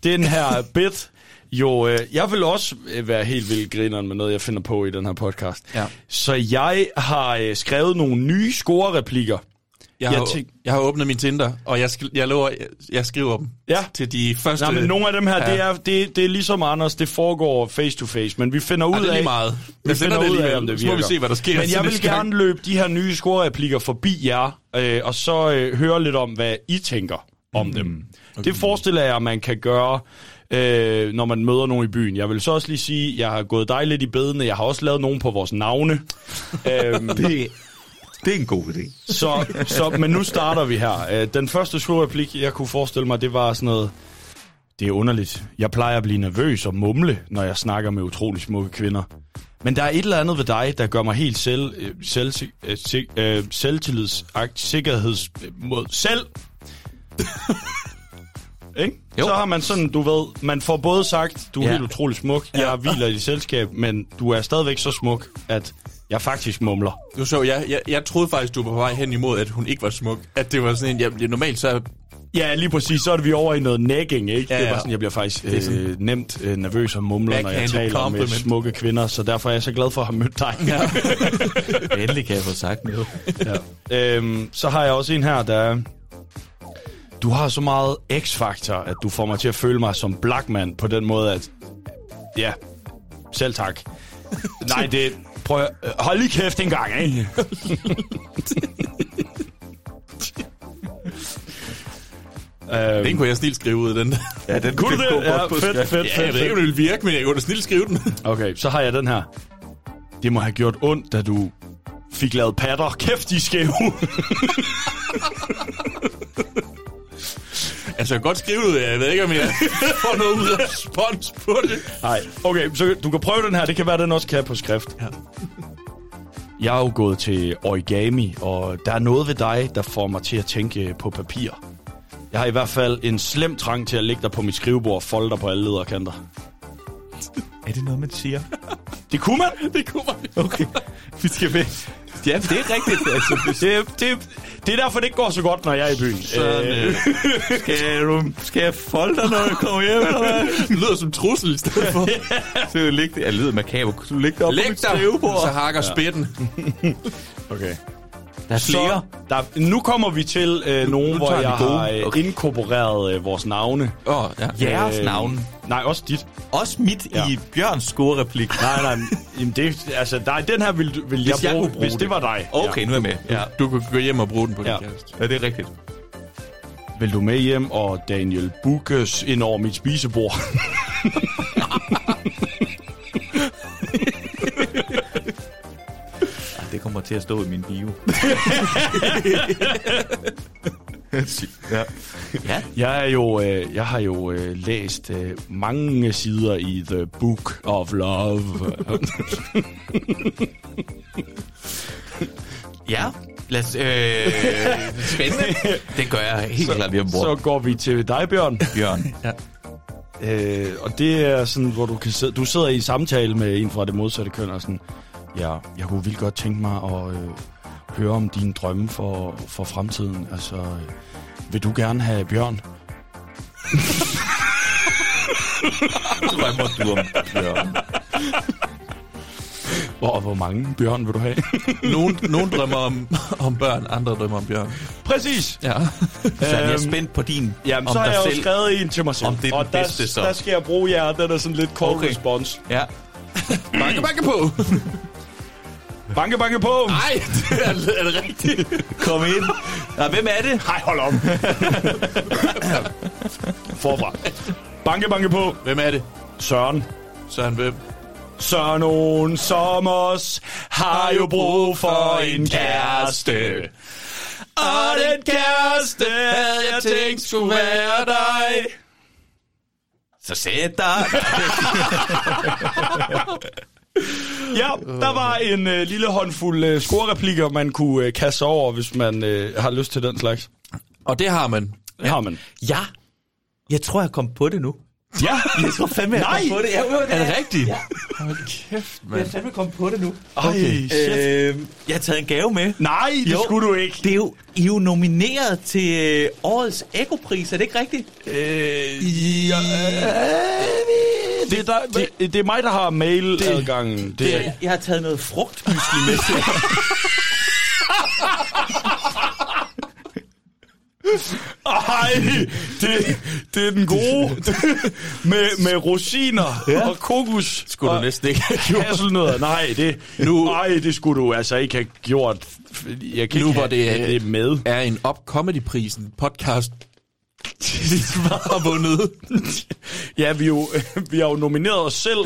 den her bit jo, øh, jeg vil også øh, være helt vildt grineren med noget, jeg finder på i den her podcast. Ja. Så jeg har øh, skrevet nogle nye scorereplikker. Jeg har, Jeg tænk- jeg har åbnet min Tinder, og jeg, sk- jeg lover, jeg, jeg skriver dem Ja. til de første... Nej, men nogle af dem her, Ja. det, er, det, det er ligesom Anders, det foregår face to face, men vi finder ud Ej, det er af... meget. Vi finder ud af, om det Så må virker. vi se, hvad der sker Men jeg vil gang. gerne løbe de her nye scorereplikker forbi jer, øh, og så øh, høre lidt om, hvad I tænker om Mm. dem. Det forestiller jeg, man kan gøre, øh, når man møder nogen i byen. Jeg vil så også lige sige, jeg har gået dig lidt i bedene. Jeg har også lavet nogen på vores navne. øhm, Det, det er en god idé. så, så, men nu starter vi her. Øh, Den første scorereplik, jeg kunne forestille mig, det var sådan noget... Det er underligt. Jeg plejer at blive nervøs og mumle, når jeg snakker med utrolig smukke kvinder. Men der er et eller andet ved dig, der gør mig helt selv, øh, selv, øh, sig- øh, selvtillids, akt- sikkerheds, øh, mod selv. Ikke? Jo. Så har man sådan, du ved, man får både sagt, du er Ja. helt utrolig smuk, jeg hviler i dit selskab, men du er stadigvæk så smuk, at jeg faktisk mumler. Du så, jeg, jeg, jeg troede faktisk, du var på vej hen imod, at hun ikke var smuk. At det var sådan en, jeg, normalt så... Ja, lige præcis. Så er det vi over i noget nagging, ikke? Ja, Det ja. var sådan, jeg bliver faktisk Det sådan- øh, nemt øh, nervøs og mumler, når jeg taler med compliment. smukke kvinder, så derfor er jeg så glad for at have mødt dig. Ja. Endelig kan jeg få sagt noget. ja. øhm, så har jeg også en her, der er, Du har så meget x-faktor, at du får mig til at føle mig som Blackman på den måde, at... Ja, selv tak. Nej, det... Prøv at, hold lige kæft en gang, ikke? Øhm, Den kunne jeg snilt skrive ud, den der. Ja, den Kunne du det? Ja, fedt, fedt, fedt, Ja, jeg ved ikke, om det ville virke, men jeg kunne da snilt skrive den. Okay, så har jeg den her. Det må have gjort ondt, da du fik lavet patter. Kæft, de skæve. altså, jeg kan godt skrive det, jeg ved ikke, om jeg får noget respons på det. Nej, okay, så du kan prøve den her. Det kan være, den også kan på skrift. Ja. Jeg er jo gået til origami, og der er noget ved dig, der får mig til at tænke på papir. Jeg har i hvert fald en slem trang til at lægge dig på mit skrivebord og folde dig på alle lederkanter. Er det noget, man siger? Det kunne man. Det kunne man. Okay. Vi skal væk. Ja, det er rigtigt. Altså, Det, det, det er derfor, det ikke går så godt, når jeg er i byen. Sådan, øh, skal, du, skal jeg folde dig, når jeg kommer hjem, eller hvad? Det lyder som trussel i stedet for. Så du ligge det. Jeg lyder makaber. Du ligge det op på Læg mit dig, skrivebord? så hakker spidten. Okay. Der er flere. Så, der, nu kommer vi til øh, nogen, nu hvor jeg har øh, Okay. inkorporeret øh, vores navne. Åh, oh, ja. Jeres Øh, navn. Nej, også dit. Også mit Ja. i Bjørns score-replik. Nej, nej, jamen det, altså, nej, den her vil, vil jeg, Hvis jeg bruge, bruge hvis det det. var dig. Okay, nu er jeg med. Ja. Du kan gå hjem og bruge den på Ja. din kæreste. ja, det er rigtigt. Vil du med hjem og Daniel Bukes ind over mit spisebord? kommer til at stå i min bio. ja. ja. Jeg, er jo, øh, jeg har jo øh, læst øh, mange sider i The Book of Love. Ja. Lad os, øh, spændende. Det gør jeg helt klart lige ombord. Så går vi til dig, Bjørn. Bjørn. Ja. Øh, og det er sådan, hvor du kan sidde, du sidder i samtale med en fra det modsatte køn og sådan, ja, jeg kunne vildt godt tænke mig at øh, høre om dine drømme for, for fremtiden. Altså, øh, vil du gerne have Bjørn? Drømmer du om Bjørn? Hvor, hvor mange Bjørn vil du have? Nogen, nogen drømmer om, om børn, andre drømmer om bjørn. Præcis. Ja. Så jeg er spændt på din. Jamen, om så har jeg jo selv. skrevet en til mig selv. Om det er den og der, bedste, så. der skal jeg bruge jer. Den er sådan lidt call Okay. response. Ja. Banke, banke på! Banke, banke på! Nej, det er, er det rigtigt? Kom ind. Ja, hvem er det? Hej, hold om. Forfra. Banke, banke på. Hvem er det? Søren. Søren hvem? Så nogen som os har jo brug for en kæreste. Og den kæreste havde jeg tænkt skulle være dig. Så sæt dig. Ja, der var en øh, lille håndfuld øh, scorereplikker, man kunne øh, kaste over, hvis man øh, har lyst til den slags. Og det har man. Det har man. Ja. Jeg tror, jeg kom på det nu. Ja, Jeg tror fandme, jeg Nej! kom på det. Jeg, Er det rigtigt? Ja. Hold kæft, Jeg mand. er fandme kommet på det nu. Ej, shit. Øh, jeg har taget en gave med. Nej, det Jo. skulle du ikke. Det er jo, I er jo nomineret til øh, årets Eko-pris, er det ikke rigtigt? Øh, ja, det, er der, det, det er mig, der har mailadgangen. Det, det, Jeg, jeg har taget noget frugtmysli med til. Ej, det, det er den gode. med, med rosiner ja. og kokos. Skulle du næsten ikke have gjort. Hasselnødder. Nej, det, Nu- nej, det skulle du altså ikke have gjort. Jeg kan Nu ikke hvor det, det med. er en Up Comedy-prisen podcast har vundet. Ja, vi, jo, vi har jo nomineret os selv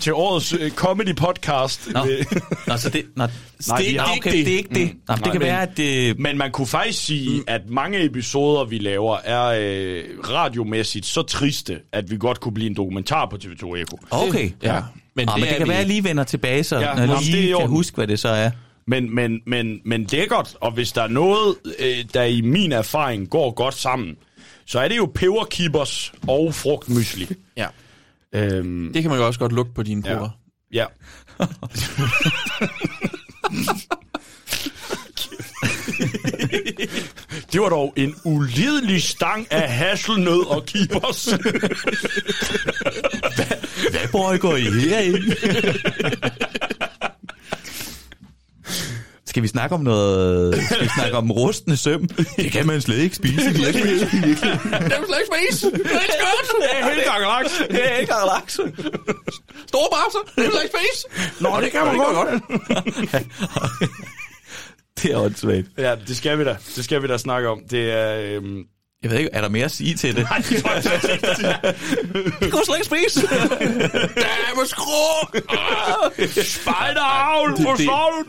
til årets øh, comedy podcast. Nå. Øh, Nå, så det, nå, Nej, det, det, er ikke okay, det. det er ikke det. Mm. Nå, det Nej, kan men- være, at det... Men man kunne faktisk sige, at mange episoder, vi laver, er øh, radiomæssigt så triste, at vi godt kunne blive en dokumentar på TV2 Eko. Okay. Ja, Men, men Nå, det men det kan vi være, at jeg lige vender tilbage, så Ja, når det lige kan huske, hvad det så er. Men, men, men, men lækkert, og hvis der er noget, øh, der i min erfaring går godt sammen, så er det jo peberkippers og frugtmysli. Ja. Øhm, Det kan man jo også godt lugte på dine ja. porer. ja. Det var dog en ulidelig stang af hasselnød og kippers. Hvad foregår I herinde? Skal vi snakke om noget... Skal vi snakke om rustne søm? Det kan man slet ikke spise i virkeligheden. Det er slet ikke spise. Det er ikke godt. Det er helt gagalaks. Det er ikke laks. Store babser. Det er slet ikke spise. Nå, det kan man godt. Det er åndssvagt. Ja, det skal vi da. Det skal vi da snakke om. Det er... Øhm... Jeg ved ikke, er der mere at sige til det? Nej, det ikke. Det kunne slet ikke spise. Dame skrå. Spejderavl, Det- forstår du?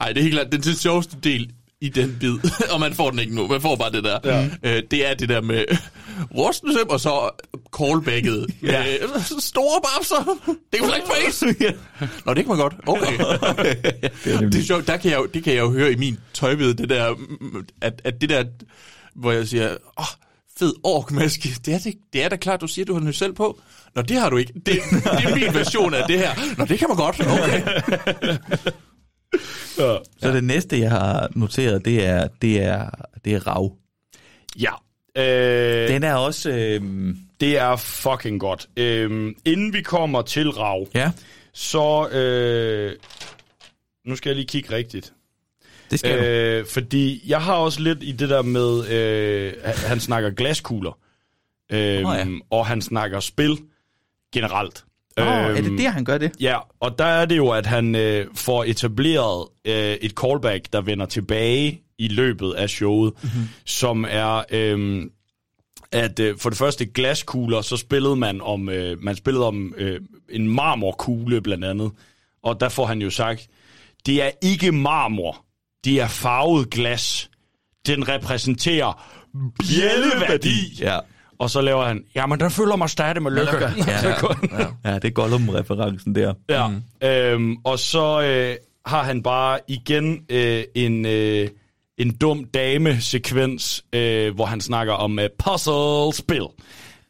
Ej, det er helt klart. Den sjoveste del i den bid, og man får den ikke nu, man får bare det der. Ja. Øh, det er det der med rustensøm, og så callbacket. Ja. Ja. Øh, store babser. Det er slet ikke face. Nå, det kan man godt. Okay. det er det er sjovt. Der kan jeg jo, det kan jeg jo høre i min tøjbid, det der, at, at det der, hvor jeg siger, åh, oh, fed orkmaske, det er, det, det er da klart, du siger, du har den selv på. Nå, det har du ikke. Det, det er min version af det her. Nå, det kan man godt. Okay. Ja. Så det næste, jeg har noteret, det er, det er, det er rav. ja. Øh, Den er også... Øh, det er fucking godt. Øh, inden vi kommer til Rav, ja, så... Øh, nu skal jeg lige kigge rigtigt. Det skal øh, du. Fordi jeg har også lidt i det der med, øh, han- snakker glaskugler, øh, Nå ja. og han snakker spil generelt. Er Øhm, det der, han gør det? Ja, og der er det jo, at han øh, får etableret øh, et callback, der vender tilbage i løbet af showet, mm-hmm. som er, øh, at øh, for det første glaskugler, så spillede man om, øh, man spillede om øh, en marmorkugle blandt andet, og der får han jo sagt, det er ikke marmor, det er farvet glas. Den repræsenterer bjælleværdi. Ja. Og så laver han, jamen den følger mig stadig med lykke. Ja, ja, ja, det er Gollum-referencen der. Ja, mm. øhm, og så øh, har han bare igen øh, en, øh, en dum dame-sekvens, øh, hvor han snakker om øh, puzzle-spil.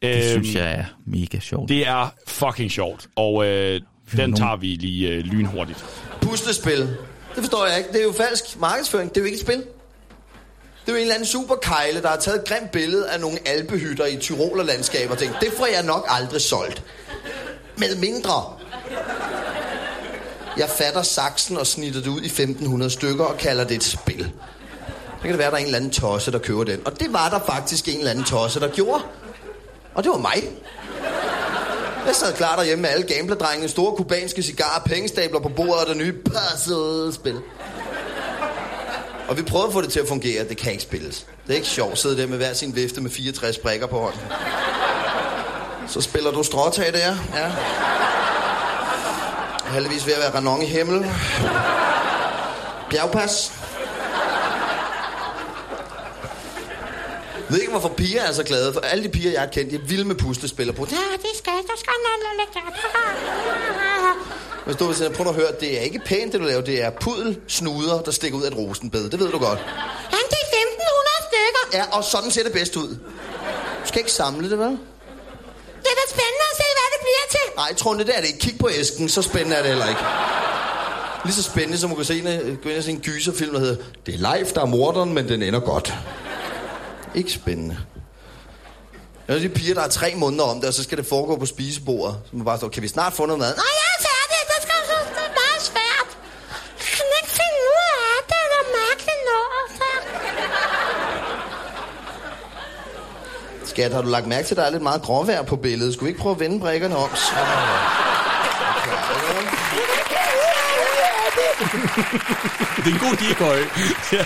Det Øhm, synes jeg er mega sjovt. Det er fucking sjovt, og øh, den tager vi lige øh, lynhurtigt. Puslespil. Det forstår jeg ikke. Det er jo falsk markedsføring. Det er jo ikke et spil. Det er jo en eller anden superkejle, der har taget et grimt billede af nogle alpehytter i Tyrolerlandskaber og tænkt, det får jeg nok aldrig solgt. Med mindre. Jeg fatter saksen og snitter det ud i 1500 stykker og kalder det et spil. Så kan det være, at der er en eller anden tosse, der køber den. Og det var der faktisk en eller anden tosse, der gjorde. Og det var mig. Jeg sad klar derhjemme med alle gamblerdrengene, store kubanske cigarer, pengestabler på bordet og det nye puzzle-spil. Og vi prøvede at få det til at fungere. Det kan ikke spilles. Det er ikke sjovt at sidde der med hver sin vifte med 64 brækker på hånden. Så spiller du stråtag der. Ja. Heldigvis ved at være Ranon i himmel. Bjergpas. Jeg ved ikke, hvorfor piger er så glade. For alle de piger, jeg har kendt, de er vilde med puslespil og på. Ja, det skal, der skal. Hvis du vil prøv at høre, det er ikke pænt, det du laver. Det er pudel snuder, der stikker ud af et rosenbed. Det ved du godt. Han, det er 1500 stykker. Ja, og sådan ser det bedst ud. skal ikke samle det, vel? Det er da spændende at se, hvad det bliver til. Nej, Trunde, det er det ikke. Kig på æsken, så spændende er det heller ikke. Lige så spændende, som at gå, se en, gå ind og se en gyserfilm, der hedder Det er live, der er morderen, men den ender godt. Ikke spændende. Jeg er de piger, der er tre måneder om det, og så skal det foregå på spisebordet. Så man bare står, kan vi snart få noget mad? Nej, jeg er færdig. Det skal så det er meget svært. Jeg kan ikke finde ud af det. Det er mærkeligt noget. Altså. Skat, har du lagt mærke til, at der er lidt meget gråvejr på billedet? Skulle vi ikke prøve at vende brækkerne om? Så... Det er en god decoy. ja,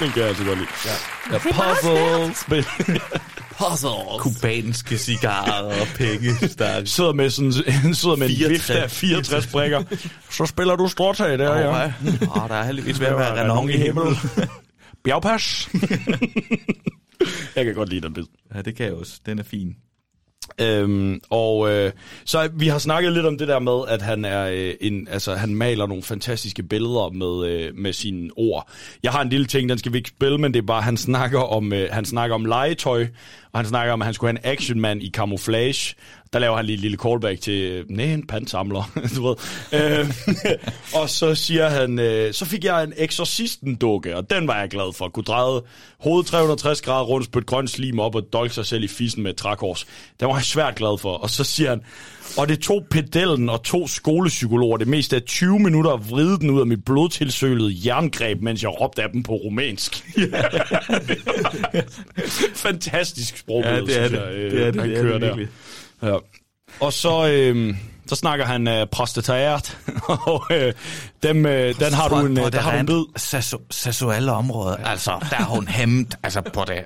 den kan jeg altså godt lide. Ja. Ja, puzzle, spil. Puzzle. Kubanske cigarer og penge. Der sidder med sådan en sidder med en 64 vifte af 64 brikker. Så spiller du stråtag der, Åh, ja. Åh, der er heldigvis ved at være renon i himlen. Bjergpas. jeg kan godt lide den bid. Ja, det kan jeg også. Den er fin. Øhm, og øh, så vi har snakket lidt om det der med, at han er øh, en, altså han maler nogle fantastiske billeder med øh, med sine ord. Jeg har en lille ting, den skal vi ikke spille, men det er bare han snakker om øh, han snakker om legetøj, og han snakker om at han skulle have en actionman i camouflage. Der laver han lige et lille callback til øh, nej, en pantsamler, du ved. Øh, og så siger han, øh, så fik jeg en exorcisten dukke, og den var jeg glad for. Kunne dreje hovedet 360 grader rundt, spytte grønt slim op og dolke sig selv i fissen med et trækors. Den var jeg svært glad for. Og så siger han, og det tog pedellen og to skolepsykologer det meste af 20 minutter at vride den ud af mit blodtilsølede jerngreb, mens jeg råbte af dem på rumænsk. Fantastisk sprog, Ja, det er det. Det er det, han det er kører det der. virkelig. Ja. Og så, øh, så snakker han øh, prostatært, og øh, dem, øh, den har du en, øh, der har du en bid. Seksu- seksuelle område. Altså, der er hun hæmmet altså på det,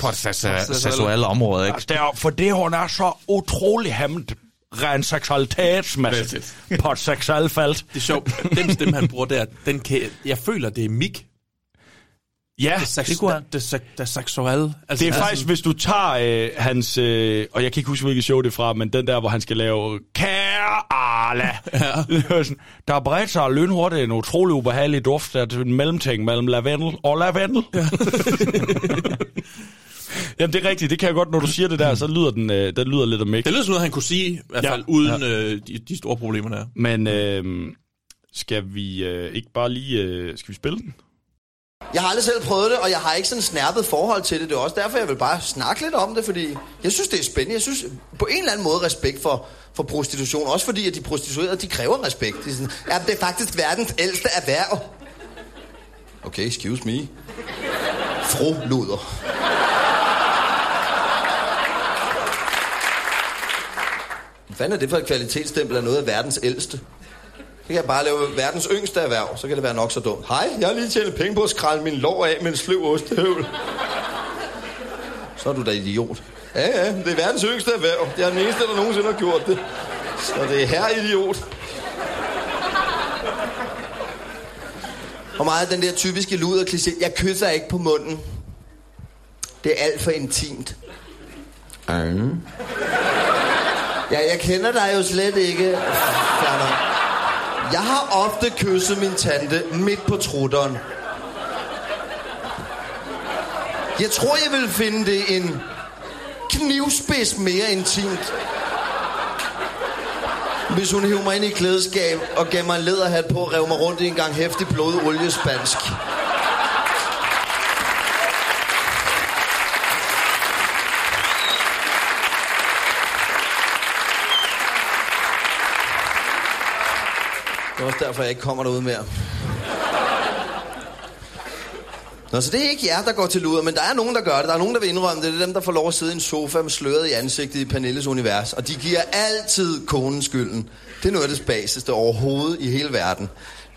på det seksu- seksuelle område, ikke? Altså, det er, for det, hun er så utrolig hæmmet rent seksualitetsmæssigt på et seksuelt felt. Det er sjovt. Den stemme, han bruger der, den kan, jeg føler, det er Mik. Ja, det, det kunne han. det, det, det seksuelle. Altså, det er faktisk, hvis du tager øh, hans, øh, og jeg kan ikke huske, hvilket show det er fra, men den der, hvor han skal lave Kære Arla. Ja. der er bredt sig lynhurtigt en utrolig ubehagelig duft af en mellemting mellem lavendel og lavendel. Ja. Jamen, det er rigtigt. Det kan jeg godt, når du siger det der, så lyder den, øh, den lyder lidt om ikke. Det lyder som noget, han kunne sige, i hvert fald, ja. uden ja. øh, de, de store problemer der. Men øh, skal vi øh, ikke bare lige, øh, skal vi spille den? Jeg har aldrig selv prøvet det, og jeg har ikke sådan en snærpet forhold til det. Det er også derfor, jeg vil bare snakke lidt om det, fordi jeg synes, det er spændende. Jeg synes på en eller anden måde respekt for, for prostitution. Også fordi, at de prostituerede, de kræver respekt. De er sådan, ja, det er faktisk verdens ældste erhverv. Okay, excuse me. Fru Luder. Hvad fanden er det for et kvalitetsstempel af noget af verdens ældste? Kan jeg bare lave verdens yngste erhverv, så kan det være nok så dumt. Hej, jeg har lige tjent penge på at skralde min lår af med en sløv ostehøvel. Så er du da idiot. Ja, ja, det er verdens yngste erhverv. Det er den eneste, der nogensinde har gjort det. Så det er her idiot. Og meget den der typiske luder kliché, jeg kysser ikke på munden. Det er alt for intimt. Mm. Ja, jeg kender dig jo slet ikke. Fjerner. Jeg har ofte kysset min tante midt på trutteren. Jeg tror, jeg vil finde det en knivspids mere intimt. Hvis hun hiver mig ind i klædeskab og gav mig en læderhat på og rev mig rundt i en gang hæftig blodet oliespansk. Det er også derfor, jeg ikke kommer derud mere. Nå, så det er ikke jer, der går til luder, men der er nogen, der gør det. Der er nogen, der vil indrømme det. Det er dem, der får lov at sidde i en sofa med sløret i ansigtet i Pernilles univers. Og de giver altid konen skylden. Det er noget af det spaseste overhovedet i hele verden.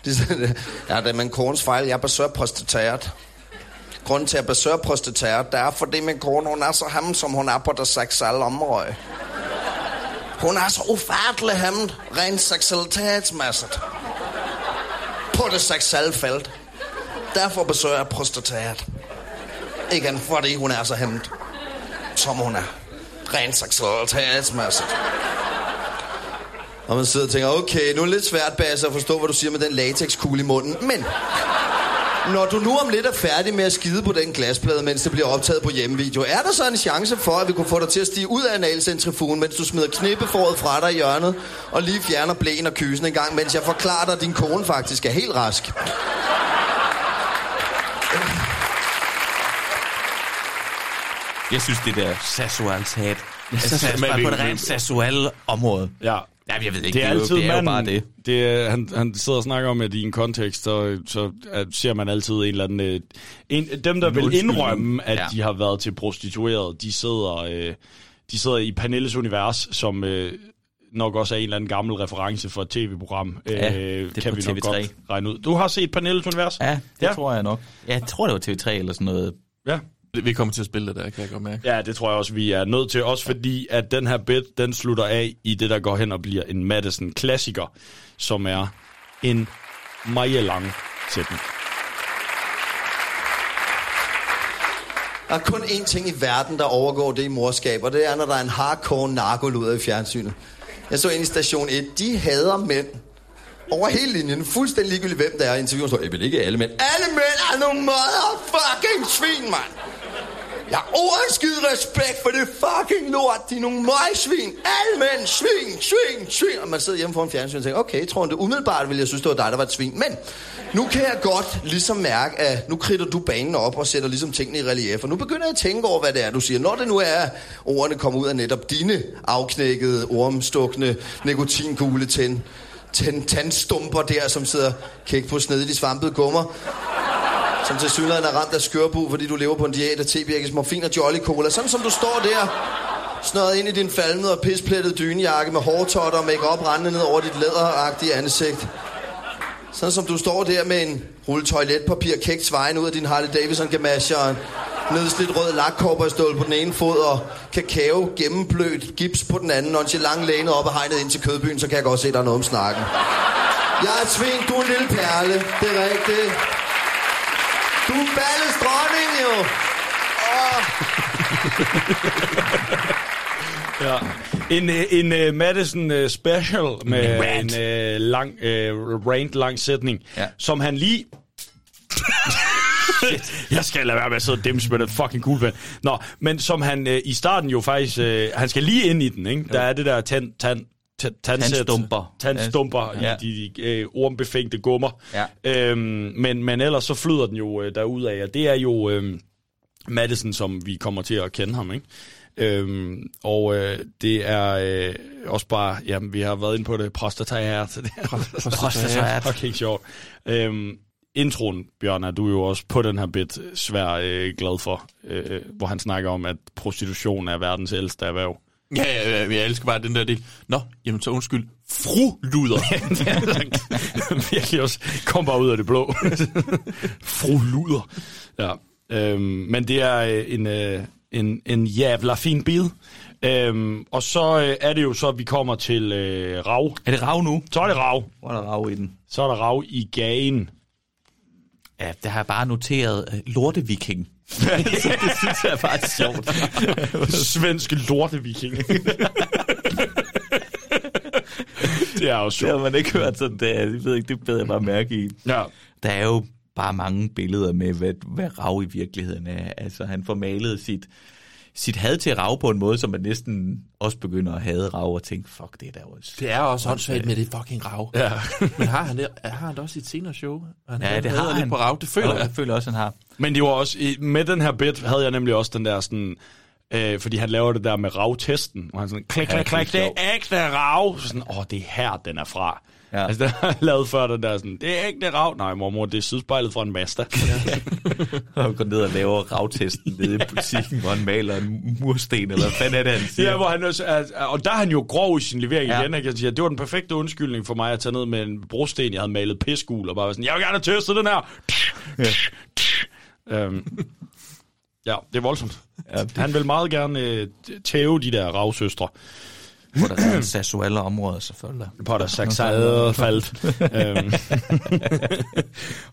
Det er sådan, ja, det er min kones fejl. Jeg er besøger prostitueret. Grunden til, at jeg besøger prostitueret, det er, fordi min kone, hun er så ham, som hun er på det seksuelle område. Hun er så ufattelig hemmet, rent seksualitetsmæssigt. På det seksuelle felt. Derfor besøger jeg prostateret. Ikke fordi hun er så hemmet, som hun er. Rent seksualitetsmæssigt. Og man sidder og tænker, okay, nu er det lidt svært, Bas, at forstå, hvad du siger med den latexkugle i munden, men... Når du nu om lidt er færdig med at skide på den glasplade, mens det bliver optaget på hjemmevideo, er der så en chance for, at vi kunne få dig til at stige ud af analcentrifugen, mens du smider knippeforet fra dig i hjørnet, og lige fjerner blæen og kysen en gang, mens jeg forklarer dig, at din kone faktisk er helt rask? Jeg synes, det der sasuals hat. Altså, Sasual- bare men på et rent sasual område. Ja. Jamen, jeg ved ikke, Det er, det er jo- altid det er jo manden, bare det. det er, han, han sidder og snakker om, at i en kontekst, så, så at, ser man altid en eller anden... øh, En, dem, der En vil indrømme, at Ja. de har været til prostitueret, de sidder, øh, de sidder i Pernilles univers, som øh, nok også er en eller anden gammel reference for et tv-program. Ja, øh, det kan på vi nok TV3. godt regne ud. Du har set Pernilles univers? Ja, det ja. tror jeg nok. Ja, jeg tror, det var TV3 eller sådan noget. Ja. Vi kommer til at spille det der, kan jeg godt mærke. Ja, det tror jeg også, vi er nødt til. Også fordi, at den her bit, den slutter af i det, der går hen og bliver en Madison-klassiker, som er en meget lang sætning. Der er kun én ting i verden, der overgår det i morskab, og det er, når der er en hardcore narkoluder i fjernsynet. Jeg så ind i station 1. De hader mænd. Over hele linjen. Fuldstændig ligegyldigt, hvem der er. Interviewen står, jeg vil ikke alle mænd. Alle mænd er nogle motherfucking svin, mand. Jeg har overskid respekt for det fucking lort. De er nogle møgsvin. Almen svin, svin, svin. Og man sidder hjemme foran fjernsynet og tænker, okay, jeg tror det umiddelbart ville jeg synes, det var dig, der var et svin. Men nu kan jeg godt ligesom mærke, at nu kridter du banen op og sætter ligesom tingene i relief. Og nu begynder jeg at tænke over, hvad det er, du siger. Når det nu er, at ordene kommer ud af netop dine afknækkede, ormstukne, nikotinkugle tænd, tandstumper der, som sidder kæk på snedigt i svampede gummer som til synligheden er ramt af skørbu, fordi du lever på en diæt af tebirkes, morfin og jolly cola. Sådan som du står der, snøret ind i din falmede og pisplettede dynejakke med hårtotter og make-up rendende ned over dit læderagtige ansigt. Sådan som du står der med en rulle toiletpapir kægt svejen ud af din Harley Davidson gamasje og en nedslidt rød lakkobberstål på den ene fod og kakao gennemblødt gips på den anden, nonchalant lænet op og hegnet ind til kødbyen, så kan jeg godt se, der er noget om snakken. Jeg er et svin, du er en lille perle. Det er rigtigt. Du er ballets dronning, jo. Ja. En, øh, en uh, Madison uh, special med En rant. en uh, lang, uh, rant, lang sætning, ja. som han lige... Jeg skal lade være med at sidde og dæmse med den fucking cool pen. Nå, men som han uh, i starten jo faktisk... Uh, han skal lige ind i den, ikke? Der er det der tand, tand, Tandstumper. Tandstumper Ja. i de, de øh, ormbefængte gummer. Ja. Øhm, men, men ellers så flyder den jo øh, derudad, og det er jo øh, Madison, som vi kommer til at kende ham, ikke? Øhm, og øh, det er øh, også bare, jamen vi har været inde på det, prostatahært. Prostatahært. fucking sjovt. Øhm, introen, Bjørn, er du jo også på den her bit svær øh, glad for, øh, hvor han snakker om, at prostitution er verdens ældste erhverv. Ja, ja, ja, jeg elsker bare den der del. Nå, jamen så undskyld. Fru luder. virkelig også kom bare ud af det blå. Fru luder. Ja. Øhm, men det er øh, en, øh, en, en jævla fin bid. Øhm, og så øh, er det jo så, at vi kommer til øh, rav. Er det rav nu? Så er det rav. Hvor er der rav i den? Så er der rav i gagen. Ja, der har jeg bare noteret uh, lorteviking. det synes jeg er faktisk sjovt. Svensk lorteviking. det er også Det har sjovt. man ikke hørt sådan, det, jeg ved ikke, det beder jeg bare mærke i. Ja. Der er jo bare mange billeder med, hvad, hvad rav i virkeligheden er. Altså, han får malet sit, sit had til rav på en måde, som man næsten også begynder at hade rav og tænke, fuck, det er der også. Det er også åndssvagt med det fucking rav. Ja. Men har han det, har han det også i et senere show? Han Ja, det har han. lidt på rav, det føler jeg. Jeg føler også, han har. Men det var også, med den her bit havde jeg nemlig også den der sådan, øh, fordi han laver det der med rav-testen, hvor han sådan, klik, klik, det er klik, det er ægte rav. Så sådan, åh, det er her, den er fra. Ja. Altså, det har lavet før, den der sådan, det er ægte rav. Nej, mormor, det er sidespejlet fra en Mazda. Og går ned og laver ravtesten nede i butikken, hvor han maler en mursten, eller hvad fanden er det, han siger? ja, hvor han også, er, og der er han jo grov i sin levering Ja. igen. Jeg kan sige, det var den perfekte undskyldning for mig at tage ned med en brosten, jeg havde malet pissgul, og bare sådan, jeg vil gerne teste den her. Ja. øhm, ja, det er voldsomt. Ja, det- Han vil meget gerne øh, tæve de der ravsøstre. Hvor der er en sasuelle område, selvfølgelig. på der saksade faldt. øhm.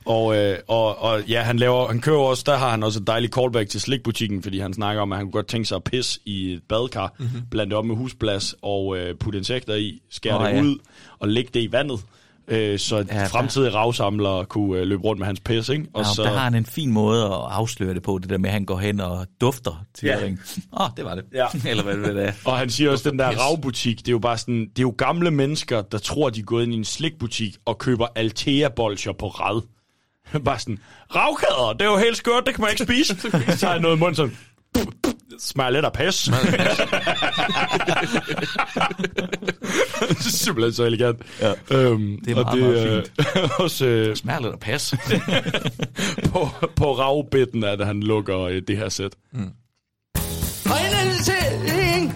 og, øh, og, og ja, han laver, han kører også, der har han også et dejligt callback til slikbutikken, fordi han snakker om, at han kunne godt tænke sig at pisse i et badkar, mm-hmm. blande det op med husplads og øh, putte insekter i, skære oh, det ja. ud og lægge det i vandet. Øh, så ja, fremtidige ravsamlere kunne øh, løbe rundt med hans pis, ikke? Og ja, så... der har han en fin måde at afsløre det på, det der med, at han går hen og dufter til Ja. ja. ring. Åh, oh, det var det. Ja. Eller hvad det er. Og han siger også, den der ravbutik, det er jo bare sådan, det er jo gamle mennesker, der tror, de er gået ind i en slikbutik og køber Altea-bolcher på rad. bare sådan, ravkader, det er jo helt skørt, det kan man ikke spise. så tager jeg noget i munden sådan, smager lidt af pis. Simpelthen så elegant. Ja. Øhm, Det er og meget, meget øh, også, øh, Smager lidt af pas. på, på ravbitten, at han lukker øh, det her sæt. Mm. Og inden en,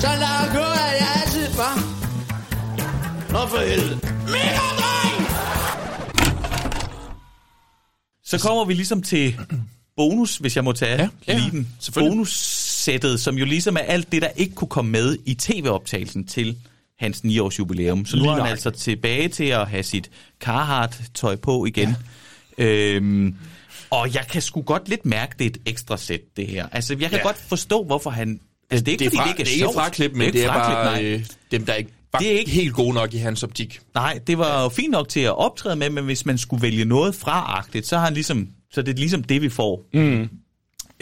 så lad gå, at jeg altid var. Nå for helvede. Mega dreng! Så kommer vi ligesom til bonus, hvis jeg må tage ja, ja, lige den. Bonussættet, som jo ligesom er alt det, der ikke kunne komme med i tv-optagelsen til hans 9-års jubilæum. Så nu er han altså tilbage til at have sit Carhartt-tøj på igen. Ja. Øhm, og jeg kan sgu godt lidt mærke, det er et ekstra sæt, det her. Altså, jeg kan Ja. godt forstå, hvorfor han... Altså, det er ikke, fordi fra, det ikke er, det er ikke fraklip, men det er, ikke fraklip, bare nej. øh, dem, der ikke var Det er ikke- helt gode nok i hans optik. Nej, det var jo fint nok til at optræde med, men hvis man skulle vælge noget fra-agtigt, så, har han ligesom, så er det ligesom det, vi får. Mm.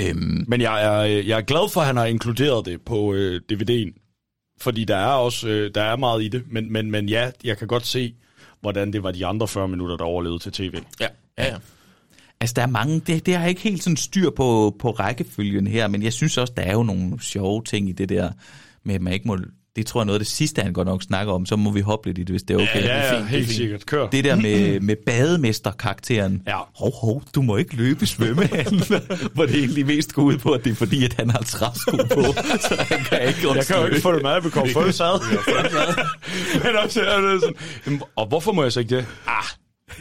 Øhm, Men jeg er, øh, jeg er glad for, at han har inkluderet det på øh, DVD'en. Fordi der er også øh, der er meget i det. Men, men, men ja, jeg kan godt se, hvordan det var de andre 40 minutter, der overlevede til tv. Ja, ja, ja. Altså, der er mange, det, det har jeg ikke helt sådan styr på, på rækkefølgen her, men jeg synes også, der er jo nogle sjove ting i det der, med at man ikke må, det tror jeg noget af det sidste, han godt nok snakker om, så må vi hoppe lidt i det, hvis det er okay. Ja, ja, Det er ja, fint, helt det er sikkert. Kør. Det der med, med bademesterkarakteren. Ja. Hov, hov, du må ikke løbe i svømmehallen, hvor det egentlig mest går ud på, at det er fordi, at han har træsko på, så han kan ikke Jeg kan jo ikke få det med, at vi kommer følges ad. Men også er det sådan, "Jamen, og hvorfor må jeg så ikke det? Ah,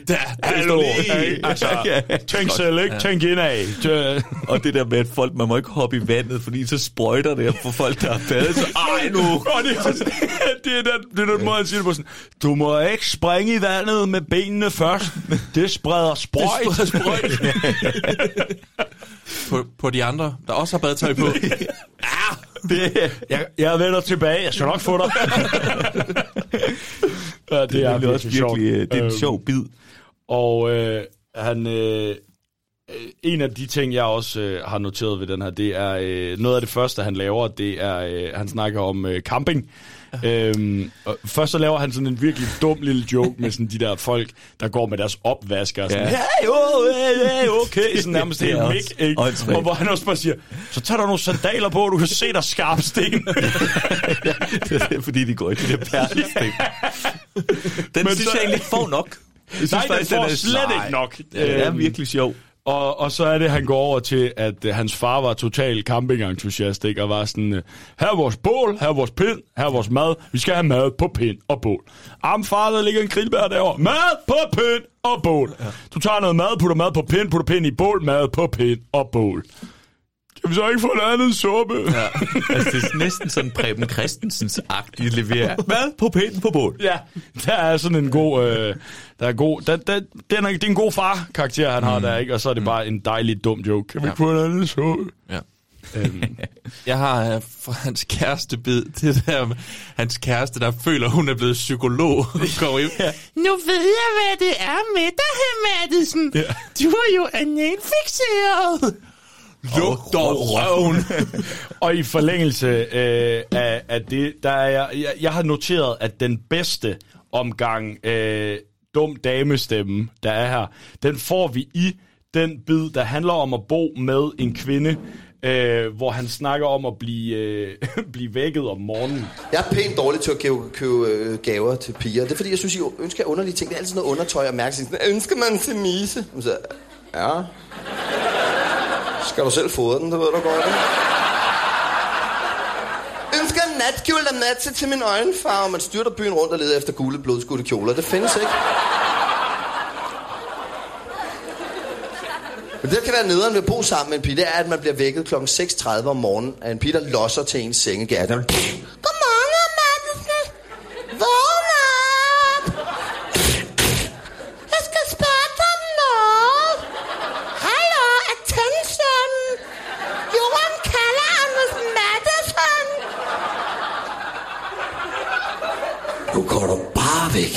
Der, hallo, lige. hey, altså, Ja. tænk selv, ikke? Tænk indad. Tø- Og det der med, at folk, man må ikke hoppe i vandet, fordi så sprøjter det for folk, der har badet. Så, ej nu! Og det, er, det er den, det er den måde, han siger det på sådan, du må ikke springe i vandet med benene først. Det spreder sprøjt. Det spreder sprøjt. på, på de andre, der også har badetøj på. Det, jeg, jeg vender tilbage. Jeg skal nok få dig. Ja, det, Det er, er det også sjovt. virkelig, øh, det er en Øhm, sjov bid. Og øh, han, øh, øh, en af de ting, jeg også øh, har noteret ved den her, det er øh, noget af det første, han laver, det er, øh, han snakker om øh, camping. Øhm, og først så laver han sådan en virkelig dum lille joke med sådan de der folk, der går med deres opvasker og sådan, Ja. ja. hey, oh, hey, hey, okay, sådan nærmest Det helt mik, ikke? Og hvor han også bare siger, så tager der nogle sandaler på, du kan se der skarp sten. det er fordi, de går i de der perlesten. Den Men synes så- jeg egentlig får nok. Jeg synes Nej, den faktisk, får er- slet Nej. ikke nok. Det er Øhm, virkelig sjov. Og, og så er det, han går over til, at uh, hans far var total campingentusiast, ikke? Og var sådan, uh, her er vores bål, her er vores pind, her er vores mad. Vi skal have mad på pind og bål. Am far, der ligger en grillbær derovre. Mad på pind og bål. Ja. Du tager noget mad, putter mad på pind, putter pind i bål, mad på pind og bål. Kan vi så ikke få en anden suppe? Ja. Altså, det er næsten sådan Preben Christensens-agtig levering. Hvad? På pinden på bål. Ja, der er sådan en god... Øh, der er god der, der, den er, det er en god far-karakter, han har der, ikke? Og så er det bare en dejlig dum joke. Kan vi Ja. få en anden suppe? Ja. Øhm, Jeg har øh, fra hans kæreste bid, det der hans kæreste, der føler, hun er blevet psykolog. Går ind. Ja. Nu ved jeg, hvad det er med dig, Madsen. Ja. Du er jo analfixeret. Luk dog røven. og i forlængelse øh, af, af det, der er jeg, jeg, jeg har noteret, at den bedste omgang øh, dum damestemme, der er her, den får vi i den bid, der handler om at bo med en kvinde, øh, hvor han snakker om at blive, øh, blive vækket om morgenen. Jeg er pænt dårlig til at købe, købe øh, gaver til piger. Det er fordi, jeg synes, I ønsker underlige ting. Det er altid noget undertøj og mærkeligt. Ønsker man til mise? Så, ja. Skal du selv fodre den, det ved du godt, ikke? Ønsker en natkjole, der matcher til min øjenfarve. Man styrter byen rundt og leder efter gule blodskudte kjoler. Det findes ikke. Men det, der kan være nederen ved at bo sammen med en pige, det er, at man bliver vækket kl. 6.30 om morgenen af en pige, der losser til ens sengegær. Den- Godmorgen, Madsen. Vågn op. Jeg skal spørge dig om noget. Hallo, attention. Johan kalder Anders Madsen. Nu går du bare væk.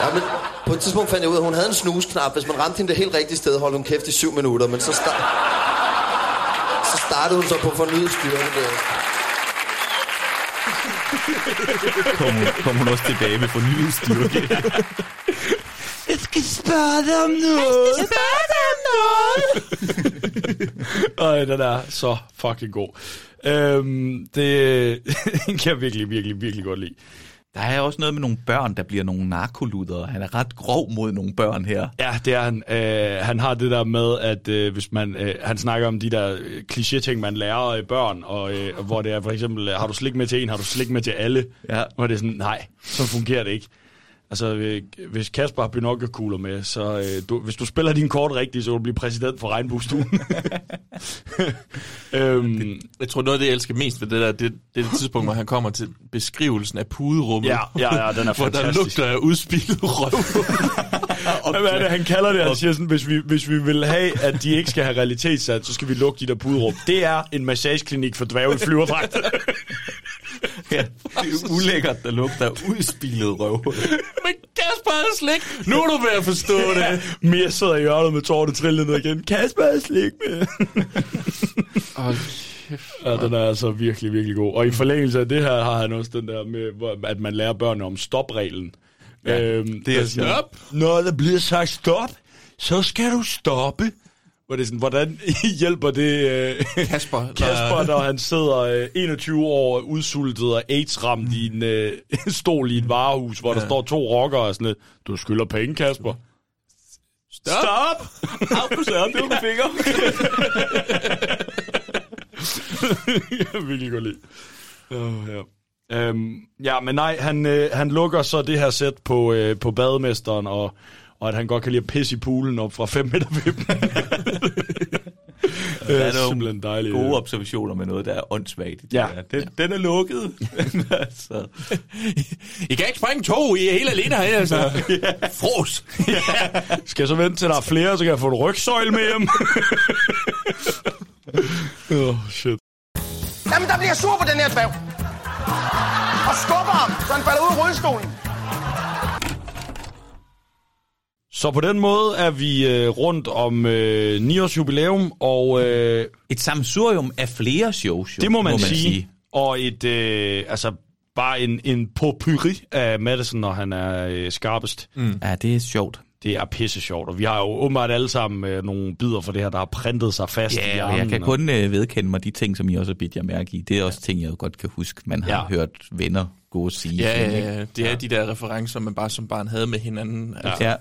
Ja, men på et tidspunkt fandt jeg ud af, at hun havde en snusknap. Hvis man ramte hende det helt rigtige sted, holdt hun kæft i syv minutter. Men så, start... så startede hun så på fornyet styrke der. Kom, hun- kom hun også tilbage med fornyet styrke. Jeg skal spørge dig om noget. Jeg skal spørge dig om noget. Ej, den er så fucking god. Øhm, det den kan jeg virkelig, virkelig, virkelig godt lide. Der er også noget med nogle børn, der bliver nogle narkoluder. Han er ret grov mod nogle børn her. Ja, det er han. Øh, han har det der med, at øh, hvis man, øh, han snakker om de der øh, kliché-ting, man lærer af børn, og øh, hvor det er for eksempel, øh, har du slik med til en, har du slik med til alle? Ja. Hvor det er sådan, nej, så fungerer det ikke. Altså, øh, hvis Kasper har binoklerkugler med, så øh, du, hvis du spiller din kort rigtigt, så vil du blive præsident for regnbuestuen. øhm, Jeg tror, noget af det, jeg elsker mest ved det der, det, det er det tidspunkt, hvor han kommer til beskrivelsen af puderummet. Ja, ja, ja, den er Hvor der fantastisk. lugter af udspillet røv. Hvad er det, han kalder det? Han siger sådan, hvis vi, hvis vi vil have, at de ikke skal have realitetssat, så skal vi lukke de der puderum. Det er en massageklinik for dvæve i flyverdragt. Ja, det er ulækkert, der lugter af udspillet røv. Men Kasper er slik. Nu er du ved at forstå det. Mia sidder i hjørnet med tårerne trillende ned igen. Kasper er slik med. Hold Ja, den er altså virkelig, virkelig god. Og i forlængelse af det her har han også den der med, at man lærer børnene om stopreglen. Ja, øhm, det er sådan, stop. Når der bliver sagt stop, så skal du stoppe. Hvor det er sådan, hvordan hjælper det øh, Kasper, Kasper, når han sidder øh, 21 år udsultet og AIDS-ramt i en øh, stol i et varehus, hvor ja. der står to rockere og sådan lidt, du skylder penge, Kasper. Stop! Stop! Au, på det var finger. jeg virkelig godt lide. Oh, ja. Øhm, ja, men nej, han, øh, han lukker så det her sæt på, øh, på bademesteren, og, og at han godt kan lide at pisse i poolen op fra 5 meter vippen. det er, er nogle simpelthen dejligt. Gode observationer med noget, der er åndssvagt. i det Ja. der. Den, den er lukket. altså. I kan ikke springe to, I er helt alene herinde, altså. Fros. Skal jeg så vente til der er flere, så kan jeg få en rygsøjle med hjem? oh, shit. Jamen, der bliver sur på den her dværg. Og skubber ham, så han falder ud af rullestolen. Så på den måde er vi øh, rundt om øh, 9 års jubilæum, og... Øh, Et samsurium af flere shows, jo, det må man, må man sige. sige. Og et, øh, altså, bare en, en potpourri af Madison, når han er øh, skarpest. Mm. Ja, det er sjovt. Det er pisse sjovt, og vi har jo åbenbart alle sammen øh, nogle bidder for det her, der har printet sig fast i Ja, hjernen. og jeg kan kun øh, vedkende mig de ting, som I også har bidt jer mærke i. Det er også ting, jeg godt kan huske, man har Ja. hørt venner og sige. Ja, ja, ikke? ja. Det er de der referencer, man bare som barn havde med hinanden. Altså. Ja.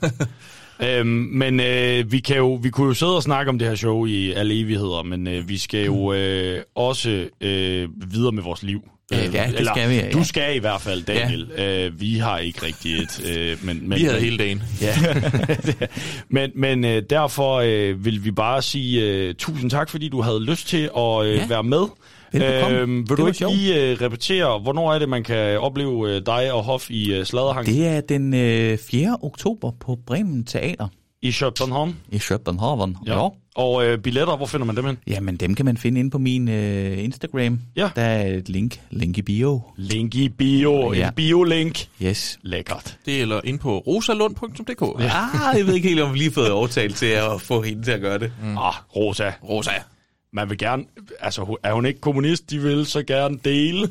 Øhm, men øh, vi, kan jo, vi kunne jo sidde og snakke om det her show i alle evigheder, men øh, vi skal jo øh, også øh, videre med vores liv. Ja, Øh, ja, det skal vi, ja, ja. Du skal i hvert fald, Daniel. Ja. Øh, vi har ikke rigtig et... Øh, men, men, Vi havde hele dagen. Ja. men men øh, derfor øh, vil vi bare sige øh, tusind tak, fordi du havde lyst til at øh, Ja. være med. Velbekomme. Øhm, vil Det du var ikke sjovt. lige øh, repetere, hvornår er det, man kan opleve øh, dig og Hoff i øh, Sladerhang? Det er den øh, 4. oktober på Bremen Teater. I København? I København, ja. ja. Og øh, billetter, hvor finder man dem hen? Jamen, dem kan man finde inde på min øh, Instagram. Ja. Der er et link. Link i bio. Link i bio. Ja. En bio-link. Yes. Lækkert. Det er ind på rosalund.dk. Ja. Ah, jeg ved ikke helt, om vi lige har fået overtalt til at få hende til at gøre det. Mm. Ah, Rosa. Rosa. Man vil gerne... Altså, er hun ikke kommunist? De vil så gerne dele.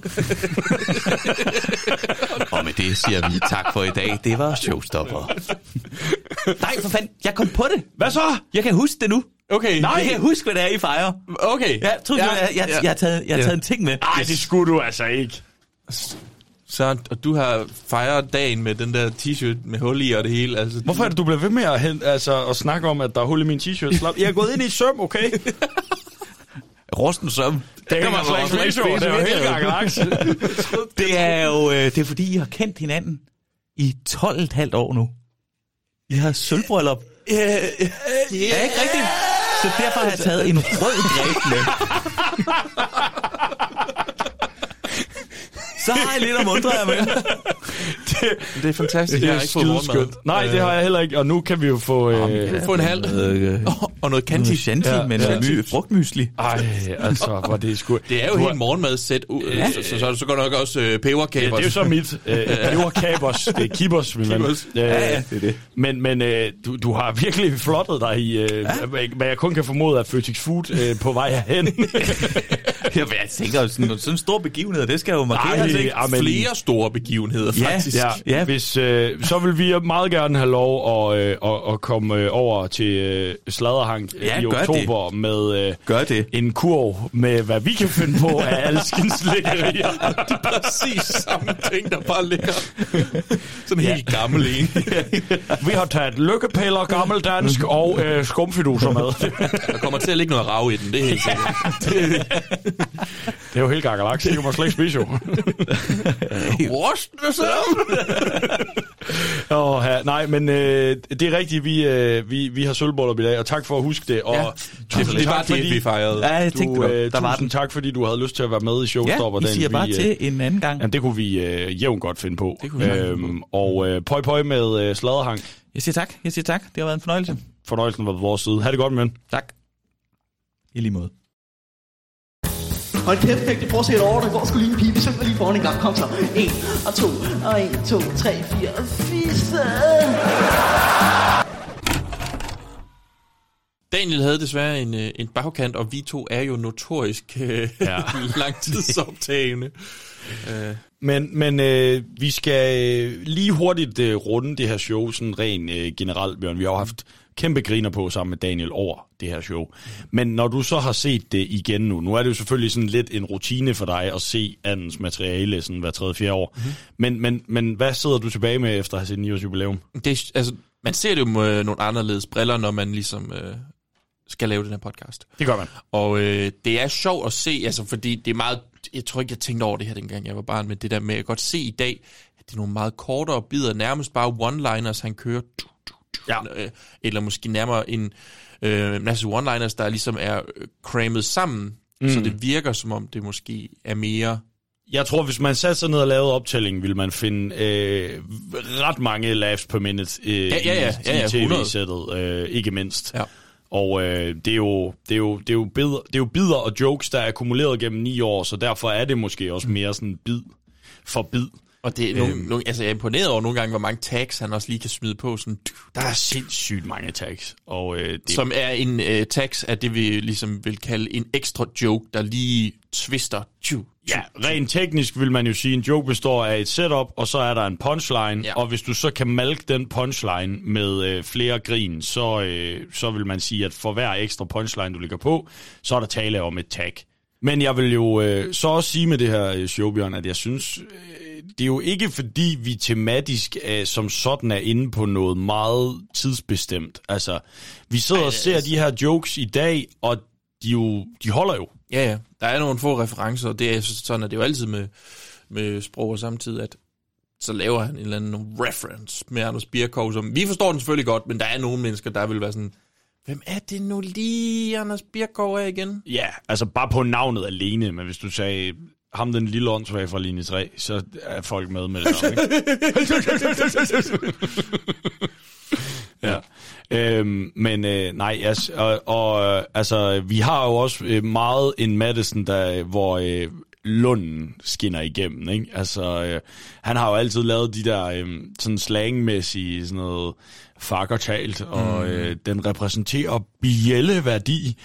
Og med det siger vi tak for i dag. Det var Showstopper. Nej, for fanden. Jeg kom på det. Hvad så? Jeg kan huske det nu. Okay. Nej. Jeg kan huske, hvad det er, I fejrer. Okay. Ja, tro, ja, jeg, jeg, jeg, har taget, jeg har taget en ting med. Nej, det skulle du altså ikke. Så, og du har fejret dagen med den der t-shirt med hul i og det hele. Altså, Hvorfor er det, du bliver ved med at, hen, altså, at snakke om, at der er hul i min t-shirt? Slap. Jeg er gået ind i et søm, okay? Rosten søm. Det kan man slet ikke spise, det er jo helt. Det er jo øh, det er fordi, I har kendt hinanden i 12,5 år nu. I har sølvbryllup. Ja, Er ikke rigtigt? Så derfor har jeg taget en rød dræb med. Så har jeg lidt at mundre jer med. det er fantastisk. Det Jeg er ikke skideskønt. Nej, det har jeg heller ikke, og nu kan vi jo få... Øh, Få en halv. Øh, Og noget Noget kanti. shanty ja, med noget my- frugtmysli. Ej, altså, hvor det er sgu... Det er jo helt morgenmadssæt. Uh, Ja. så, så, så, så går nok også øh, Ja, peberkabers. det er jo så mit. Øh, det var kabers. Det er kibers, min ven. Kibers. Øh, Ja, ja, det er det. Men, men øh, du, du har virkelig flottet dig i, øh, ja. hvad jeg kun kan formode af Føtex Food øh, på vej herhen. Jeg, jeg tænker, sådan, sådan en stor begivenhed, det skal jo markeres, Ej, ikke? ja, men- Flere store begivenheder, Ja, faktisk. Ja, Ja. ja. Hvis, øh, så vil vi meget gerne have lov at, øh, at, at komme øh, over til øh, Sladerhang øh, Ja, i oktober med øh, Gør det. en kurv med, hvad vi kan finde på af alskens lækkerier. Det er præcis samme ting, der bare ligger. Sådan en helt gammel en. Vi har taget lykkepiller, gammeldansk og øh, skumfiduser med. Der kommer til at ligge noget rav i den, det er helt sikkert. Det er jo helt gakkelaks, det kan man slet ikke spise jo. Det sammen. Åh, ja, nej, men øh, det er rigtigt, vi, øh, vi, vi har sølvbryllup i dag, og tak for at huske det. Og Ja, det var tak, det, fordi- vi fejrede. Ja, jeg tænkte du, nok, øh, der var den. tak, fordi du havde lyst til at være med i Ja, Showstopper. vi siger bare vi, til en anden gang. Jamen, det kunne vi øh, jævnt godt finde på. Det kunne vi øhm, og øh, pøj pøj med øh, sladerhang. Jeg siger tak, jeg siger tak. Det har været en fornøjelse. Fornøjelsen var på vores side. Ha' det godt, men. Tak. I lige måde. Hold kæft, Pæk, det prøver at se et over, der går skulle lige en pige. Vi synger lige foran en gang. Kom så. En og to, og en, to, tre, fire, og fisse. Daniel havde desværre en, øh, en bagkant, og vi to er jo notorisk øh, ja. langtidsoptagende. Øh, Men, men øh, vi skal øh, lige hurtigt øh, runde det her show sådan rent øh, generelt, Bjørn. Vi har jo haft kæmpe griner på sammen med Daniel over det her show. Men når du så har set det igen nu, nu er det jo selvfølgelig sådan lidt en rutine for dig at se andens materiale sådan hver tredje, fjerde år. Mm-hmm. Men, men, men hvad sidder du tilbage med efter at have set 9 års jubilæum? det, altså, man ser det jo med nogle anderledes briller, når man ligesom øh, skal lave den her podcast. Det gør man. Og øh, det er sjovt at se, altså, fordi det er meget... Jeg tror ikke, jeg tænkte over det her, dengang jeg var barn, men det der med, at jeg godt se i dag, at det er nogle meget kortere bidder, nærmest bare one-liners, han kører. Du, ja. øh, eller måske nærmere en øh, masse one-liners, der ligesom er øh, crammet sammen, mm. så Mm. det virker som om, det måske er mere... Jeg tror, hvis man satte sig ned og lavede optælling, ville man finde øh, ret mange laughs per minute øh, Ja, ja, ja. i, Ja, ja, i 100. tv-sættet, øh, ikke mindst. Ja. Og øh, det, er jo, det, er jo, det, er jo bidder, det er jo bidder og jokes, der er akkumuleret gennem ni år, så derfor er det måske også mere sådan bid for bid. Og det er nogle, Øhm. nogle, altså, jeg er imponeret over nogle gange, hvor mange tags han også lige kan smide på. Sådan, Der er sindssygt mange tags. Og, øh, det, som er en uh, tags af det, vi ligesom vil kalde en ekstra joke, der lige twister. Tju, Ja, rent teknisk vil man jo sige, at en joke består af et setup, og så er der en punchline, ja. og hvis du så kan malke den punchline med øh, flere grin, så, øh, så vil man sige, at for hver ekstra punchline, du lægger på, så er der tale om et tag. Men jeg vil jo øh, så også sige med det her øh, show, Bjørn, at jeg synes, øh, det er jo ikke fordi, vi tematisk øh, som sådan er inde på noget meget tidsbestemt. Altså, vi sidder og ser de her jokes i dag, og de, jo, de holder jo. Ja, ja. Der er nogle få referencer, og det er sådan, at det er jo altid med, med sprog og samtidig, at så laver han en eller anden reference med Anders Birkov, som vi forstår den selvfølgelig godt, men der er nogle mennesker, der vil være sådan, hvem er det nu lige, Anders Birkov er igen? Ja, altså bare på navnet alene, men hvis du sagde ham den lille åndssvag fra linje 3, så er folk med med det samme, ikke? ja. Øhm, men øh, nej, altså, og, og øh, altså, vi har jo også øh, meget en Madison, der, hvor øh, Lunden skinner igennem, ikke? Altså, øh, han har jo altid lavet de der øh, sådan slangmæssige sådan noget fakkertalt, og Mm. øh, den repræsenterer bjælleværdi.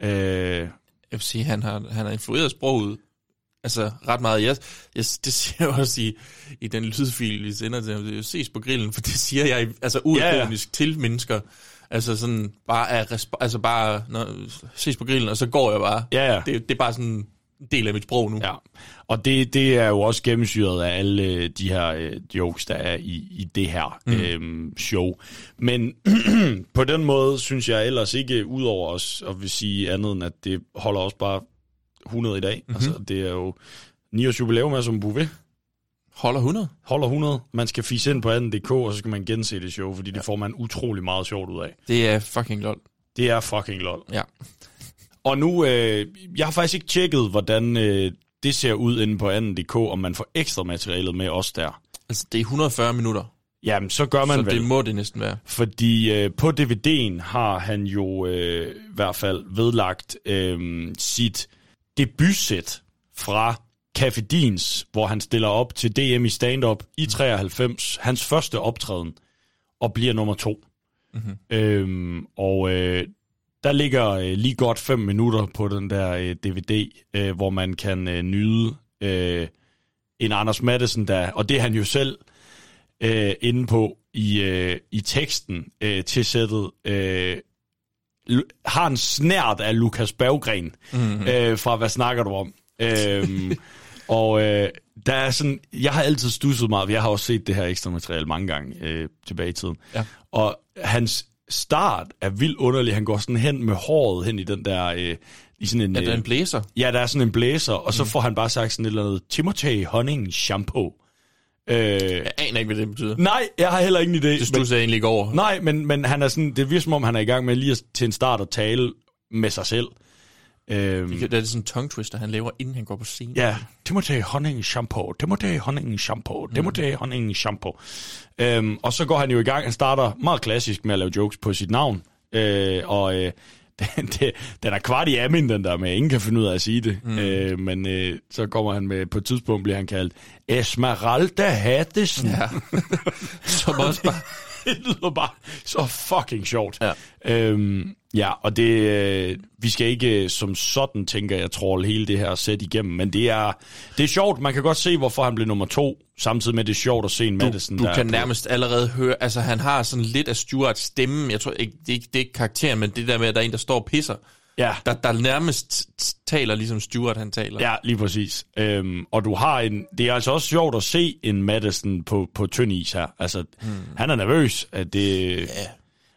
Ja. Øh, Jeg vil sige, han har, han har influeret sproget altså ret meget. Jeg, jeg, det siger jeg også i, i den lydfil, vi sender til ses på grillen, for det siger jeg altså uironisk ja, ja. til mennesker. Altså sådan bare af resp- altså bare når, ses på grillen, og så går jeg bare. Ja, ja. Det, det er bare sådan en del af mit sprog nu. Ja, og det, det er jo også gennemsyret af alle øh, de her øh, jokes, der er i, i det her Mm. mm. øhm, show. Men på den måde synes jeg ellers ikke, udover os at vil sige andet end, at det holder også bare 100 i dag. Mhm. Mm-hmm. Altså, det er jo 9 års jubilæum er som Bouvet. Holder 100? Holder 100. Man skal fise ind på 18.dk, og så skal man gense det show, fordi det får man utrolig meget sjovt ud af. Det er fucking lol. Det er fucking lol. Ja. Og nu, øh, jeg har faktisk ikke tjekket, hvordan øh, det ser ud inde på 18.dk, om man får ekstra materialet med os der. Altså, det er 140 minutter. Jamen, så gør man Så vel. det må det næsten være. Fordi øh, på DVD'en har han jo øh, i hvert fald vedlagt øh, sit debutsæt fra Café Dins, hvor han stiller op til DM i stand-up i 93, hans første optræden, og bliver nummer to. Mhm. Øhm, og øh, der ligger øh, lige godt fem minutter på den der øh, DVD, øh, hvor man kan øh, nyde øh, en Anders Madsen, der, og det er han jo selv øh, inde på i, øh, i teksten øh, til sættet, øh, har en snært af Lukas Berggren Mhm. øh, fra Hvad snakker du om? øhm, og øh, der er sådan, jeg har altid stusset meget, jeg har også set det her ekstra materiale mange gange øh, tilbage i tiden. Ja. Og hans start er vildt underlig. Han går sådan hen med håret hen i den der... Øh, i sådan en, Ja, der er en øh, blæser. Ja, der er sådan en blæser, og så får han bare sagt sådan et eller andet Timothy Honning shampoo. Øh, Jeg aner ikke, hvad det betyder. nej, jeg har heller ingen idé. Det stod jeg egentlig ikke over. Nej, men, men han er sådan, det virker som om, han er i gang med lige at, til en start at tale med sig selv. Øhm, Det er sådan en tongue twister, han laver, inden han går på scenen. Ja, Timothy Honning shampoo, Timothy Honning shampoo, Timothy Honning shampoo. Øhm, og så går han jo i gang, han starter meget klassisk med at lave jokes på sit navn. Øh, og øh, den, det, den er kvart i amin, den der med, ingen kan finde ud af at sige det. Mm. Øh, men øh, så kommer han med, på et tidspunkt bliver han kaldt Esmeralda Hattesen. Ja. Som også bare... det lyder bare så fucking sjovt. Ja. Øhm, ja, og det, øh, vi skal ikke øh, som sådan, tænker jeg, trolle hele det her sæt igennem, men det er, det er sjovt. Man kan godt se, hvorfor han blev nummer to, samtidig med, at det er sjovt at se en Madison. Du der kan nærmest allerede høre, altså han har sådan lidt af Stuarts stemme, jeg tror ikke, det er ikke, det er ikke karakteren, men det der med, at der er en, der står og pisser, Ja. der, der nærmest taler ligesom Stuart, han taler. Ja, lige præcis. Øhm, og du har en... Det er altså også sjovt at se en Madison på, på tynd is her. Altså, hmm. han er nervøs. At det, ja.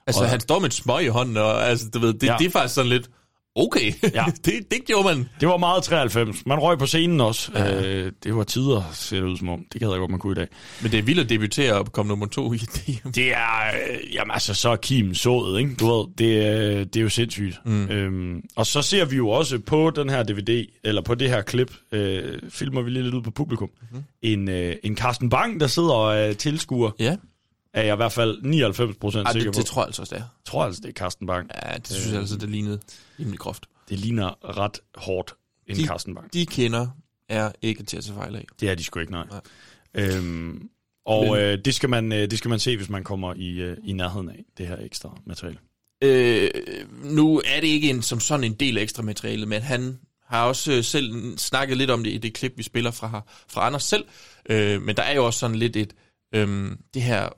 Altså, Og- han står med et smøg i hånden, og altså, du ved, det, ja. det er faktisk sådan lidt, okay, Ja. det, det gjorde man. Det var meget 93. Man røg på scenen også. Ja. Øh, det var tider, ser det ud som om. Det gad jeg godt, man kunne i dag. Men det er vildt at debutere og komme nummer to i det. Det er, øh, jamen altså, så er Kim sået, ikke? Du ved, det, er- det er jo sindssygt. Mm. Øhm, og så ser vi jo også på den her DVD, eller på det her klip, øh, filmer vi lige lidt ud på publikum, mm. en, øh, en Carsten Bang, der sidder og er tilskuer. Ja. Er jeg i hvert fald 99 procent sikker det, på. det tror jeg altså også, det er. Tror altså, det er Carsten Bang. Ja, det synes jeg altså, det lignede rimelig groft. Det ligner ret hårdt en De- Carsten Bang. De kender er ikke til at tage fejl af. Det er de sgu ikke, nej. Nej. Øhm, og Men- øh, det, skal man, øh, det skal man se, hvis man kommer i, øh, i nærheden af det her ekstra materiale. Øh, nu er det ikke en, som sådan en del af ekstra materialet, men han har også øh, selv snakket lidt om det i det klip, vi spiller fra, fra Anders selv. Øh, men der er jo også sådan lidt et, øh, det her,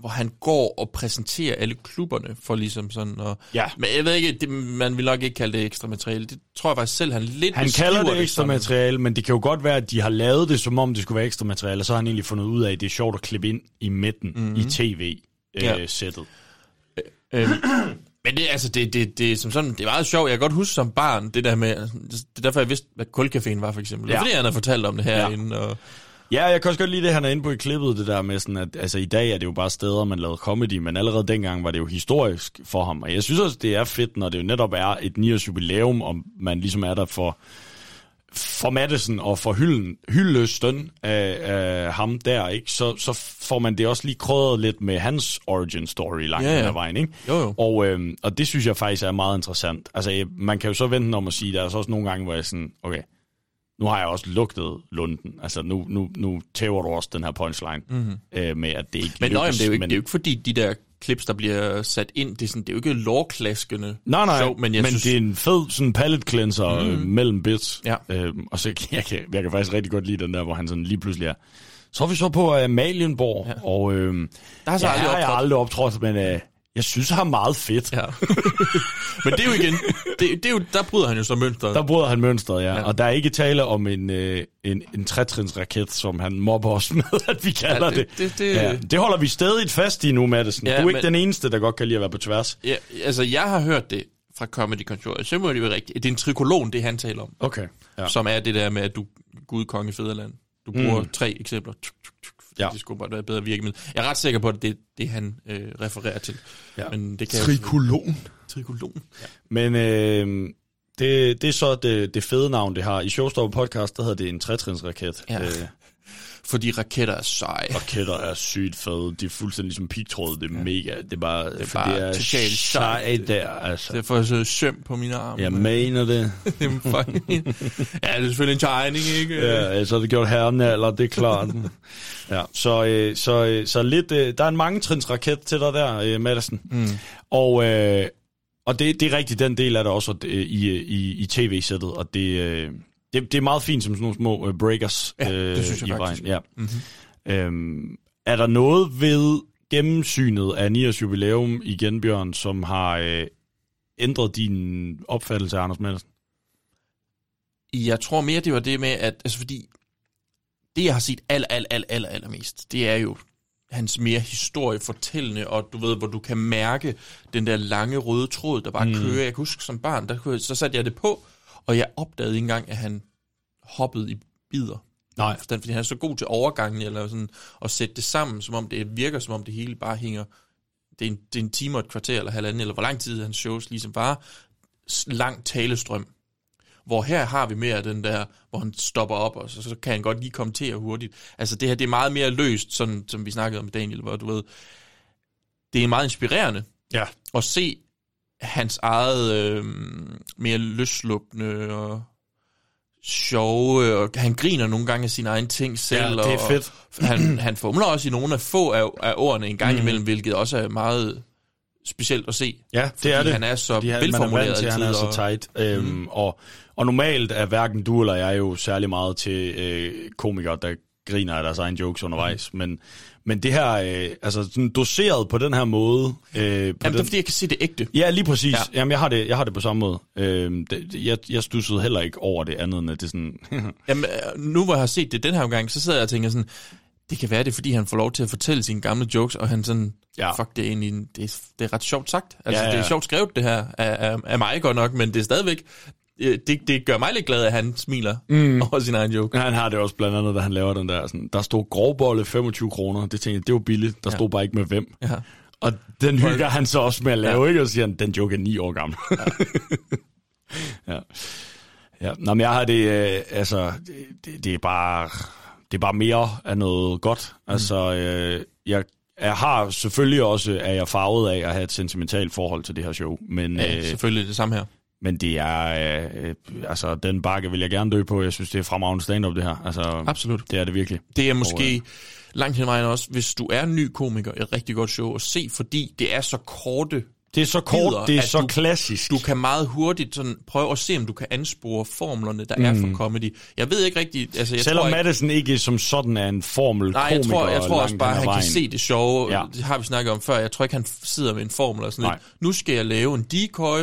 hvor han går og præsenterer alle klubberne for ligesom sådan, og, Ja. men jeg ved ikke, det, man vil nok ikke kalde det ekstra materiale. Det tror jeg faktisk selv, han lidt Han kalder det ekstra sådan. materiale, men det kan jo godt være, at de har lavet det, som om det skulle være ekstra materiale, og så har han egentlig fundet ud af, at det er sjovt at klippe ind i midten Mhm. mm-hmm. i Ja. tv-sættet. Øh, men det, altså, det, det, det, som sådan, det er meget sjovt. Jeg kan godt huske som barn, det der med, det er derfor, jeg vidste, hvad kulcaféen var, for eksempel. Ja. Fordi han havde fortalt om det herinde. Ja. Og, Ja, jeg kan også godt lide det, han er inde på i klippet, det der med sådan, at altså, i dag er det jo bare steder, man lavede comedy, men allerede dengang var det jo historisk for ham. Og jeg synes også, det er fedt, når det jo netop er et 9-års jubilæum, og man ligesom er der for, for Madison og for hylden, hyldestøn af, af ham der, ikke? Så, så får man det også lige krødret lidt med hans origin story langt Ja, ja, ad vejen, ikke? Jo, jo. Og, øhm, og det synes jeg faktisk er meget interessant. Altså, man kan jo så vente om at sige, der er så også nogle gange, hvor jeg sådan, okay, nu har jeg også lugtet lunden. Altså, nu, nu, nu tæver du også den her punchline Mhm. øh, med, at det ikke men, nøj, men lykkes. det, er jo ikke, men, det er jo ikke fordi, de der clips, der bliver sat ind, det er, sådan, det er jo ikke lårklaskende Nej, nej, sjov, men jeg men synes... det er en fed sådan palette cleanser mm. øh, mellem bits. Ja. Øhm, og så jeg kan, jeg kan faktisk rigtig godt lide den der, hvor han sådan lige pludselig er. Så er vi så på uh, Malienborg, ja. og øhm, Der har så ja, aldrig har jeg optrådt. aldrig optrådt, men øh, jeg synes, han er meget fedt. Ja. men det er jo igen, det, det er jo, der bryder han jo så mønstret. Der bryder han mønstret, ja. Ja. Og der er ikke tale om en, øh, en, en trætrinsraket, som han mobber os med, at vi kalder Ja, det- det. det- det- Ja, det holder vi stadig fast i nu, Madison. Ja, du er ikke men- den eneste, der godt kan lide at være på tværs. Ja, altså, jeg har hørt det fra Comedy Control, så må det jo være rigtigt. Det er en trikolon, det han taler om. Okay. Ja. Som er det der med, at du Gud, konge, fædreland. Du bruger Mm. tre eksempler. Tuk, tuk, tuk, Ja. Det skulle bare være et bedre virkemiddel. Jeg er ret sikker på, at det er det, han øh, refererer til. Ja. Men det kan Trikolon. Trikolon. Ja. Men øh, det, det er så det, det fede navn, det har. I Showstopper podcast, der hedder det en trætrinsraket. Ja. Øh, Fordi raketter er seje. Raketter er sygt fede. De er fuldstændig som pigtråd. Det er ja. mega. Det er bare, Det er bare det er totalt sejt der, altså. Det får så søm på mine arme. Jeg mener det. er fucking... Ja, det er selvfølgelig en tegning, ikke? Ja, så har det gjort herren eller det er klart. ja, så, øh, så, øh, så lidt, øh, der er en mange trins raket til dig der, øh, Madison. Mm. Og, øh, og det, det er rigtigt, den del af det også øh, i, i, i tv-sættet, og det, øh, det, det er meget fint som sådan nogle små øh, breakers Ja, det øh, synes jeg i faktisk. vejen. Ja. Mhm. Øhm, er der noget ved gennemsynet af 9 års jubilæum igen, Bjørn, som har øh, ændret din opfattelse af Anders Madsen? Jeg tror mere, det var det med, at... Altså, fordi det, jeg har set aller, aller, aller, aller, aller mest, det er jo hans mere historiefortællende, og du ved, hvor du kan mærke den der lange røde tråd, der bare Mm. kører. Jeg kan huske som barn, der, kunne så satte jeg det på, og jeg opdagede ikke engang, at han hoppede i bider. Nej. Forstand, fordi han er så god til overgangen, eller sådan, at sætte det sammen, som om det virker, som om det hele bare hænger. Det er en, det er en time og et kvarter, eller halvanden, eller hvor lang tid hans shows ligesom var. Lang talestrøm. Hvor her har vi mere den der, hvor han stopper op, og så, så kan han godt lige kommentere hurtigt. Altså det her, det er meget mere løst, sådan som vi snakkede om med Daniel, hvor du ved, det er meget inspirerende ja. at se hans eget øh, mere løsluppende og sjove, og han griner nogle gange af sine egne ting selv. Ja, det er og, fedt. Og han, han fumler også i nogle af få af, af ordene en gang Mm. mm. imellem, hvilket også er meget specielt at se. Ja, det er det. han er så Fordi han- velformuleret Man er til, at han er altid, så tight. Øhm, Mhm. og, og normalt er hverken du eller jeg jo særlig meget til øh, komikere, der griner af deres egen jokes undervejs. Mhm. Men, men det her, øh, altså sådan doseret på den her måde... Øh, på Jamen, den, det er fordi, jeg kan se det ægte. Ja, lige præcis. Ja. Ja. Jamen, jeg har, det, jeg har det på samme måde. Øhm, det, jeg, jeg stussede heller ikke over det andet, end at det er sådan... Jamen, øh, nu hvor jeg har set det den her gang, så sidder jeg og tænker sådan, det kan være det, er, fordi han får lov til at fortælle sine gamle jokes, og han sådan, Ja. fuck, det er egentlig, en- det er, det er ret sjovt sagt. Altså, Ja, ja. det er sjovt skrevet det her af, af, af mig godt nok, men det er stadigvæk, øh, det, det gør mig lidt glad, at han smiler mm. over sin egen joke. Han har det også blandt andet, da han laver den der. Sådan, der stod grovbolle 25 kroner. Det tænkte jeg, det var billigt. Der Ja. stod bare ikke med hvem. Ja. Og den hygger han så også med at lave, Ja. ikke? Og siger han, den joke er 9 år gammel. Ja. ja. ja. Nå, men jeg har det, øh, altså, det, det, det er bare, det er bare mere af noget godt. Mm. Altså, øh, jeg, jeg har selvfølgelig også, er jeg farvet af at have et sentimentalt forhold til det her show. Men, Ja, øh, selvfølgelig det samme her. Men det er, øh, altså, den bakke vil jeg gerne dø på. Jeg synes, det er fremragende stand-up, det her. Altså, Absolut. Det er det virkelig. Det er Og, måske øh, langt hen vejen også, hvis du er en ny komiker, et rigtig godt show at se, fordi det er så korte Det er så kort, bidder, det er så du, klassisk. Du kan meget hurtigt sådan prøve at se, om du kan anspore formlerne, der mm. er for Mm. comedy. Jeg ved ikke rigtigt... Altså, jeg Selvom tror ikke, Madison ikke som sådan er en formel Nej, jeg tror, jeg tror også bare, han vejen. kan se det sjove. Ja. Det har vi snakket om før. Jeg tror ikke, han sidder med en formel og sådan Nej. lidt. Nu skal jeg lave en decoy.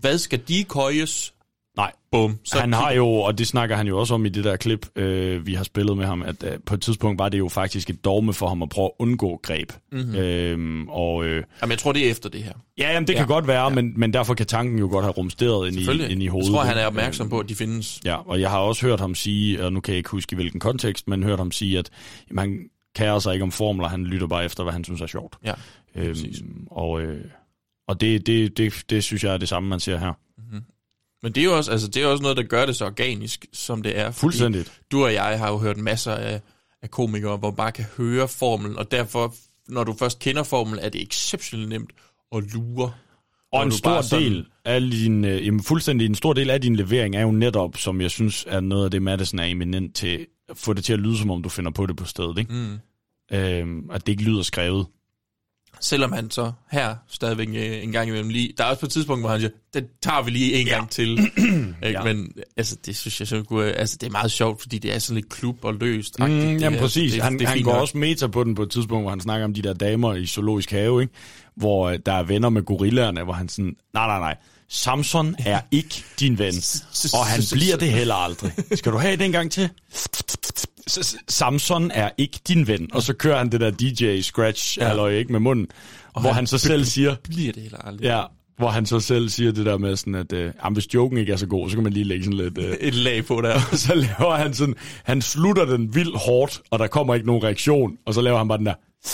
Hvad skal decoyes? Nej. Bum. Så han har jo, og det snakker han jo også om i det der klip, øh, vi har spillet med ham, at øh, på et tidspunkt var det jo faktisk et dogme for ham at prøve at undgå greb. Mhm. Øhm, og, øh, Jamen, jeg tror, det er efter det her. ja, jamen, det kan Ja. godt være, ja. men, men derfor kan tanken jo godt have rumsteret ind i, ind i hovedet. Jeg tror, han er opmærksom på, at de findes. Ja, og jeg har også hørt ham sige, og nu kan jeg ikke huske i hvilken kontekst, men hørt ham sige, at jamen, han kærer sig ikke om formler, han lytter bare efter, hvad han synes er sjovt. Ja, øhm, og øh, og det, det, det, det synes jeg er det samme, man ser her. Men det er jo også, altså, det er også noget, der gør det så organisk, som det er. Fuldstændigt. Du og jeg har jo hørt masser af, af komikere, hvor man bare kan høre formelen, og derfor, når du først kender formelen, er det exceptionelt nemt at lure. Og en stor sådan- del af din, øh, jamen fuldstændig en stor del af din levering er jo netop, som jeg synes er noget af det, Madison er eminent til, at få det til at lyde, som om du finder på det på stedet, ikke? Mm. Øhm, at det ikke lyder skrevet. Selvom han så her stadigvæk øh, en gang imellem lige... Der er også på et tidspunkt, hvor han siger, den tager vi lige en ja. gang til. Ja. ja. Men altså, det synes jeg så kunne... Altså, det er meget sjovt, fordi det er sådan lidt klub og løst. Mm, det jamen præcis. Det, han det han går nok. også meta på den på et tidspunkt, hvor han snakker om de der damer i zoologisk have, ikke? hvor øh, der er venner med gorillaerne, hvor han sådan, nej, nej, nej, Samson er ikke din ven, og han bliver det heller aldrig. Skal du have det en gang til? Samson er ikke din ven. Og så kører han det der DJ scratch ja. ikke med munden, Og hvor han han så selv siger, Bliver det heller aldrig. ja, hvor han så selv siger det der med sådan, at øh, hvis joken ikke er så god, så kan man lige lægge sådan lidt... Øh, Et lag på der. og så laver han sådan, han slutter den vildt hårdt, og der kommer ikke nogen reaktion, og så laver han bare den der...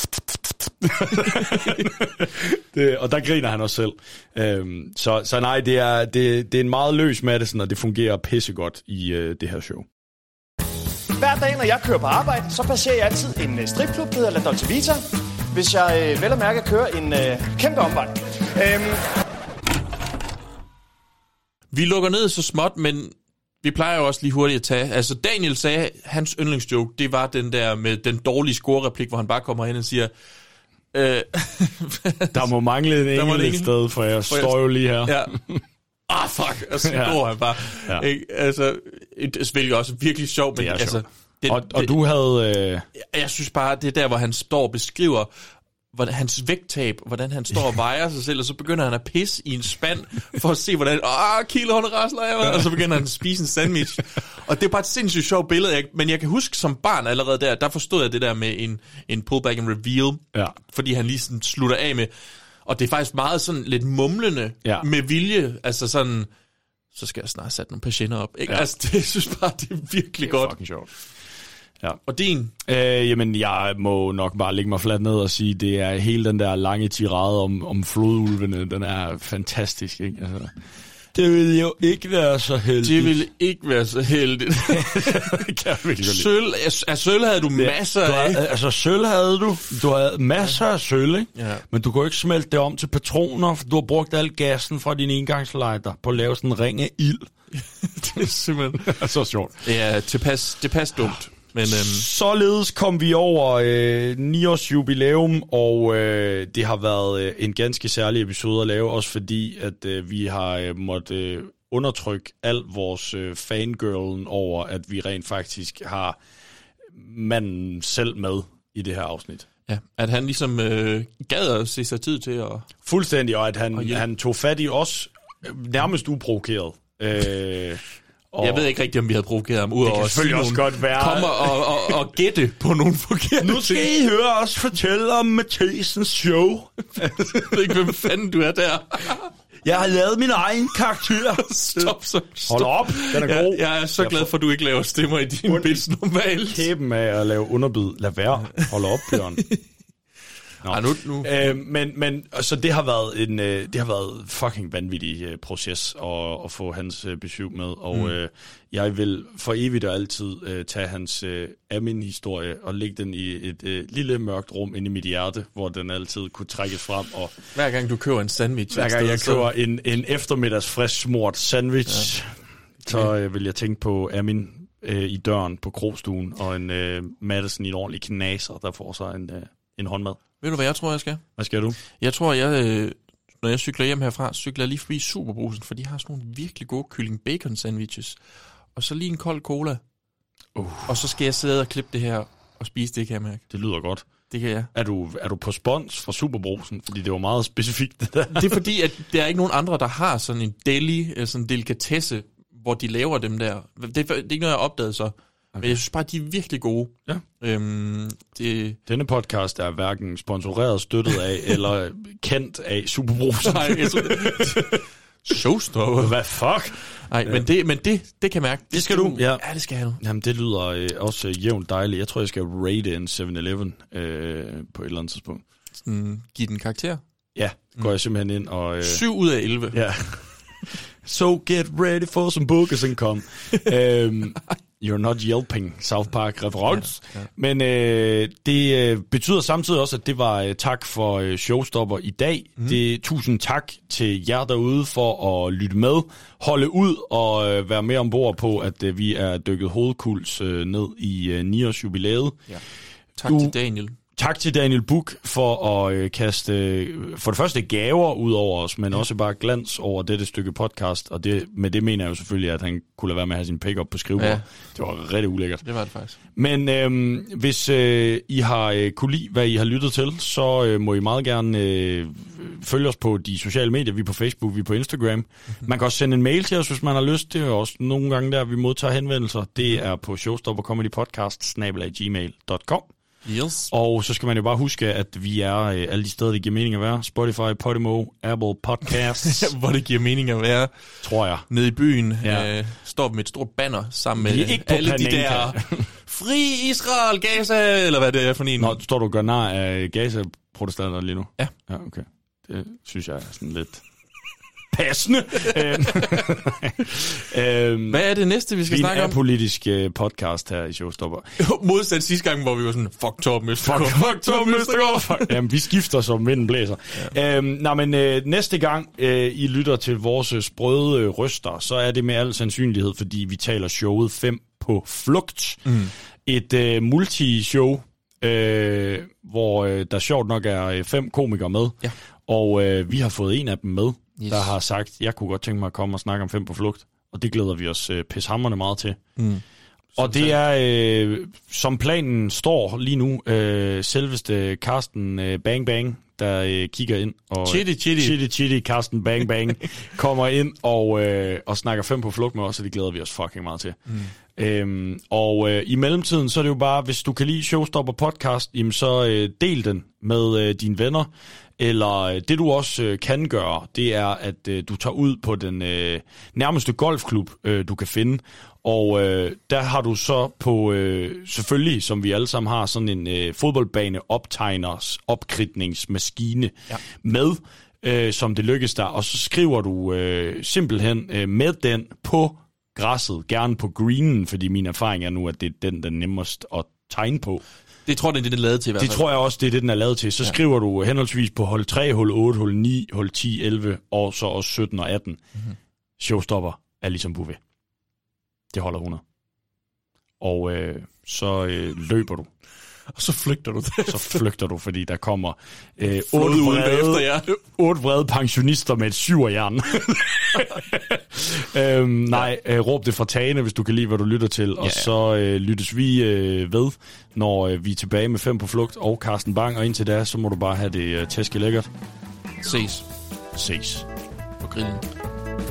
det, og der griner han også selv. Øhm, så, så nej, det er, det, det er en meget løs Madison, og det fungerer pissegodt i øh, det her show. Hver dag, når jeg kører på arbejde, så passerer jeg altid en øh, stripklub, der hedder La Dolce Vita. Hvis jeg øh, vel at mærke kører en øh, kæmpe omvej. Øhm, Vi lukker ned så småt, men vi plejer jo også lige hurtigt at tage... Altså, Daniel sagde, hans yndlingsjoke, det var den der med den dårlige score-replik, hvor han bare kommer hen og siger... Øh, Der må mangle en Der må enkelt en- et sted, for jeg for jeg- står jo lige her. Ja. Ah, fuck. Og så Ja. går han bare. Ja. Ikke? Altså, det hvilket også virkelig sjovt. Men Det er altså, sjovt. det, Og, og du havde... Øh, Jeg, jeg synes bare, det er der, hvor han står og beskriver hvordan, hans vægttab, hvordan han står og vejer sig selv, og så begynder han at pisse i en spand, for at se, hvordan, åh, kiloen rasler jeg, og så begynder han at spise en sandwich. Og det er bare et sindssygt sjovt billede, jeg, men jeg kan huske som barn allerede der, der forstod jeg det der med en, en pullback and reveal, ja. fordi han lige sådan slutter af med, og det er faktisk meget sådan lidt mumlende Ja. med vilje, altså sådan, så skal jeg snart sætte nogle patienter op. Ikke? Ja. Altså, det, jeg synes bare, det er virkelig Det er godt. fucking sjovt. Ja. Og din? Øh, jamen, jeg må nok bare lægge mig fladt ned og sige, det er hele den der lange tirade om, om flodulvene, den er fantastisk, ikke? Altså, det vil jo ikke være så heldigt. Det ville ikke være så heldigt. Sølv, af, af sølv havde du masser af. havde, altså sølv havde du. Du havde masser af sølv, ikke? Ja. Men du kunne ikke smelte det om til patroner, for du har brugt al gassen fra din engangslejder på at lave sådan en ring af ild. det er simpelthen... så sjovt. Det er tilpas, tilpas dumt. Men, øhm, Således kom vi over øh, 9 års jubilæum, og øh, det har været øh, en ganske særlig episode at lave, også fordi, at øh, vi har øh, måttet øh, undertrykke al vores øh, fangirlen over, at vi rent faktisk har manden selv med i det her afsnit. ja, at han ligesom øh, gad at se sig tid til at... Fuldstændig, og at Og han, hjælp. han tog fat i os øh, nærmest uprovokeret. Øh, og Jeg ved ikke rigtig, om vi havde provokeret ham, udover kan at selvfølgelig også godt være- Kommer og, og, og gætte på nogle forkerte Nu skal I høre os fortælle om Mathesens show. Jeg ved ikke, hvem fanden du er der. Jeg har lavet min egen karakter. Stop, så stop. Hold op, den er god. Jeg, jeg er så Jeg glad for, at du ikke laver stemmer i din bits normalt. Kæben af at lave underbid. Lad være. Hold op, Bjørn. Nå. Ej, nu, nu. Øh, men, men så det har været en øh, det har været fucking vanvittig øh, proces at, at få hans øh, besøg med og Mm. øh, jeg vil for evigt og altid øh, tage hans øh, Amin historie og lægge den i et øh, lille mørkt rum inde i mit hjerte, hvor den altid kunne trækkes frem og Hver gang du køber en sandwich. hver gang jeg køber en, en eftermiddags frisk smurt sandwich, ja. så øh, vil jeg tænke på Amin øh, i døren på krogstuen, og en øh, Madison i en ordentlig knaser, der får sig en, øh, en håndmad. Ved du, hvad jeg tror, jeg skal? Hvad skal du? Jeg tror, jeg, øh, når jeg cykler hjem herfra, cykler jeg lige forbi Superbrusen, for de har sådan nogle virkelig gode kylling bacon sandwiches. Og så lige en kold cola. Uh. Og så skal jeg sidde og klippe det her og spise det, kan jeg mærke. Det lyder godt. Det kan jeg. Er du, er du på spons fra Superbrusen? Fordi det var meget specifikt, det der. Det er fordi, at der er ikke nogen andre, der har sådan en deli, øh, sådan en delikatesse, hvor de laver dem der. Det er, det er ikke noget, jeg har opdaget så. Okay. Men jeg synes bare, de er virkelig gode. Ja. Øhm, det, Denne podcast er hverken sponsoreret, støttet af, eller kendt af Superbrusen. Nej, jeg tror- Showstopper. Hvad fuck? Nej, men, det, men det, det kan mærke. Det skal du. Ja, ja det skal nu. Jamen, det lyder øh, også øh, jævnt dejligt. Jeg tror, jeg skal rate en 7-Eleven øh, på et eller andet tidspunkt. Sådan, giv den karakter. Ja, går jeg simpelthen ind og... Øh, 7 ud af 11. Ja. so get ready for some boogers and come. um, you're not yelping, South Park reference. Ja, ja. Men øh, det øh, betyder samtidig også, at det var øh, tak for øh, showstopper i dag. Mm. Det Tusind tak til jer derude for at lytte med, holde ud og øh, være med ombord på, at øh, vi er dykket hovedkuls øh, ned i øh, 9 års jubilæet. Ja. Tak du, til Daniel. Tak til Daniel Buk for at øh, kaste øh, for det første gaver ud over os, men ja. også bare glans over dette stykke podcast. Og det, med det mener jeg jo selvfølgelig, at han kunne lade være med at have sin pick-up på skrivebord. Ja. Det var rigtig ulækkert. Det var det faktisk. Men øh, hvis øh, I har øh, kunne lide, hvad I har lyttet til, så øh, må I meget gerne øh, følge os på de sociale medier. Vi er på Facebook, vi er på Instagram. Mm-hmm. Man kan også sende en mail til os, hvis man har lyst. Det er også nogle gange der, vi modtager henvendelser. Det er på showstoppercomedypodcast.gmail.com Yes. og så skal man jo bare huske, at vi er øh, alle de steder, det giver mening at være. Spotify, Podimo, Apple Podcasts. Hvor det giver mening at være. Tror jeg. Nede i byen. Ja. Øh, står med et stort banner sammen Vi med ikke alle de der... Fri Israel, Gaza, eller hvad det er for en. Nå, står du og gør nar af Gaza-protestanter lige nu? Ja. Ja, okay. Det synes jeg er sådan lidt... Passende. Øhm, øhm, Hvad er det næste, vi skal snakke en om? apolitisk øh, podcast her i Showstopper. Modsat sidste gang, hvor vi var sådan, fuck Torben Østergaard. Fuck, fuck Tom Østergaard. Jamen, vi skifter som vinden blæser. Ja. Øhm, nej, men øh, næste gang øh, I lytter til vores sprøde øh, røster, så er det med al sandsynlighed, fordi vi taler showet 5 på flugt. Mm. Et øh, multi-show, øh, hvor øh, der sjovt nok er øh, fem komikere med. Ja. Og øh, vi har fået en af dem med, Yes. der har sagt, jeg kunne godt tænke mig at komme og snakke om fem på flugt. Og det glæder vi os øh, pishamrende meget til. Mm. Og det er, øh, som planen står lige nu, øh, selveste Carsten øh, Bang Bang, der øh, kigger ind. Og, Chitty, chitty. Chitty Chitty, Carsten Bang Bang, kommer ind og, øh, og snakker fem på flugt med os, og det glæder vi os fucking meget til. Mm. Øhm, og øh, i mellemtiden, så er det jo bare, hvis du kan lide Showstopper podcast, jamen så øh, del den med øh, dine venner. Eller øh, det du også øh, kan gøre, det er, at øh, du tager ud på den øh, nærmeste golfklub, øh, du kan finde. Og øh, der har du så på, øh, selvfølgelig, som vi alle sammen har, sådan en øh, fodboldbane optegners opkridningsmaskine ja. med, øh, som det lykkes der. Og så skriver du øh, simpelthen øh, med den på græsset, gerne på greenen, fordi min erfaring er nu, at det er den, der er nemmest at tegne på. Det tror jeg, det er det, den er lavet til i hvert Det fald. tror jeg også, det er det, den er lavet til. Så ja. skriver du henholdsvis på hold 3, hold 8, hold 9, hold 10, 11 og så også 17 og 18. Mm-hmm. Showstopper er ligesom Bouvet. Det holder 100. Og øh, så øh, løber du. Og så flygter du. så flygter du, fordi der kommer øh, otte, vrede, jer. otte vrede pensionister med et syverjern. øhm, nej, øh, råb det fra tagene, hvis du kan lide, hvad du lytter til. Og Ja. så øh, lyttes vi øh, ved, når øh, vi er tilbage med fem på flugt og Carsten Bang. Og indtil da, så må du bare have det øh, tæske lækkert. Ses. Ses. På grillen.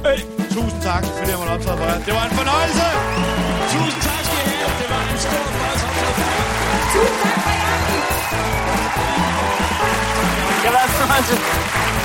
Hey, tusind tak, fordi jeg måtte optræde for jer. Det var en fornøjelse! Tusind tak jer.